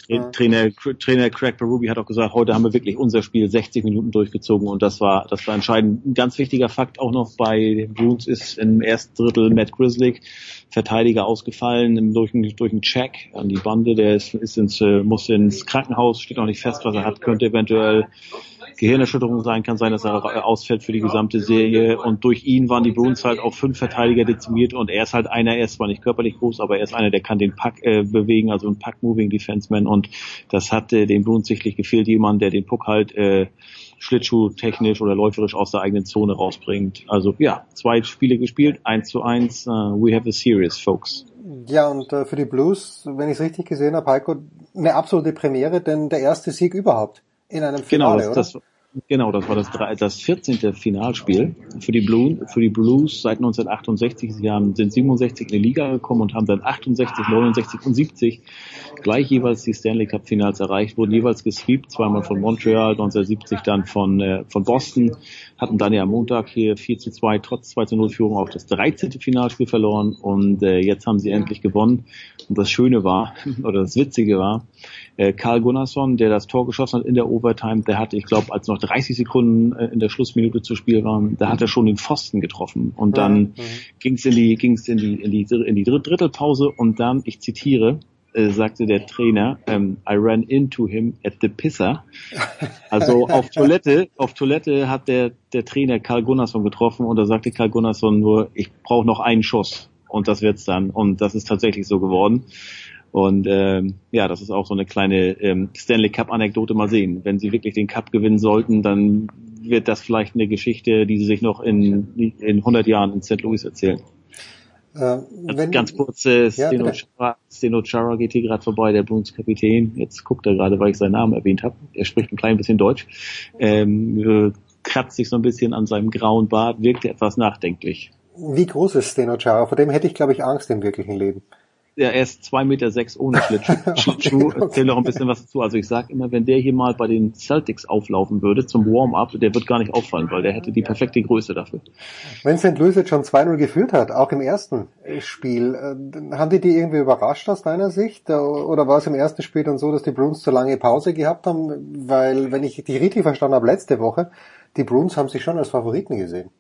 Tra- Trainer, Trainer Craig Berube hat auch gesagt, heute haben wir wirklich unser Spiel 60 Minuten durchgezogen und das war, das war entscheidend. Ein ganz wichtiger Fakt auch noch bei den Bruins ist im ersten Drittel Matt Grizzly, Verteidiger ausgefallen im- durch, einen- durch einen Check an die Bande, der ist, ist ins, äh, muss ins Krankenhaus, steht noch nicht fest, was er hat, könnte eventuell Gehirnerschütterung sein, kann sein, dass er ausfällt für die gesamte Serie und durch ihn waren die Bruins halt auf fünf Verteidiger dezimiert und er ist halt einer, er ist zwar nicht körperlich groß, aber er ist einer, der kann den Puck äh, bewegen, also ein Puck-Moving Defenseman und das hat äh, den Bruins sichtlich gefehlt, jemand, der den Puck halt äh, Schlittschuh-technisch oder läuferisch aus der eigenen Zone rausbringt. Also ja, zwei Spiele gespielt, eins zu eins, uh, we have a series, folks. Ja, und äh, für die Blues, wenn ich es richtig gesehen habe, Heiko, eine absolute Premiere, denn der erste Sieg überhaupt in einem Genau, Finale, das, oder? das, genau, das war das, das 14. Finalspiel für die, Blues, für die Blues seit 1968. Sie haben, sind 67 in die Liga gekommen und haben dann 68, 69 und 70 gleich jeweils die Stanley Cup Finals erreicht, wurden jeweils gesweept, zweimal von Montreal, 1970 dann von, äh, von Boston, hatten dann ja am Montag hier 4 zu 2 trotz 2 zu 0 Führung auch das 13. Finalspiel verloren und äh, jetzt haben sie endlich gewonnen. Und das Schöne war, oder das Witzige war, äh, Karl Gunnarsson, der das Tor geschossen hat in der Overtime, der hatte, ich glaube, als noch 30 Sekunden äh, in der Schlussminute zu Spiel waren, da hat er schon den Pfosten getroffen. Und dann mhm. ging es in die, ging's in die, in die, in die Drittelpause und dann, ich zitiere, äh, sagte der Trainer, ähm, I ran into him at the pisser. Also auf Toilette, auf Toilette hat der, der Trainer Karl Gunnarsson getroffen und da sagte Karl Gunnarsson nur, ich brauche noch einen Schuss und das wird's dann. Und das ist tatsächlich so geworden. Und ähm, ja, das ist auch so eine kleine ähm, Stanley Cup Anekdote mal sehen. Wenn sie wirklich den Cup gewinnen sollten, dann wird das vielleicht eine Geschichte, die sie sich noch in, in 100 Jahren in St. Louis erzählen. Äh, wenn, ganz kurz, äh, Steno, ja, Chara, Steno Chara geht hier gerade vorbei, der Bundeskapitän. Jetzt guckt er gerade, weil ich seinen Namen erwähnt habe. Er spricht ein klein bisschen Deutsch. Ähm, äh, kratzt sich so ein bisschen an seinem grauen Bart, wirkte etwas nachdenklich. Wie groß ist Steno Chara? Vor dem hätte ich, glaube ich, Angst im wirklichen Leben ja, er ist zwei Meter sechs ohne Schlittschuh. Okay. Erzähl noch ein bisschen was dazu. Also ich sage immer, wenn der hier mal bei den Celtics auflaufen würde zum Warm-up, der wird gar nicht auffallen, weil der hätte die perfekte Größe dafür. Wenn St. Louis jetzt schon 2-0 geführt hat, auch im ersten Spiel, äh, haben die die irgendwie überrascht aus deiner Sicht? Oder war es im ersten Spiel dann so, dass die Bruins zu lange Pause gehabt haben? Weil, wenn ich die richtig verstanden habe, letzte Woche, die Bruins haben sich schon als Favoriten gesehen.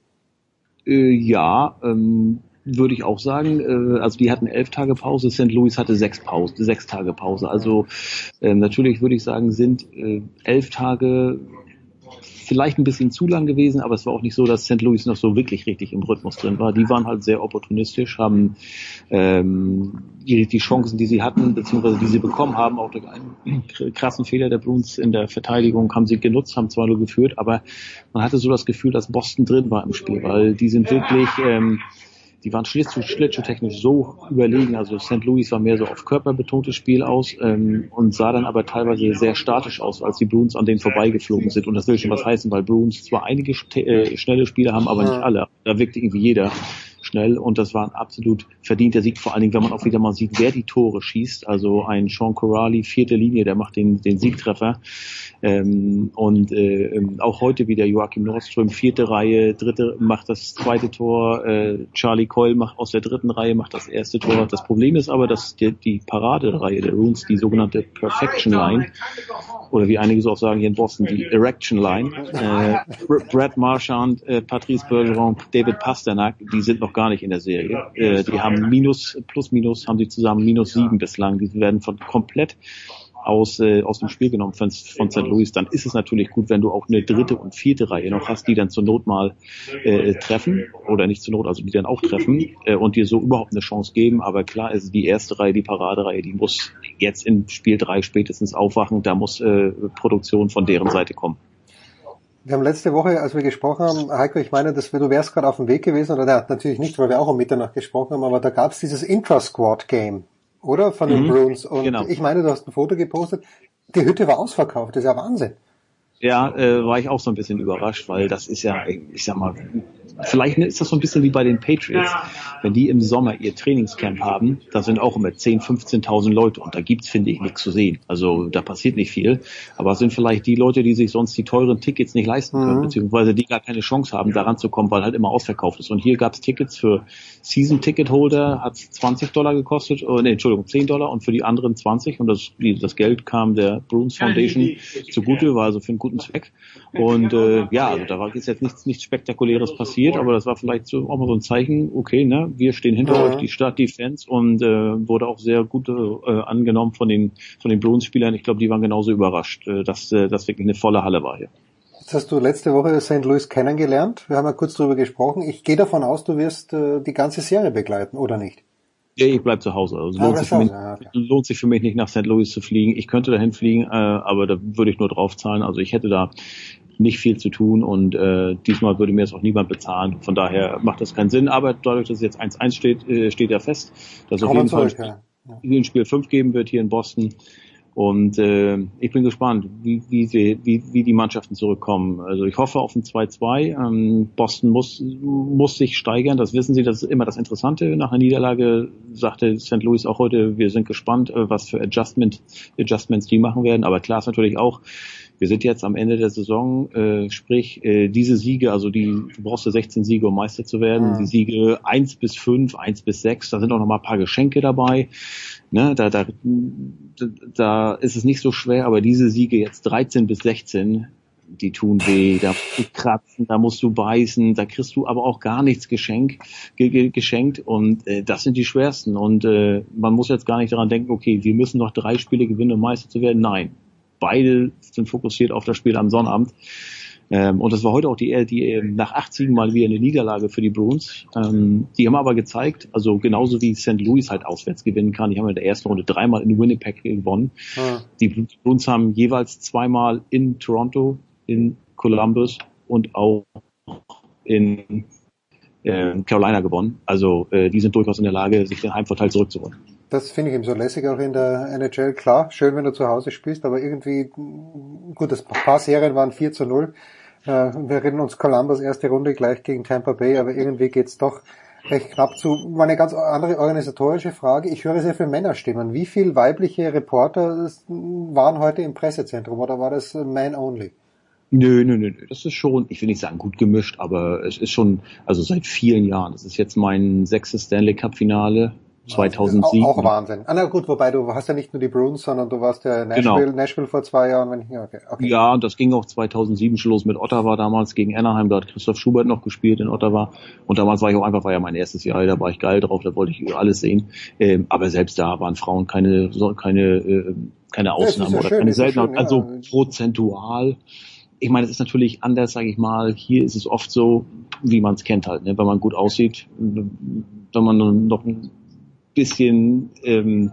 Äh, ja, ähm, würde ich auch sagen. Äh, also die hatten elf Tage Pause, St. Louis hatte sechs Pause, sechs Tage Pause. Also äh, natürlich würde ich sagen, sind äh, elf Tage vielleicht ein bisschen zu lang gewesen, aber es war auch nicht so, dass St. Louis noch so wirklich richtig im Rhythmus drin war. Die waren halt sehr opportunistisch, haben ähm, die, die Chancen, die sie hatten, beziehungsweise die sie bekommen haben, auch durch einen krassen Fehler der Bruins in der Verteidigung, haben sie genutzt, haben zwar nur geführt, aber man hatte so das Gefühl, dass Boston drin war im Spiel, weil die sind wirklich ähm, die waren schlittschuh-technisch so überlegen. Also St. Louis war mehr so auf körperbetontes Spiel aus ähm, und sah dann aber teilweise sehr statisch aus, als die Bruins an denen vorbeigeflogen sind. Und das will schon was heißen, weil Bruins zwar einige äh, schnelle Spieler haben, aber nicht alle. Da wirkte irgendwie jeder schnell und das war ein absolut verdienter Sieg, vor allen Dingen, wenn man auch wieder mal sieht, wer die Tore schießt. Also ein Sean Corrali, vierte Linie, der macht den, den Siegtreffer. Ähm, und äh, ähm, auch heute wieder Joachim Nordström, vierte Reihe, dritte macht das zweite Tor, äh, Charlie Coyle macht aus der dritten Reihe macht das erste Tor. Das Problem ist aber, dass die, die Paradereihe der Runes, die sogenannte Perfection Line, oder wie einige so auch sagen hier in Boston, die Erection Line, äh, Brad Marchand, äh, Patrice Bergeron, David Pasternak, die sind noch gar nicht in der Serie. Äh, die haben minus, plus minus, haben sie zusammen minus sieben bislang. Die werden von komplett aus, äh, aus dem Spiel genommen von, von St. Louis, dann ist es natürlich gut, wenn du auch eine dritte und vierte Reihe noch hast, die dann zur Not mal äh, treffen oder nicht zur Not, also die dann auch treffen äh, und dir so überhaupt eine Chance geben. Aber klar ist die erste Reihe, die Paradereihe, die muss jetzt in Spiel drei spätestens aufwachen. Da muss äh, Produktion von deren Seite kommen. Wir haben letzte Woche, als wir gesprochen haben, Heiko, ich meine, dass wir, du wärst gerade auf dem Weg gewesen, oder der, natürlich nicht, weil wir auch um Mitternacht gesprochen haben, aber da gab es dieses Intra-Squad-Game oder? Von den mhm, Bruins. Und genau. ich meine, du hast ein Foto gepostet. Die Hütte war ausverkauft. Das ist ja Wahnsinn. Ja, äh, war ich auch so ein bisschen überrascht, weil das ist ja, ich sag mal, vielleicht ist das so ein bisschen wie bei den Patriots. Wenn die im Sommer ihr Trainingscamp haben, da sind auch immer 10, 15.000 Leute und da gibt's, finde ich, nichts zu sehen. Also da passiert nicht viel. Aber es sind vielleicht die Leute, die sich sonst die teuren Tickets nicht leisten können, mhm. beziehungsweise die gar keine Chance haben, da ranzukommen, weil halt immer ausverkauft ist. Und hier gab's Tickets für Season-Ticket-Holder, hat 20 Dollar gekostet, oh, nee, Entschuldigung, 10 Dollar und für die anderen 20 und das, das Geld kam der Bruins Foundation zugute, war also für einen guten Zweck. Und äh, ja, also da war jetzt nichts, nichts Spektakuläres passiert passiert, aber das war vielleicht so, auch mal so ein Zeichen, okay, ne, wir stehen hinter ja. euch, die Stadt, die Fans und äh, wurde auch sehr gut äh, angenommen von den von den Bruins-Spielern. Ich glaube, die waren genauso überrascht, äh, dass äh, das wirklich eine volle Halle war hier. Jetzt hast du letzte Woche St. Louis kennengelernt. Wir haben ja kurz darüber gesprochen. Ich gehe davon aus, du wirst äh, die ganze Serie begleiten, oder nicht? Ja, ich bleib zu Hause. Also ah, lohnt, sich für mich, ja, okay. lohnt sich für mich nicht nach St. Louis zu fliegen. Ich könnte dahin fliegen, äh, aber da würde ich nur drauf zahlen. Also ich hätte da nicht viel zu tun und äh, diesmal würde mir das auch niemand bezahlen. Von daher macht das keinen Sinn. Aber dadurch, dass es jetzt 1-1 steht, äh, steht ja fest, dass es auf jeden Fall ja. ein Spiel 5 geben wird hier in Boston. Und äh, ich bin gespannt, wie, wie, sie, wie, wie die Mannschaften zurückkommen. Also ich hoffe auf ein 2-2. Ähm, Boston muss, muss sich steigern, das wissen sie, das ist immer das Interessante. Nach einer Niederlage sagte St. Louis auch heute, wir sind gespannt, äh, was für Adjustment, Adjustments die machen werden. Aber klar ist natürlich auch, wir sind jetzt am Ende der Saison, äh, sprich äh, diese Siege, also die, du brauchst ja 16 Siege, um Meister zu werden, Mhm. die Siege 1 bis 5, 1 bis 6, da sind auch noch mal ein paar Geschenke dabei. Ne, da, da, da ist es nicht so schwer, aber diese Siege jetzt 13 bis 16, die tun weh, da musst du kratzen, da musst du beißen, da kriegst du aber auch gar nichts geschenk, ge, ge, geschenkt und äh, das sind die schwersten und äh, man muss jetzt gar nicht daran denken, okay, wir müssen noch drei Spiele gewinnen, um Meister zu werden. Nein, beide sind fokussiert auf das Spiel am Sonnabend. Ähm, und das war heute auch die, die ähm, nach acht Siegen mal wieder eine Niederlage für die Bruins. Ähm, die haben aber gezeigt, also genauso wie St. Louis halt auswärts gewinnen kann. Die haben in der ersten Runde dreimal in Winnipeg gewonnen. Ah. Die Bruins haben jeweils zweimal in Toronto, in Columbus und auch in äh, Carolina gewonnen. Also äh, die sind durchaus in der Lage, sich den Heimvorteil zurückzuholen. Das finde ich eben so lässig auch in der NHL. Klar, schön, wenn du zu Hause spielst, aber irgendwie, gut, das paar Serien waren 4 zu 0. Äh, wir erinnern uns Columbus erste Runde gleich gegen Tampa Bay, aber irgendwie geht's doch recht knapp zu. Meine ganz andere organisatorische Frage. Ich höre sehr viele Männerstimmen. Wie viele weibliche Reporter waren heute im Pressezentrum oder war das man only? Nö, nö, nö, nö. Das ist schon, ich will nicht sagen gut gemischt, aber es ist schon, also seit vielen Jahren. Das ist jetzt mein sechstes Stanley Cup Finale. 2007. Auch, auch Wahnsinn. Ah, na gut, wobei du hast ja nicht nur die Bruins, sondern du warst ja Nashville, Genau. Nashville vor zwei Jahren, wenn ich, ja, okay, okay. Ja, das ging auch 2007 schon los mit Ottawa damals gegen Anaheim. Da hat Christoph Schubert noch gespielt in Ottawa. Und damals war ich auch einfach, war ja mein erstes Jahr, da war ich geil drauf, da wollte ich alles sehen. Ähm, aber selbst da waren Frauen keine, keine, äh, keine Ja, Ausnahme ja oder schön, keine Seltenheit. schön, ja. Also prozentual. Ich meine, es ist natürlich anders, sage ich mal. Hier ist es oft so, wie man es kennt halt, ne? wenn man gut aussieht, wenn man noch bisschen ähm,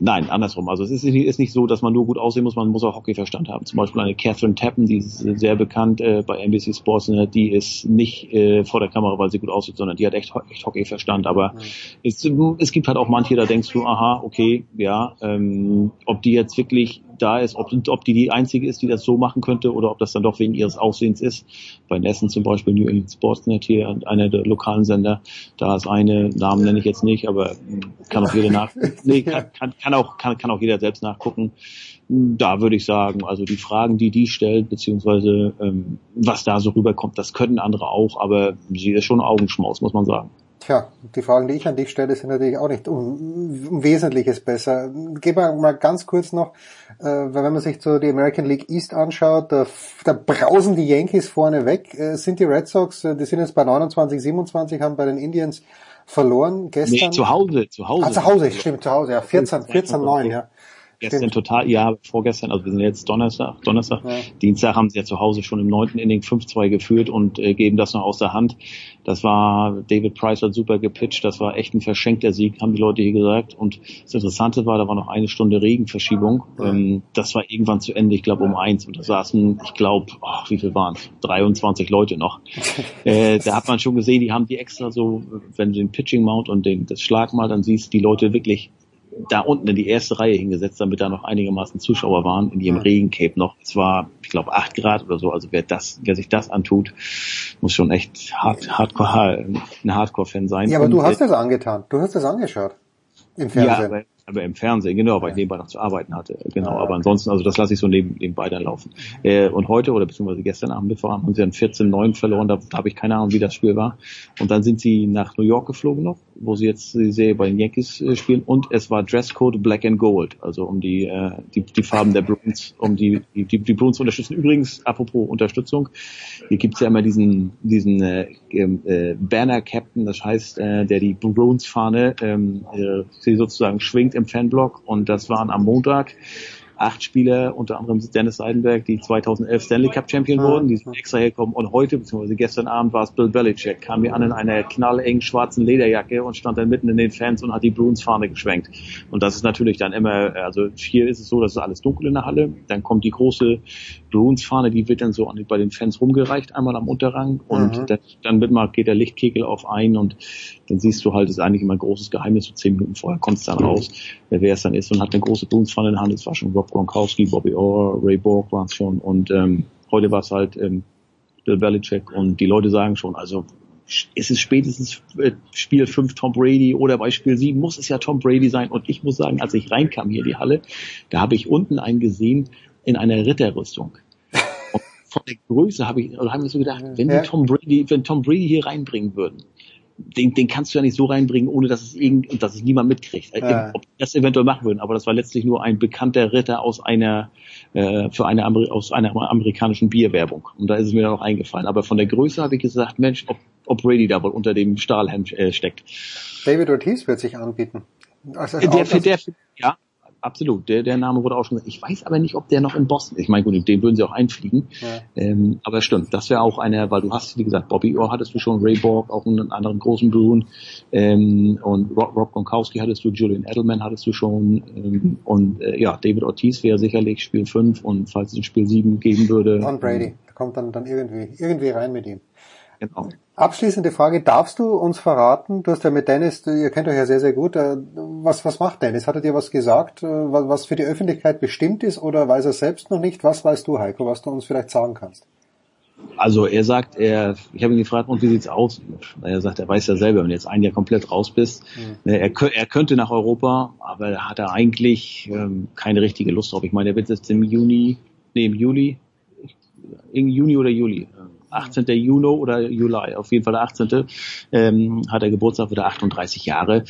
Nein, andersrum. Also es ist nicht, ist nicht so, dass man nur gut aussehen muss, man muss auch Hockeyverstand haben. Zum Beispiel eine Catherine Tappen, die ist sehr bekannt äh, bei NBC Sports, ne, die ist nicht äh, vor der Kamera, weil sie gut aussieht, sondern die hat echt, echt Hockeyverstand. Aber es, es gibt halt auch manche, da denkst du, aha, okay, ja, ähm, ob die jetzt wirklich da ist, ob, ob die die einzige ist, die das so machen könnte oder ob das dann doch wegen ihres Aussehens ist. Bei Nessen zum Beispiel New England Sportsnet hier, einer der lokalen Sender, da ist eine, Namen nenne ich jetzt nicht, aber kann auch jeder nach, nee, kann, kann, kann auch, kann, kann auch jeder selbst nachgucken. Da würde ich sagen, also die Fragen, die die stellt, beziehungsweise ähm, was da so rüberkommt, das können andere auch, aber sie ist schon Augenschmaus, muss man sagen. Tja, die Fragen, die ich an dich stelle, sind natürlich auch nicht um, um Wesentliches besser. Gehen wir mal ganz kurz noch, äh, weil wenn man sich so die American League East anschaut, da, da brausen die Yankees vorne weg. Äh, sind die Red Sox, äh, die sind jetzt bei 29, 27, haben bei den Indians verloren gestern. Nee, zu Hause, zu Hause. Ah, zu Hause, stimmt, zu Hause, ja, 14, 14, 9, ja. Gestern total, ja, vorgestern, also wir sind jetzt Donnerstag, Donnerstag, Ja. Dienstag haben sie ja zu Hause schon im neunten Inning 5-2 geführt und äh, geben das noch aus der Hand. Das war, David Price hat super gepitcht, das war echt ein verschenkter Sieg, haben die Leute hier gesagt. Und das Interessante war, da war noch eine Stunde Regenverschiebung. Ähm, das war irgendwann zu Ende, ich glaube um eins. Und da saßen, ich glaube, ach, wie viel waren es? 23 Leute noch. äh, da hat man schon gesehen, die haben die extra so, wenn du den Pitching Mount und den, das Schlag mal, dann siehst du die Leute wirklich da unten in die erste Reihe hingesetzt, damit da noch einigermaßen Zuschauer waren, in ihrem Regencape noch. Es war, ich glaube, acht Grad oder so. Also wer das, wer sich das antut, muss schon echt hart, hardcore, ein Hardcore-Fan sein. Ja, aber Und, du hast äh, das angetan. Du hast das angeschaut. Im ja, Fernsehen. aber, aber im Fernsehen, genau, weil ich nebenbei noch zu arbeiten hatte. Genau, aber ansonsten, also das lasse ich so neben, nebenbei dann laufen. Äh, und heute oder beziehungsweise gestern Abend Mittwoch haben sie dann 14-9 verloren, da, da habe ich keine Ahnung, wie das Spiel war. Und dann sind sie nach New York geflogen noch, wo sie jetzt die Serie bei den Yankees äh, spielen und es war Dresscode Black and Gold, also um die, äh, die, die Farben der Bruins, um die, die, die, Bruins zu unterstützen. Übrigens, apropos Unterstützung, hier gibt's ja immer diesen, diesen äh, äh, Banner-Captain, das heißt, äh, der die Bruins-Fahne ähm, äh, sozusagen schwingt im Fanblock und das waren am Montag acht Spieler, unter anderem Dennis Seidenberg, die 2011 Stanley Cup Champion wurden, die sind extra hergekommen und heute, beziehungsweise gestern Abend war es Bill Belichick, kam mir an in einer knallengen schwarzen Lederjacke und stand dann mitten in den Fans und hat die Bruins Fahne geschwenkt. Und das ist natürlich dann immer, also hier ist es so, dass es alles dunkel in der Halle, dann kommt die große Bruins Fahne, die wird dann so an, bei den Fans rumgereicht, einmal am Unterrang. Und Mhm. dann, dann wird mal, geht der Lichtkegel auf ein und dann siehst du halt, ist eigentlich immer ein großes Geheimnis, so zehn Minuten vorher kommt es dann raus, wer es dann ist und hat eine große Bruins-Fahne in der Hand, es war schon Rob Gronkowski, Bobby Orr, Ray Borg waren es schon und ähm, heute war es halt ähm, Bill Belichick und die Leute sagen schon, also ist es spätestens äh, Spiel 5 Tom Brady oder bei Spiel 7 muss es ja Tom Brady sein und ich muss sagen, als ich reinkam hier in die Halle, da habe ich unten einen gesehen in einer Ritterrüstung. Und von der Größe habe ich, oder habe ich so gedacht, wenn Ja. die Tom Brady, wenn Tom Brady hier reinbringen würden, den, den kannst du ja nicht so reinbringen, ohne dass es irgend, dass es niemand mitkriegt. Äh, Ja. Ob die das eventuell machen würden, aber das war letztlich nur ein bekannter Ritter aus einer äh, für eine Ameri aus einer amerikanischen Bierwerbung. Und da ist es mir dann auch eingefallen. Aber von der Größe habe ich gesagt, Mensch, ob, ob Brady da wohl unter dem Stahlhelm äh, steckt. David Ortiz wird sich anbieten. Also, Der, der, der, ja, absolut. Der, der Name wurde auch schon. Ich weiß aber nicht, ob der noch in Boston. Ich meine, gut, den würden sie auch einfliegen. Ja. Ähm, aber stimmt, das wäre auch einer, weil du hast, wie gesagt, Bobby Orr hattest du schon, Ray Borg, auch einen anderen großen Bruin, ähm, und Rob, Rob Gronkowski hattest du, Julian Edelman hattest du schon, ähm, und äh, ja, David Ortiz wäre sicherlich Spiel 5 und falls es ein Spiel 7 geben würde. Don Brady. Der kommt dann, dann irgendwie, irgendwie rein mit ihm. Genau. Abschließende Frage, darfst du uns verraten, du hast ja mit Dennis, du- ihr kennt euch ja sehr, sehr gut, äh, was, was macht Dennis? Hat er dir was gesagt, äh, was, für die Öffentlichkeit bestimmt ist oder weiß er selbst noch nicht? Was weißt du, Heiko, was du uns vielleicht sagen kannst? Also er sagt, er, ich habe ihn gefragt, und wie sieht's aus? Er sagt, er weiß ja selber, wenn du jetzt ein Jahr komplett raus bist, ne, er, er könnte nach Europa, aber da hat er eigentlich ähm, keine richtige Lust drauf. Ich meine, er wird jetzt im Juni, nee, im Juli, im Juni oder Juli, 18. Juni oder Juli, auf jeden Fall der 18. Ähm, hat er Geburtstag, wird er 38 Jahre.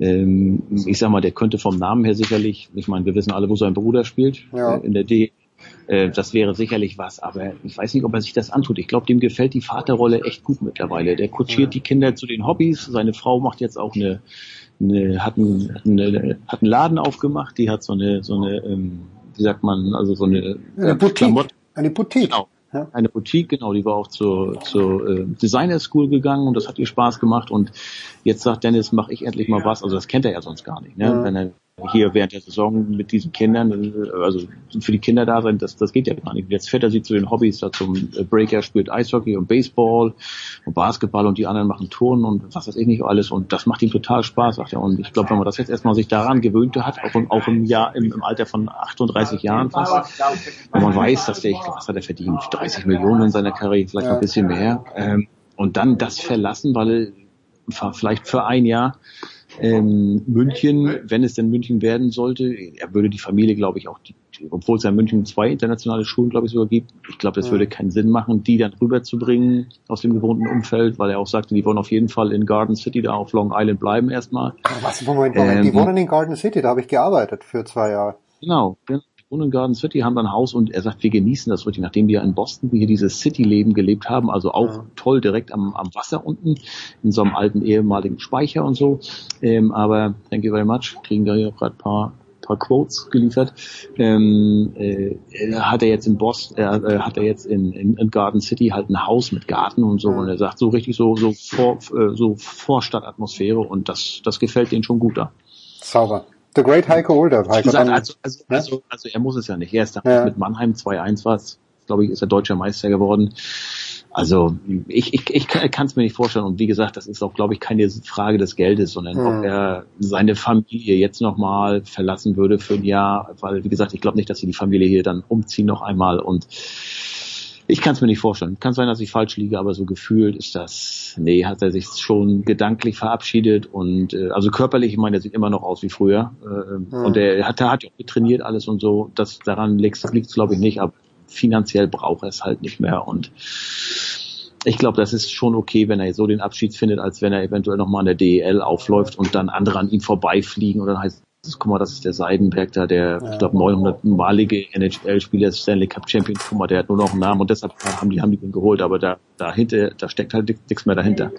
Ähm, ich sag mal, der könnte vom Namen her sicherlich, ich meine, wir wissen alle, wo sein Bruder spielt, Ja. äh, in der D. Äh, das wäre sicherlich was, aber ich weiß nicht, ob er sich das antut. Ich glaube, dem gefällt die Vaterrolle echt gut mittlerweile. Der kutschiert die Kinder zu den Hobbys. Seine Frau macht jetzt auch eine, eine, hat, einen, hat, eine hat einen Laden aufgemacht. Die hat so eine, so eine, ähm, wie sagt man, also so eine, Eine äh, Boutique. Eine Boutique. Genau. Eine Boutique, genau, die war auch zur, zur äh, Designer School gegangen und das hat ihr Spaß gemacht und jetzt sagt Dennis, mach ich endlich mal was. Also das kennt er ja sonst gar nicht. Ne? Ja. Wenn er hier während der Saison mit diesen Kindern, also für die Kinder da sein, das, das geht ja gar nicht. Jetzt fährt er sie zu den Hobbys, da zum Breaker spielt Eishockey und Baseball und Basketball und die anderen machen Turnen und was weiß ich nicht alles und das macht ihm total Spaß, sagt er. Und ich glaube, wenn man das jetzt erstmal sich daran gewöhnt hat, auch, im- auch im Jahr, im, im Alter von 38 Jahren fast, wenn man weiß, dass der, ich glaube, was hat er verdient? 30 Millionen in seiner Karriere, vielleicht ein bisschen mehr. Ähm, und dann das verlassen, weil vielleicht für ein Jahr ähm, München, wenn es denn München werden sollte, er würde die Familie, glaube ich, auch, die, obwohl es ja in München zwei internationale Schulen, glaube ich, sogar gibt, ich glaube, das Ja. würde keinen Sinn machen, die dann rüberzubringen aus dem gewohnten Umfeld, weil er auch sagte, die wollen auf jeden Fall in Garden City, da auf Long Island bleiben erstmal. Was, Moment, Moment, die Ähm, wohnen in Garden City, da habe ich gearbeitet für zwei Jahre. Genau, genau. Die wohnen in Garden City, haben dann ein Haus und er sagt, wir genießen das richtig, nachdem wir in Boston hier dieses City-Leben gelebt haben, also auch toll direkt am, am Wasser unten, in so einem alten ehemaligen Speicher und so. Ähm, aber thank you very much, kriegen da ja gerade ein paar paar Quotes geliefert. Ähm, äh, hat er jetzt in Boston, äh, äh, hat er jetzt in, in, in Garden City halt ein Haus mit Garten und so und er sagt so richtig so so vor, äh, so Vorstadtatmosphäre und das das gefällt denen schon gut da. Sauber. The Great Heiko Older. Heiko, gesagt, also, also, also, also er muss es ja nicht. Er ist da Ja. mit Mannheim 2-1 war es, glaube ich, ist er deutscher Meister geworden. Also ich, ich, ich kann es mir nicht vorstellen. Und wie gesagt, das ist auch, glaube ich, keine Frage des Geldes, sondern Mhm. ob er seine Familie jetzt nochmal verlassen würde für ein Jahr. Weil, wie gesagt, ich glaube nicht, dass sie die Familie hier dann umziehen noch einmal. Und ich kann es mir nicht vorstellen. Kann sein, dass ich falsch liege, aber so gefühlt ist das, nee, hat er sich schon gedanklich verabschiedet und äh, also körperlich, ich meine, er sieht immer noch aus wie früher. Äh, Mhm. Und er hat, er hat ja auch getrainiert alles und so. Das daran liegt es, glaube ich, nicht, aber finanziell braucht er es halt nicht mehr. Und ich glaube, das ist schon okay, wenn er so den Abschied findet, als wenn er eventuell nochmal an der DEL aufläuft und dann andere an ihm vorbeifliegen und dann heißt guck mal, das ist der Seidenberg da, der, ja. ich glaube, 900-malige NHL-Spieler, Stanley Cup Champion, guck mal, der hat nur noch einen Namen und deshalb haben die, haben die den geholt, aber da, dahinter, da steckt halt nichts mehr dahinter.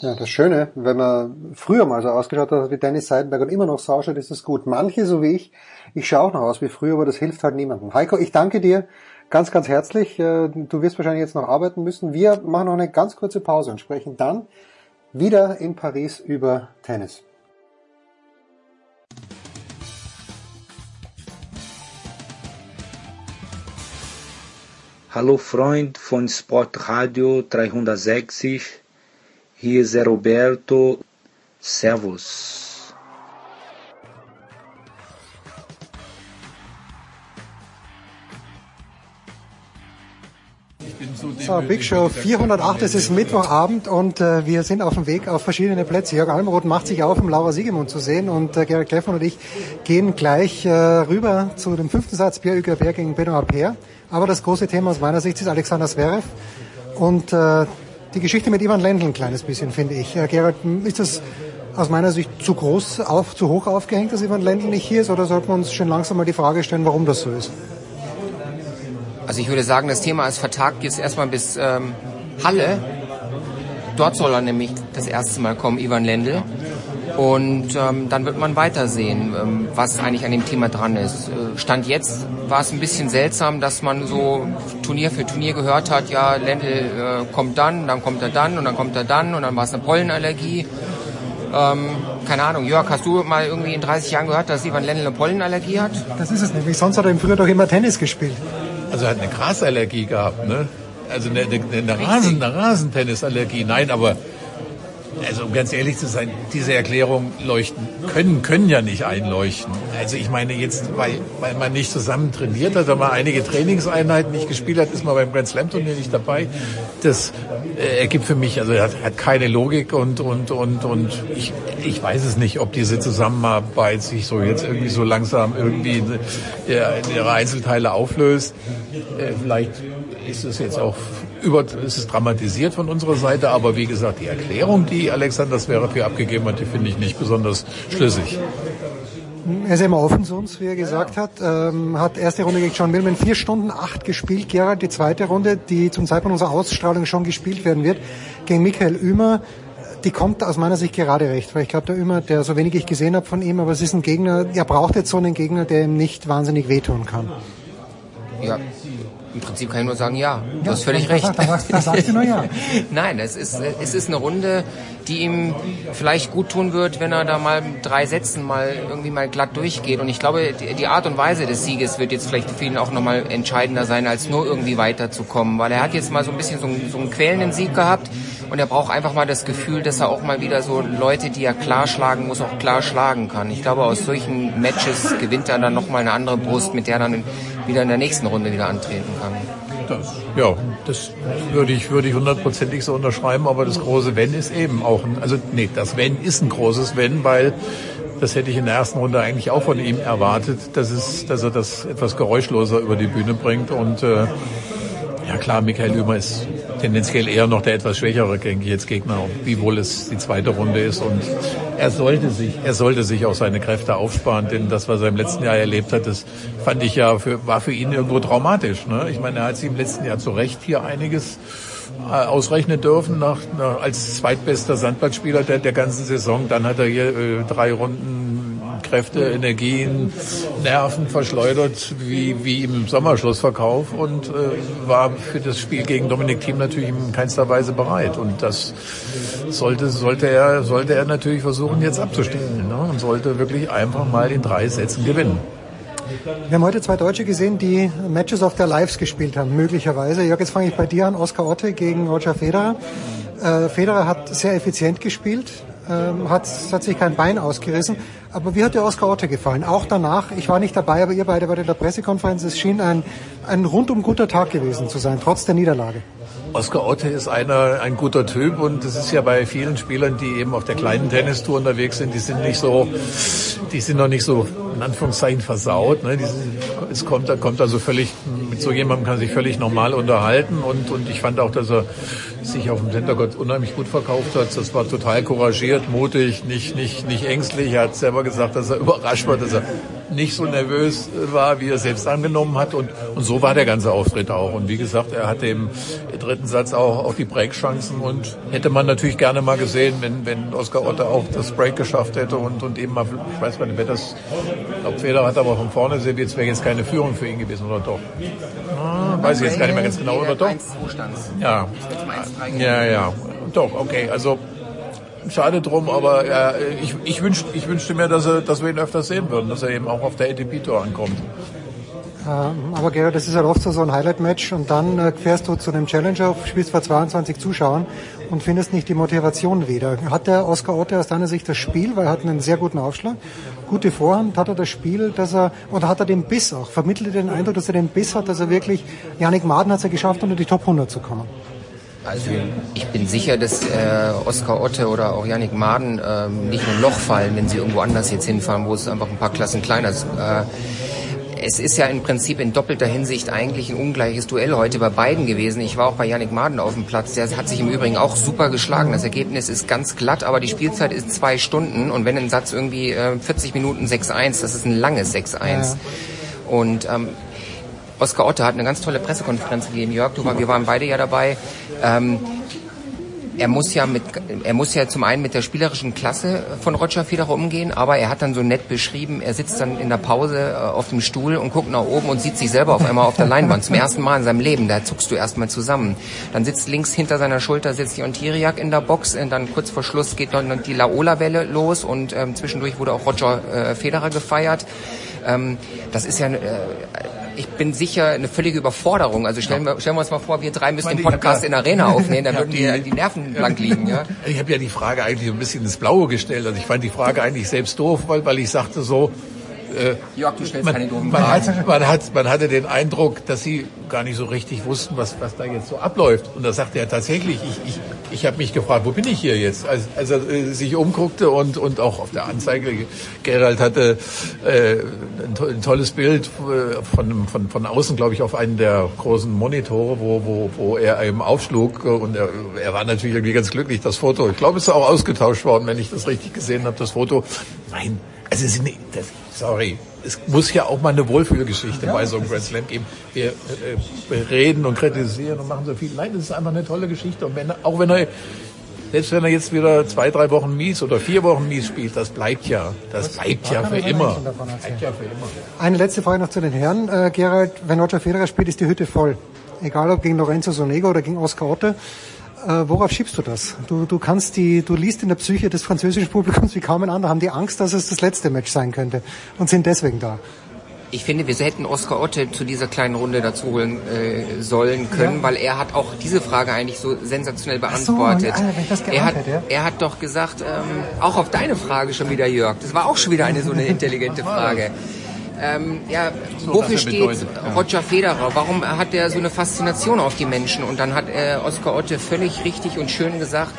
Ja, das Schöne, wenn man früher mal so ausgeschaut hat wie Dennis Seidenberg und immer noch so ausschaut, ist das gut. Manche, so wie ich, ich schaue auch noch aus wie früher, aber das hilft halt niemandem. Heiko, ich danke dir ganz, ganz herzlich. Äh, du wirst wahrscheinlich jetzt noch arbeiten müssen. Wir machen noch eine ganz kurze Pause und sprechen dann wieder in Paris über Tennis. Hallo Freund von Sportradio 360, hier ist Roberto. Servus. So, Big Show 408, es ist Mittwochabend und äh, wir sind auf dem Weg auf verschiedene Plätze. Jörg Almroth macht sich auf, um Laura Siegemund zu sehen und äh, Gerrit Kleffmann und ich gehen gleich äh, rüber zu dem fünften Satz Pierre Hugues gegen Benoit Paire. Aber das große Thema aus meiner Sicht ist Alexander Zverev und äh, die Geschichte mit Ivan Lendl ein kleines bisschen, finde ich. Äh, Gerrit, ist das aus meiner Sicht zu groß, auf, zu hoch aufgehängt, dass Ivan Lendl nicht hier ist oder sollten wir uns schon langsam mal die Frage stellen, warum das so ist? Also ich würde sagen, das Thema ist vertagt jetzt erstmal bis ähm, Halle. Dort soll er nämlich das erste Mal kommen, Ivan Lendl. Und ähm, dann wird man weitersehen, ähm, was eigentlich an dem Thema dran ist. Äh, Stand jetzt war es ein bisschen seltsam, dass man so Turnier für Turnier gehört hat, ja, Lendl äh, kommt dann, dann kommt er dann und dann kommt er dann und dann war es eine Pollenallergie. Ähm, keine Ahnung, Jörg, hast du mal irgendwie in 30 Jahren gehört, dass Ivan Lendl eine Pollenallergie hat? Das ist es nämlich. Sonst hat er im Frühjahr doch immer Tennis gespielt. Also er hat eine Grasallergie gehabt, ne? Also eine, eine, eine, Rasen, eine Rasentennisallergie. Nein, aber also um ganz ehrlich zu sein, diese Erklärungen leuchten können, können ja nicht einleuchten. Also ich meine jetzt, weil, weil man nicht zusammen trainiert hat, wenn man einige Trainingseinheiten nicht gespielt hat, ist man beim Grand Slam Turnier nicht dabei. Das äh, ergibt für mich, also hat, hat keine Logik und und und und ich, ich weiß es nicht, ob diese Zusammenarbeit sich so jetzt irgendwie so langsam irgendwie in, in ihre Einzelteile auflöst. Äh, vielleicht ist es jetzt auch über, ist es dramatisiert von unserer Seite, aber wie gesagt, die Erklärung, die Alexander Zverev hier abgegeben hat, die finde ich nicht besonders schlüssig. Er ist immer offen zu uns, wie er gesagt hat. Ähm, hat erste Runde gegen John Millman vier Stunden acht gespielt. Gerald, die zweite Runde, die zum Zeitpunkt unserer Ausstrahlung schon gespielt werden wird, gegen Michael Ümer. Die kommt aus meiner Sicht gerade recht, weil ich glaube, der Ümer, der so wenig ich gesehen habe von ihm, aber es ist ein Gegner, er braucht jetzt so einen Gegner, der ihm nicht wahnsinnig wehtun kann. Ja, im Prinzip kann ich nur sagen, ja, du ja, hast völlig recht. Da sagst du nur ja. Nein, es ist, es ist eine Runde, die ihm vielleicht gut tun wird, wenn er da mal drei Sätzen mal irgendwie mal glatt durchgeht. Und ich glaube, die Art und Weise des Sieges wird jetzt vielleicht für ihn auch nochmal entscheidender sein, als nur irgendwie weiterzukommen. Weil er hat jetzt mal so ein bisschen so einen, so einen quälenden Sieg gehabt und er braucht einfach mal das Gefühl, dass er auch mal wieder so Leute, die er klar schlagen muss, auch klar schlagen kann. Ich glaube, aus solchen Matches gewinnt er dann nochmal eine andere Brust, mit der er dann wieder in der nächsten Runde wieder antreten kann. Das, ja, das würde ich, würde ich hundertprozentig so unterschreiben, aber das große Wenn ist eben auch ein, also nee, das Wenn ist ein großes Wenn, weil das hätte ich in der ersten Runde eigentlich auch von ihm erwartet, dass, es, dass er das etwas geräuschloser über die Bühne bringt und äh, ja klar, Michael Ümer ist tendenziell eher noch der etwas schwächere, denke ich, jetzt Gegner, wiewohl es die zweite Runde ist. Und er sollte sich, er sollte sich auch seine Kräfte aufsparen, denn das, was er im letzten Jahr erlebt hat, das fand ich ja für, war für ihn irgendwo traumatisch. Ne? Ich meine, er hat sich im letzten Jahr zu Recht hier einiges ausrechnen dürfen nach, nach als zweitbester Sandplatzspieler der, der ganzen Saison. Dann hat er hier äh, drei Runden Kräfte, Energien, Nerven verschleudert wie, wie im Sommerschlussverkauf und äh, war für das Spiel gegen Dominik Thiem natürlich in keinster Weise bereit. Und das sollte, sollte, er, sollte er natürlich versuchen jetzt abzustellen ne? und sollte wirklich einfach mal in drei Sätzen gewinnen. Wir haben heute zwei Deutsche gesehen, die Matches auf der Lives gespielt haben, möglicherweise. Jörg, jetzt fange ich bei dir an. Oskar Otte gegen Roger Federer. Äh, Federer hat sehr effizient gespielt, ähm, hat, hat sich kein Bein ausgerissen. Aber wie hat dir Oskar Otte gefallen? Auch danach, ich war nicht dabei, aber ihr beide wart in der Pressekonferenz. Es schien ein, ein rundum guter Tag gewesen zu sein, trotz der Niederlage. Oskar Otte ist einer, ein guter Typ und das ist ja bei vielen Spielern, die eben auf der kleinen Tennistour unterwegs sind, die sind nicht so, die sind noch nicht so in Anführungszeichen versaut. Ne? Sind, es kommt, kommt also völlig mit so jemandem kann sich völlig normal unterhalten und, und ich fand auch, dass er sich auf dem Center Gott unheimlich gut verkauft hat. Das war total couragiert, mutig, nicht, nicht, nicht ängstlich. Er hat selber gesagt, dass er überrascht war, dass er nicht so nervös war, wie er selbst angenommen hat. Und, und so war der ganze Auftritt auch. Und wie gesagt, er hatte im dritten Satz auch, auch die Breakchancen und hätte man natürlich gerne mal gesehen, wenn, wenn Oskar Otte auch das Break geschafft hätte und, und eben mal, ich weiß gar nicht, wer das, ich glaube, Feder hat aber von vorne serviert, es wäre jetzt keine Führung für ihn gewesen, oder doch? Ah, weiß ich jetzt gar nicht mehr ganz genau, oder doch? Ja. Ja, ja. Doch, okay. Also schade drum, aber ja, ich, ich, wünsch, ich wünschte mir, dass, er, dass wir ihn öfters sehen würden, dass er eben auch auf der ATP-Tour ankommt. Ähm, aber Gerhard, das ist halt oft so, ein Highlight-Match und dann äh, fährst du zu einem Challenger, spielst vor 22 Zuschauern und findest nicht die Motivation wieder. Hat der Oskar Otte aus deiner Sicht das Spiel, weil er hat einen sehr guten Aufschlag, gute Vorhand, hat er das Spiel, dass er, oder hat er den Biss auch, vermittelt er den Eindruck, dass er den Biss hat, dass er wirklich, Janik Maden hat es ja geschafft, unter die Top 100 zu kommen. Also ich bin sicher, dass äh, Oskar Otte oder auch Yannick Maden äh, nicht in ein Loch fallen, wenn sie irgendwo anders jetzt hinfahren, wo es einfach ein paar Klassen kleiner ist. Äh, es ist ja im Prinzip in doppelter Hinsicht eigentlich ein ungleiches Duell heute bei beiden gewesen. Ich war auch bei Yannick Maden auf dem Platz. Der hat sich im Übrigen auch super geschlagen. Das Ergebnis ist ganz glatt, aber die Spielzeit ist zwei Stunden. Und wenn ein Satz irgendwie äh, 40 Minuten 6-1, das ist ein langes 6-1. Ja. Und ähm, Oskar Otte hat eine ganz tolle Pressekonferenz gegeben. Jörg, du wir waren beide ja dabei. Ähm, er muss ja mit, er muss ja zum einen mit der spielerischen Klasse von Roger Federer umgehen, aber er hat dann so nett beschrieben, er sitzt dann in der Pause äh, auf dem Stuhl und guckt nach oben und sieht sich selber auf einmal auf der Leinwand zum ersten Mal in seinem Leben. Da zuckst du erstmal zusammen. Dann sitzt links hinter seiner Schulter sitzt die Ontiriak in der Box und dann kurz vor Schluss geht dann die Laola-Welle los und ähm, zwischendurch wurde auch Roger äh, Federer gefeiert. Ähm, das ist ja äh, ich bin sicher eine völlige Überforderung. Also stellen wir, stellen wir uns mal vor, wir drei müssen den Podcast in der Arena aufnehmen, dann würden die, die Nerven blank liegen. Ja? Ich habe ja die Frage eigentlich ein bisschen ins Blaue gestellt. Also ich fand die Frage eigentlich selbst doof, weil, weil ich sagte so, äh, Jörg, du stellst man, keine doofen man. Hat, man, hat, man hatte den Eindruck, dass sie gar nicht so richtig wussten, was, was da jetzt so abläuft. Und da sagte er tatsächlich, ich, ich, ich habe mich gefragt, wo bin ich hier jetzt? Als, als er äh, sich umguckte und, und auch auf der Anzeige, Gerald hatte äh, ein, to ein tolles Bild äh, von, von, von außen, glaube ich, auf einen der großen Monitore, wo, wo, wo er eben aufschlug. Und er, er war natürlich irgendwie ganz glücklich, das Foto. Ich glaube, es ist auch ausgetauscht worden, wenn ich das richtig gesehen habe, das Foto. Nein, also es ist nicht, das, sorry, es muss ja auch mal eine Wohlfühlgeschichte ja, bei so einem Grand Slam geben. Wir, äh, wir reden und kritisieren und machen so viel. Nein, das ist einfach eine tolle Geschichte. Und wenn, auch wenn er, selbst wenn er jetzt wieder zwei, drei Wochen mies oder vier Wochen mies spielt, das bleibt ja, das bleibt ja für immer. Bleibt ja für immer. Eine letzte Frage noch zu den Herren. Äh, Gerald, wenn Roger Federer spielt, ist die Hütte voll. Egal ob gegen Lorenzo Sonego oder gegen Oscar Otte. Äh, worauf schiebst du das? Du, du kannst die, du liest in der Psyche des französischen Publikums wie kaum ein anderer, haben die Angst, dass es das letzte Match sein könnte und sind deswegen da. Ich finde, wir hätten Oskar Otte zu dieser kleinen Runde dazu holen äh, sollen können, ja. weil er hat auch diese Frage eigentlich so sensationell beantwortet. So, ja, er, hat, ja. er hat doch gesagt, ähm, auch auf deine Frage schon wieder, Jörg, das war auch schon wieder eine so eine intelligente Frage. Ähm, ja, so, wofür steht bedeutet, Roger Federer? Warum hat er so eine Faszination auf die Menschen? Und dann hat äh, Oskar Otte völlig richtig und schön gesagt,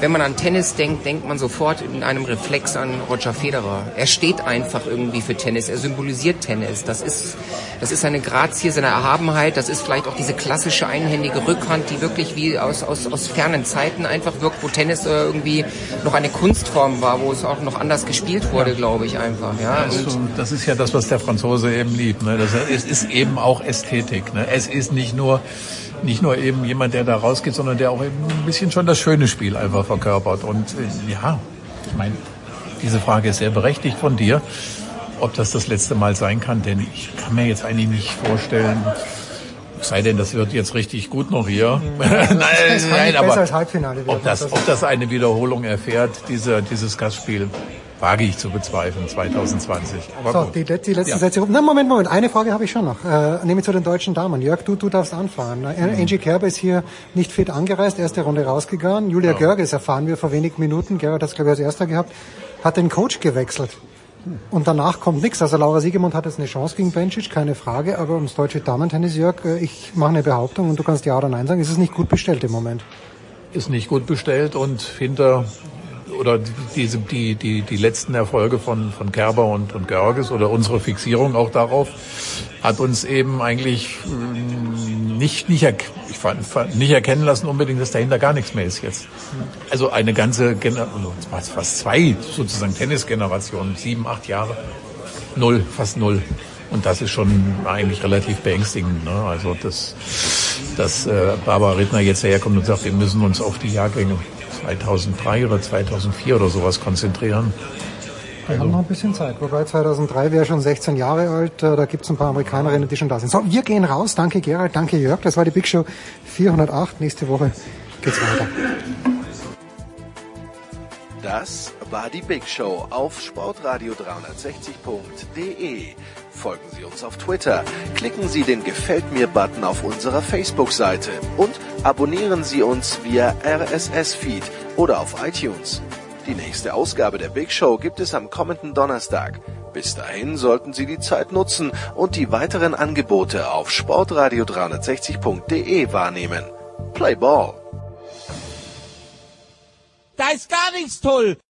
wenn man an Tennis denkt, denkt man sofort in einem Reflex an Roger Federer. Er steht einfach irgendwie für Tennis. Er symbolisiert Tennis. Das ist, das ist seine Grazie, seine Erhabenheit. Das ist vielleicht auch diese klassische einhändige Rückhand, die wirklich wie aus, aus, aus fernen Zeiten einfach wirkt, wo Tennis äh, irgendwie noch eine Kunstform war, wo es auch noch anders gespielt wurde, ja. glaube ich einfach. Ja, also, das ist ja das, was der Franzose eben liebt. Ne? Das, es ist eben auch Ästhetik. Ne? Es ist nicht nur nicht nur eben jemand, der da rausgeht, sondern der auch eben ein bisschen schon das schöne Spiel einfach verkörpert. Und äh, ja, ich meine, diese Frage ist sehr berechtigt von dir, ob das das letzte Mal sein kann, denn ich kann mir jetzt eigentlich nicht vorstellen, sei denn, das wird jetzt richtig gut noch hier. nein, nein, aber ob das, ob das eine Wiederholung erfährt, dieser, dieses Gastspiel, wage ich zu bezweifeln, 2020. Aber so, die, die letzten ja. Sätze. Na, Moment, Moment, eine Frage habe ich schon noch. Äh, nämlich zu den deutschen Damen. Jörg, du, du darfst anfahren. Äh, mhm. Angie Kerber ist hier nicht fit angereist, erste Runde rausgegangen. Julia ja. Görges erfahren wir vor wenigen Minuten. Gerhard hat es, glaube ich, als erster gehabt. Hat den Coach gewechselt. Und danach kommt nichts. Also Laura Siegemund hat jetzt eine Chance gegen Bencic, keine Frage. Aber ums deutsche Damen-Tennis, Jörg, äh, ich mache eine Behauptung und du kannst ja oder nein sagen. Ist es nicht gut bestellt im Moment? Ist nicht gut bestellt und hinter oder diese die die die letzten Erfolge von von Kerber und und Görges oder unsere Fixierung auch darauf hat uns eben eigentlich mm, nicht nicht ich fand, nicht erkennen lassen unbedingt, dass dahinter gar nichts mehr ist jetzt. Also eine ganze Generation, fast zwei sozusagen Tennisgenerationen, sieben acht Jahre, null, fast null. Und das ist schon eigentlich relativ beängstigend. Ne? Also dass, dass äh, Barbara Rittner jetzt herkommt und sagt, wir müssen uns auf die Jahrgänge 2003 oder 2004 oder sowas konzentrieren. Wir haben noch ein bisschen Zeit. Wobei 2003 wäre schon 16 Jahre alt. Äh, da gibt es ein paar Amerikanerinnen, die schon da sind. So, wir gehen raus. Danke Gerald, danke Jörg. Das war die Big Show 408. Nächste Woche geht's weiter. Das war die Big Show auf sportradio360.de. Folgen Sie uns auf Twitter, klicken Sie den Gefällt mir-Button auf unserer Facebook-Seite und abonnieren Sie uns via RSS-Feed oder auf iTunes. Die nächste Ausgabe der Big Show gibt es am kommenden Donnerstag. Bis dahin sollten Sie die Zeit nutzen und die weiteren Angebote auf sportradio360.de wahrnehmen. Play Ball! Da ist gar nichts toll!